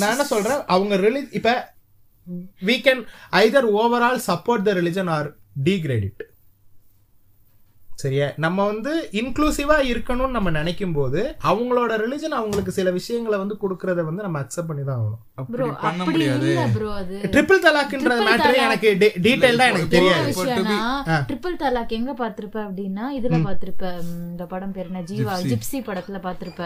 நான் என்ன சொல்றேன்? அவங்க ரிலி இப்ப we can either overall support the religion or degrade it. சரியா? நம்ம வந்து இன்க்ளூசிவா இருக்கணும்னு நம்ம நினைக்கும் போது அவங்களோட ரிலிஜன் அவங்களுக்கு சில விஷயங்களை வந்து கொடுக்கறத வந்து நம்ம அக்செப்ட் பண்ணி தான் ஆகணும். ப்ரோ அப்படி பண்ண முடியாது. இல்ல ப்ரோ அது. ட்ரிபிள் தலாக்ன்ற Triple மேட்டர். எனக்கு டீடைல்டா எனக்கு என்ன தெரியாது. ட்ரிபிள் தலாக் எங்க பாத்திருப்ப அப்படின்னா இதுல பாத்திருப்ப இந்த படம் பேர் என்ன? ஜீவா ஜிப்சி படத்துல பாத்திருப்ப.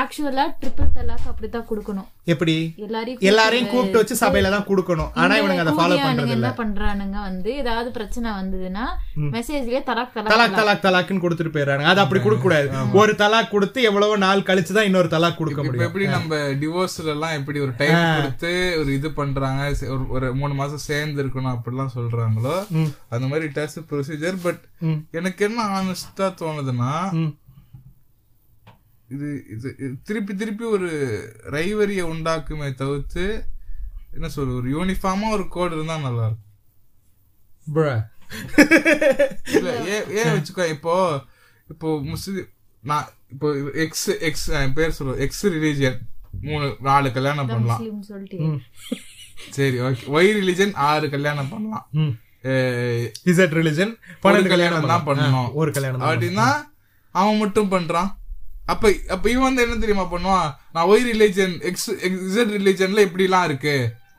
ஆக்சுவலா ட்ரிபிள் தலாக் அப்படித்தான் கொடுக்கணும். எப்படி? எல்லாரையும் எல்லாரையும் கூப்பிட்டு வச்சு சபையில தான் கொடுக்கணும். ஆனா இவனுங்க அதை ஃபாலோ பண்றது இல்ல. என்ன பண்றானுங்க வந்து ஏதாவது பிரச்சனை வந்ததுன்னா மெசேஜ்லயே தலாக் தலாக் தலாக் தலாக் தலாக் தலாக்னு கொடுத்துட்டு போயிடுறாங்க அது அப்படி கொடுக்க கூடாது ஒரு தலாக் கொடுத்து எவ்வளவோ நாள் கழிச்சு தான் இன்னொரு தலாக் கொடுக்க முடியும். எப்படி நம்ம டிவோர்ஸ்ல எல்லாம் எப்படி ஒரு டைம் கொடுத்து ஒரு இது பண்றாங்க ஒரு மூணு மாசம் சேர்ந்து இருக்கணும் அப்படிலாம் சொல்றாங்களோ அந்த மாதிரி ஹாஸ் ப்ரொசீஜர் பட் எனக்கு என்ன ஆனஸ்டா தோணுதுன்னா. இது இது திருப்பி திருப்பி ஒரு ரைவரிய உண்டாக்குமே தவிர்த்து என்ன சொல்ற ஒரு யூனிஃபார்மா ஒரு கோட் இருந்தா நல்லா இருக்கும். இல்ல ஏன் ஏன் வச்சுக்கோ இப்போ இப்போ முஸ்லிம் நான் இப்போ எக்ஸ் எக்ஸ் பேர் சொல்லுவோம் எக்ஸ் ரிலீஜியன் மூணு நாலு கல்யாணம் பண்ணலாம். சரி ஓகே. ஒய் ரிலிஜன் ஆறு கல்யாணம் பண்ணலாம். இசட் ரிலிஜன் பன்னெண்டு கல்யாணம் தான் பண்ணணும். ஒரு கல்யாணம் தான் அப்படின்னா அவன் மட்டும் பண்றான். அப்ப அப்ப இவன் வந்து என்ன தெரியுமா பண்ணுவான்? நான் ஒய் ரிலிஜன் எக்ஸ் இசட் ரிலிஜன்ல இப்படி எல்லாம் இருக்கு.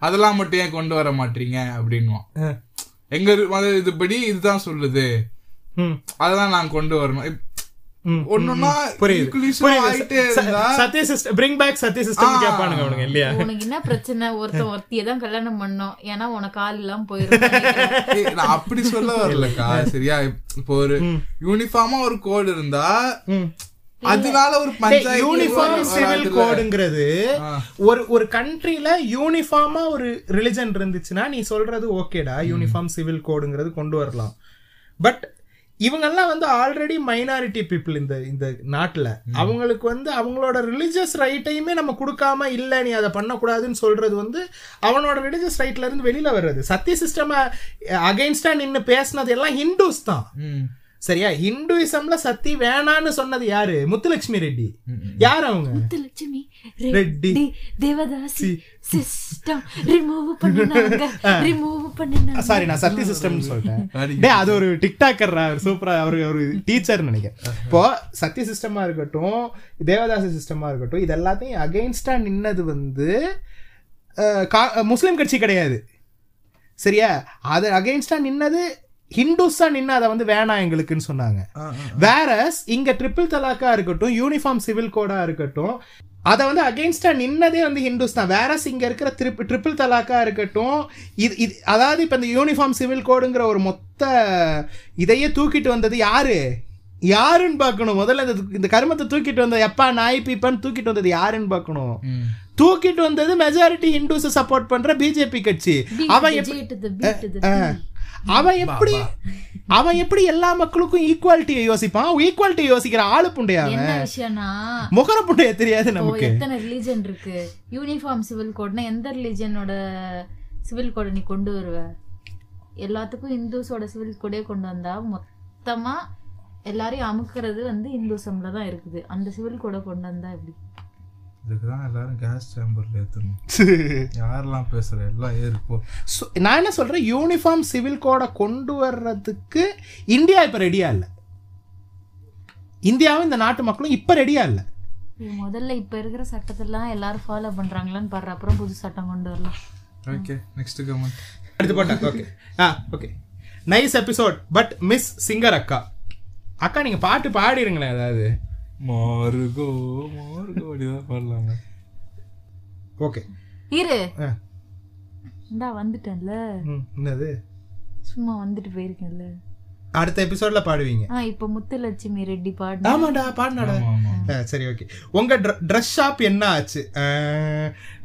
அதெல்லாம் மட்டும் ஏன் கொண்டு வர மாட்டீங்க? அப்படின்னுவான். ஆ. எங்க மத இதுபடி இதுதான் சொல்லுது. ம். அதெல்லாம் நான் கொண்டு வரணும். என்ன பிரச்சனை? ஒருத்தன் ஒருத்திய தான் கல்யாணம் பண்ணோம். ஏன்னா உனக்கு ஆள் இல்லாம போயிரும் அப்படி சொல்ல வரலக்கா. சரியா? இப்போ ஒரு யூனிஃபார்மா ஒரு கோடு இருந்தா ம். அதனால ஒரு யூனிஃபார்ம். சிவில் கோடுங்கிறது. ஒரு ஒரு கண்ட்ரில யூனிஃபார்மா ஒரு ரிலிஜன் இருந்துச்சுன்னா நீ சொல்றது ஓகேடா யூனிஃபார்ம் சிவில் கோடுங்கிறது கொண்டு வரலாம். பட் இவங்கெல்லாம் வந்து ஆல்ரெடி மைனாரிட்டி பீப்புள் இந்த இந்த நாட்டுல. அவங்களுக்கு வந்து அவங்களோட ரிலிஜியஸ் ரைட்டையுமே நம்ம கொடுக்காம இல்ல நீ அதை பண்ணக்கூடாதுன்னு சொல்றது வந்து அவனோட ரிலிஜியஸ் ரைட்ல இருந்து வெளியில வர்றது. சத்திய சிஸ்டம் அகைன்ஸ்டா நின்னு பேசினது எல்லாம் ஹிந்துஸ் தான். சரியா? ஹிந்துயிசம்ல சத்தி வேணான்னு சொன்னது யாரு? முத்துலட்சுமி ரெட்டி. யார் அவங்க? லட்சுமி ரெட்டி. தேவதாசி சிஸ்டம் ரிமூவ் பண்ணினாங்க. ரிமூவ் பண்ணினாங்க. சாரி நான் சத்தி சிஸ்டம்னு சொல்லிட்டேன். Sorry. டேய் அது ஒரு டிக்டாக்கர் சூப்பரா அவரு ஒரு டீச்சர் நினைக்கிறேன். இப்போ சத்திய சிஸ்டமா இருக்கட்டும் தேவதாசி சிஸ்டமா இருக்கட்டும் இது எல்லாத்தையும் அகைன்ஸ்டா நின்னது வந்து முஸ்லிம் கட்சி கிடையாது. சரியா? அது அகைன்ஸ்டா நின்னது ஹிந்துஸ் தான் நின்று அதை வந்து வேணாம் எங்களுக்குன்னு சொன்னாங்க. வேறஸ் இங்க ட்ரிபிள் தலாக்கா இருக்கட்டும் யூனிஃபார்ம் சிவில் கோடா இருக்கட்டும் அதை வந்து அகைன்ஸ்டா நின்னதே வந்து ஹிந்துஸ் தான். வேறஸ் இங்க இருக்கிற ட்ரிப் ட்ரிபிள் தலாக்கா இருக்கட்டும் இது இது அதாவது இப்ப இந்த யூனிஃபார்ம் சிவில் கோடுங்கிற ஒரு மொத்த இதையே தூக்கிட்டு வந்தது யாரு? யாருன்னு பார்க்கணும். முதல்ல இந்த இந்த கருமத்தை தூக்கிட்டு வந்த எப்பா நாய் பீப்பான்னு தூக்கிட்டு வந்தது யாருன்னு பார்க்கணும். தூக்கிட்டு வந்தது மெஜாரிட்டி ஹிந்துஸை சப்போர்ட் பண்ற பிஜேபி கட்சி. அவன் அவன் எப்படி அவன் எப்படி எல்லா மக்களுக்கும் ஈக்குவாலிட்டியை யோசிப்பான்? ஈக்குவாலிட்டி யோசிக்கிற ஆளு புண்டையா என்ன விஷயம்னா முகர புண்டைய தெரியாது நமக்கு. எத்தனை ரிலீஜன் இருக்கு? யூனிஃபார்ம் சிவில் கோட்னா எந்த ரிலீஜனோட சிவில் கோடை நீ கொண்டு வருவ? எல்லாத்துக்கும் இந்துஸோட சிவில் கோடே கொண்டு வந்தா மொத்தமா எல்லாரையும் அமுக்குறது வந்து இந்துசம்ல தான் இருக்குது. அந்த சிவில் கோடை கொண்டு வந்தா எப்படி? இதுக்குதான் எல்லாரும் கேஸ் சேம்பர்ல ஏத்தணும். யாரெல்லாம் பேசுற? எல்லாம் ஏறு போ. So, நான் என்ன சொல்றேன்? யூனிஃபார்ம் சிவில் கோடை கொண்டு வர்றதுக்கு இந்தியா இப்ப ரெடியா இல்ல. இந்தியாவும் இந்த நாட்டு மக்களும் இப்ப ரெடியா இல்ல. முதல்ல இப்ப இருக்கிற சட்டத்தெல்லாம் எல்லாரும் ஃபாலோ பண்றாங்களான்னு பாரு அப்புறம் புது சட்டம் கொண்டு வரலாம். ஓகே நெக்ஸ்ட் கமெண்ட் அடுத்து போட்டேன் okay ah okay nice episode but miss singer அக்கா அக்கா நீங்க பாட்டு பாடிருங்களேன் ஏதாவது மாறுகோ மாறுகோ அப்படிதான் பாடலாங்க. ஓகே. இரு. இந்தா வந்துட்டேன்ல. என்னது? சும்மா வந்துட்டு போயிருக்கேன்ல. அடுத்த எபிசோட்ல பாடுவீங்க. ஆ இப்ப முத்துலட்சுமி ரெட்டி பாடு ஆமாடா பாடினாடா. சரி ஓகே. உங்க ட்ரெஸ் ஷாப் என்ன ஆச்சு?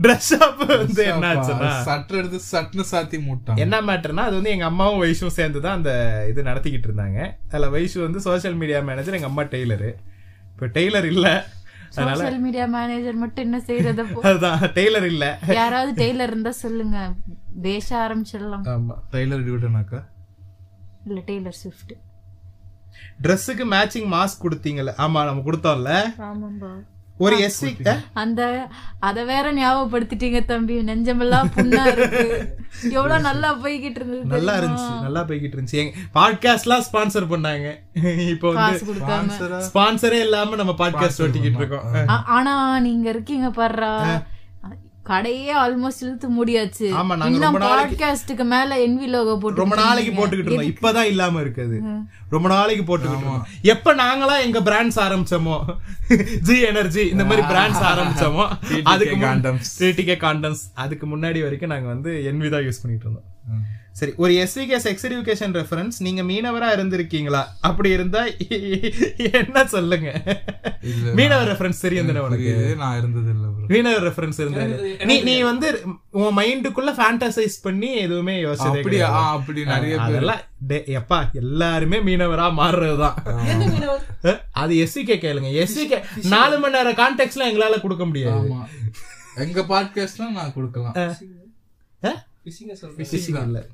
ட்ரெஸ் ஷாப் வந்து என்ன ஆச்சுன்னா? சட்டை எடுத்து சட்டுன்னு சாத்தி மூட்டான். என்ன மேட்டர்னா அது வந்து எங்க அம்மாவும் வைஷும் சேர்ந்து தான் அந்த இது நடத்திக்கிட்டு இருந்தாங்க. அதுல வைஷு வந்து சோஷியல் மீடியா மேனேஜர் எங்க அம்மா டெய்லரு. இப்போ டெய்லர் இல்ல. அதனால சோஷியல் மீடியா மேனேஜர் மட்டும் என்ன செய்யறது அதுதான் டெய்லர் இல்ல. யாராவது டெய்லர் இருந்தா சொல்லுங்க. பேச ஆரம்பிச்சிடலாம். ஆமா டைலர் டியூட்டனாக்கா இல்ல டெய்லர் ஸ்விஃப்ட். ட்ரெஸ்ஸுக்கு மேட்சிங் மாஸ்க் கொடுத்தீங்கல்ல. ஆமா நம்ம கொடுத்தோம்ல. ஆமாம்பா. ஒரு எஸ்சி அந்த அத வேற ஞாபகப்படுத்திட்டீங்க தம்பி. நெஞ்சமெல்லாம் புண்ணா இருக்கு. எவ்வளவு நல்லா போய்கிட்டு இருந்தது நல்லா? இருந்துச்சு நல்லா போய்கிட்டு இருந்துச்சு எங்க பாட்காஸ்ட்லாம் ஸ்பான்சர் பண்ணாங்க. இப்போ வந்து ஸ்பான்சரே இல்லாம நம்ம பாட்காஸ்ட் ஓட்டிக்கிட்டு இருக்கோம். ஆனா நீங்க இருக்கீங்க பாடுறா கடையே ஆல்மோஸ்ட் இழுத்து முடியாச்சு. ஆமா, நாங்க ரொம்ப பாட்காஸ்டுக்கு மேல என்வி லோகோ போட்டு ரொம்ப நாளைக்கு போட்டுக்கிட்டு இருந்தோம். இப்பதான் இல்லாம இருக்குது. ரொம்ப நாளைக்கு போட்டுக்கிட்டு இருந்தோம். எப்ப நாங்களா எங்க பிராண்ட்ஸ் ஆரம்பிச்சோமோ? ஜி எனர்ஜி இந்த மாதிரி பிராண்ட்ஸ் ஆரம்பிச்சோமோ? அதுக்கு condoms. டிடிகே காண்டம்ஸ் அதுக்கு முன்னாடி வரைக்கும் நாங்க வந்து என்வி தான் யூஸ் பண்ணிட்டு இருந்தோம். சரி ஒரு எஸ்விகே செக்ஸ் எஜுகேஷன் ரெஃபரன்ஸ் நீங்க மீனவரா இருந்திருக்கீங்களா? அப்படி இருந்தா என்ன சொல்லுங்க? மீனவர் ரெஃபரன்ஸ் தெரியும் உனக்கு? நான் இருந்தது இல்ல மீனவர் ரெஃபரன்ஸ் இருந்தாரு நீ நீ வந்து உன் மைண்டுக்குள்ள ஃபேண்டசைஸ் பண்ணி எதுவுமே கிடையாது. ஆ, அப்படி நிறைய பேர். அதெல்லாம் டே- எப்பா எல்லாருமே மீனவரா மாறுறதுதான். அது எஸ்விகே கேளுங்க. எஸ்விகே நாலு மணி நேரம் கான்டெக்ட்லாம் எங்களால கொடுக்க முடியாது. ஆமா. எங்க பாட்காஸ்ட்லாம் நான் கொடுக்கலாம். இல்ல.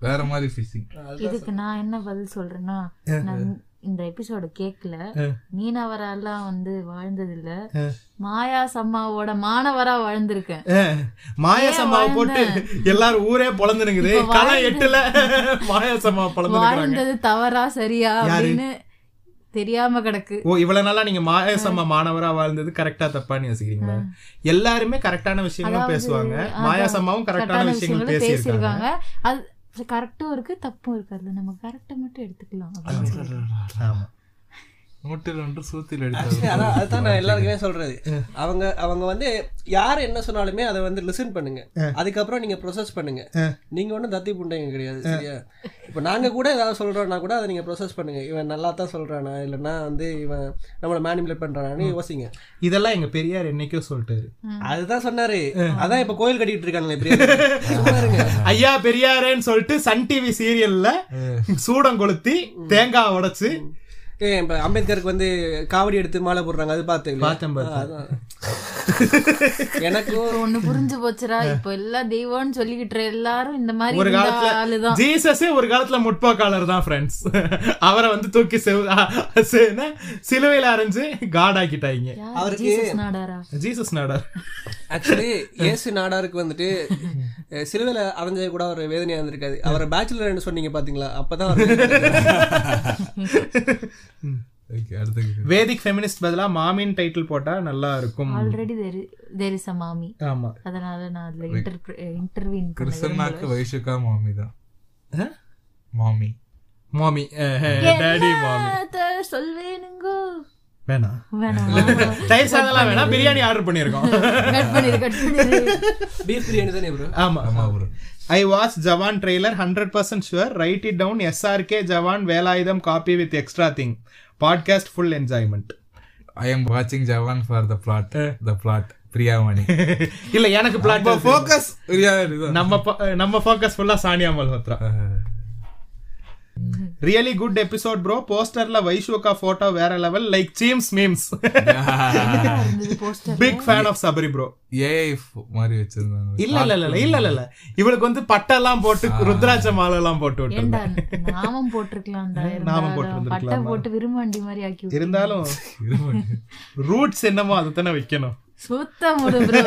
வேற மாதிரி ஃபிஷிங் இதுக்கு நான் என்ன பதில் சொல்றேன்னா நான் இந்த எபிசோட கேக்கல. மீனவரெல்லாம் வந்து வாழ்ந்தது இல்ல மாயா சம்மாவோட மாணவரா வாழ்ந்திருக்கேன். அஹ், மாயாசம்மாவை போட்டு எல்லாரும் ஊரே களம் வாழ்ந்து- எட்டுல மாயாசம்மா பொழந்துருக்காங்க வாழ்ந்தது தவறா சரியா அப்படின்னு தெரியாம கிடக்கு. ஓ இவ்வளவு நாளா நீங்க மாயாசம்மா மாணவரா வாழ்ந்தது கரெக்டா தப்பான்னு யோசிக்கிறீங்களா? எல்லாருமே கரெக்டான விஷயங்களும் பேசுவாங்க. மாயாசம்மாவும் கரெக்டான விஷயங்கள் விஷயங்களும் பேசியிருக்காங்க. பேசியிருக்காங்க. அது கரெக்டும் இருக்கு தப்பும் இருக்கு. அதுல நம்ம கரெக்டை மட்டும் எடுத்துக்கலாம். அப்படின்னு ஆமா. நூற்றில் ஒன்று சூத்தில் எடுத்தாரு அதான் அதுதான் நான் எல்லாருக்குமே சொல்றது. அவங்க அவங்க வந்து யார் என்ன சொன்னாலுமே அதை வந்து லிசன் பண்ணுங்க. அதுக்கப்புறம் நீங்க ப்ரொசஸ் பண்ணுங்க. நீங்க ஒன்றும் தத்தி புண்டைங்க கிடையாது சரியா? இப்போ நாங்க கூட ஏதாவது சொல்றோம்னா கூட அதை நீங்க ப்ரொசஸ் பண்ணுங்க. இவன் நல்லா தான் சொல்றானா இல்லைன்னா வந்து இவன் நம்மளை மேனிபுலேட் பண்றானான்னு யோசிங்க. இதெல்லாம் எங்க பெரியார் என்னைக்கோ சொல்லிட்டாரு. அதுதான் சொன்னாரு. அதான் இப்ப கோயில் கட்டிட்டு இருக்காங்களே பெரிய சும்மா இருங்க. ஐயா பெரியாரேன்னு சொல்லிட்டு சன் டிவி சீரியல்ல சூடம் கொளுத்தி தேங்காய் உடைச்சு அம்பேத்கருக்கு வந்து காவடி எடுத்து மாலை போடுறாங்க அது பார்த்து பார்த்தேன், பார்த்தேன். எனக்கும் ஒண்ணு புரிஞ்சு போச்சுடா இப்போ எல்லாம் தெய்வம்னு சொல்லிக்கிட்டு எல்லாரும் இந்த மாதிரி ஒரு காலத்துல ஜீசஸே ஒரு காலத்துல முற்போக்காளர் தான் ஃப்ரெண்ட்ஸ் அவரை வந்து தூக்கி? சிலுவையில அரைஞ்சு காட் ஆக்கிட்டாங்க. அவருக்கு- ஜீசஸ் நாடாரா? ஜீசஸ் நாடர். ஆக்சுவலி இயேசு நாடாருக்கு வந்துட்டு சிலுவையில அரைஞ்சது கூட ஒரு வேதனையா இருந்திருக்காது. அவரை பேச்சுலர்னு சொன்னீங்க பாத்தீங்களா? அப்பதான். வேதிக் ஃபெமினிஸ்ட் பதிலா மாமின் டைட்டில் போட்டா நல்லா இருக்கும். ஆல்ரெடி தேர் இஸ் அ மாமி. ஆமா. அதனால நான் அதுல இன்டர்வியூன் கிருஷ்ணனாக்கு வைஷுக்கா மாமி தான். மாமி. மாமி. டாடி மாமி. சொல்வேனுங்கோ? வேணாம் வேணாம் தயிர் சாதம்லாம் வேணாம் பிரியாணி ஆர்டர் பண்ணிருக்கோம் கட் பண்ணிரு கட் பண்ணிரு. பீஃப் பிரியாணி தானே ப்ரோ ஆமா. ஆமா bro I watch Jawan trailer hundred percent sure right it down SRK Jawan Velayudham copy with extra thing podcast full enjoyment I am வாட்சிங் Jawan for the plot the plot Priyamani இல்ல எனக்கு பிளாட் ஃபோக்கஸ் நம்ம நம்ம ஃபோக்கஸ் ஃபுல்லா Sanya Malhotra. Really good episode bro போஸ்டர்ல வைஷோகா போட்டோ வேற level like seems memes big fan of Sabari bro AI மாதிரி வச்சிருந்தாங்க. இல்ல இல்ல இல்ல இல்ல இல்ல இல்ல. இவளுக்கு வந்து பட்டெல்லாம் போட்டு ருத்ராட்ச மாலை எல்லாம் போட்டு ஏண்டா விட்டு நாமம் போட்டிருக்கலாம்டா. நாமம் இருந்தாலும் போட்டிருந்திருக்கலாமா? பட்டை போட்டு விரும்பாண்டி மாதிரி ஆக்கி. இருந்தாலும் ரூட்ஸ் என்னமோ அதை தானே வைக்கணும். சுத்த முடு bro.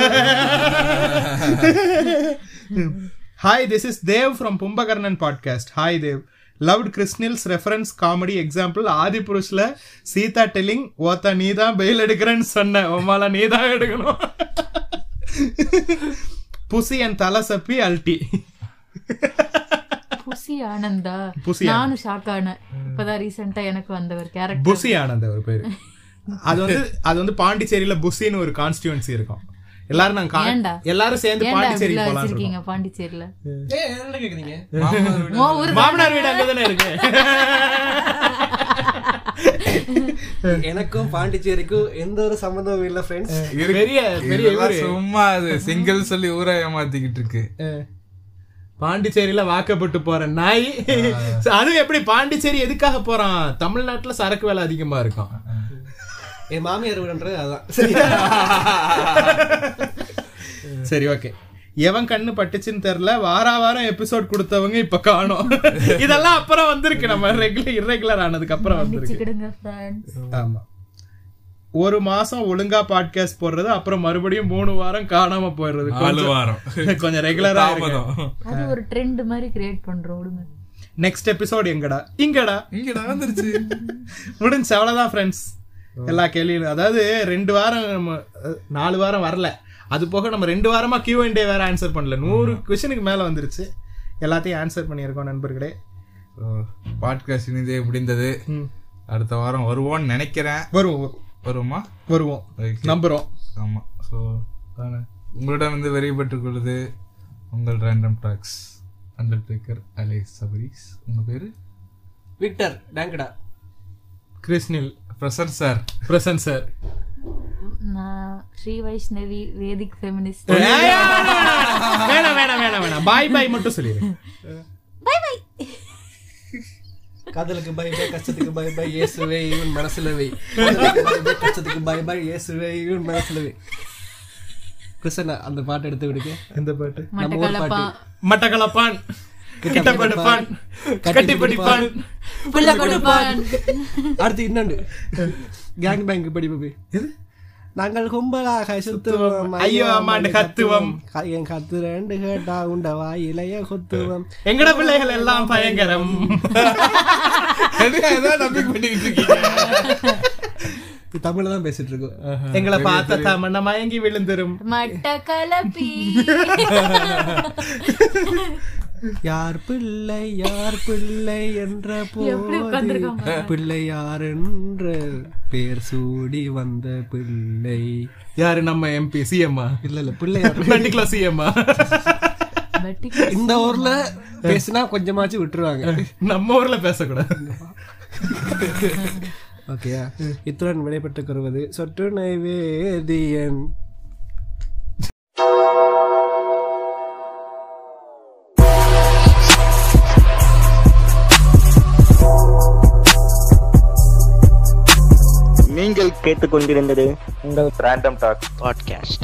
Hi this is Dev from Bumbakarnan podcast hi Dev loved கிறிஸ்னில்ஸ் ரெஃபரன்ஸ் காமெடி எக்ஸாம்பிள் ஆதி புருஷ்ல சீதா டெல்லிங் ஓத்த நீ தான் பெயில் எடுக்கிறேன்னு சொன்ன. உமால நீ தான் எடுக்கணும். புசி என் தலை சப்பி அல்டி புசி ஆனந்தா? நானும் ஷாக் ஆனேன். இப்பதான் ரீசெண்டா எனக்கு வந்தவர் கேரக்டர் புசி ஆனந்த் அவர் பேரு. அது வந்து அது வந்து பாண்டிச்சேரியில புசின்னு ஒரு கான்ஸ்டியூன்சி இருக்கும். எல்லாரும் நாங்க? எல்லாரும் சேர்ந்து பாண்டிச்சேரி போலாம் வச்சிருக்கீங்க பாண்டிச்சேரியில? ஏ என்ன கேக்குறீங்க? மாமனார் வீடு அங்கதானே இருக்கு? எனக்கும் பாண்டிச்சேரிக்கும் எந்த ஒரு சம்மந்தமும் இல்ல ஃப்ரெண்ட்ஸ் பெரிய பெரிய. சும்மா அது சிங்கிள் சொல்லி ஊரா ஏமாத்திக்கிட்டு இருக்கு. பாண்டிச்சேரியில வாக்கப்பட்டு போற நாய். அது எப்படி பாண்டிச்சேரி எதுக்காக போறான்? தமிழ்நாட்டுல சரக்கு வேலை அதிகமா இருக்கும். என் மாமியார் வீடுன்றது அதான். சரி. ஓகே. எவன் கண்ணு பட்டுச்சுன்னு தெரியல வாரா வாரம் எபிசோட் கொடுத்தவங்க இப்ப காணோம். இதெல்லாம் அப்புறம் வந்திருக்கு நம்ம ரெகுலர் இர்ரெகுலர் ஆனதுக்கு அப்புறம் வந்திருக்கு. ஆமா. ஒரு மாசம் ஒழுங்கா பாட்காஸ்ட் போடுறது அப்புறம் மறுபடியும் மூணு வாரம் காணாம போயிடுறது. நாலு கொஞ்சம் வாரம். கொஞ்சம் ரெகுலரா அது ஒரு ட்ரெண்ட் மாதிரி கிரியேட் பண்றோம் நெக்ஸ்ட் எபிசோட் எங்கடா? இங்கடா. இங்க நடந்துருச்சு முடிஞ்சு அவ்வளவுதான் ஃப்ரெண்ட்ஸ் எல்லா கேள்வியும் அதாவது ரெண்டு வாரம் நம்ம, நாலு வாரம் வரல. அது போக நம்ம ரெண்டு வாரமா கியூ அண்ட் டே வேற ஆன்சர் பண்ணல. நூறு கொஸ்டினுக்கு மேல வந்துருச்சு. எல்லாத்தையும் ஆன்சர் பண்ணியிருக்கோம் நண்பர்களே. பாட்காஸ்ட் இனிதே முடிந்தது. அடுத்த வாரம் வருவோம்னு நினைக்கிறேன். வருவோம் வருவோம். Okay. நம்புறோம். ஆமா. ஸோ உங்களிடம் வந்து வெறிபட்டுக் கொள்வது உங்கள் ரேண்டம் டாக்ஸ் அண்டர்டேக்கர் அலை சபரிஸ் உங்க பேரு? Victor டேங்கடா. Krishnil present sir. Present sir. நான் ஸ்ரீ வைஷ்ணவி வேதிக் ஃபெமினிஸ்ட் வேணாம் வேணாம் வேணாம் வேணாம். பாய் பாய் மட்டும் சொல்லிடு. காதலுக்கு பை பை கஷ்டத்துக்கு பை பை இயேசுவே இவன் மனசுல வை. காதலுக்கு பை பை கஷ்டத்துக்கு பை பை இயேசுவே இவன் மனசுல வை. கிருஷ்ணா அந்த பாட்டு எடுத்து விடுங்க. எந்த பாட்டு? நம்ம ஊர் மட்டக்களப்பா. பாட்டு. மட்டக்களப்பான். கிட்ட படுப்பான் கட்டி பிடிப்பான் புள்ள கொடுப்பான் அடுத்து இன்னொன்று. கேங் பேங்க் படிப்பு நாங்கள் கும்பலாக சுத்துவோம். ஐயோ அம்மாண்டு கத்துவோம். என் கத்து ரெண்டு கேட்டா உண்ட வாயிலைய குத்துவோம். எங்கட பிள்ளைகள் எல்லாம் பயங்கரம் தமிழ்ல தான் பேசிட்டு இருக்கோம் எங்களை பார்த்த தமண்ண மயங்கி விழுந்துரும். மட்டக்களப்பி. யார் பிள்ளை யார் பிள்ளை என்ற போது? பிள்ளை யார் என்ற பேர் சூடி வந்த பிள்ளை. யாரு நம்ம எம்பி சிஎம்மா இல்ல இல்ல பிள்ளை சிஎம்மா இந்த ஊர்ல பேசினா கொஞ்சமாச்சும் விட்டுருவாங்க. நம்ம ஊர்ல பேசக்கூடாது. ஓகேயா இத்துடன் விடைபெற்றுக் கொள்வது சொட்டு நைவேதியன் நீங்கள் கேட்டுக்கொண்டிருந்தது. உங்கள் ரேண்டம் டாக் பாட்காஸ்ட்